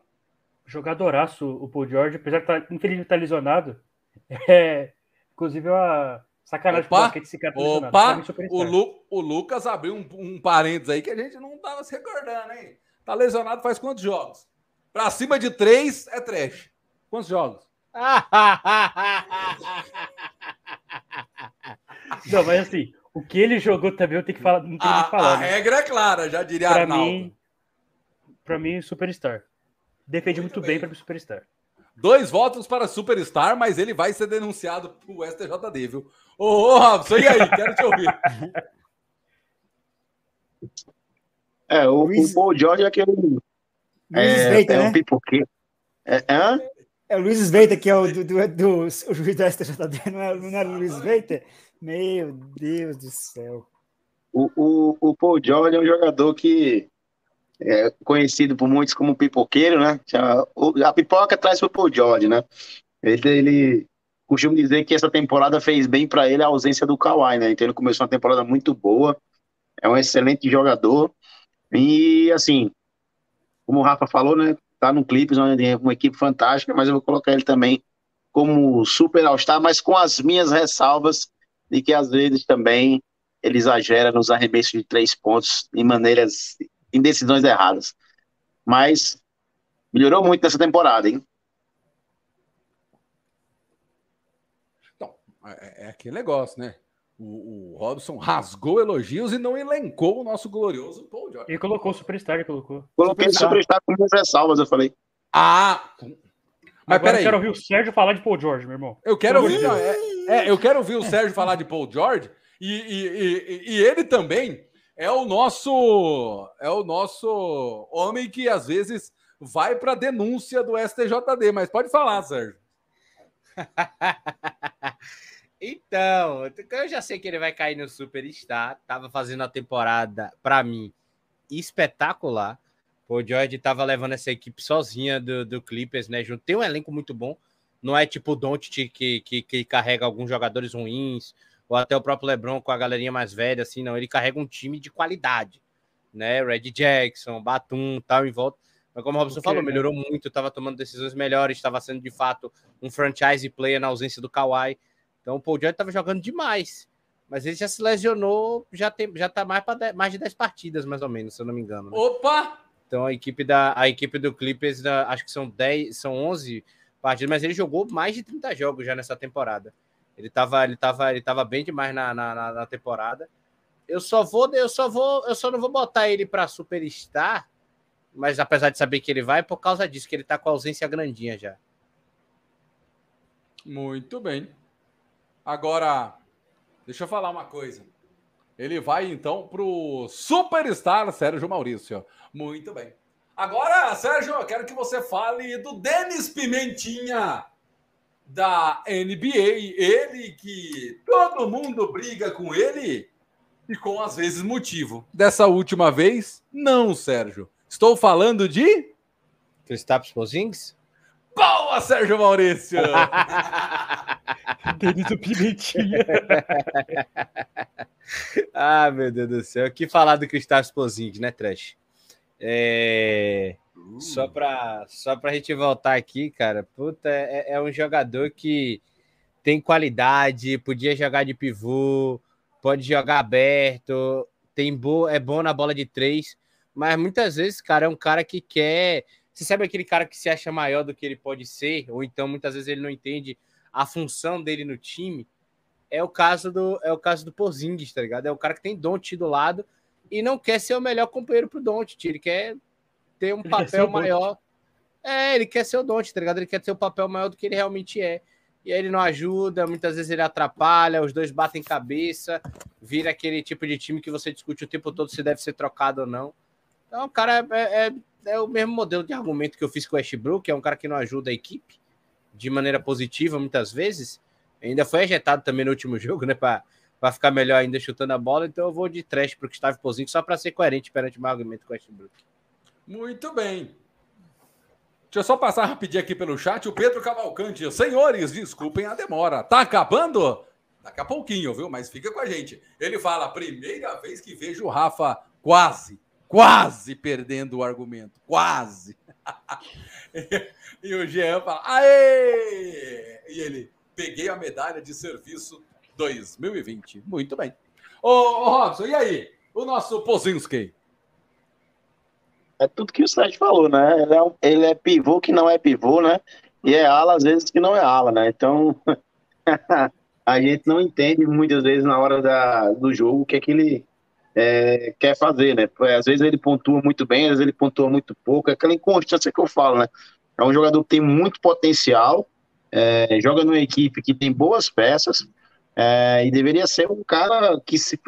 A: Jogadoraço o Paul George, apesar de tá, infelizmente estar lesionado. É, inclusive, é uma sacanagem
B: Opa,
A: basquete esse cara tá
B: Opa, o, Lu- o Lucas abriu um, um parênteses aí que a gente não tava se recordando, hein? Tá lesionado faz quantos jogos? Pra cima de três é trash. Quantos jogos?
A: Não, mas assim, o que ele jogou também eu tenho que falar, não tenho
B: A,
A: que falar.
B: a
A: né?
B: regra é clara, já diria
A: Pra
B: Arnaldo.
A: mim, pra mim, Superstar. Defende muito,
B: Muito
A: bem
B: bem.
A: pra mim, Superstar.
B: Dois votos para Superstar, mas ele vai ser denunciado pro STJD, viu? Ô, ô Robson, e aí? Quero te ouvir.
F: É, o,
C: Luiz-
F: o Paul George é aquele.
C: Luiz
F: É,
C: Sveita,
F: é
C: né?
F: um pipoqueiro. É, hã?
C: É o Luiz Sveita, que é o do, do, do- o juiz da STJD, não é, não é o Luiz Sveita? Meu Deus do céu.
F: O, o, o Paul George é um jogador que é conhecido por muitos como pipoqueiro, né? O- A pipoca traz pro Paul George, né? Ele, ele costuma dizer que essa temporada fez bem para ele a ausência do Kawhi, né? Então ele começou uma temporada muito boa, é um excelente jogador e assim, como o Rafa falou, né? Tá no Clippers, uma equipe fantástica, mas eu vou colocar ele também como super all-star, mas com as minhas ressalvas de que às vezes também ele exagera nos arremessos de três pontos em maneiras, em decisões erradas. Mas melhorou muito nessa temporada, hein?
B: Então, é, é aquele negócio, né? O, o Robson rasgou elogios e não elencou o nosso glorioso Paul George.
A: Ele colocou o Superstar, ele colocou.
F: Coloquei
C: Superstar.
F: superstar com minhas ressalvas, eu falei.
B: Ah! Mas
A: Agora eu
B: peraí,
A: quero ouvir o Sérgio falar de Paul George, meu irmão.
B: eu quero ouvir. é, é, eu quero ouvir o Sérgio falar de Paul George e, e, e, e ele também é o nosso é o nosso homem que às vezes vai para denúncia do STJD, mas pode falar, Sérgio.
D: Então, eu já sei que ele vai cair no Superstar. Tava fazendo a temporada, pra mim, espetacular. O George tava levando essa equipe sozinha do, do Clippers, né? Tem um elenco muito bom. Não é tipo o Doncic que, que, que carrega alguns jogadores ruins, ou até o próprio LeBron com a galerinha mais velha, assim, não. Ele carrega um time de qualidade, né? Red Jackson, Batum, tal, em volta. Mas como o Robson
A: Porque,
D: falou,
A: né?
D: melhorou muito, estava tomando decisões melhores, estava sendo de fato um franchise player na ausência do Kawhi. Então o Paul George estava jogando demais. Mas ele já se lesionou, já tem, já tá mais para mais de 10 partidas, mais ou menos, se eu não me engano. né?
B: Opa!
D: Então a equipe da a equipe do Clippers, da- acho que são 10, são 11 partidas, mas ele jogou mais de 30 jogos já nessa temporada. Ele tava, ele tava, ele tava bem demais na, na, na- temporada. Eu só vou, eu só vou, eu só não vou botar ele para superstar, mas apesar de saber que ele vai, por causa disso que ele tá com ausência grandinha já.
B: Muito bem. Agora, deixa eu falar uma coisa. Ele vai então pro Superstar Sérgio Maurício. Muito bem. Agora, Sérgio, eu quero que você fale do Denis Pimentinha da NBA. Ele que todo mundo briga com ele e com às vezes motivo. Dessa última vez, não, Sérgio. Estou falando de.
D: Kristaps Porzingis?
B: Boa, Sérgio Maurício!
A: Denis o Pimentinha.
D: ah, meu Deus do céu. O que falar do Kristaps Porzingis, né, Trash? É... Só para só pra gente voltar aqui, cara, puta, é, é um jogador que tem qualidade, podia jogar de pivô, pode jogar aberto, tem bo é bom na bola de três, mas muitas vezes, cara, é um cara que quer. Você sabe aquele cara que se acha maior do que ele pode ser, ou então muitas vezes ele não entende a função dele no time? É o caso do é o caso do Porzingis, tá ligado? É o cara que tem Don't do lado e não quer ser o melhor companheiro pro Don't, ele quer ter um
A: Ele
D: papel maior. É, ele quer ser o Don't, tá ligado? Ele quer ter o papel maior do que ele realmente é. E aí ele não ajuda, muitas vezes ele atrapalha, os dois batem cabeça, vira aquele tipo de time que você discute o tempo todo se deve ser trocado ou não. Então, o cara é, é, é o mesmo modelo de argumento que eu fiz com o Westbrook, é um cara que não ajuda a equipe de maneira positiva muitas vezes. Ainda foi ejetado também no último jogo, né, para ficar melhor ainda chutando a bola. Então eu vou de trash pro Gustavo Pozinho só para ser coerente perante o meu argumento com o Westbrook.
B: Muito bem. Deixa eu só passar rapidinho aqui pelo chat. O Pedro Cavalcante. Senhores, desculpem a demora. Tá acabando? Daqui a pouquinho, viu? Mas fica com a gente. Ele fala: primeira vez que vejo o Rafa quase, quase perdendo o argumento. Quase. e o Jean fala: aê! E ele: peguei a medalha de serviço 2020. Muito bem. Ô, ô Robson, e aí? O nosso Pozinski?
F: É tudo que o Sérgio falou, né? Ele é, um, ele é pivô que não é pivô, né? E é ala às vezes que não é ala, né? Então. a gente não entende muitas vezes na hora da, do jogo o que é que ele é, quer fazer, né? Às vezes ele pontua muito bem, às vezes ele pontua muito pouco, é aquela inconstância que eu falo, né? É um jogador que tem muito potencial, é, joga numa equipe que tem boas peças, é, e deveria ser um cara que se.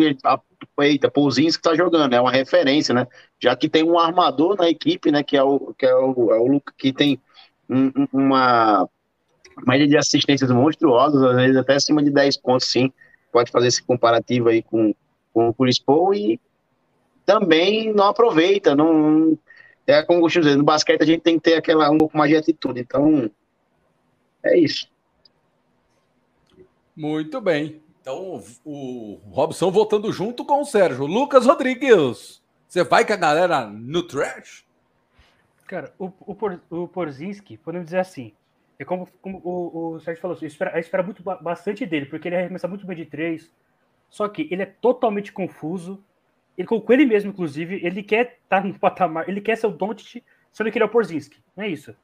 F: Eita, Pouzinho que tá jogando, é uma referência, né? Já que tem um armador na equipe, né? Que é o, que é o, é o que tem um, uma média de assistências monstruosas, às vezes até acima de 10 pontos, sim. Pode fazer esse comparativo aí com, com o Chris Paul e também não aproveita, não é como eu dizer, no basquete a gente tem que ter aquela um pouco mais de atitude, então é isso.
B: Muito bem. Então, o Robson voltando junto com o Sérgio. Lucas Rodrigues, você vai com a galera no trash?
A: Cara, o, o, o Porzinski, podemos dizer assim, é como, como o, o Sérgio falou, eu espero, eu espero muito bastante dele, porque ele arremessa muito bem de três. Só que ele é totalmente confuso. Ele, com ele mesmo, inclusive, ele quer estar tá no patamar, ele quer ser o Doncic, sendo que ele é o Porzinski. Não é isso.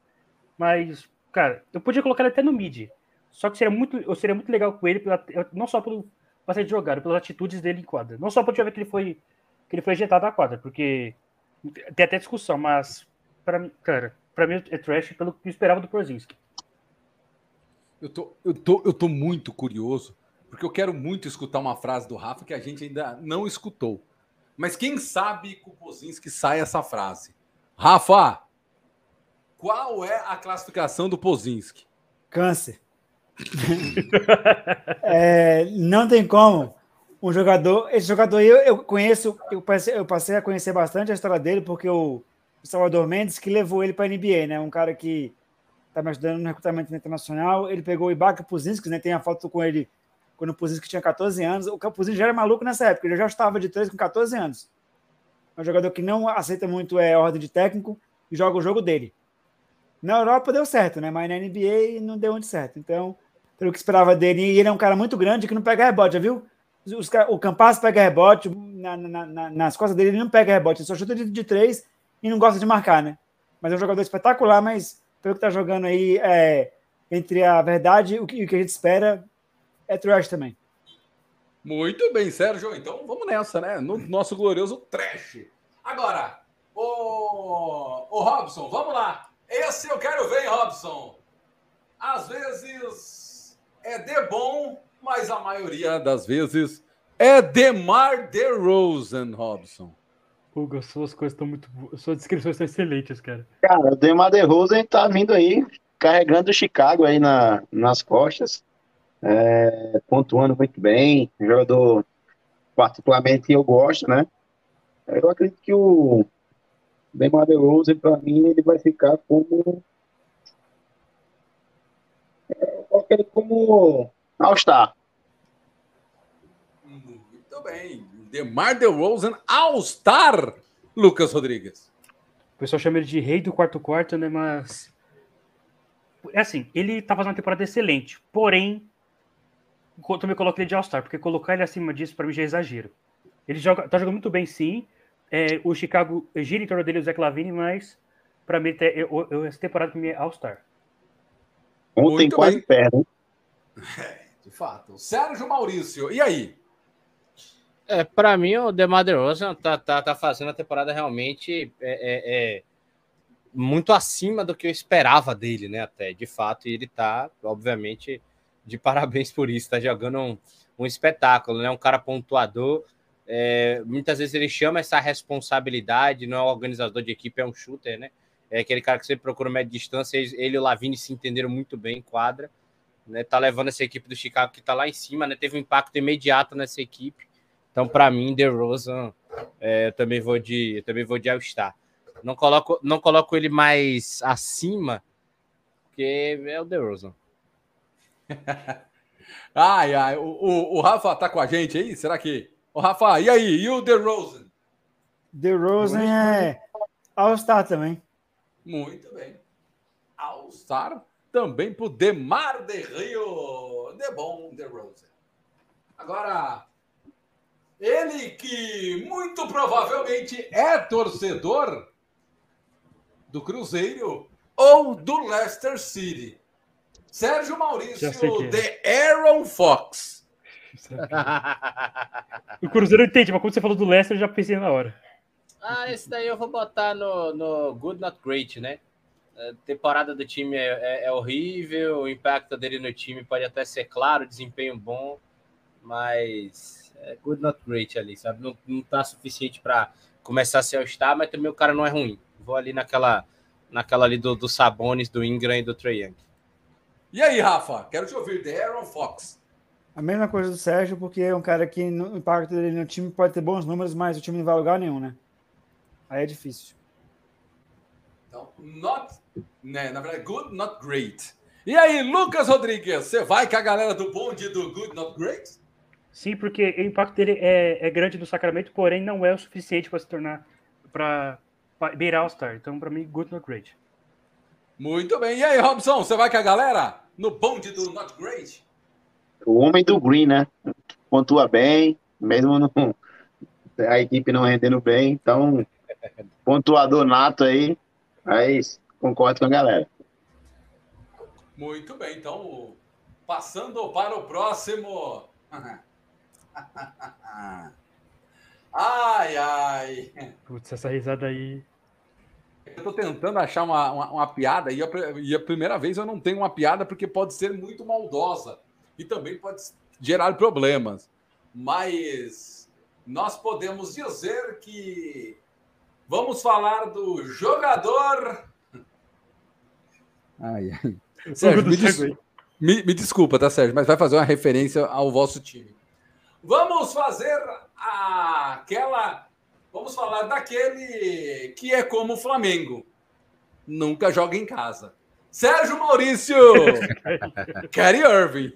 A: Mas, cara, eu podia colocar ele até no mid. Só que seria muito, eu seria muito legal com ele, pela, não só pelo bastante jogado, pelas atitudes dele em quadra. Não só pelo ver que ele foi que ele foi ejetado da quadra, porque tem até discussão, mas para mim, cara, para mim é trash pelo que eu esperava do Porzinski.
B: Eu tô, eu, tô, eu tô muito curioso, porque eu quero muito escutar uma frase do Rafa que a gente ainda não escutou. Mas quem sabe com o Pozinski sai essa frase. Rafa, qual é a classificação do Pozinski?
C: Câncer. É, não tem como um jogador. Esse jogador eu, eu conheço, eu passei, eu passei a conhecer bastante a história dele, porque o, Salvador Mendes que levou ele para a NBA, né? Um cara que está me ajudando no recrutamento internacional. Ele pegou o Ibaka Puzinski, né? Tem a foto com ele quando o Puzinski tinha 14 anos. O Puzinski já era maluco nessa época, ele já estava de três com 14 anos. É um jogador que não aceita muito é, ordem de técnico e joga o jogo dele. Na Europa deu certo, né? Mas na NBA não deu muito certo. Então, pelo que esperava dele, e ele é um cara muito grande que não pega rebote, já viu? Os, o Campas pega rebote, na, na, na, nas costas dele ele não pega rebote, ele só chuta de, de três e não gosta de marcar, né? Mas é um jogador espetacular, mas pelo que está jogando aí, é, entre a verdade e o que, o que a gente espera, é trash também.
B: Muito bem, Sérgio. Então vamos nessa, né? No nosso glorioso trash. Agora, o, o Robson, vamos lá. Esse eu quero ver, Robson. Às vezes é de bom, mas a maioria das vezes é Demar DeRozan, Robson.
A: Hugo, suas coisas estão muito. Suas descrições estão excelentes, cara.
F: Cara, o Demar DeRozan tá vindo aí, carregando o Chicago aí na, nas costas, é, pontuando muito bem. jogador, particularmente, eu gosto, né? Eu acredito que o Demar DeRozan, para mim, ele vai ficar como. É, ele como All-Star.
B: Muito bem. DeMar DeRozan All-Star, Lucas Rodrigues.
A: O pessoal chama ele de rei do quarto quarto, né? Mas é assim, ele tá fazendo uma temporada excelente, porém eu também coloco ele de All-Star, porque colocar ele acima disso para mim já é exagero. Ele joga, tá jogando muito bem, sim. É, o Chicago gira em torno dele o Zach Lavine, mas para mim eu, eu, essa temporada para mim é All-Star.
F: Ontem muito quase perde.
B: É, de fato. Sérgio Maurício, e aí?
D: É, para mim, o DeMar DeRozan tá, tá, tá fazendo a temporada realmente é, é, é, muito acima do que eu esperava dele, né? Até, de fato, e ele tá, obviamente, de parabéns por isso, tá jogando um, um espetáculo, né? Um cara pontuador. É, muitas vezes ele chama essa responsabilidade, não é um organizador de equipe, é um shooter, né? É aquele cara que sempre procura média distância. Ele e o Lavini se entenderam muito bem em quadra, né? Tá levando essa equipe do Chicago que tá lá em cima, né? Teve um impacto imediato nessa equipe então, para mim, The Rosen, é, eu também vou de, eu também vou de All-Star. Não coloco, não coloco ele mais acima, porque é o The Rosen.
B: Ai, ai, o, o, o, Rafa tá com a gente aí? Será que. O Rafa, e aí? E o The Rosen?
C: The Rosen é All-Star também.
B: Muito bem. All-Star também pro Demar de Rio. De bom, The Rosen. Agora, ele que muito provavelmente é torcedor do Cruzeiro ou do Leicester City. Sérgio Maurício, The Aaron Fox.
A: o Cruzeiro entende, mas quando você falou do Leicester, eu já pensei na hora.
D: Ah, esse daí eu vou botar no, no Good Not Great, né? A temporada do time é, é, é, horrível, o impacto dele no time pode até ser claro, desempenho bom, mas é good not great ali, sabe? Não, não tá suficiente para começar a ser o star, mas também o cara não é ruim. Vou ali naquela, naquela ali do, do Sabones, do Ingram e do Trae Young.
B: E aí, Rafa? Quero te ouvir, The Aaron Fox.
C: A mesma coisa do Sérgio, porque é um cara que no impacto dele no time pode ter bons números, mas o time não vai lugar nenhum, né? Aí é difícil.
B: Então, not, né, na verdade, good, not great. E aí, Lucas Rodrigues, você vai com a galera do bonde do good, not great?
A: Sim, porque o impacto dele é, é grande no Sacramento, porém não é o suficiente para se tornar para beirar All-Star. Então, para mim, good, not great.
B: Muito bem. E aí, Robson, você vai com a galera no bonde do Not Great?
F: O homem do Green, né? Pontua bem, mesmo no, a equipe não rendendo bem. Então, pontuador nato aí, aí concordo com a galera.
B: Muito bem. Então, passando para o próximo. ai, ai.
A: Putz, essa risada aí.
B: Eu tô tentando achar uma, uma, uma piada e a, e a, primeira vez eu não tenho uma piada porque pode ser muito maldosa e também pode gerar problemas. Mas nós podemos dizer que vamos falar do jogador. Ai, ai. Sérgio, me, des... me, me desculpa, tá, Sérgio, mas vai fazer uma referência ao vosso time. Vamos fazer aquela Vamos falar daquele que é como o Flamengo. Nunca joga em casa. Sérgio Maurício! Kerry Irving.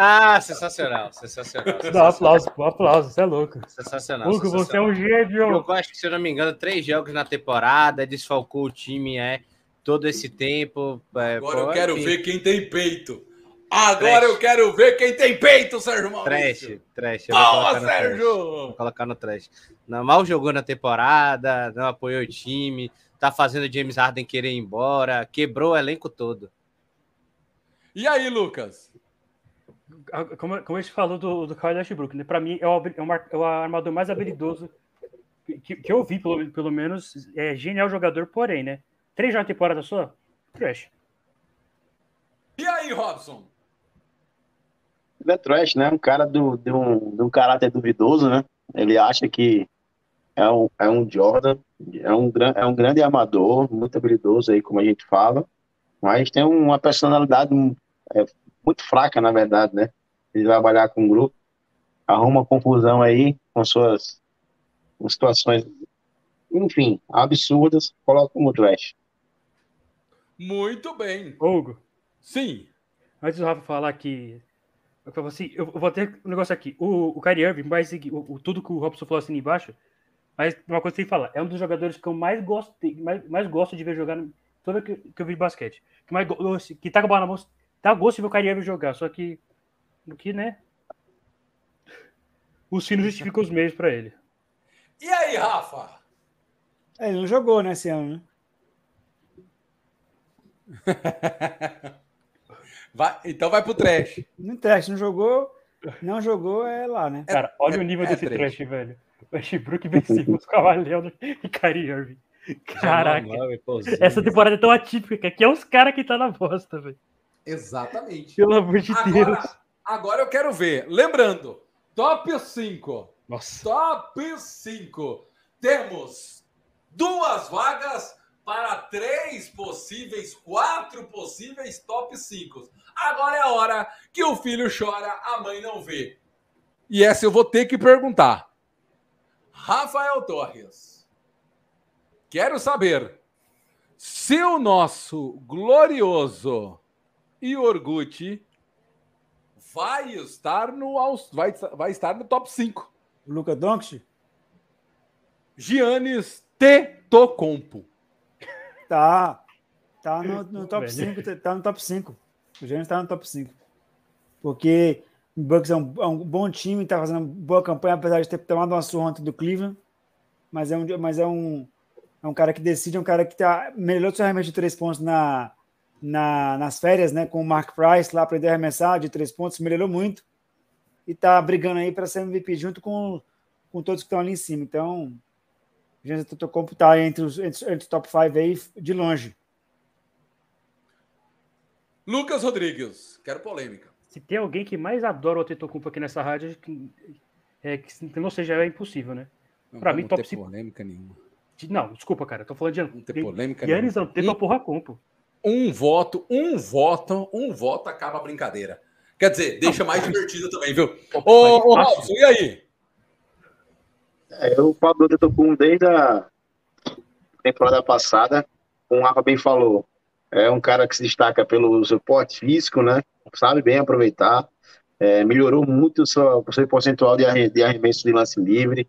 D: Ah, sensacional, sensacional.
A: Dá um aplauso, um aplauso, você é louco.
D: Sensacional.
A: Hugo, você é um gênio.
D: Eu acho que, se eu não me engano, três jogos na temporada, desfalcou o time, é, todo esse tempo.
B: É, Agora pô, eu quero enfim. ver quem tem peito. Agora trash. eu quero ver quem tem peito, Sérgio Maurício.
D: Trash, trash.
B: Boa, Sérgio!
D: Vou colocar no trash. Não, mal jogou na temporada, não apoiou o time, tá fazendo o James Harden querer ir embora, quebrou o elenco todo.
B: E aí, Lucas?
A: Como, como a gente falou do, do Kyle Westbrook, né? Para mim é o, é, o, é o armador mais habilidoso que, que eu vi, pelo, pelo menos. É genial jogador, porém, né? Três jogos na temporada só? Trash.
B: E aí, Robson?
F: Ele é trash, né? Um cara do, de, um, de um caráter duvidoso, né? Ele acha que é um, é um Jordan, é um, é um grande amador, muito habilidoso aí, como a gente fala, mas tem uma personalidade é, muito fraca, na verdade, né? Ele trabalhar com um grupo, arruma confusão aí com suas com situações, enfim, absurdas, coloca como trash.
B: Muito bem.
A: Hugo.
B: Sim.
A: Antes do Rafa falar que eu falo assim, eu vou ter um negócio aqui. O, o Kyrie Irving seguir o, o, tudo que o Robson falou assim embaixo, mas uma coisa que você fala, é um dos jogadores que eu mais gosto, mais, mais gosto de ver jogar toda que, que eu vi de basquete. Que, mais, que tá com a bola na mão, tá gosto de ver o Kyrie Irving jogar, só que, que né? Os finos justificam os meios para ele.
B: E aí, Rafa?
C: É, ele não jogou nesse ano,
B: né? Vai, então vai pro trash.
C: No trash, não jogou, não jogou, é lá, né?
A: Cara, olha é, o nível é desse trash. trash, velho. Westbrook venceu os Cavaleiros e Kyrie Irving. Caraca. Essa temporada é tão atípica que é os caras que tá na bosta, velho.
B: Exatamente.
A: Pelo amor de
B: agora,
A: Deus.
B: Agora eu quero ver. Lembrando, top 5.
A: Nossa.
B: Top 5. Temos duas vagas para três possíveis, quatro possíveis top 5. Agora é a hora que o filho chora, a mãe não vê. E essa eu vou ter que perguntar. Rafael Torres, quero saber se o nosso glorioso Iorguchi vai estar no, vai, vai estar no top 5.
C: Luca Doncic?
B: Giannis Tetocompo.
C: Tá. Tá no, no top
A: Velho.
C: 5. Tá no top 5. O Giannis tá no top 5. Porque o Bucks é um, é um bom time, tá fazendo uma boa campanha, apesar de ter tomado uma surra ontem do Cleveland. Mas é um, mas é um, é um cara que decide, é um cara que tá, melhorou seu arremesso de três pontos na, na, nas férias, né? Com o Mark Price lá, aprendeu a arremessar de três pontos, melhorou muito. E tá brigando aí para ser MVP junto com, com todos que estão ali em cima. Então, o Giannis Antetokounmpo tá entre os, entre, entre os top 5 aí de longe.
B: Lucas Rodrigues. Quero polêmica.
A: Se tem alguém que mais adora o Tetocumpo aqui nessa rádio, que- é que não seja é impossível, né?
B: Não
A: Pra mim,
B: vamos
A: top
B: ter
A: cinco.
B: polêmica nenhuma.
A: Não, desculpa, cara. Tô falando de
B: Não tem polêmica
A: Yannis
B: nenhuma.
A: Antetokounmpo.
B: Um voto, um voto, um voto acaba a brincadeira. Quer dizer, deixa mais divertido também, viu? Ô, ô. Robson, e aí?
F: É, eu falo do Antetokounmpo desde a temporada passada, como o Rafa bem falou, é um cara que se destaca pelo seu porte físico, né? Sabe bem aproveitar, é, melhorou muito o seu, o seu percentual de, arre- de arremesso de lance livre,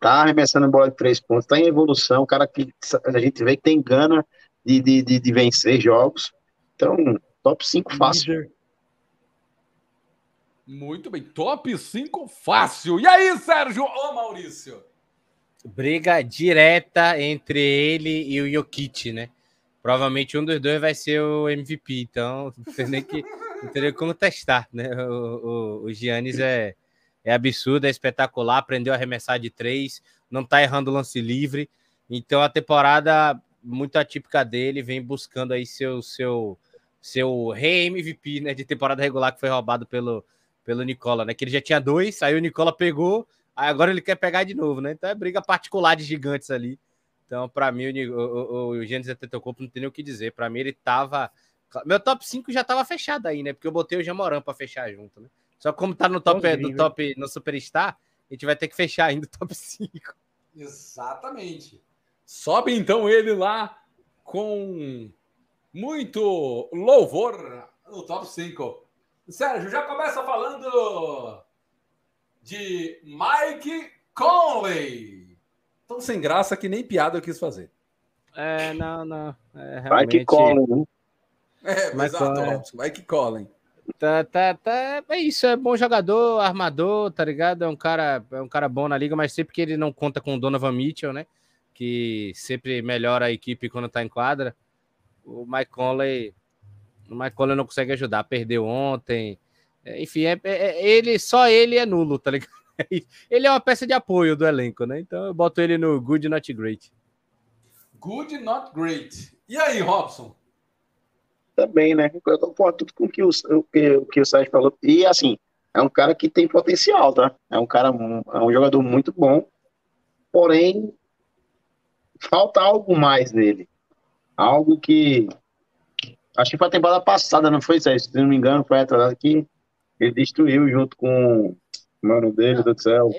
F: tá arremessando bola de três pontos, tá em evolução, um cara que a gente vê que tem gana de, de, de, de vencer jogos. Então, top 5 fácil.
A: Líder.
B: Muito bem, top 5 fácil. E aí, Sérgio? Ô, Maurício.
D: Briga direta entre ele e o Jokic, né? Provavelmente um dos dois vai ser o MVP, então não tem nem, que, não tem como testar, né? O, o, o Giannis é, é absurdo, é espetacular, aprendeu a arremessar de três, não tá errando lance livre. Então a temporada muito atípica dele vem buscando aí seu seu seu re-MVP, né, de temporada regular que foi roubado pelo pelo Nicola, né? Que ele já tinha dois, aí o Nicola pegou, aí agora ele quer pegar de novo, né? Então é briga particular de gigantes ali. Então, para mim, o, o, o, o Antetokounmpo não tem nem o que dizer. Para mim, ele tava... Meu top 5 já tava fechado aí, né? Porque eu botei o Jamoran para fechar junto, né? Só que como tá no top, no top, no Superstar, a gente vai ter que fechar ainda o top 5.
B: Exatamente. Sobe então ele lá com muito louvor no top 5. Sérgio, já começa falando de Mike Conley. Tão sem graça que nem piada eu quis fazer.
D: É, não, não. É, realmente-
F: né?
B: É,
D: Mas
B: exato,
D: qual é?
B: Robson. Mike Conley.
D: Tá, tá, tá. É isso, é bom jogador, armador, tá ligado? É um cara, é um cara bom na liga, mas sempre que ele não conta com o Donovan Mitchell, né? Que sempre melhora a equipe quando tá em quadra. O Mike Conley, o Mike Conley não consegue ajudar, perdeu ontem. É, Enfim, é, é- é- ele só ele é nulo, tá ligado? Ele é uma peça de apoio do elenco, né? Então eu boto ele no good, not great.
B: Good, not great. E aí, Robson?
F: Também, né? Eu concordo tudo com o que o, o que, o que o Sérgio falou. E assim, é um cara que tem potencial, tá? É um cara, é um jogador muito bom, porém falta algo mais nele. Algo que acho que foi a temporada passada, não foi, Sérgio? Se não me engano, foi atrasado que ele destruiu junto com o mano dele, do céu.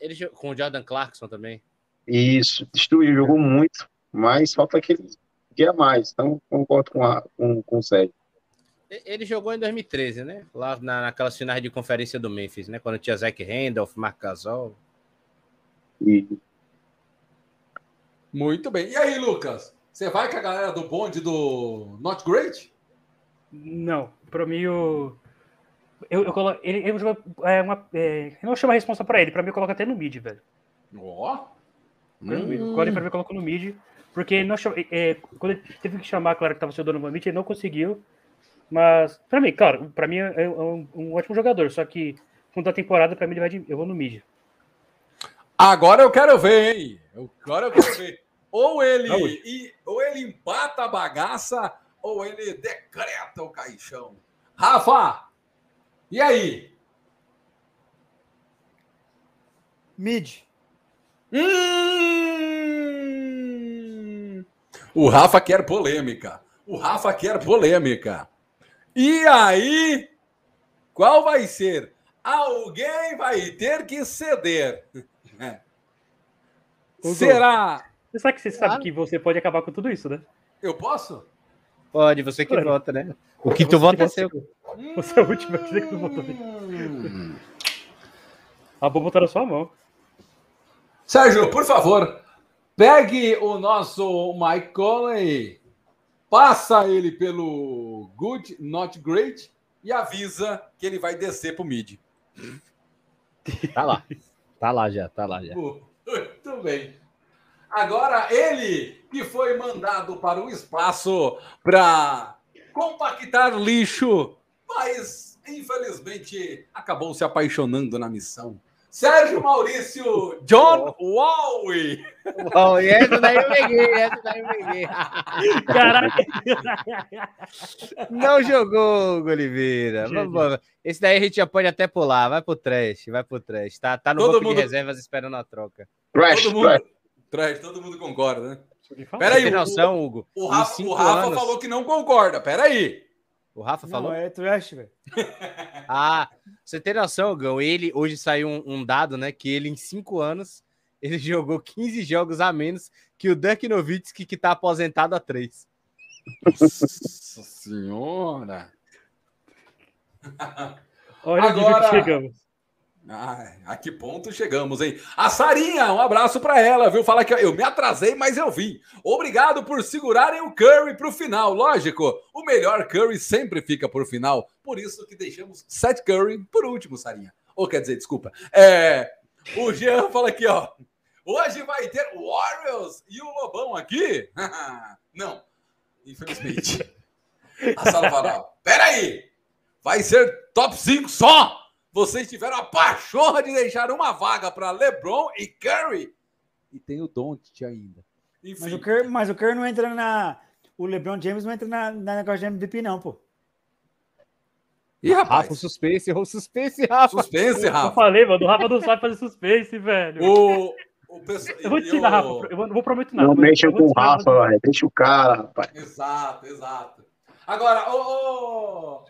D: Ele jo- com o Jordan Clarkson também.
F: Isso, destruiu, jogou muito, mas falta aquele dia a mais. Então, concordo com, a, com, com o Sérgio.
D: Ele jogou em 2013, né? Lá na, naquelas finais de conferência do Memphis, né? Quando tinha Zach Randolph, Marc Gasol.
F: E
B: Muito bem. E aí, Lucas? Você vai com a galera do bonde do Not Great?
A: Não, pra mim o. Eu, eu colo... ele, ele é uma, é, eu não chamo a responsa pra ele, pra mim eu coloco até no mid, velho.
B: Ó.
A: Tranquilo.
D: Hum.
A: Pra mim eu coloco no mid, porque ele não chama, é, quando ele teve que chamar, claro que tava seu Donovan Mitchell, ele não conseguiu. Mas, pra mim, claro, pra mim é um, um ótimo jogador, só que quando a temporada, pra mim ele vai de, eu vou no mid.
B: Agora eu quero ver, hein? Eu- Agora eu quero ver. Ou ele, e- ou ele empata a bagaça, ou ele decreta o caixão. Rafa, e aí?
C: Mid.
B: Hum, o Rafa quer polêmica. O Rafa quer polêmica. E aí, qual vai ser? Alguém vai ter que ceder.
A: Hugo.
B: Será?
A: Você sabe que você sabe
D: Claro.
A: que você pode acabar com tudo isso, né?
B: Eu posso?
D: Pode, você que
A: Pode.
D: vota, né? O quinto voto é seu.
A: Você é o último a dizer que não votou.
B: Hum.
A: A bomba tá na sua mão.
B: Sérgio, por favor, pegue o nosso Mike Conley, passa ele pelo Good, Not Great e avisa que ele vai descer pro mid.
D: Tá lá. Tá lá já, tá lá já.
B: Bem. Agora ele que foi mandado para o espaço para compactar lixo, mas infelizmente acabou se apaixonando na missão. Sérgio Maurício John Wowie.
D: Bom, e essa daí eu peguei, essa daí eu peguei.
A: Caraca!
D: Não jogou, Oliveira. Vamos. Esse daí a gente já pode até pular. Vai pro trash, vai pro trash. Tá, tá no
B: Todo
D: banco
B: mundo-
D: de reservas esperando a troca.
F: Trash,
B: Todo mundo, Trash, todo mundo concorda, né? Peraí,
D: noção, Hugo?
B: O Rafa, o Rafa
D: anos-
B: falou que não concorda. Peraí.
D: O Rafa falou?
C: Não, é trash, velho.
D: Ah, você tem noção, Gão? Ele hoje saiu um, um dado, né? Que ele, em cinco anos, ele jogou 15 jogos a menos que o Dirk Nowitzki, que tá aposentado há três.
B: Nossa senhora.
A: Olha o nível
B: Agora-
A: que chegamos.
B: Ai, a que ponto chegamos, hein? A Sarinha, um abraço pra ela, viu? Fala que eu me atrasei, mas eu vim. Obrigado por segurarem o Curry pro final. Lógico, o melhor Curry sempre fica por final. Por isso que deixamos Seth Curry por último, Sarinha. Ou quer dizer, desculpa. É, o Jean fala aqui, ó. Hoje vai ter Warriors e o Lobão aqui? Não, infelizmente. A sala fala, peraí, vai ser top 5 só. Vocês tiveram a pachorra de deixar uma vaga para LeBron e Curry. E tem o Doncic ainda. Enfim,
C: Mas o, Kerr, mas o Kerr não entra na. O LeBron James não entra na, na negócio de MVP, não, pô.
B: e rapaz,
D: Rafa, o suspense, o suspense, Rafa.
B: suspense,
A: Eu
B: Rafa.
A: falei, mano, o Rafa não sabe fazer suspense, velho.
B: O, o pessoal,
A: Eu vou te
B: e
A: ensinar, Rafa. Eu não vou prometer nada.
F: Não mexa
A: eu
F: com o Rafa, velho. Deixa o cara, rapaz.
B: Exato, exato. Agora, ô, ô,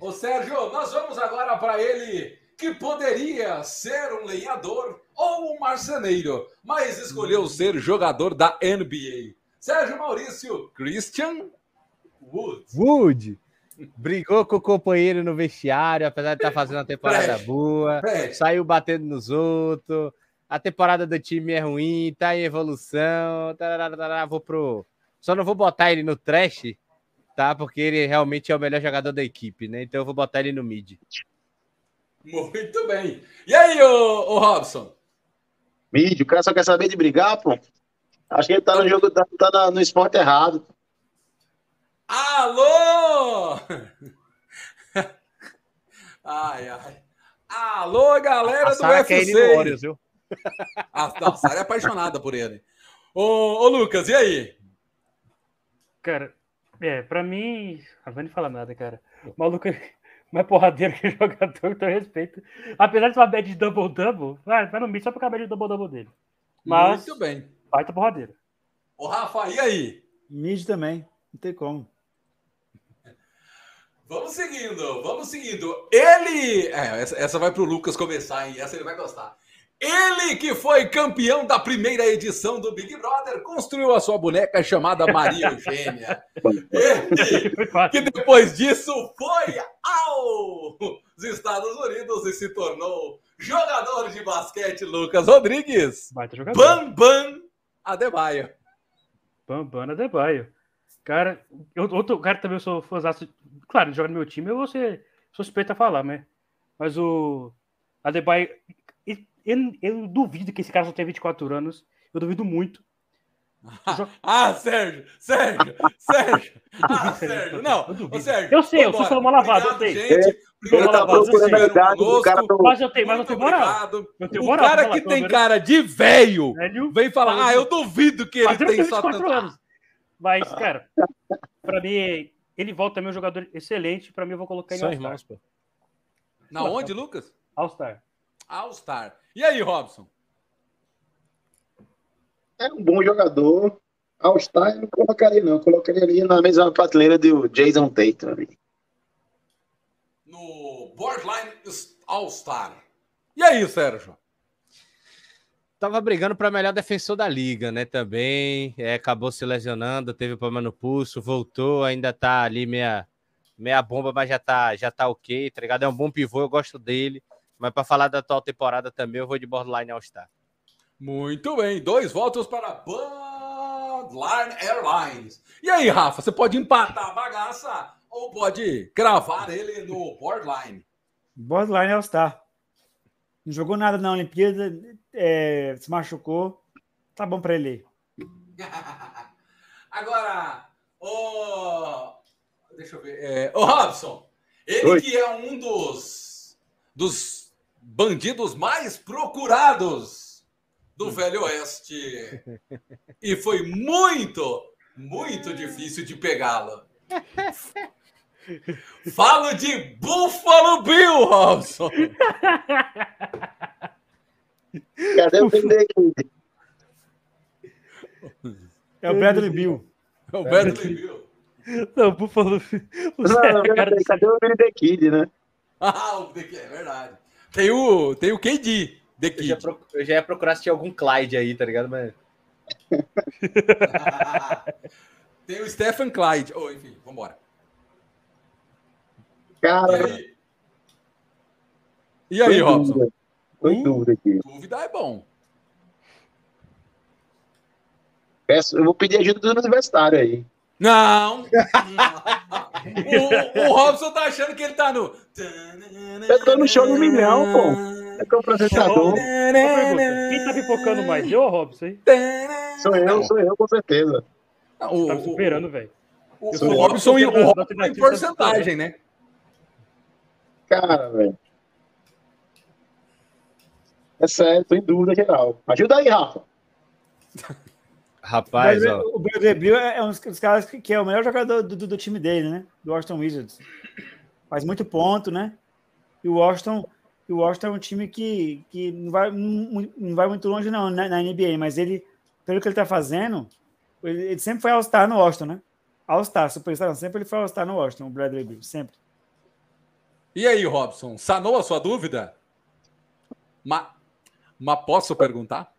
B: ô Sérgio, nós vamos agora para ele que poderia ser um lenhador ou um marceneiro, mas escolheu ser jogador da NBA. Sérgio Maurício Christian Wood.
D: Wood brigou com o companheiro no vestiário, apesar de estar fazendo uma temporada boa. Saiu batendo nos outros. A temporada do time é ruim, tá em evolução. tarará, tarará, vou pro. Só não vou botar ele no trash, tá? Porque ele realmente é o melhor jogador da equipe, né? Então eu vou botar ele no mid.
B: Muito bem. E aí, ô, ô Robson?
F: Mídia, o cara só quer saber de brigar, pô. Acho que ele tá no jogo, tá, tá no esporte errado.
B: Alô! Ai, ai. Alô, galera
D: A
B: do
D: quer ele no
B: UFC.
D: Warriors, viu?
B: A, a Sara é apaixonada por ele. Ô, ô, Lucas, e aí?
A: Cara, é, pra mim. Não vou nem falar nada, cara. O maluco é mais porradeiro que jogador, então eu respeito. Apesar de uma bad de double-double, vai, vai no mid só pra acabar de double-double dele. Mas,
B: Muito bem.
A: baita porradeiro.
B: Ô, Rafa, e aí?
C: Mid também. Não tem como.
B: Vamos seguindo, vamos seguindo. Ele. É, essa, essa vai pro Lucas começar, hein? Essa ele vai gostar. Ele que foi campeão da primeira edição do Big Brother construiu a sua boneca chamada Maria Eugênia. Ele que depois disso foi aos Estados Unidos e se tornou jogador de basquete Lucas Rodrigues.
A: Baita jogador.
B: Bam Bam Adebayo.
A: Bambana Debaio. Cara, eu, outro cara que também eu sou fãzaço. Claro, ele joga no meu time, eu vou ser suspeito a falar, né? Mas o Adebayo. Eu, eu, eu duvido que esse cara só tenha 24 anos. Eu duvido muito.
B: Ah, Sérgio, Sérgio, Sérgio. Ah, Sérgio, não.
A: Eu duvido.
B: Ô, Sérgio,
A: Eu sei, eu sou uma lavada, eu sei.
B: gente.
F: Ele
B: Obrigado
F: tá
A: eu
F: procurando a idade do cara do.
A: Mas eu tenho, mas eu tenho moral.
B: obrigado.
A: Eu tenho
B: O
A: moral
B: cara que tem
A: sobre-
B: cara de velho
A: Velho,
B: vem falar, ah, eu duvido que ele
A: mas ele
B: tem só
A: 24
B: tanta...
A: anos. Mas, cara, pra mim, ele volta também um jogador excelente. Pra mim, eu vou colocar ele
D: São irmãos, pô.
B: Na onde, Lucas?
A: All-Star.
B: All-Star. E aí, Robson?
F: É um bom jogador. All-Star eu não colocaria, não. Eu colocaria ali na mesma prateleira do Jason Tatum ali.
B: No Borderline All-Star. E aí, Sérgio?
D: tava brigando para melhor defensor da liga, né? Também. É, acabou se lesionando, teve problema no pulso, voltou, ainda tá ali meia, meia bomba, mas já tá, já tá ok, tá ligado? É um bom pivô, eu gosto dele. Mas para falar da atual temporada também, eu vou de Borderline All-Star.
B: Muito bem, dois votos para Bloodline Airlines. E aí, Rafa, você pode empatar a bagaça ou pode cravar ele no Borderline?
C: Borderline All-Star. Não jogou nada na Olimpíada, é, se machucou. Tá bom para ele.
B: Agora, o. Deixa eu ver. É, o Robson, ele
F: Oi.
B: que é um dos, dos bandidos mais procurados do Velho Oeste. E foi muito, muito difícil de pegá-lo. Falo de Buffalo Bill, Robson.
F: Cadê o Bender aqui?
C: É o Bradley Bill.
B: É o Bradley Bill.
A: Não, Buffalo. O
F: Não, não, cadê o Bender Kid, né?
B: Ah, o The Kid, é verdade. Tem o, tem o KD, The
D: Eu já,
B: Kid.
D: eu já ia procurar se tinha algum Clyde aí, tá ligado? Mas
B: tem o Stephen Clyde. Oh, enfim, vambora.
F: Cara?
B: E aí, Robson?
F: dúvida. Tô em dúvida aqui.
B: Dúvida é bom.
F: Peço- eu vou pedir ajuda do universitário aí.
B: Não! o, o Robson tá achando que ele tá no.
F: Eu tô no show do milhão, pô. É que é o apresentador.
A: Quem tá pipocando mais? Eu ou Robson, hein?
F: Sou eu, sou eu, com certeza.
B: O,
A: Tá me superando, velho.
B: o, o. Robson, e- o
A: tô
B: Robson em
A: tentando-
B: porcentagem, né?
F: Cara, velho. É sério, tô em dúvida geral. Ajuda aí, Rafa.
D: Rapaz,
C: Mas,
D: ó.
C: o Bradley Bill é um dos caras que, é o melhor jogador do, do- do time dele, né? Do Washington Wizards. Faz muito ponto, né? E o Washington, e o Washington é um time que, que não, vai, não vai muito longe, não, na, na NBA, mas ele, pelo que ele tá fazendo, ele, ele sempre foi All-Star no Washington, né? All-Star, Superstar, sempre ele foi All-Star no Washington, o Bradley Bill, sempre.
B: E aí, Robson, sanou a sua dúvida? Mas, mas posso perguntar?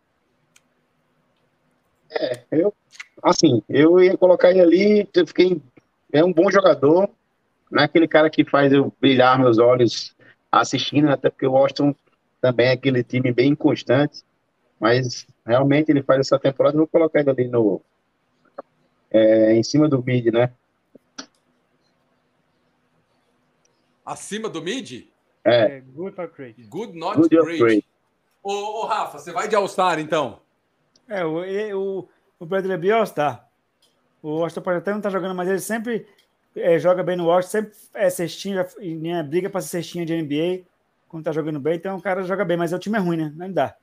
F: Eu, assim, eu ia colocar ele ali, eu fiquei. É um bom jogador, não é aquele cara que faz eu brilhar meus olhos assistindo, até porque o Washington também é aquele time bem inconstante, mas realmente ele faz essa temporada, eu vou colocar ele ali no. é, em cima do mid, né?
B: Acima do mid?
A: É, good or great.
B: Good, not
F: Good
B: great.
F: great.
B: Ô, ô, Rafa, você vai de All-Star, então?
C: É, o, o, o Bradley Bill é All-Star. O Washington pode até não estar jogando, mas ele sempre é, joga bem no Washington, sempre é cestinha, né, briga para ser cestinha de NBA quando tá jogando bem, então o cara joga bem, mas o time é ruim, né? Não dá.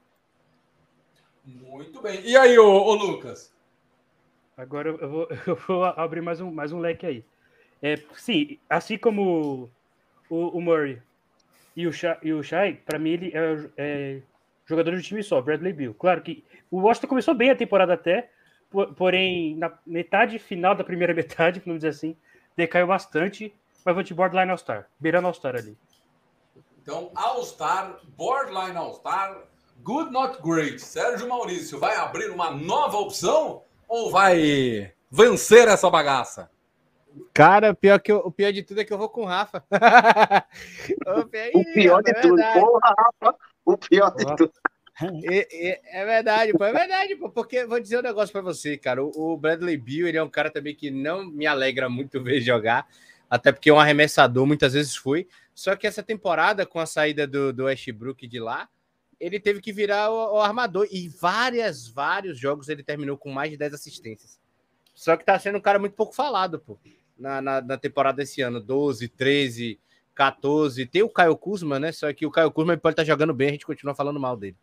B: Muito bem. E aí, ô, ô Lucas?
A: Agora eu vou, eu vou abrir mais um, mais um leque aí. É, sim, assim como o, o Murray e o Shai, e o Shai para mim, ele é, é jogador de um time só, Bradley Bill. Claro que o Washington começou bem a temporada até, po- porém, na metade final da primeira metade, vamos dizer assim, decaiu bastante, mas vou de borderline All-Star, beirando All-Star ali.
B: Então, All-Star, Borderline All-Star, Good Not Great. Sérgio Maurício, vai abrir uma nova opção ou vai vencer essa bagaça?
D: Cara, pior que eu- o pior de tudo é que eu vou com o Rafa. o pior,
F: O pior de
D: é
F: tudo, porra, Rafa, o pior de tudo.
D: É, é- é verdade, pô, é verdade, pô, porque vou dizer um negócio pra você, cara. O, o Bradley Bill, ele é um cara também que não me alegra muito ver jogar, até porque é um arremessador, muitas vezes foi. Só que essa temporada, com a saída do, do Westbrook de lá, ele teve que virar o, o armador. E várias, vários jogos ele terminou com mais de 10 assistências. Só que tá sendo um cara muito pouco falado, pô, na, na, na temporada desse ano. 12, 13, 14. Tem o Caio Kuzma, né? Só que o Caio Kuzma pode estar jogando bem, a gente continua falando mal dele.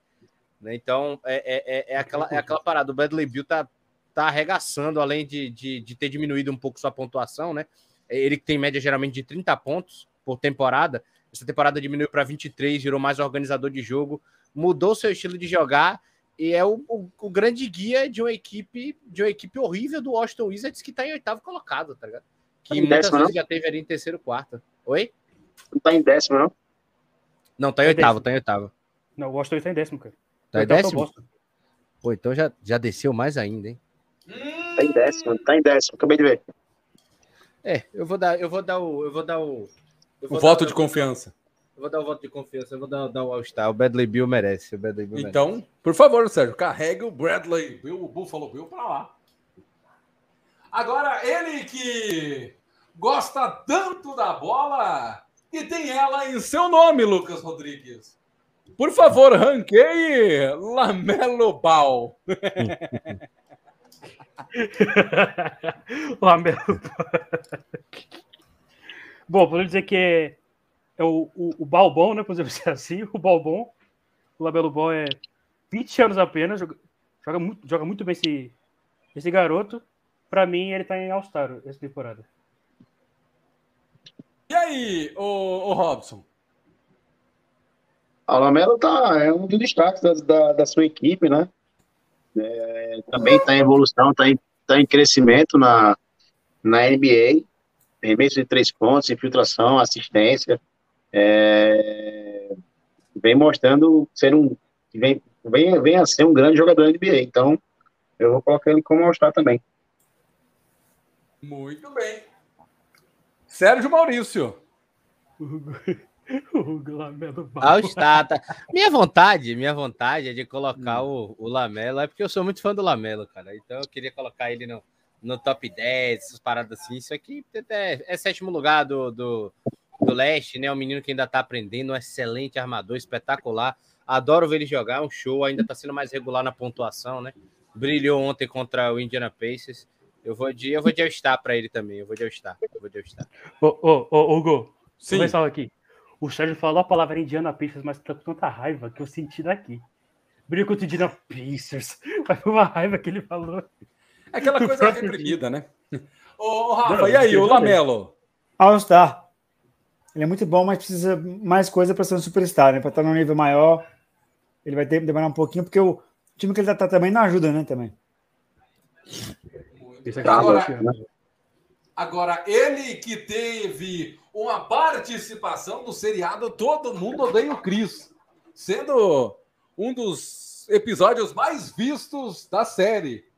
D: Né? Então, é, é, é, é aquela, é aquela parada. O Bradley Bill tá, tá arregaçando, além de, de, de ter diminuído um pouco sua pontuação, né? Ele que tem média geralmente de 30 pontos por temporada. Essa temporada diminuiu para 23, virou mais organizador de jogo, mudou seu estilo de jogar e é o, o, o grande guia de uma equipe de uma equipe horrível do Washington Wizards que tá em oitavo colocado, tá ligado? Que
F: Tá em
D: muitas
F: décimo,
D: vezes
F: não?
D: já teve ali em terceiro, quarto. Oi?
F: Não tá em décimo, não?
D: Não, tá em
A: É
D: oitavo,
A: décimo.
D: tá em oitavo.
A: Não, o Washington está em décimo, cara.
D: Tá em
A: é
D: décimo? Pô, então já, já desceu mais ainda, hein?
F: Tá em décimo, tá em décimo, acabei de ver.
D: É, eu vou dar, eu vou dar o. Eu vou dar o. eu
B: O voto
D: dar-
B: de confiança.
D: Eu vou dar o voto de confiança, eu vou dar, dar o All-Star. O Bradley Bill merece. O Bradley Bill merece.
B: Então, por favor, Sérgio, carregue o Bradley Bill, o Buffalo Bill pra lá. Agora, ele que gosta tanto da bola e tem ela em seu nome, Lucas Rodrigues. Por favor, ranqueie Lamelo Ball.
A: Lamelo. Bom, podemos dizer que é, é o, o, o Balbon, né? Podemos dizer assim, o Balbon. O Lamelo Ball é 20 anos apenas, joga, joga muito, joga muito bem esse, esse garoto. Pra mim, ele tá em All-Star essa temporada.
B: E aí, ô, ô Robson?
F: A Lamelo tá, é um dos destaques da, da, da sua equipe, né? É, também está em evolução, está em, tá em crescimento na, na NBA. Remesso de três pontos, infiltração, assistência. É, vem mostrando ser um. Vem, vem, vem a ser um grande jogador da NBA. Então, eu vou colocar ele como All-Star também.
B: Muito bem. Sérgio Maurício.
A: o Lamelo Ball.
D: All-Star, tá? Minha vontade, minha vontade é de colocar o, o Lamelo, é porque eu sou muito fã do Lamelo, cara. Então eu queria colocar ele no, no top 10, essas paradas assim. Isso aqui é, é sétimo lugar do, do, do leste, né? Um menino que ainda tá aprendendo, um excelente armador, espetacular. Adoro ver ele jogar, é um show, ainda tá sendo mais regular na pontuação, né? Brilhou ontem contra o Indiana Pacers. Eu vou de, eu vou de All-Star pra ele também. Eu vou de All-Star. Eu vou de All-Star.
A: Ô, ô, ô, Hugo,
B: Sim.
A: Pensar aqui. O Sérgio falou a palavra Indiana Pacers, mas tá com tanta raiva que eu senti daqui. Brilho contra o Indiana Pacers. Mas foi uma raiva que ele falou.
B: É aquela coisa
A: próprio
B: reprimida, né? Ô, Rafa,
A: Não,
B: e aí, o. Lamelo?
C: All-Star. Ele é muito bom, mas precisa mais coisa para ser um superstar, né? Para estar num nível maior, ele vai ter que demorar um pouquinho, porque o time que ele tá também não ajuda, né? Também.
A: Isso aqui
B: Agora,
A: é
B: agora, ele que teve uma participação do seriado Todo Mundo Odeia o Chris, sendo um dos episódios mais vistos da série.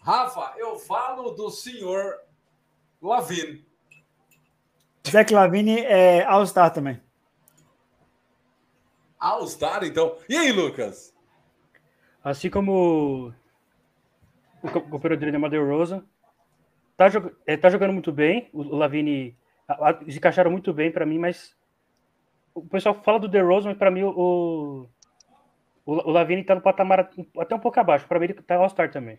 B: Rafa, eu falo do senhor Lavin.
C: Zach Lavine é All-Star também.
B: All-Star, então. E aí, Lucas?
A: Assim como o co- companheiro dele, Amadeu Rosa, tá, jog- é, tá jogando muito bem. O, o Lavini se encaixaram muito bem para mim, mas o pessoal fala do DeRozan, mas para mim o, o, o Lavini tá no patamar até um pouco abaixo. Para mim ele tá All-Star também.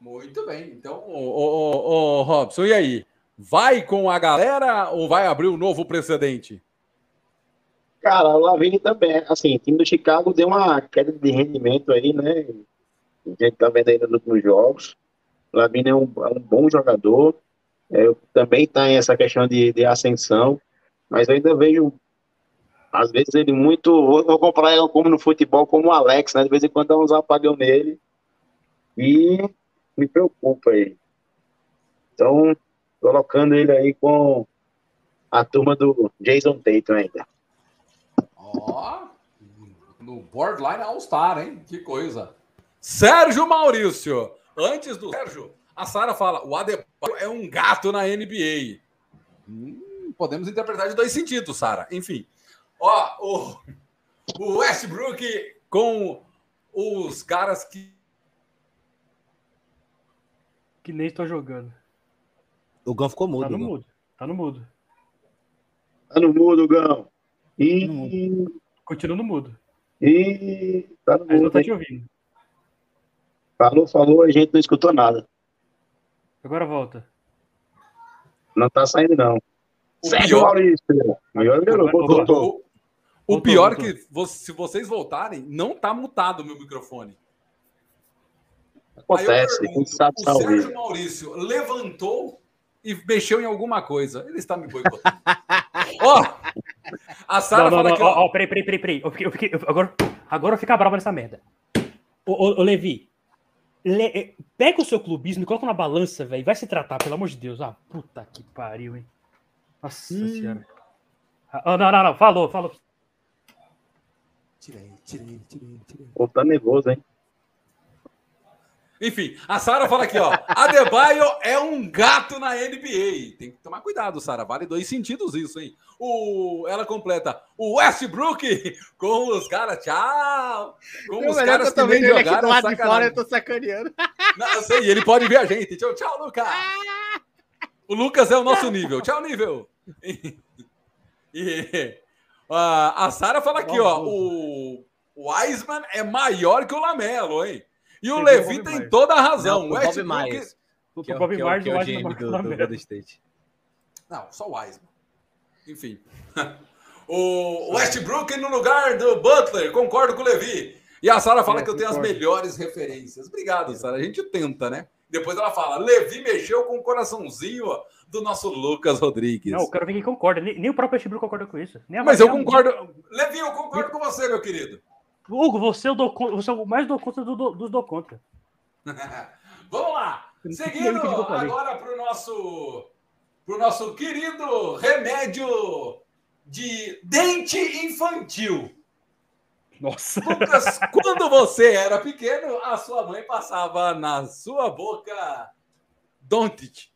B: Muito bem. Então, ô, ô, ô, ô, Robson, e aí? Vai com a galera ou vai abrir um novo precedente?
F: Cara, o Lavine também, assim, o time do Chicago deu uma queda de rendimento aí, né? A gente tá vendo aí nos últimos jogos. O Lavine é um, é um bom jogador, é, também tá em essa questão de, de ascensão, mas ainda vejo, às vezes, ele muito. Vou, vou comparar ele como no futebol, como o Alex, né? De vez em quando dá uns apagão nele e me preocupa aí. Então, colocando ele aí com a turma do Jason Tatum ainda.
B: Ó, no borderline All-Star, hein? Que coisa. Sérgio Maurício. Antes do Sérgio, a Sara fala: o Adebayo é um gato na NBA. Hum, podemos interpretar de dois sentidos, Sara. Enfim. Ó, o, o Westbrook com os caras que.
A: Que nem estou jogando.
D: O Gão ficou mudo.
A: Tá no
D: Gão.
A: mudo. Tá no mudo.
F: Tá no mudo, Gão. E,
A: No Continua no mudo.
F: e tá no
A: Mas não
F: mudo.
A: tá te ouvindo.
F: Falou, falou, a gente não escutou nada.
A: Agora volta.
F: Não tá saindo, não.
B: O
F: Sérgio
B: pior-
F: Maurício. Melhor melhorou. Voltou, voltou.
B: O,
A: Voltou,
B: pior é
A: voltou.
B: que se vocês voltarem, não tá mutado o meu microfone.
F: Acontece,
B: pergunto,
F: sabe
B: o. Sérgio Maurício levantou e mexeu em alguma coisa. Ele está me boicotando. Ó, a Sara fala
A: não.
B: que...
A: Ó,
B: ó,
A: peraí, peraí, peraí, peraí. Eu fiquei, eu fiquei- eu- agora, agora eu fico bravo nessa merda. Ô, ô, ô, Levi, le- eh, pega o seu clubismo e coloca na balança, velho. Vai se tratar, pelo amor de Deus. Ah, puta que pariu, hein? Nossa senhora. Ah, não, não, não. Falou, falou.
B: Tira ele, tira ele, tira ele, tira ele.
F: Pô, tá nervoso, hein?
B: Enfim, a Sara fala aqui, ó. Adebayo é um gato na NBA. Tem que tomar cuidado, Sara. Vale dois sentidos isso, hein? O, ela completa. O Westbrook com os caras. Tchau! Com
D: Meu
B: os
D: melhor
B: caras
D: que
B: que
D: eu tô
B: nem
D: vendo ele aqui do
B: jogaram
D: lado de fora, eu tô sacaneando.
B: Não, eu sei, ele pode ver a gente. Tchau, tchau, Lucas. O Lucas é o nosso nível. Tchau, nível. E, e, a, a Sara fala aqui, ó. O, o Wiseman é maior que o Lamelo, hein? E o Levi
A: o
B: tem
A: Myers?
B: toda a razão.
D: Não,
B: o
D: Bob
B: Westbrook-
D: Myers.
A: O
D: Que é o-
A: Bob
D: que é o-
A: Myers
D: que é
A: o
D: GM do, do. Golden State.
B: Não, só o Wiseman. Enfim. o Westbrook no lugar do Butler, concordo com o Levi. E a Sara fala
A: É,
B: que eu tenho as melhores referências. Obrigado, Sara. A gente tenta, né? Depois ela fala: Levi mexeu com o coraçãozinho ó, do nosso Lucas Rodrigues.
A: Não, eu quero ver quem concorda. Nem, nem o próprio Westbrook concorda com isso. Nem a-
B: Mas eu concordo. Levi, eu concordo com você, meu querido.
A: Hugo, você, eu dou, con- você é o mais dou conta do, do- dos dou contra.
B: Vamos lá.
A: Não
B: Seguindo
A: o
B: agora para o nosso, pro nosso querido remédio de dente infantil.
A: Nossa.
B: Lucas, quando você era pequeno, a sua mãe passava na sua boca Dontit.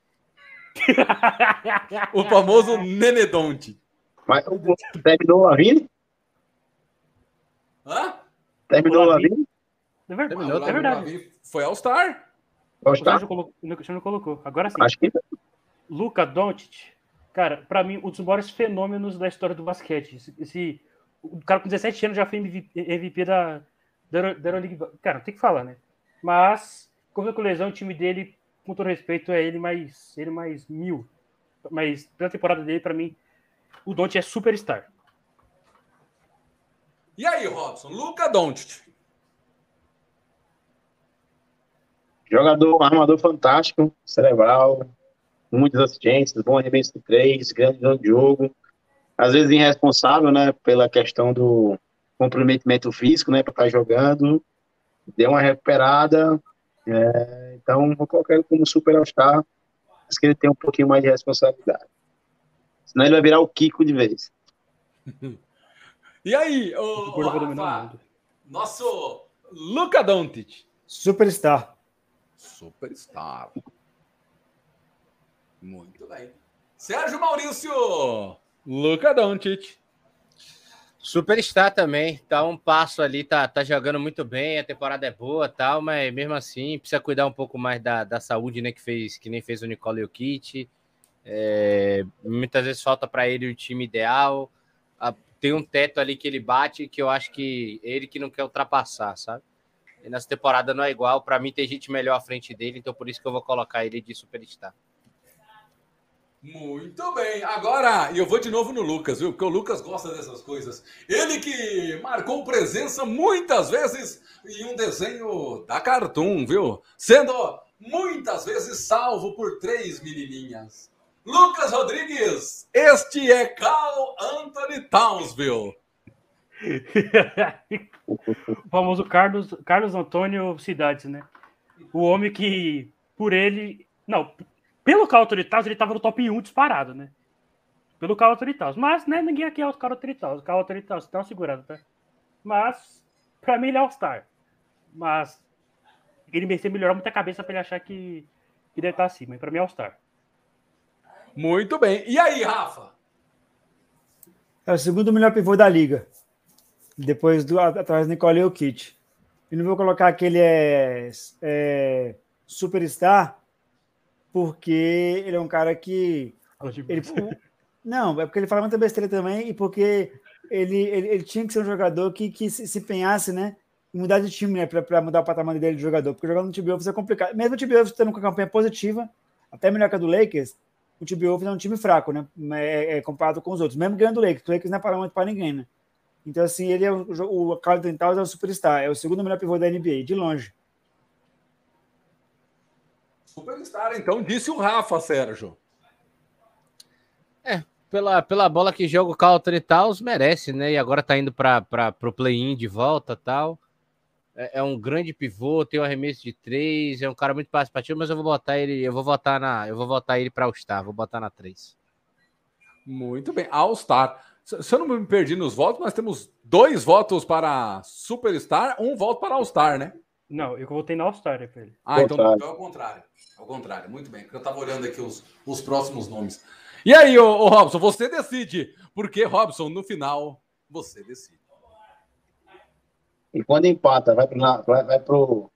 B: O famoso Nenedonte.
F: Mas o terminou o Lavini?
B: Hã?
F: Terminou o.
A: Lavini? É verdade.
D: Terminou,
A: é verdade.
B: Foi All Star.
A: O? Sérgio colocou. Agora sim.
F: Acho que
A: Luca Doncic, cara, pra mim, um dos maiores fenômenos da história do basquete. Esse, esse- o cara com 17 anos já foi MVP, MVP da, da, da Euroleague. Cara, não tem que falar, né? Mas, como com lesão, o time dele, com todo respeito, é ele mais, ele mais mil. Mas, pela temporada dele, pra mim, o Doncic é superstar.
B: E aí, Robson? Luca Dontit.
F: Jogador, armador fantástico, cerebral, muitas assistências, bom arremesso de três, grande visão de jogo. Às vezes irresponsável, né, pela questão do comprometimento físico, né, para estar jogando. Deu uma recuperada. é, então, vou colocar ele como super all-star, mas que ele tem um pouquinho mais de responsabilidade. Senão ele vai virar o Kiko de vez.
B: E aí,
A: O
B: o,
A: o
B: Rafa, nosso Luca Dontit.
C: Superstar.
B: Superstar. Muito bem. Sérgio Maurício. Luca Doncic.
D: Superstar também, tá um passo ali, tá, tá jogando muito bem, a temporada é boa tal, mas mesmo assim precisa cuidar um pouco mais da, da saúde, né, que fez, que nem fez o Nicole Jokic. É, muitas vezes falta para ele o time ideal. Tem um teto ali que ele bate que eu acho que ele que não quer ultrapassar, sabe? E nessa temporada não é igual, para mim tem gente melhor à frente dele, então por isso que eu vou colocar ele de superstar.
B: Muito bem. Agora, e eu vou de novo no Lucas, viu? Porque o Lucas gosta dessas coisas. Ele que marcou presença muitas vezes em um desenho da Cartoon, viu? Sendo muitas vezes salvo por três menininhas. Lucas Rodrigues, este é Carl Anthony Townsville.
A: o famoso Carlos, Carlos Antônio Cidades, né? O homem que, por ele. Não, pelo Carl Anthony Towns, ele tava no top 1 disparado, né? Pelo Carl Anthony Towns. Mas, né, ninguém aqui é o Carl Anthony Towns. O Carl Anthony Towns tá uma segurada, tá? Mas, pra mim, ele é All-Star. Mas, ele merecia melhorar muita cabeça pra ele achar que, que deve estar acima. Pra mim, é All-Star.
B: Muito bem. E aí, Rafa?
C: É o segundo melhor pivô da liga. Depois do atrás do Nicole Jokic. E não vou colocar que ele é, é superstar, porque ele é um cara que. Ele, não, é porque ele fala muita besteira também, e porque ele, ele, ele tinha que ser um jogador que, que se, se empenhasse, né? Em mudar de time, né? Para mudar o patamar dele de jogador. Porque jogar no Timberwolves é complicado. Mesmo o Timberwolves tendo uma campanha positiva, até melhor que a do Lakers, o Timberwolves é um time fraco, né? É, é comparado com os outros. Mesmo ganhando o Lakers, o Lakers não é parâmetro para ninguém, né? Então, assim, ele é o, o Carl Anthony Towns é o superstar, é o segundo melhor pivô da NBA, de longe.
B: Superstar, então, disse o Rafa, Sérgio.
D: Pela, pela bola que joga o e tal, merece, né? E agora tá indo para o play-in de volta tal. É, é um grande pivô, tem um arremesso de três, é um cara muito participativo, mas eu vou botar ele, eu vou votar na, eu vou votar ele para o Star, vou botar na três.
B: Muito bem. All-Star. Se eu não me perdi nos votos, nós temos dois votos para Superstar, um voto para All-Star, né?
A: Não, eu votei na All-Star pra ele.
B: Ah, então, então é o contrário. É o contrário, muito bem. Porque eu tava olhando aqui os, os próximos nomes. E aí, ô, ô, Robson, você decide. Porque, Robson, no final, você decide.
F: E quando empata, vai pro, vai, vai pro.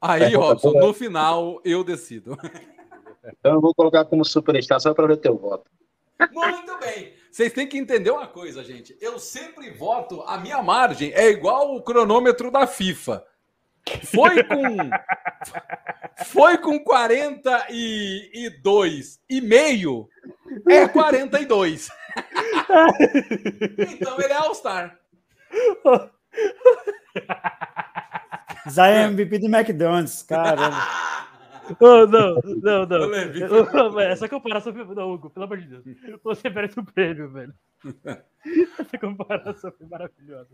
B: Aí,
F: É,
B: Robson,
F: é.
B: no final, eu decido.
F: Então eu vou colocar como superstar só para ver teu voto.
B: Muito bem. Vocês têm que entender uma coisa, gente. Eu sempre voto, a minha margem é igual o cronômetro da FIFA. Foi com. Foi com 42 e meio, é 42. então ele é All-Star.
C: É MVP do McDonald's, caramba.
A: Oh, não, não, não. Essa comparação foi. Não, Hugo, pelo amor de Deus. Você merece um prêmio, velho. Essa comparação foi maravilhosa.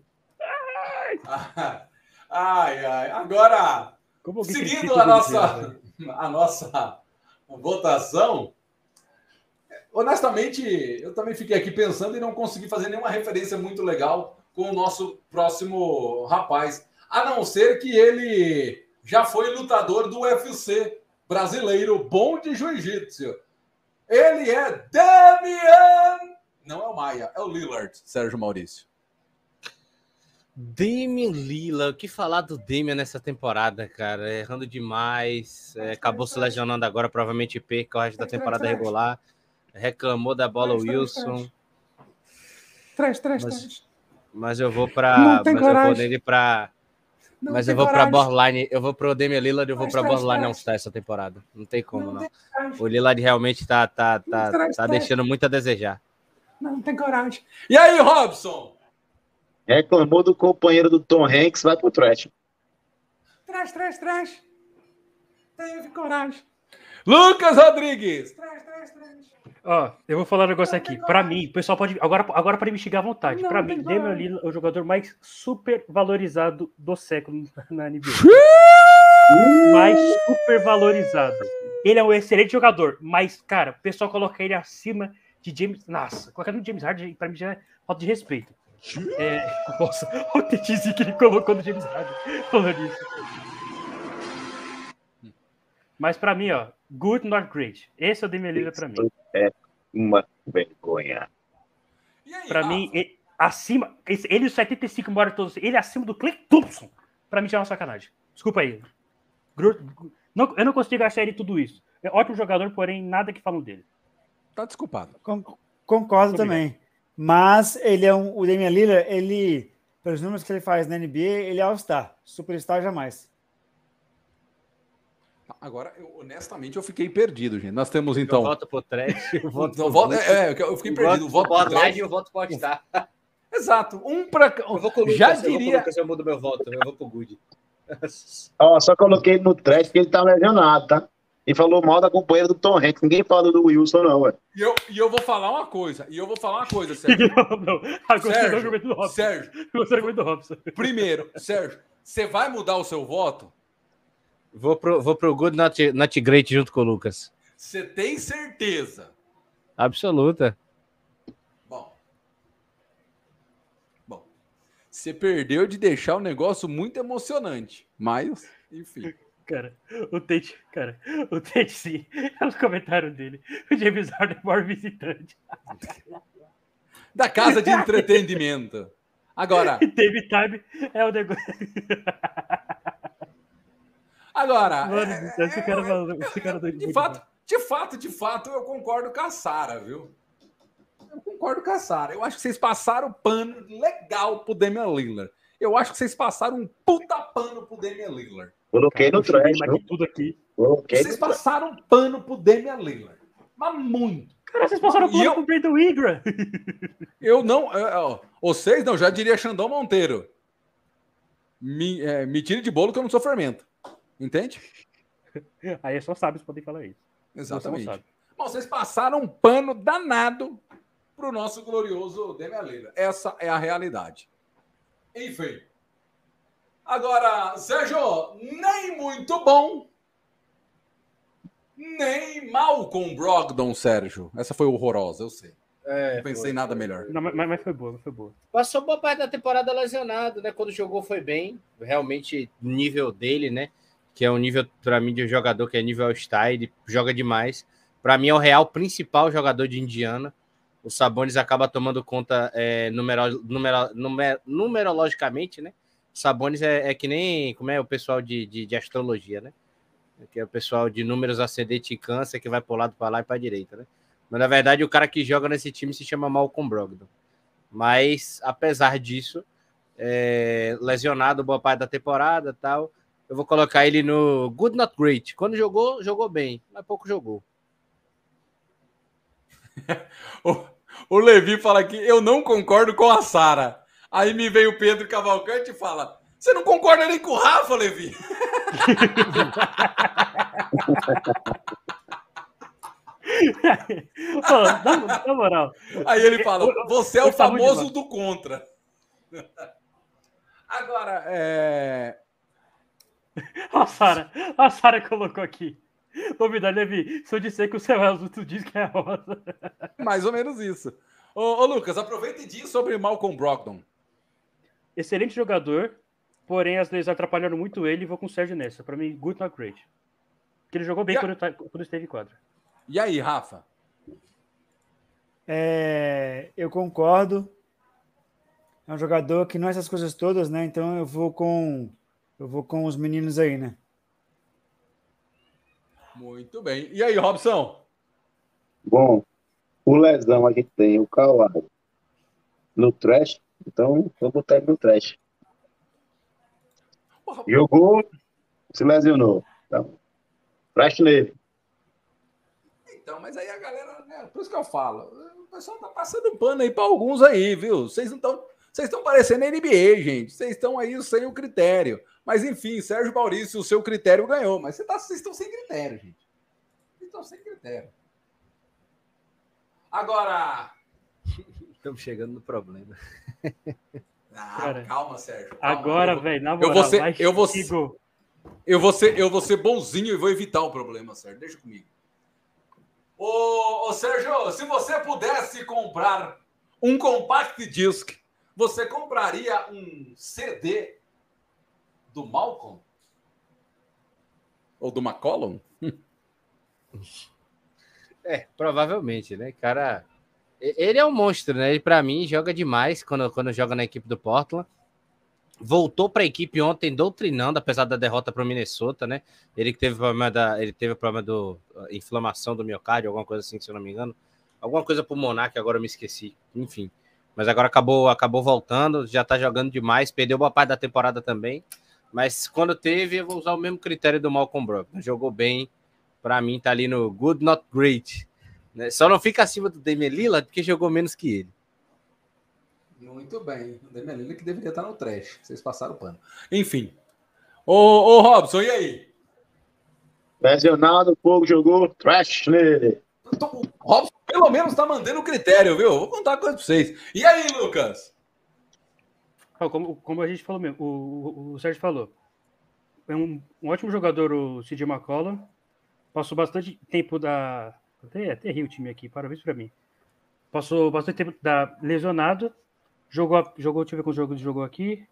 B: Ai, ai. Agora,
A: Como alguém
B: Seguindo a nossa,
A: velho?
B: a nossa votação, honestamente, eu também fiquei aqui pensando e não consegui fazer nenhuma referência muito legal com o nosso próximo rapaz, a não ser que ele já foi lutador do UFC brasileiro, bom de jiu-jitsu. Ele é Damian! Não é o Maia, é o Lillard, Sérgio Maurício.
D: Damian Lila, o que falar do Damian nessa temporada, cara? Errando demais, é, acabou se lesionando agora, provavelmente perca o resto da temporada regular. Reclamou da bola Wilson,
B: Três, três,
D: Mas- mas eu vou para,
B: Não
D: mas
B: tem
D: eu vou
B: coragem.
D: nele para,
B: Não
D: mas
B: tem
D: eu vou para
B: coragem.
D: borderline, eu vou pro Damian Lillard, eu vou para
B: traz.
D: não estar essa temporada. Não tem como
B: Não
D: não.
B: tem coragem.
D: O Lillard realmente tá tá tá,
B: Traz,
D: tá
B: traz.
D: deixando muito a desejar.
B: Não tem coragem. E aí, Robson?
F: Reclamou do companheiro do Tom Hanks, vai pro trash.
B: Traz, traz, traz. Teve coragem. Lucas Rodrigues.
A: Ó, eu vou falar um negócio aqui. Pra mim, o pessoal pode. Agora, agora pode me xingar à vontade.
B: Tem
A: mim. Damian Lillard é o jogador mais super valorizado do século na NBA. mais super valorizado. Ele é um excelente jogador, mas, cara, o pessoal coloca ele acima de James. Nossa, colocar no James Harden, pra mim já é falta de respeito. É, nossa, o TTZ que ele colocou no James Harden falando isso. Mas pra mim, ó, good not great. Esse é o Damian Lillard pra mim.
F: É uma vergonha.
B: Rafa?
A: mim, ele, acima. Ele e os 75 embora todos. Ele acima do Clay Thompson. Pra mim já é uma sacanagem. Desculpa aí. Não- eu não consigo achar ele tudo isso. É ótimo jogador, porém, nada que falam dele.
B: Tá desculpado.
C: Con- Concordo
A: Obrigado.
C: também. Mas ele é um, o Damian Lillard, ele, pelos números que ele faz na NBA, ele é All-Star. Superstar jamais.
B: Agora, eu, honestamente, eu fiquei perdido, gente. Nós temos
D: Eu
B: então.
D: voto pro trash, eu voto
B: Não,
D: pro
B: voto- é, é, eu fiquei
D: eu
B: perdido.
D: voto
B: Voto
D: pro
B: Dredd.
D: e eu voto pro All-Star.
B: Exato. Um pra.
D: Eu vou com o Lucas,
B: Já
D: eu vou com o
B: diria.
D: Eu mudo meu voto, eu vou pro Good.
F: Ó, só coloquei no trash porque ele tá lesionado, tá? E falou mal da companheira do Tom Hanks. Ninguém fala do Wilson, não, ué.
B: E eu, e eu vou falar uma coisa. E eu vou falar uma coisa, Sérgio.
A: não, não. Você
B: Sérgio,
A: do Robson.
B: Sérgio,
A: do Robson.
B: primeiro, Sérgio, você vai mudar o seu voto?
D: Vou pro, vou pro Good Not, not Great junto com o Lucas.
B: Você tem certeza?
D: Absoluta.
B: Bom. Bom. Você perdeu de deixar o negócio muito emocionante. Mas, enfim.
A: Cara, o Tate, cara, o Tate sim. É os comentários dele. O James Harden é o maior visitante.
B: Da casa de entretenimento. Agora,
A: E David Time é o negócio.
B: Agora.
A: Mano,
B: é-
A: esse cara falando. Esse cara doido
B: De fato, de fato, de fato, eu concordo com a Sara, viu? Eu concordo com a Sara. Eu acho que vocês passaram pano legal pro Damian Lillard. Eu acho que vocês passaram um puta pano pro Damian Lillard.
F: Coloquei no
A: eu
F: trash,
A: tudo aqui.
F: Coloquei
B: Vocês passaram pano pro Damian Lillard. Mas muito.
A: Cara, vocês passaram por
B: eu-
A: com o Brandon Ingram.
B: Eu não. é, ó, vocês não, já diria Xandão Monteiro. Me, é, me tire de bolo que eu não sou fermento. Entende?
A: Aí é só sábios podem falar isso.
B: Exatamente.
A: Você.
B: Bom, vocês passaram um pano danado pro nosso glorioso Lillard. Essa é a realidade. Enfim. Agora, Sérgio, nem muito bom, nem mal com Brogdon, Sérgio. Essa foi horrorosa, eu sei.
D: É,
B: Não pensei
D: foi,
B: em nada
D: foi.
B: melhor.
A: Não, mas, mas foi boa, foi boa.
D: Passou boa parte da temporada lesionado, né? Quando jogou foi bem. Realmente, o nível dele, né? Que é um nível, para mim, de um jogador que é nível ele joga demais. Para mim, é o real principal jogador de Indiana. O Sabonis acaba tomando conta é, numero, numero, numer, numerologicamente, né? Sabonis é, é, que nem como é o pessoal de, de, de astrologia, né? Que é o pessoal de números ascendente e câncer que vai para o lado, para lá e para direita, né? Mas na verdade o cara que joga nesse time se chama Malcolm Brogdon. Mas apesar disso, é, lesionado boa parte da temporada tal, eu vou colocar ele no Good Not Great. Quando jogou, jogou bem, mas pouco jogou.
B: O, o Levi fala aqui, eu não concordo com a Sara. Aí me vem o Pedro Cavalcante e fala: Você não concorda nem com o Rafa, Levi?
A: Pô, na, na moral,
B: Aí ele fala: Você é o famoso do contra. Agora, é.
A: a Sara, a Sara colocou aqui. Novidade, Levi, se eu disser que o céu é azul, tu diz que é rosa.
B: Mais ou menos isso. Ô, ô, Lucas, aproveita e diz sobre Malcolm Brogdon.
A: Excelente jogador, porém as lesões atrapalharam muito ele e vou com o Sérgio nessa. Pra mim, good not great. Porque ele jogou bem
B: Yeah.
A: quando, tá- quando esteve em quadra.
B: E aí, Rafa?
C: É, eu concordo. É um jogador que não é essas coisas todas, né? Então eu vou com eu vou com os meninos aí, né?
B: Muito bem. E aí, Robson?
F: Bom, o lesão a gente tem o Kawhi no trash, então vou botar ele no trash.
B: Porra,
F: Jogou, se lesionou. Então, trash nele.
B: Então, mas aí a galera, né, por isso que eu falo, o pessoal tá passando pano aí para alguns aí, viu? Vocês não estão, vocês estão parecendo NBA, gente. Vocês estão aí sem o critério. Mas enfim, Sérgio Maurício, o seu critério ganhou, mas tá, vocês estão sem critério, gente. Vocês estão sem critério. Agora,
D: Estamos chegando no problema.
B: ah,
A: Cara,
B: calma, Sérgio. calma.
A: Agora,
B: Eu
A: velho, na
B: eu
A: moral,
B: vou ser-
A: vai
B: eu vou-
A: Chico.
B: Eu vou ser, eu vou ser bonzinho e vou evitar o problema, Sérgio. Deixa comigo. Ô, ô, Sérgio, se você pudesse comprar um compact disc, você compraria um CD do Malcolm? Ou do McCollum?
D: É, provavelmente, né? Cara, ele é um monstro, né? Ele, pra mim, joga demais quando, quando joga na equipe do Portland. Voltou para a equipe ontem doutrinando, apesar da derrota para o Minnesota, né? Ele que teve problema da, ele teve problema do uh, inflamação do miocárdio, alguma coisa assim, se eu não me engano, alguma coisa pulmonar que agora eu me esqueci. Enfim, mas agora acabou, acabou voltando, já tá jogando demais, perdeu boa parte da temporada também. Mas quando teve, eu vou usar o mesmo critério do Malcolm Brogdon. Jogou bem, para mim tá ali no good, not great. né? Só não fica acima do Damian Lillard porque jogou menos que ele.
B: Muito bem. O Damian Lillard que deveria estar no trash. Vocês passaram o pano. Enfim. Ô, ô Robson, e aí?
F: Lesionado, o povo jogou trash nele.
B: Então, Robson pelo menos tá mandando critério, viu? Vou contar coisa pra vocês. E aí, Lucas?
A: Como, como a gente falou mesmo, o, o, o Sérgio falou. É um, um ótimo jogador o CJ McCollum. Passou bastante tempo da. Até, até ri o time aqui, parabéns pra mim. Passou bastante tempo da lesionado. Jogou, jogou, deixa eu ver quantos jogos jogou aqui.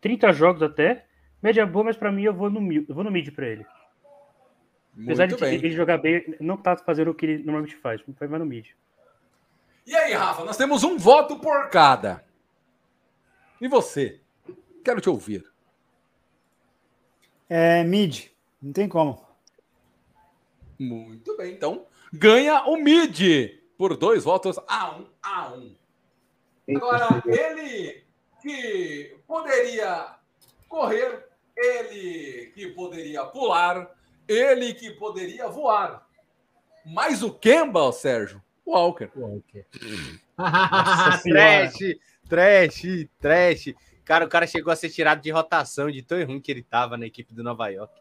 A: 30 jogos até. Média boa, mas pra mim eu vou no, eu vou no mid pra ele. Apesar
B: Muito
A: de
B: bem.
A: ele jogar bem, não tá fazendo o que ele normalmente faz. Vai mais no mid.
B: E aí, Rafa, nós temos um voto por cada. E você? Quero te ouvir.
C: É mid, não tem como.
B: Muito bem, então ganha o mid por dois votos a um a um. Agora, ele que poderia correr, ele que poderia pular, ele que poderia voar. Mas o Kemba, Sérgio, Walker.
A: Senhora.
D: trash, trash, trash. Cara, o cara chegou a ser tirado de rotação de tão ruim que ele tava na equipe do Nova York.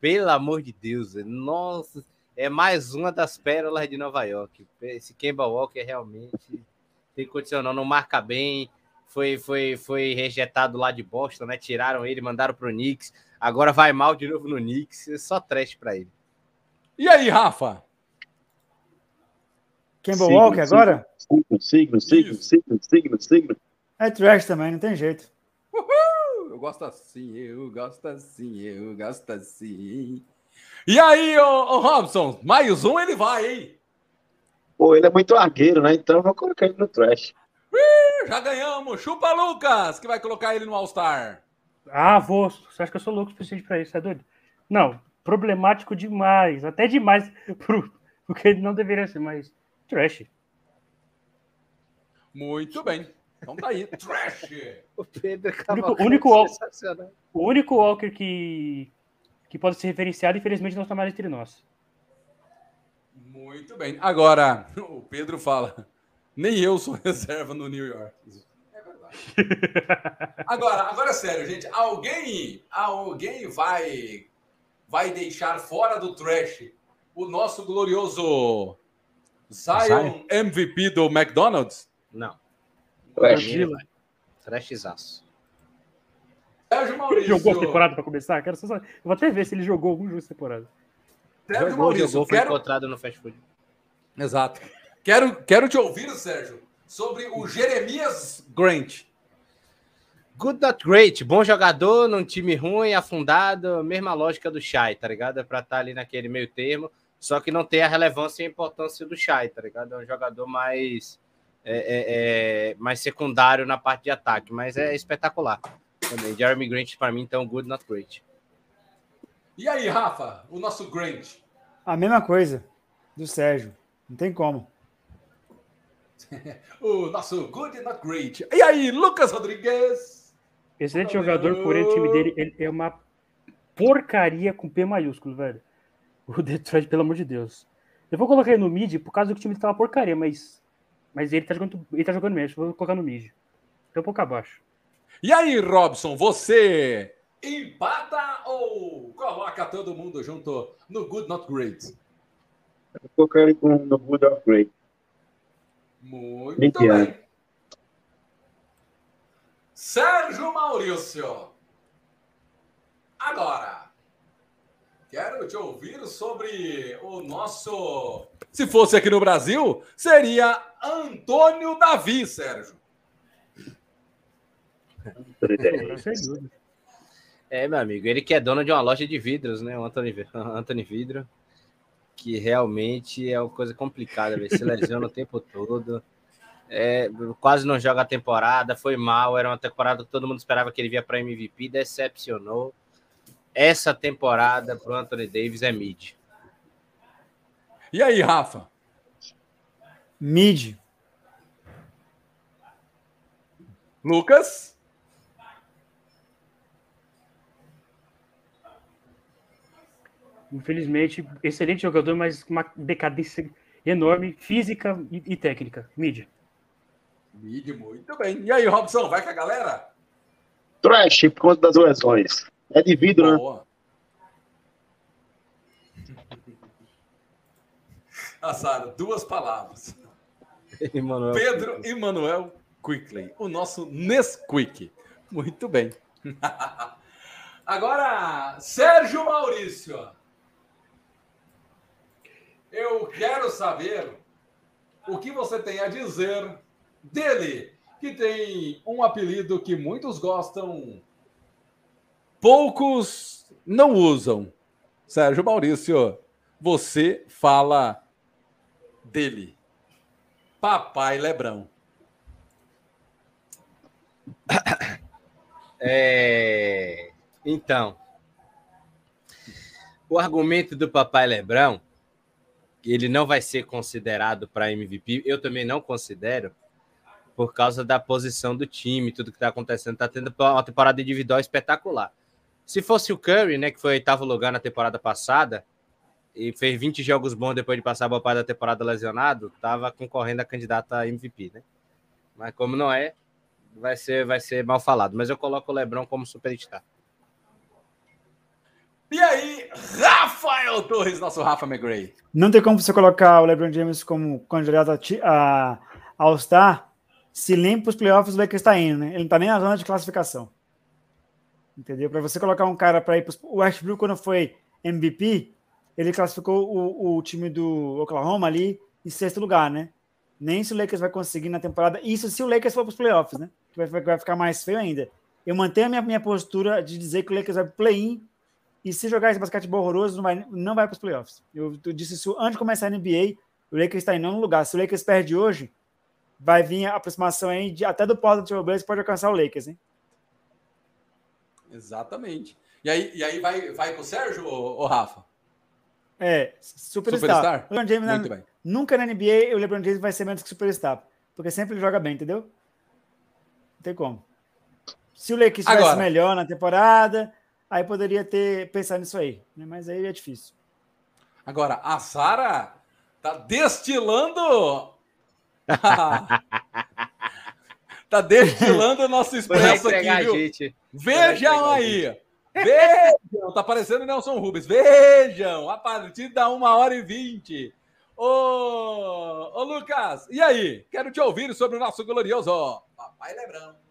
D: Pelo amor de Deus, nossa, é mais uma das pérolas de Nova York. Esse Kemba Walker realmente tem condição, não, não marca bem. Foi, foi, foi rejetado lá de Boston, né? Tiraram ele, mandaram pro Knicks. Agora vai mal de novo no Knicks. É só trash pra ele.
B: E aí, Rafa?
C: Kemba Walker agora?
F: Signo, signo, signo,
B: Isso.
F: signo, signo, signo.
C: É trash também, não tem jeito.
B: Uhul! Eu gosto assim, eu gosto assim, eu gosto assim. E aí, ô, ô Robson, mais um ele vai, hein?
F: Pô, ele é muito argueiro, né? Então eu vou colocar ele no trash.
B: Já ganhamos. Chupa Lucas, que vai colocar ele no All-Star.
A: Ah, vou. Você acha que eu sou louco o suficiente pra isso? É doido? Não, problemático demais. Até demais pro, pro que ele não deveria ser, mas trash.
B: Muito bem. Então tá aí. Trash.
D: O Pedro
A: Único- único. O único Walker que, que pode ser referenciado, infelizmente, não está mais entre nós.
B: Muito bem. Agora, o Pedro fala: nem eu sou reserva no New York. É verdade. Agora, agora é sério, gente. Alguém, alguém vai, vai deixar fora do trash o nosso glorioso Zion
D: Zion?
B: MVP do McDonald's?
D: Não.
F: Trash.
D: Trashzaço.
B: Sérgio
A: Ele
B: Maurício.
A: jogou a temporada para começar? Quero só. Eu vou até ver se ele jogou algum jogo essa temporada.
B: Sérgio
D: Jogou,
B: Maurício,
D: jogou, foi
B: quero,
D: encontrado no fast food.
B: Exato. Quero, quero te ouvir, Sérgio, sobre o Jeremias Grant.
D: Good not great. Bom jogador num time ruim, afundado. Mesma lógica do Shai, tá ligado? É pra estar ali naquele meio termo. Só que não tem a relevância e a importância do Shai, tá ligado? É um jogador mais, é, é, é, mais secundário na parte de ataque. Mas é espetacular. Também. Jeremy Grant, pra mim, então, good not great.
B: E aí, Rafa, o nosso Grant?
C: A mesma coisa do Sérgio. Não tem como.
B: O nosso good not great. E aí, Lucas Rodrigues?
A: Excelente jogador, porém o time dele ele é uma porcaria com P maiúsculo, velho. O Detroit, pelo amor de Deus. Eu vou colocar ele no mid por causa que o time tá uma porcaria, mas, mas ele, tá jogando, ele tá jogando mesmo. Vou colocar no mid. Então um pouco abaixo.
B: E aí, Robson, você empata ou coloca todo mundo junto no good not great?
F: Vou colocar ele com, no Good of Great.
B: Muito bem. Sérgio Maurício. Agora, quero te ouvir sobre o nosso. Se fosse aqui no Brasil, seria Antônio Davi, Sérgio.
D: É, meu amigo, ele que é dono de uma loja de vidros, né? O Anthony, Anthony Vidro, que realmente é uma coisa complicada, velho. Se lesiona o tempo todo. É, quase não joga a temporada, foi mal. Era uma temporada que todo mundo esperava que ele via para MVP, decepcionou. Essa temporada pro Anthony Davis é mid.
B: E aí, Rafa?
C: Mid.
B: Lucas?
A: Infelizmente, excelente jogador, mas com uma decadência enorme, física e, e técnica. Mid.
B: Mid, muito bem. E aí, Robson, vai com a galera?
F: Trash por conta das lesões. É de vidro, né?
B: Boa. Ah, Sara, duas palavras.
D: Emanuel.
B: Pedro Emanuel Quickly, o nosso Nesquik. Muito bem. Agora, Sérgio Maurício. Eu quero saber o que você tem a dizer dele, que tem um apelido que muitos gostam, poucos não usam. Sérgio Maurício, você fala dele. Papai Lebrão.
D: É, Então, o argumento do Papai Lebrão, ele não vai ser considerado para MVP, eu também não considero, por causa da posição do time, tudo que está acontecendo, está tendo uma temporada individual espetacular. Se fosse o Curry, né, que foi oitavo lugar na temporada passada, e fez 20 jogos bons depois de passar a boa parte da temporada lesionado, estava concorrendo a candidato a MVP, né? Mas como não é, vai ser, vai ser mal falado. Mas eu coloco o Lebron como superstar.
B: E aí, Rafael Torres, nosso Rafa McGray.
C: Não tem como você colocar o LeBron James como candidato a a All-Star se limpa os playoffs o Lakers está indo, né? Ele não está nem na zona de classificação. Entendeu? Para você colocar um cara para ir para o Westbrook quando foi MVP, ele classificou o, o time do Oklahoma ali em sexto lugar, né? nem se o Lakers vai conseguir na temporada. Isso se o Lakers for para os playoffs, né? Que vai, vai ficar mais feio ainda. Eu mantenho a minha, minha postura de dizer que o Lakers vai para play-in e se jogar esse basquetebol horroroso, não vai, não vai para os playoffs. Eu, eu, disse isso antes de começar a NBA. O Lakers está em nono lugar. Se o Lakers perde hoje, vai vir a aproximação aí de, até do Portland Trail Blazers pode alcançar o Lakers, hein?
B: Exatamente. E aí, e aí vai, vai pro Sérgio ou, Rafa?
C: É, superstar. superstar? LeBron James Muito na, bem. Nunca na NBA o LeBron James vai ser menos que superstar, porque sempre ele joga bem, entendeu? Não tem como. Se o Lakers estivesse melhor na temporada, aí poderia ter pensado nisso aí, né? mas aí é difícil.
B: Agora, a Sara tá destilando. tá destilando o nosso expresso aqui, viu? Vejam aí. Vejam, tá parecendo Nelson Rubens. Vejam, a partir da uma hora e vinte. Ô, ô Lucas, e aí? Quero te ouvir sobre o nosso glorioso Papai Lebrão.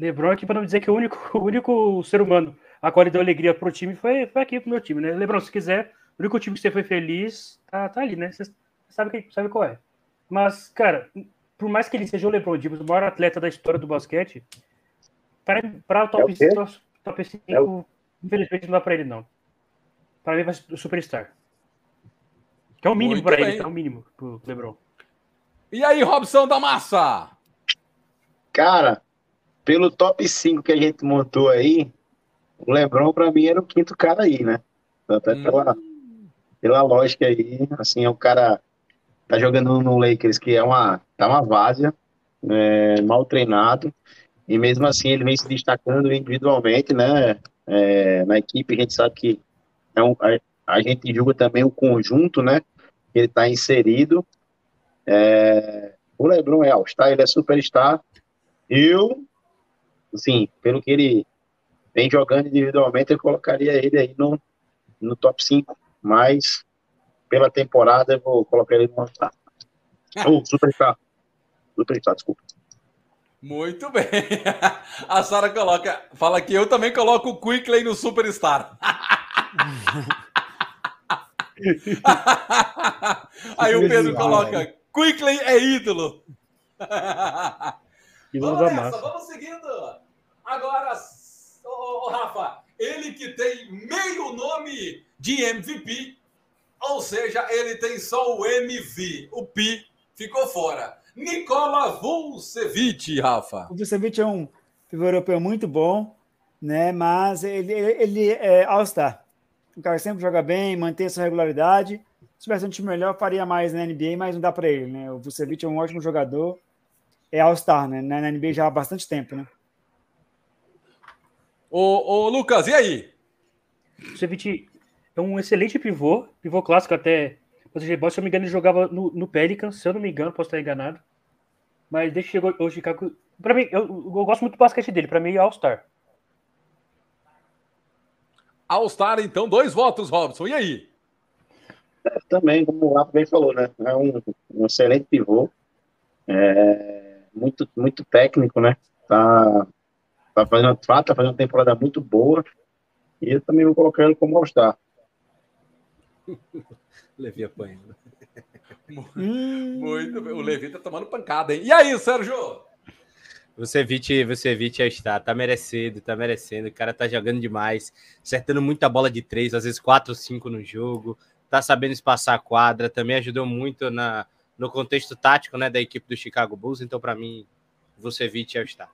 A: Lebron aqui para não dizer que o único, o único ser humano a qual ele deu alegria pro time foi, foi aqui pro meu time, né? Lebron, se quiser, o único time que você foi feliz tá, tá ali, né? Você sabe, sabe qual é. Mas, cara, por mais que ele seja o LeBron James, o maior atleta da história do basquete, para o top, é o top 5, é o... infelizmente não dá para ele, não. Para mim vai ser o Superstar. Que é o mínimo para ele, é o mínimo pro LeBron.
B: E aí, Robson da Massa?
F: Cara, pelo top 5 que a gente montou aí, o LeBron para mim era o quinto cara aí, né? Até hum. pela, pela lógica aí, assim, é o cara tá jogando no Lakers que é uma tá uma várzea, é, mal treinado e mesmo assim ele vem se destacando individualmente, né? É, na equipe a gente sabe que é um, a, a gente julga também o conjunto, né? Que ele está inserido. É, o LeBron é All-Star, ele é Superstar. Eu assim, pelo que ele vem jogando individualmente, eu colocaria ele aí no, no top 5, mas pela temporada eu vou colocar ele no All-Star. oh, Superstar. Superstar, desculpa.
B: Muito bem. A Sara coloca, fala que eu também coloco o Quickley no Superstar. Aí o Pedro coloca, Quickley é ídolo. vamos nessa, vamos seguindo. Agora, oh, Rafa, ele que tem meio nome de MVP, ou seja, ele tem só o MV, o Pi ficou fora. Nicola Vucevic, Rafa.
C: O Vucevic é um pivô europeu muito bom, né? Mas ele, ele é All-Star. O cara sempre joga bem, mantém essa regularidade. Se tivesse um time melhor, faria mais na NBA, mas não dá para ele, né? O Vucevic é um ótimo jogador é All-Star, né? Na NBA já há bastante tempo, né?
B: Ô, ô Lucas, e aí?
A: Kusevich é um excelente pivô, pivô clássico até. Se eu não me engano, ele jogava no, no Pelicans, se eu não me engano, posso estar enganado. Mas desde que chegou o Chicago. Pra mim, eu, eu gosto muito do basquete dele, pra mim é All-Star.
B: All-Star, então, dois votos, Robson. E aí?
F: É, também, como o Rafa bem falou, né? É um, um excelente pivô. É muito, muito técnico, né? Tá, tá fazendo, tá fazendo uma temporada muito boa. E eu também vou colocar ele como All-Star.
B: Levi apanhando. muito bem. O Levi tá tomando pancada, hein? E aí, Sérgio?
D: Você Vite, você Vite está, tá merecendo, tá merecendo. O cara tá jogando demais, acertando muita bola de três, às vezes quatro, cinco no jogo. Tá sabendo espaçar a quadra, também ajudou muito na, no contexto tático né, da equipe do Chicago Bulls. Então, para mim, Vucevic é o estar.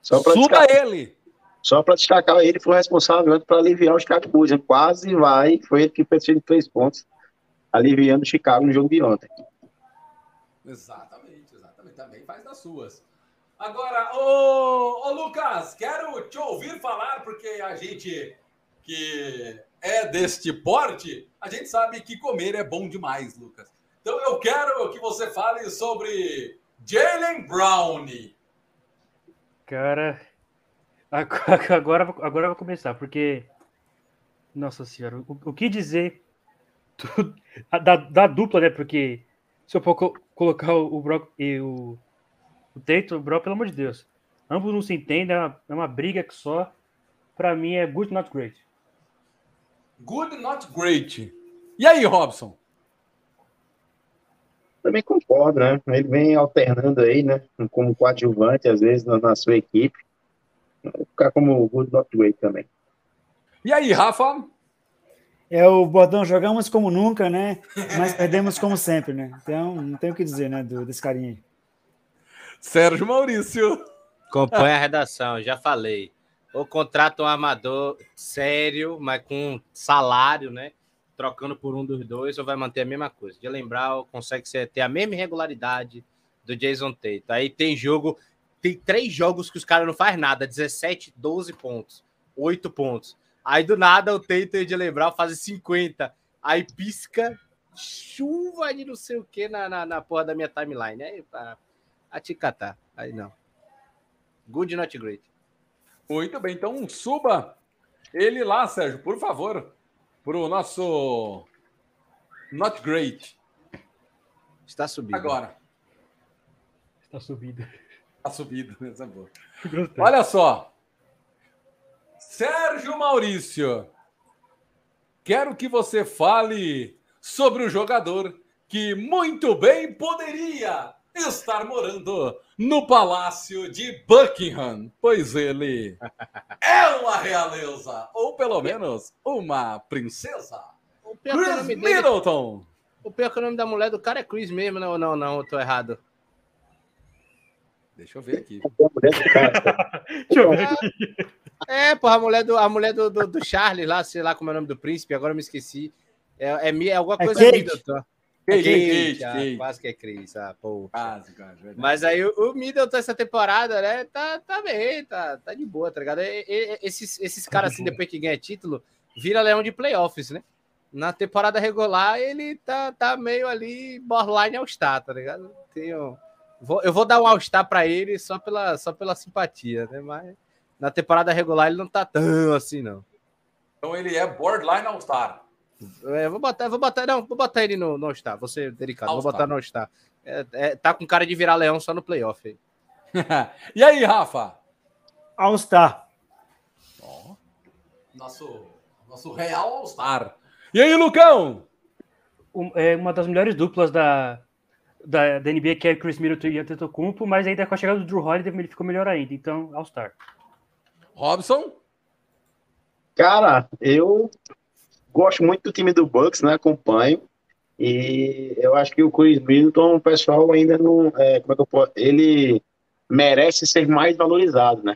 B: Suba ele!
F: Só para destacar, ele foi responsável para aliviar o Chicago Bulls. Quase vai, foi ele que fez três pontos, aliviando o Chicago no jogo de ontem.
B: Exatamente, exatamente. Também faz das suas. Agora, ô, ô Lucas, quero te ouvir falar, porque a gente que é deste porte, a gente sabe que comer é bom demais, Lucas. Então eu quero que você fale sobre Jalen Brown.
A: Cara, agora, agora eu vou começar, porque. Nossa Senhora, o, o que dizer da, da, dupla, né? Porque se eu for colocar o Brock e o, o Tatum, o Brock, pelo amor de Deus, ambos não se entendem, é uma, é uma briga que só. Para mim é good, not great.
B: Good, not great. E aí, Robson?
F: Também concordo, né? Ele vem alternando aí, né? Como coadjuvante, às vezes, na, na sua equipe. Vou ficar como o Good Not Great também.
B: E aí, Rafa?
C: É o bordão, jogamos como nunca, né? Mas perdemos como sempre, né? Então, não tem o que dizer, né, do, desse carinha aí.
B: Sérgio Maurício.
D: Acompanha a redação, já falei. Ou contrata um armador sério, mas com salário, né? Trocando por um dos dois, ou vai manter a mesma coisa. De lembrar, consegue ser, ter a mesma irregularidade do Jason Tate. Aí tem jogo, tem três jogos que os caras não faz nada: 17, 12 pontos, 8 pontos. Aí do nada o Tate de lembrar faz 50. Aí pisca chuva de não sei o que na, na, na porra da minha timeline. Aí, para a te catar. Aí não. Good, not great.
B: Muito bem, então suba ele lá, Sérgio, por favor, para o nosso Not Great.
D: Está subindo.
B: Agora.
A: Está subido.
B: Está subido, essa é boa. Olha só. Sérgio Maurício, quero que você fale sobre o jogador que muito bem poderia estar morando no palácio de Buckingham, pois ele é uma realeza, ou pelo menos uma princesa.
D: O pior que o
B: Chris
D: nome dele-
B: Middleton.
D: O pior que o nome da mulher do cara é Chris mesmo, não, não, não, eu tô errado.
B: Deixa eu ver aqui.
A: Deixa eu ver aqui.
D: É, porra, a mulher do, a mulher do, do, do Charlie lá, sei lá como é o nome do príncipe, agora eu me esqueci. É, é, é alguma
C: É
D: coisa
C: Kate.
D: Middleton.
B: Kate,
D: Kate,
B: Kate,
D: ah,
B: Kate.
D: Quase que é Chris, ah, pô.
B: Quase, quase, verdade.
D: Mas aí o, o Middleton essa temporada, né, tá, tá bem, tá, tá de boa, tá ligado? E- e- esses, esses caras assim, depois que ganha título, vira leão de playoffs, né? Na temporada regular, ele tá, tá meio ali borderline All-Star, tá ligado? Tenho, vou, eu vou dar um All-Star pra ele só pela, só pela simpatia, né? Mas na temporada regular ele não tá tão assim, não.
B: Então ele é borderline All-Star.
D: É, vou botar, vou botar, não, vou botar ele no, no All-Star, vou ser delicado, vou botar no All-Star. É, é, tá com cara de virar leão só no playoff. aí.
B: e aí, Rafa?
C: All-Star.
B: Ó, nosso, nosso real All-Star. E aí, Lucão?
A: Um- é uma das melhores duplas da, da, da NBA, que é Chris Middleton e Antetokounmpo, mas ainda com a chegada do Drew Holiday ele ficou melhor ainda. Então, All-Star.
B: Robson?
F: Cara, eu gosto muito do time do Bucks, né? Acompanho. E eu acho que o Chris Middleton, o pessoal ainda não. é, como é que eu posso. Ele merece ser mais valorizado, né?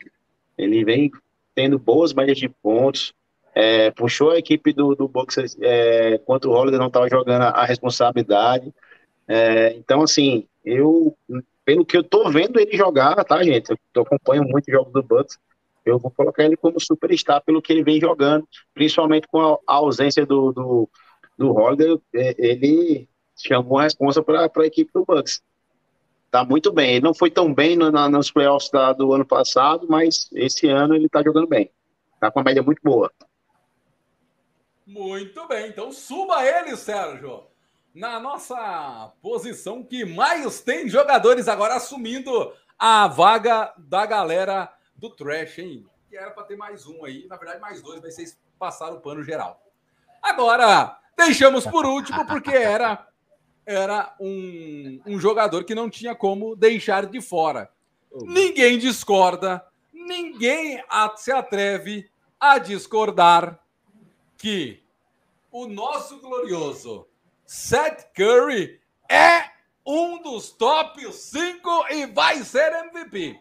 F: Ele vem tendo boas médias de pontos. é, puxou a equipe do, do Bucks é, o Holiday não estava jogando a, responsabilidade. É, então, assim, eu, pelo que eu tô vendo ele jogar, tá, gente? Eu, eu acompanho muito jogos do Bucks. Eu vou colocar ele como superstar pelo que ele vem jogando, principalmente com a, ausência do, do, do é, ele chamou a responsa para a equipe do Bucks. Tá muito bem. Ele não foi tão bem no, na, nos playoffs da- do ano passado, mas esse ano ele tá jogando bem. Tá com uma média muito boa.
B: Muito bem, então suba ele, Sérgio. Na nossa posição que mais tem jogadores agora assumindo a vaga da galera do Trash, hein? Que era para ter mais um aí, na verdade mais dois, mas vocês passaram o pano geral. Agora, deixamos por último porque era era um, um jogador que não tinha como deixar de fora. Ninguém discorda, ninguém se atreve a discordar que o nosso glorioso Seth Curry é um dos top 5 e vai ser MVP.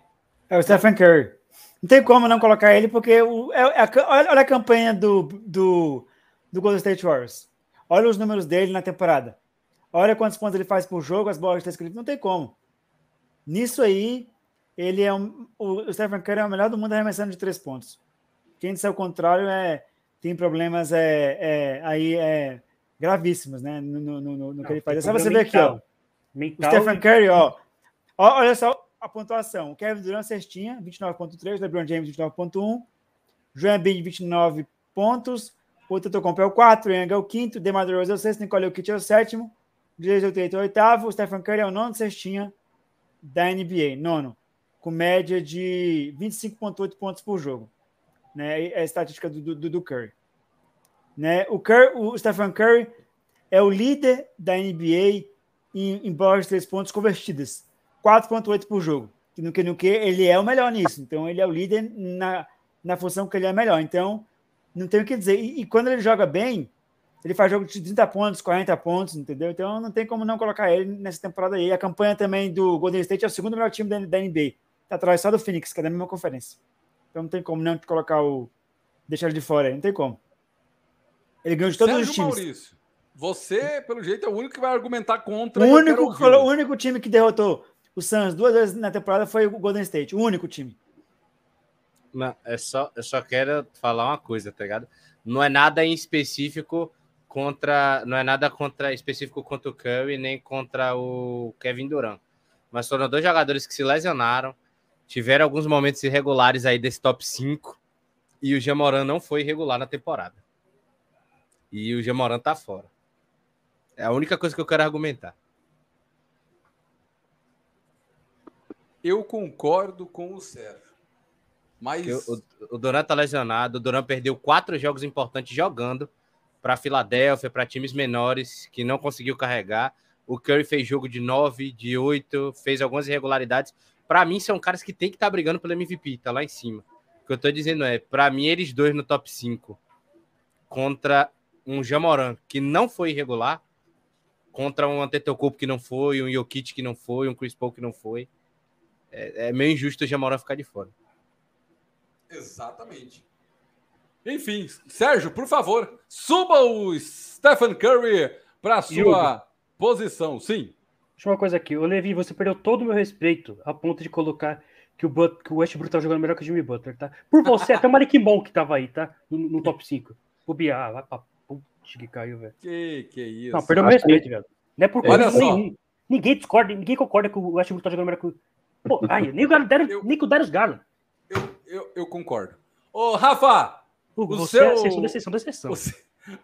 C: É o Stephen Curry. Não tem como não colocar ele, porque o, é, é olha, a campanha do, do, do Golden State Warriors. Olha os números dele na temporada. Olha quantos pontos ele faz por jogo, as bolas que está escrito. Não tem como. Nisso aí, ele é um, o Stephen Curry é o melhor do mundo arremessando de três pontos. Quem disser o contrário é, tem problemas é, é, aí é, gravíssimos né, no, no, no- no que ele faz. É só você ver aqui, ó. O. Stephen Curry, ó. Ó, Olha só a pontuação. Kevin Durant, cestinha, 29.3. LeBron James, 29.1. Joel Embiid, 29 pontos. O Antetokounmpo é o 4. O Young é o quinto. DeMar DeRozan é o sexto. Nicole Jokic é o sétimo. Jason Tatum é o oitavo. O Stephen Curry é o nono cestinha da NBA. Nono. Com média de 25.8 pontos por jogo. Né? É a estatística do, do, do Curry. Né? O, Curry. o Stephen Curry é o líder da NBA em, em bolas de três pontos convertidas. 4,8 por jogo. Que no que no que ele é o melhor nisso. Então, ele é o líder na, na função que ele é melhor. Então, não tem o que dizer. E, e, quando ele joga bem, ele faz jogo de 30 pontos, 40 pontos, entendeu? Então, não tem como não colocar ele nessa temporada aí. A campanha também do Golden State é o segundo melhor time da, da NBA. Tá atrás só do Phoenix, que é da mesma conferência. Então, não tem como não colocar o. deixar ele de fora aí. Não tem como. Ele ganhou de todos Sérgio os times. Maurício,
B: você, pelo jeito, é o único que vai argumentar contra.
C: O único, o único time que derrotou o Suns duas vezes na temporada foi o Golden State, o único time.
D: Não, é só, eu só quero falar uma coisa, tá ligado? Não é nada em específico contra, não é nada contra específico contra o Curry nem contra o Kevin Durant, mas foram dois jogadores que se lesionaram, tiveram alguns momentos irregulares aí desse top 5 e o Jamoran não foi irregular na temporada. E o Jamoran tá fora. É a única coisa que eu quero argumentar.
B: Eu concordo com o Sérgio. Mas.
D: O, o Duran tá lesionado. O Duran perdeu quatro jogos importantes jogando para Filadélfia, para times menores que não conseguiu carregar. O Curry fez jogo de 9, de 8, fez algumas irregularidades. Para mim, são caras que tem que estar tá brigando pelo MVP, tá lá em cima. O que eu tô dizendo é, para mim, eles dois no top 5 contra um Jamoran que não foi irregular, contra um Antetokounmpo que não foi, um Jokic que não foi, um Chris Paul que não foi. É, é meio injusto o Jamoran ficar de fora.
B: Exatamente. Enfim, Sérgio, por favor, suba o Stephen Curry para a sua Hugo. posição. Sim.
A: Deixa uma coisa aqui. O Levi, você perdeu todo o meu respeito a ponto de colocar que o, But que o Westbrook tá jogando melhor que o Jimmy Butler, tá? Por você, até o Malik que tava aí, tá? No, no top 5. O Bia, vai pra puta que caiu, velho.
B: Que que é isso?
A: Não, perdeu meu respeito, velho. Não é por coisa nenhum. Ninguém discorda, ninguém concorda que o Westbrook tá jogando melhor que o. Pô, o, Darius, eu... nem o Darius Garland.
B: Eu, eu, eu concordo. Ô, Rafa!
A: Hugo, o você seu... é exceção da exceção da.
B: O seu,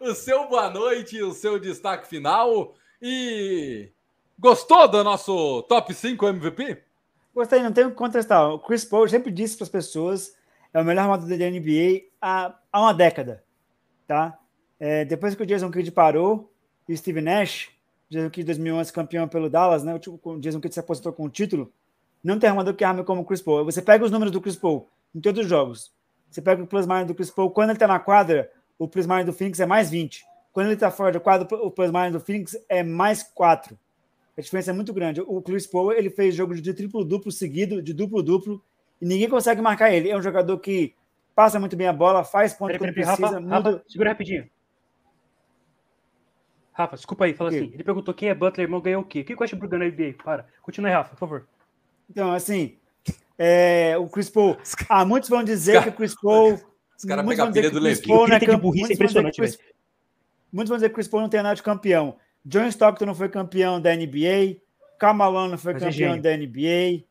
B: o seu boa noite, o seu destaque final e... Gostou do nosso top 5 MVP?
C: Gostei, não tenho que contestar. O Chris Paul sempre disse para as pessoas é o melhor armador da NBA há, há uma década, tá? É, depois que o Jason Kidd parou e o Steve Nash, Jason Kidd 2011 campeão pelo Dallas, né? O Jason Kidd se aposentou com o título. Não tem armador que arme como o Chris Paul. Você pega os números do Chris Paul em todos os jogos. Você pega o plus minus do Chris Paul, quando ele está na quadra, o plus minus do Phoenix é mais 20. Quando ele está fora da quadra, o plus minus do Phoenix é mais 4. A diferença é muito grande. O Chris Paul ele fez jogo de triplo-duplo seguido, de duplo-duplo, e ninguém consegue marcar ele. É um jogador que passa muito bem a bola, faz ponto peraí, quando peraí, precisa.
A: Rafa, muda... Rafa, segura rapidinho. Rafa, desculpa aí, fala assim. Ele perguntou quem é Butler, irmão, ganhou o quê? O que o Westbrook ganhou na NBA? Para. Continue, Rafa, por favor.
C: Então, assim, é, o Chris Paul. Ah, muitos vão dizer cara, que o Chris Paul.
B: Os caras pegam a pilha do Levi.
C: Né, de burrice impressionante, Chris, Muitos vão dizer que o Chris Paul não tem nada de campeão. John Stockton não foi campeão da NBA. Carmelo não foi Mas é campeão é da NBA.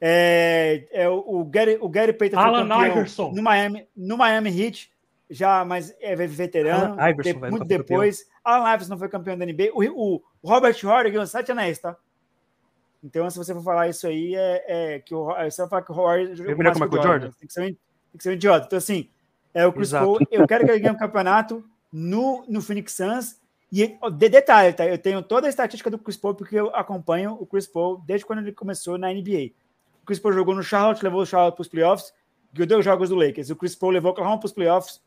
C: É, é, o, Gary, o Gary Payton
A: Alan foi campeão
C: no Miami, no Miami Heat, já, mas é veterano. Iverson, de, muito depois. Campeão. Alan Iverson não foi campeão da NBA. O, o Robert Horry ganhou sete anéis, tá? Então, se você for falar isso aí, é, é que o, você vai falar que o Horry
A: jogou mais que o Jordan. Jordan.
C: Tem, que ser um, tem que ser um idiota. Então, assim, é o Chris Exato. Paul, eu quero que ele ganhe um campeonato no, no Phoenix Suns. E de detalhe, tá? Eu tenho toda a estatística do Chris Paul, porque eu acompanho o Chris Paul desde quando ele começou na NBA. O Chris Paul jogou no Charlotte, levou o Charlotte para os playoffs, ganhou dois jogos do Lakers. O Chris Paul levou o Oklahoma para os playoffs.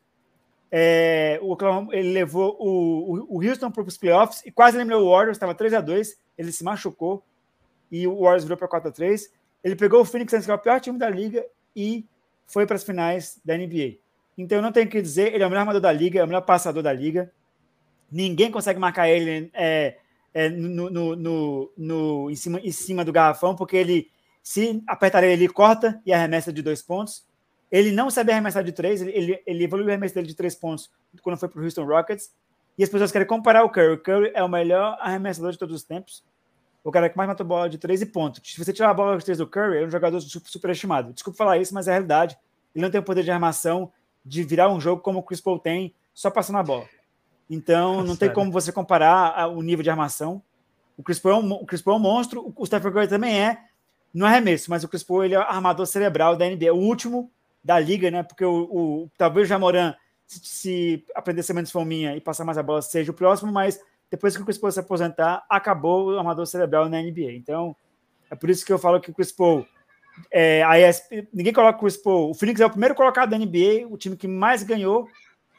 C: É, o Oklahoma, ele levou o, o, Houston para os playoffs e quase eliminou o Warriors, estava 3 a 2 ele se machucou e o Warriors virou para 4 a 3 Ele pegou o Phoenix Suns, que é o pior time da liga, e foi para as finais da NBA. Então, eu não tenho o que dizer, ele é o melhor armador da liga, é o melhor passador da liga. Ninguém consegue marcar ele é, é, no, no, no, no, em, cima, em cima do garrafão, porque ele, se apertar ele, ele corta e arremessa de dois pontos. Ele não sabe arremessar de três, ele, ele, ele evoluiu o arremesso dele de três pontos quando foi para o Houston Rockets. E as pessoas querem comparar o Curry. O Curry é o melhor arremessador de todos os tempos o cara que mais matou bola de 13 pontos. Se você tirar a bola de 3 do Curry, é um jogador superestimado. Desculpa falar isso, mas é a realidade. Ele não tem o poder de armação de virar um jogo como o Chris Paul tem, só passando a bola. Então, não tem como você comparar o nível de armação. O Chris Paul é um, o Chris Paul é um monstro, o Stephen Curry também é, não é arremesso, mas o Chris Paul ele é o armador cerebral da NBA, o último da liga, né? Porque o, o talvez o Jamoran, se, se aprender a ser menos fominha e passar mais a bola, seja o próximo, mas depois que o Chris Paul se aposentar, acabou o armador cerebral na NBA. Então, é por isso que eu falo que o Chris Paul, é, a ESP, ninguém coloca o Chris Paul. O Phoenix é o primeiro colocado da NBA, o time que mais ganhou,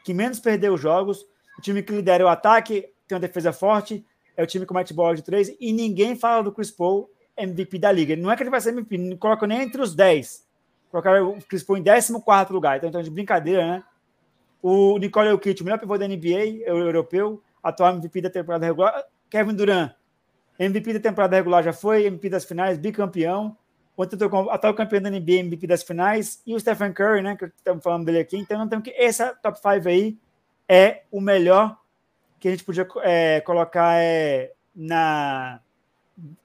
C: que menos perdeu jogos, o time que lidera o ataque, tem uma defesa forte, é o time com mete bola de três, e ninguém fala do Chris Paul MVP da liga. Não é que ele vai ser MVP, não coloca nem entre os 10. Colocaram o Chris Paul em 14 lugar, então, então de brincadeira, né? O Nicole Jokic, o melhor pivô da NBA, europeu, atual MVP da temporada regular. Kevin Durant, MVP da temporada regular já foi, MVP das finais, bicampeão. O atual campeão da NBA, MVP das finais. E o Stephen Curry, né? Que estamos falando dele aqui. Então, não que. Essa top 5 aí é o melhor que a gente podia é, colocar é, na.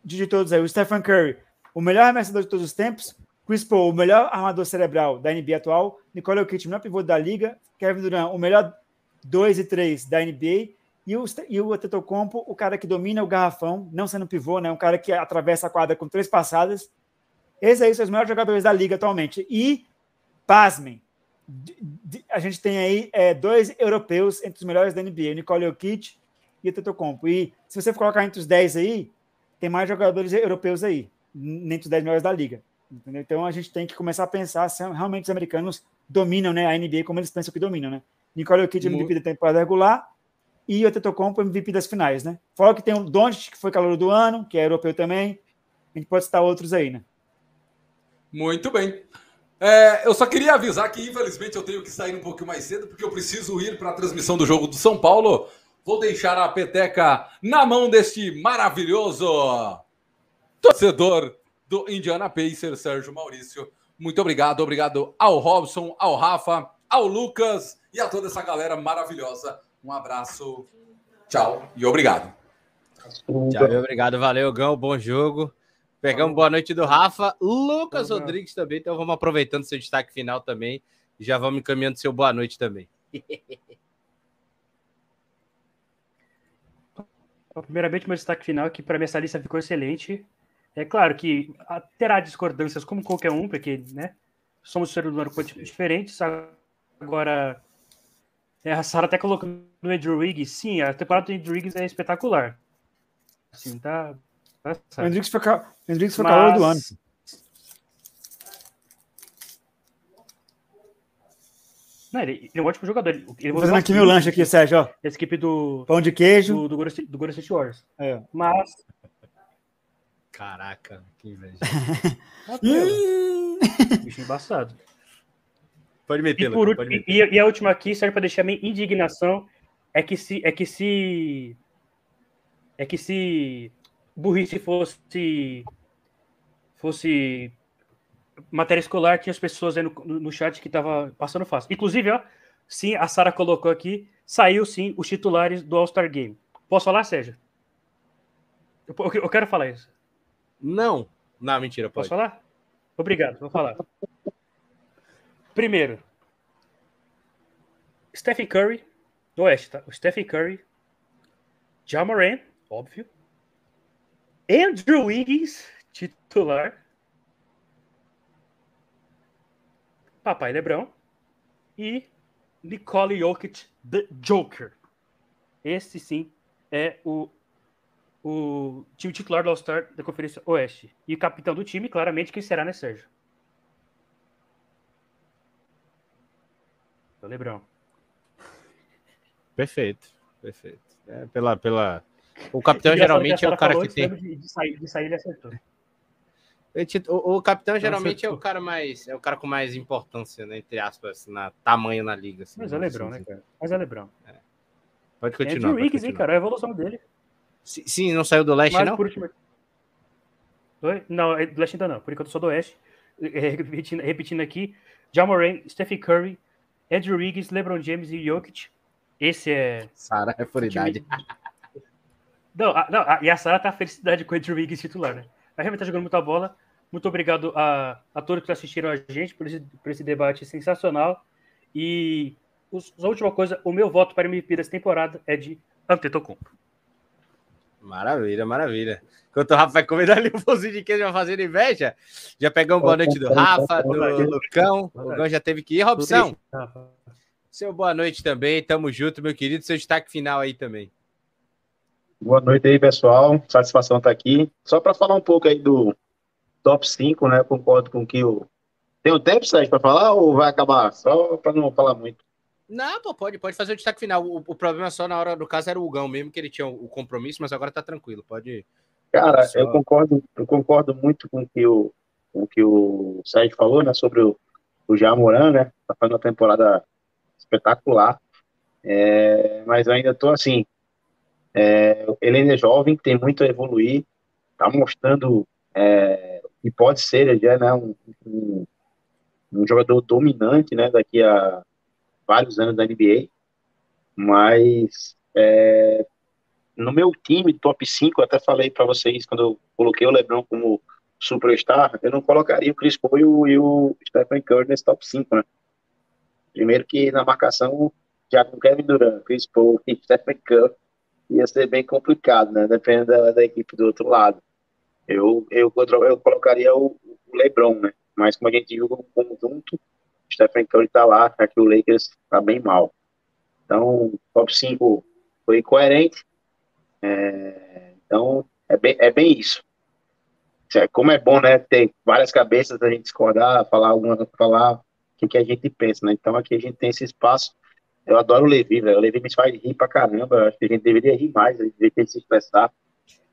C: De todos aí. O Stephen Curry, o melhor arremessador de todos os tempos. Chris Paul, o melhor armador cerebral da NBA atual. Nicole Jokic, o melhor pivô da liga. Kevin Durant, o melhor 2 e 3 da NBA. E o, e o Tetocompo, o cara que domina o garrafão, não sendo pivô, né? Um cara que atravessa a quadra com três passadas. Esses aí são os melhores jogadores da liga atualmente. E, pasmem, a gente tem aí é, dois europeus entre os melhores da NBA, o Nicole Jokic e o Tetocompo. E se você colocar entre os 10 aí, tem mais jogadores europeus aí, entre os 10 melhores da liga. Entendeu? Então a gente tem que começar a pensar se realmente os americanos dominam né, a NBA como eles pensam que dominam, né? Nicole Jokic MVP da temporada regular, e o Tetocompo MVP das finais, né? Fora que tem o Doncic, que foi calor do ano, que é europeu também. A gente pode citar outros aí, né?
B: Muito bem. É, eu só queria avisar que, infelizmente, eu tenho que sair um pouquinho mais cedo, porque eu preciso ir para a transmissão do jogo do São Paulo. Vou deixar a peteca na mão deste maravilhoso torcedor do Indiana Pacers, Sérgio Maurício. Muito obrigado, obrigado ao Robson, ao Rafa, ao Lucas e a toda essa galera maravilhosa um abraço, tchau e obrigado.
D: Tchau e obrigado, valeu, Gão, bom jogo. Pegamos boa noite do Rafa, Lucas Rodrigues também, então vamos aproveitando seu destaque final também e já vamos encaminhando seu boa noite também.
A: Primeiramente, meu destaque final, que para mim essa lista ficou excelente. É claro que terá discordâncias como qualquer um, porque né, somos seres humanos diferentes. Agora, é, a Sarah até colocou no Andrew Wiggins. Sim, a temporada do Andrew Wiggins é espetacular. Assim, tá.
C: tá o Andrew Wiggins foi, ca... foi Mas... calor do ano.
A: Não, ele, ele, é um ótimo jogador. Ele
C: fazendo aqui meu lanche aqui, Sérgio. Ó.
A: Essa equipe do.
C: Pão de queijo.
A: Do, do, do, do Golden State Warriors. É. Mas.
D: Caraca, que inveja.
A: Bicho embaçado.
D: Pode meter,
A: e, por, pode meter. E, e, a última aqui, serve para deixar minha indignação, é que se é que se é que se burrice fosse fosse matéria escolar, tinha as pessoas aí no, no chat que tava passando fácil. Inclusive, ó, sim, a Sara colocou aqui, saiu sim os titulares do All-Star Game. Posso falar, Sérgio? Eu, eu, quero falar isso.
D: Não. Não, mentira, pode.
A: Posso falar? Obrigado, vou falar. Primeiro, Stephen Curry, do Oeste, tá? O Stephen Curry, Jamoran, óbvio. Andrew Wiggins, titular. Papai Lebrão. E Nicole Jokic, The Joker. Esse sim é o, o time titular do All-Star da Conferência Oeste. E o capitão do time, claramente, quem será, né, Sérgio? do Lebrão.
D: Perfeito, perfeito. É, pela, pela... O capitão geralmente é o cara que tem.
A: De, de, sair, de sair, ele acertou.
D: O, o capitão geralmente é o cara mais é o cara com mais importância, né, entre aspas, na tamanho na liga.
A: Assim, Mas é Lebrão, assim, né, cara? Mas é Lebrão. É.
D: Pode continuar. É
A: o Wiggs, hein, cara? A evolução dele.
D: Sim, sim, não saiu do leste, Mas, não?
A: Por último... Não, é do leste ainda não. Por enquanto só do oeste. Repetindo, repetindo aqui: Jamoran, Stephen Curry, Andrew Wiggins, LeBron James e Jokic. Esse é.
D: Sara é por idade.
A: Não, a, não a, e a Sara tá felicidade com o Andrew Wiggins titular, né? A realmente tá jogando muita bola. Muito obrigado a, a todos que assistiram a gente por esse, por esse debate sensacional. E os, a última coisa, o meu voto para MVP dessa temporada é de Antetokounmpo.
D: Maravilha, maravilha. Enquanto o Rafa vai comendo ali o pãozinho de queijo, vai fazendo inveja, já pegamos boa noite do Rafa, do Lucão. O Lucão já teve que ir. Robson, seu boa noite também. Tamo junto, meu querido. Seu destaque final aí também.
F: Boa noite aí, pessoal. Satisfação estar aqui. Só para falar um pouco aí do top 5, né? Concordo com que o. Tem um tempo, Sérgio, para falar ou vai acabar? Só para não falar muito.
D: Não, pô, pode, pode fazer o destaque final. O, o problema só na hora do caso era o Gão mesmo, que ele tinha o, compromisso, mas agora tá tranquilo. Pode.
F: Cara, só... eu concordo, eu concordo muito com o que o, com que o Sérgio falou, né? Sobre o, o Jamoran, né? Tá fazendo uma temporada espetacular. É, mas eu ainda tô assim. É, ele ainda é jovem, tem muito a evoluir, tá mostrando é, pode ser já né, um, um, um jogador dominante né, daqui a vários anos da NBA, mas é, no meu time, top 5, eu até falei para vocês quando eu coloquei o LeBron como superstar, eu não colocaria o Chris Paul e o, e o Stephen Curry nesse top 5, né? Primeiro que na marcação, já com Kevin Durant, Chris Paul e Stephen Curry, ia ser bem complicado, né? Dependendo da, da equipe do outro lado. Eu, eu, eu colocaria o, o LeBron, né? Mas como a gente viu como conjunto, Stephen Curry tá lá, já que o Lakers tá bem mal. Então, top 5 foi coerente. É, então, é bem, é bem isso. É, como é bom, né, ter várias cabeças a gente discordar, falar alguma, falar que, que a gente pensa, né? Então, aqui a gente tem esse espaço. Eu adoro o Levi, velho. O Levi me faz rir pra caramba. Acho que a gente deveria rir mais, a gente deveria se expressar.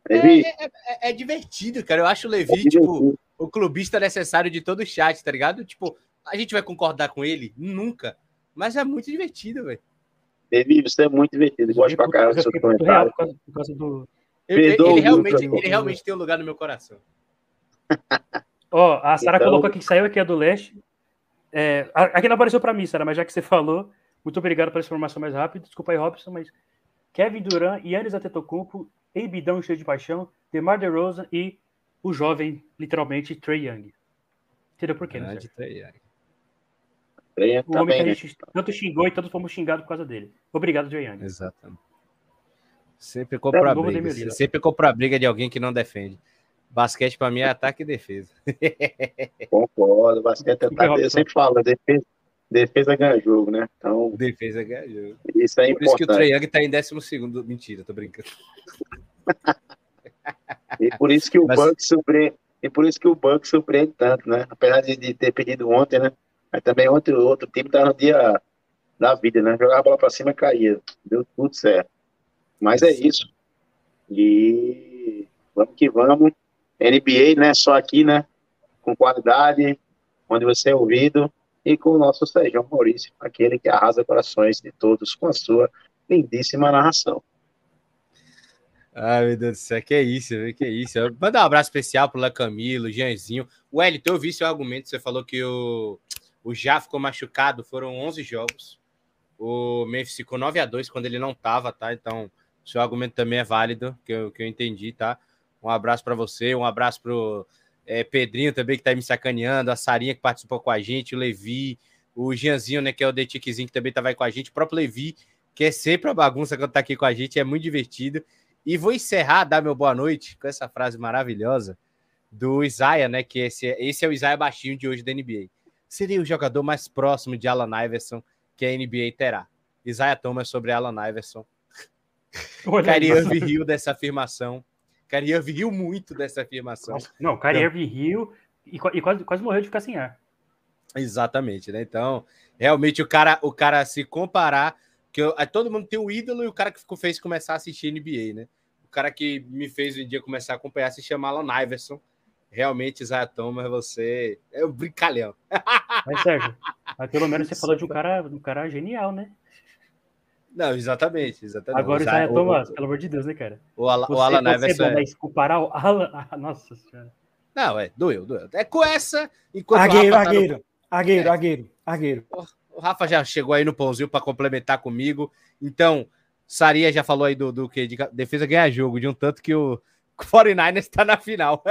D: Levi, é, é, é, é, divertido, cara. Eu acho o Levi, é tipo, o clubista necessário de todo o chat, tá ligado? Tipo, a gente vai concordar com ele? Nunca. Mas é muito divertido, velho.
F: David, você é muito divertido. Gosto pra caramba do seu comentário. Por causa
D: do... Ele, ele, realmente, ele realmente tem um lugar no meu coração.
A: Ó, oh, a Sara então... colocou aqui que saiu aqui a do Leste. É, aqui não apareceu para mim, Sara, mas já que você falou, muito obrigado pela informação mais rápida. Desculpa aí, Robson, mas Kevin Durant, Yannis Antetokounmpo, Embidão cheio de paixão, DeMar DeRozan e o jovem, literalmente, Trey Young. Entendeu por quê, né? Trey Young. O homem que a gente tanto xingou e tanto fomos xingados por causa dele. Obrigado, Trey Young.
D: Exatamente. Sempre compra briga. Sempre compra a briga de alguém que não defende. Basquete para mim é ataque e defesa.
F: Concordo, basquete é ataque. Eu sempre falo, defesa, defesa ganha jogo, né? Então,
D: defesa ganha jogo.
F: Isso é Por importante. isso que o
D: Trey Young tá em 12 Mentira, tô brincando.
F: e por isso que o Mas... Bucks surpreende. E por isso que o Bucks surpreende tanto, né? Apesar de, de ter pedido ontem, né? Mas também ontem o outro time tá no dia da vida, né? Jogar a bola para cima e caía. Deu tudo certo. Mas é isso. E vamos que vamos. NBA, né? Só aqui, né? Com qualidade, onde você é ouvido. E com o nosso Sérgio Maurício, aquele que arrasa corações de todos com a sua lindíssima narração.
D: Ai, meu Deus do céu, que é isso, que é isso. Manda um abraço especial pro La Camilo, Jeanzinho. Wellington, eu vi seu argumento, você falou que o, o Já ficou machucado, foram 11 jogos. O Memphis ficou 9 a 2 quando ele não tava, tá? Então, seu argumento também é válido, que eu, que eu entendi, tá? Um abraço para você, um abraço pro é, Pedrinho também, que tá me sacaneando, a Sarinha que participou com a gente, o Levi, o Gianzinho, né, que é o Detiquezinho, que também tava aí com a gente, o próprio Levi, que é sempre a bagunça quando tá aqui com a gente, é muito divertido. E vou encerrar, dar meu boa noite com essa frase maravilhosa do Isaiah, né, que esse, é, esse é o Isaiah baixinho de hoje da NBA. Seria o jogador mais próximo de Alan Iverson que a NBA terá. Isaiah Thomas sobre Alan Iverson. Kyrie riu dessa afirmação Irving riu muito dessa afirmação.
A: Não, Kyrie Irving riu e, e, quase, quase morreu de ficar sem ar.
D: Exatamente, né? Então, realmente o cara, o cara se comparar, que eu, todo mundo tem o ídolo e o cara que fez começar a assistir NBA, né? O cara que me fez um dia começar a acompanhar se chama Alan Iverson. Realmente, Isaiah Thomas, você é um brincalhão.
A: Mas, Sérgio, mas pelo menos você falou de um cara, um cara genial, né?
D: Não, exatamente, exatamente.
A: Agora o Isaiah Thomas, pelo amor de Deus, né, cara?
D: O, Ala, você, o Alan Iverson.
A: É... Comparar o Alan. Ah, nossa senhora.
D: Não, é, doeu, doeu. É com essa. Enquanto
C: agueiro, agueiro, tá no... agueiro, é. agueiro, agueiro.
D: O Rafa já chegou aí no pãozinho para complementar comigo. Então, Saria já falou aí do, do que de defesa ganhar jogo, de um tanto que o 49ers está na final.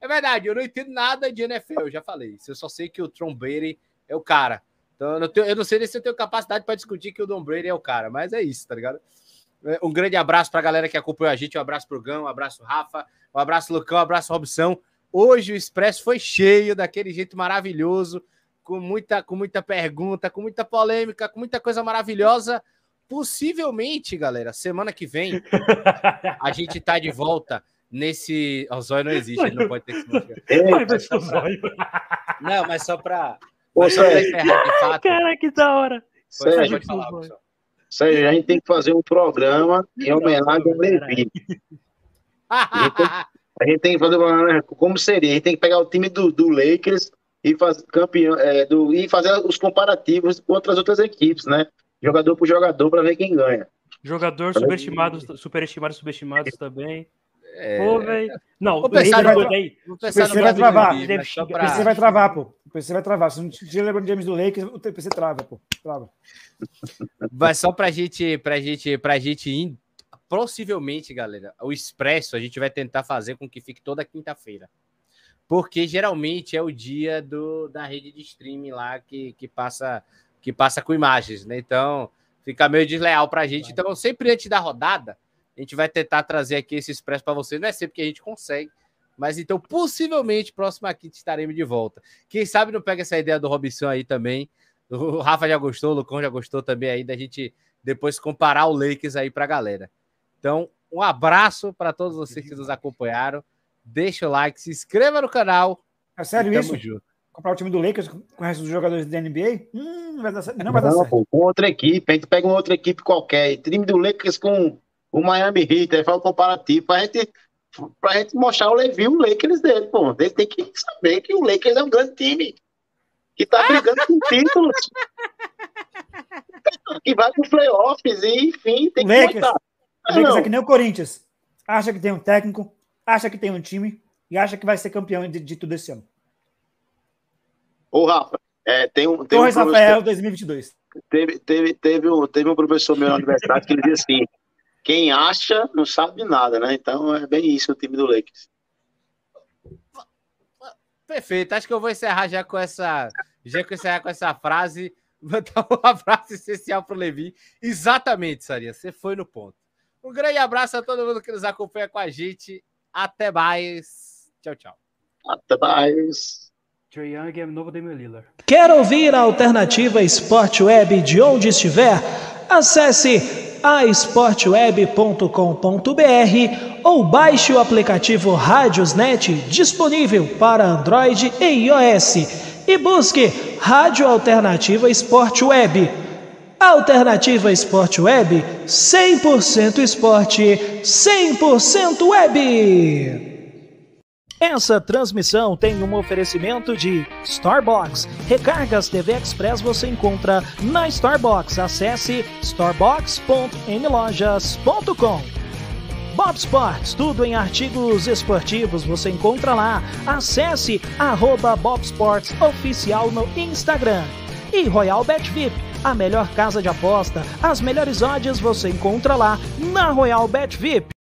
D: É, é, verdade, eu não entendo nada de NFL, eu já falei. Eu só sei que o Tom Brady é o cara. Então, eu não, tenho, eu não sei se eu tenho capacidade para discutir que o Dom Brady é o cara, mas é isso, tá ligado? É, um grande abraço para a galera que acompanhou a gente, um abraço pro Gão, um abraço Rafa, um abraço Lucão, um abraço Robson. Hoje o Expresso foi cheio, daquele jeito maravilhoso, com muita, com muita pergunta, com muita polêmica, com muita coisa maravilhosa. possivelmente, galera, semana que vem, a gente tá de volta nesse. O zóio não existe, ele não pode ter
A: o zóio.
D: Não, mas só pra.
F: Ô, Sérgio,
D: fato.
A: Cara, que da hora.
F: Sérgio,
D: pode falar, pessoal.
F: Sérgio, a gente tem que fazer um programa em homenagem ao Levi. A gente tem que fazer como seria. A gente tem que pegar o time do, do Lakers e fazer campeão, é, do, e fazer os comparativos contra as outras equipes, né? Jogador por jogador para ver quem ganha.
A: Jogador subestimado, superestimado, subestimados também.
D: É,
A: Pô, velho. Não,
C: O PC vai travar.
D: Só
C: O
D: pra-
C: PC vai travar, pô. PC vai travar. Se não tiver LeBron James do Lakers, o PC trava, pô. Trava.
D: Vai só pra gente, pra gente, pra gente ir. Possivelmente, galera, o Expresso a gente vai tentar fazer com que fique toda quinta-feira. Porque geralmente é o dia do, da rede de streaming lá que, que, passa, que passa com imagens, né? Então fica meio desleal pra gente. Então, sempre antes da rodada, a gente vai tentar trazer aqui esse Expresso para vocês. Não é sempre que a gente consegue, mas então possivelmente próxima quinta estaremos de volta. Quem sabe não pega essa ideia do Robson aí também. O Rafa já gostou, o Lucão já gostou também aí da gente depois comparar o Lakers aí pra galera. Então, um abraço para todos vocês que nos acompanharam. Deixa o like, se inscreva no canal.
C: É sério isso?
D: junto.
C: Comprar o time do Lakers com o resto dos jogadores da NBA? Hum, não vai dar certo. Não vai dar
F: Não,
C: certo.
F: pô, com outra equipe. A gente pega uma outra equipe qualquer. Time do Lakers com o Miami Heat. Aí faz o comparativo pra gente, pra gente mostrar o Levi o Lakers dele, pô. Ele tem que saber que o Lakers é um grande time. Que tá brigando com títulos. que vai pros playoffs e, enfim, tem que
C: Lakers.
F: mostrar.
C: O Lakers é que nem o Corinthians. Acha que tem um técnico, acha que tem um time e acha que vai ser campeão de, de tudo esse ano.
F: Ô, Rafa, é, tem um, tem um
C: Torres
F: professor-
C: Rafael 2022.
F: teve, teve, teve, um, teve um professor meu na universidade que ele dizia assim: quem acha não sabe de nada, né? Então é bem isso o time do Lakers.
D: Perfeito. Acho que eu vou encerrar já com essa, já que encerrar com essa frase. Vou dar um abraço especial pro Levi. Exatamente, Sarinha. Você foi no ponto. Um grande abraço a todo mundo que nos acompanha com a gente. Até mais. Tchau, tchau.
F: Até mais.
A: Trae Young é o novo Damian Lillard.
G: Quer ouvir a alternativa Esporte Web de onde estiver? Acesse aesportweb.com.br ou baixe o aplicativo Rádiosnet disponível para Android e iOS e busque Rádio Alternativa Esporte Web. Alternativa Esporte Web, 100% esporte, 100% web. Essa transmissão tem um oferecimento de Starbucks. Recargas TV Express você encontra na Starbucks. Acesse starbucks.nlojas.com. Bob Sports, tudo em artigos esportivos você encontra lá. Acesse arroba Bob Sports Oficial no Instagram. E Royal Bet VIP, a melhor casa de aposta, as melhores odds você encontra lá na Royal Bet VIP.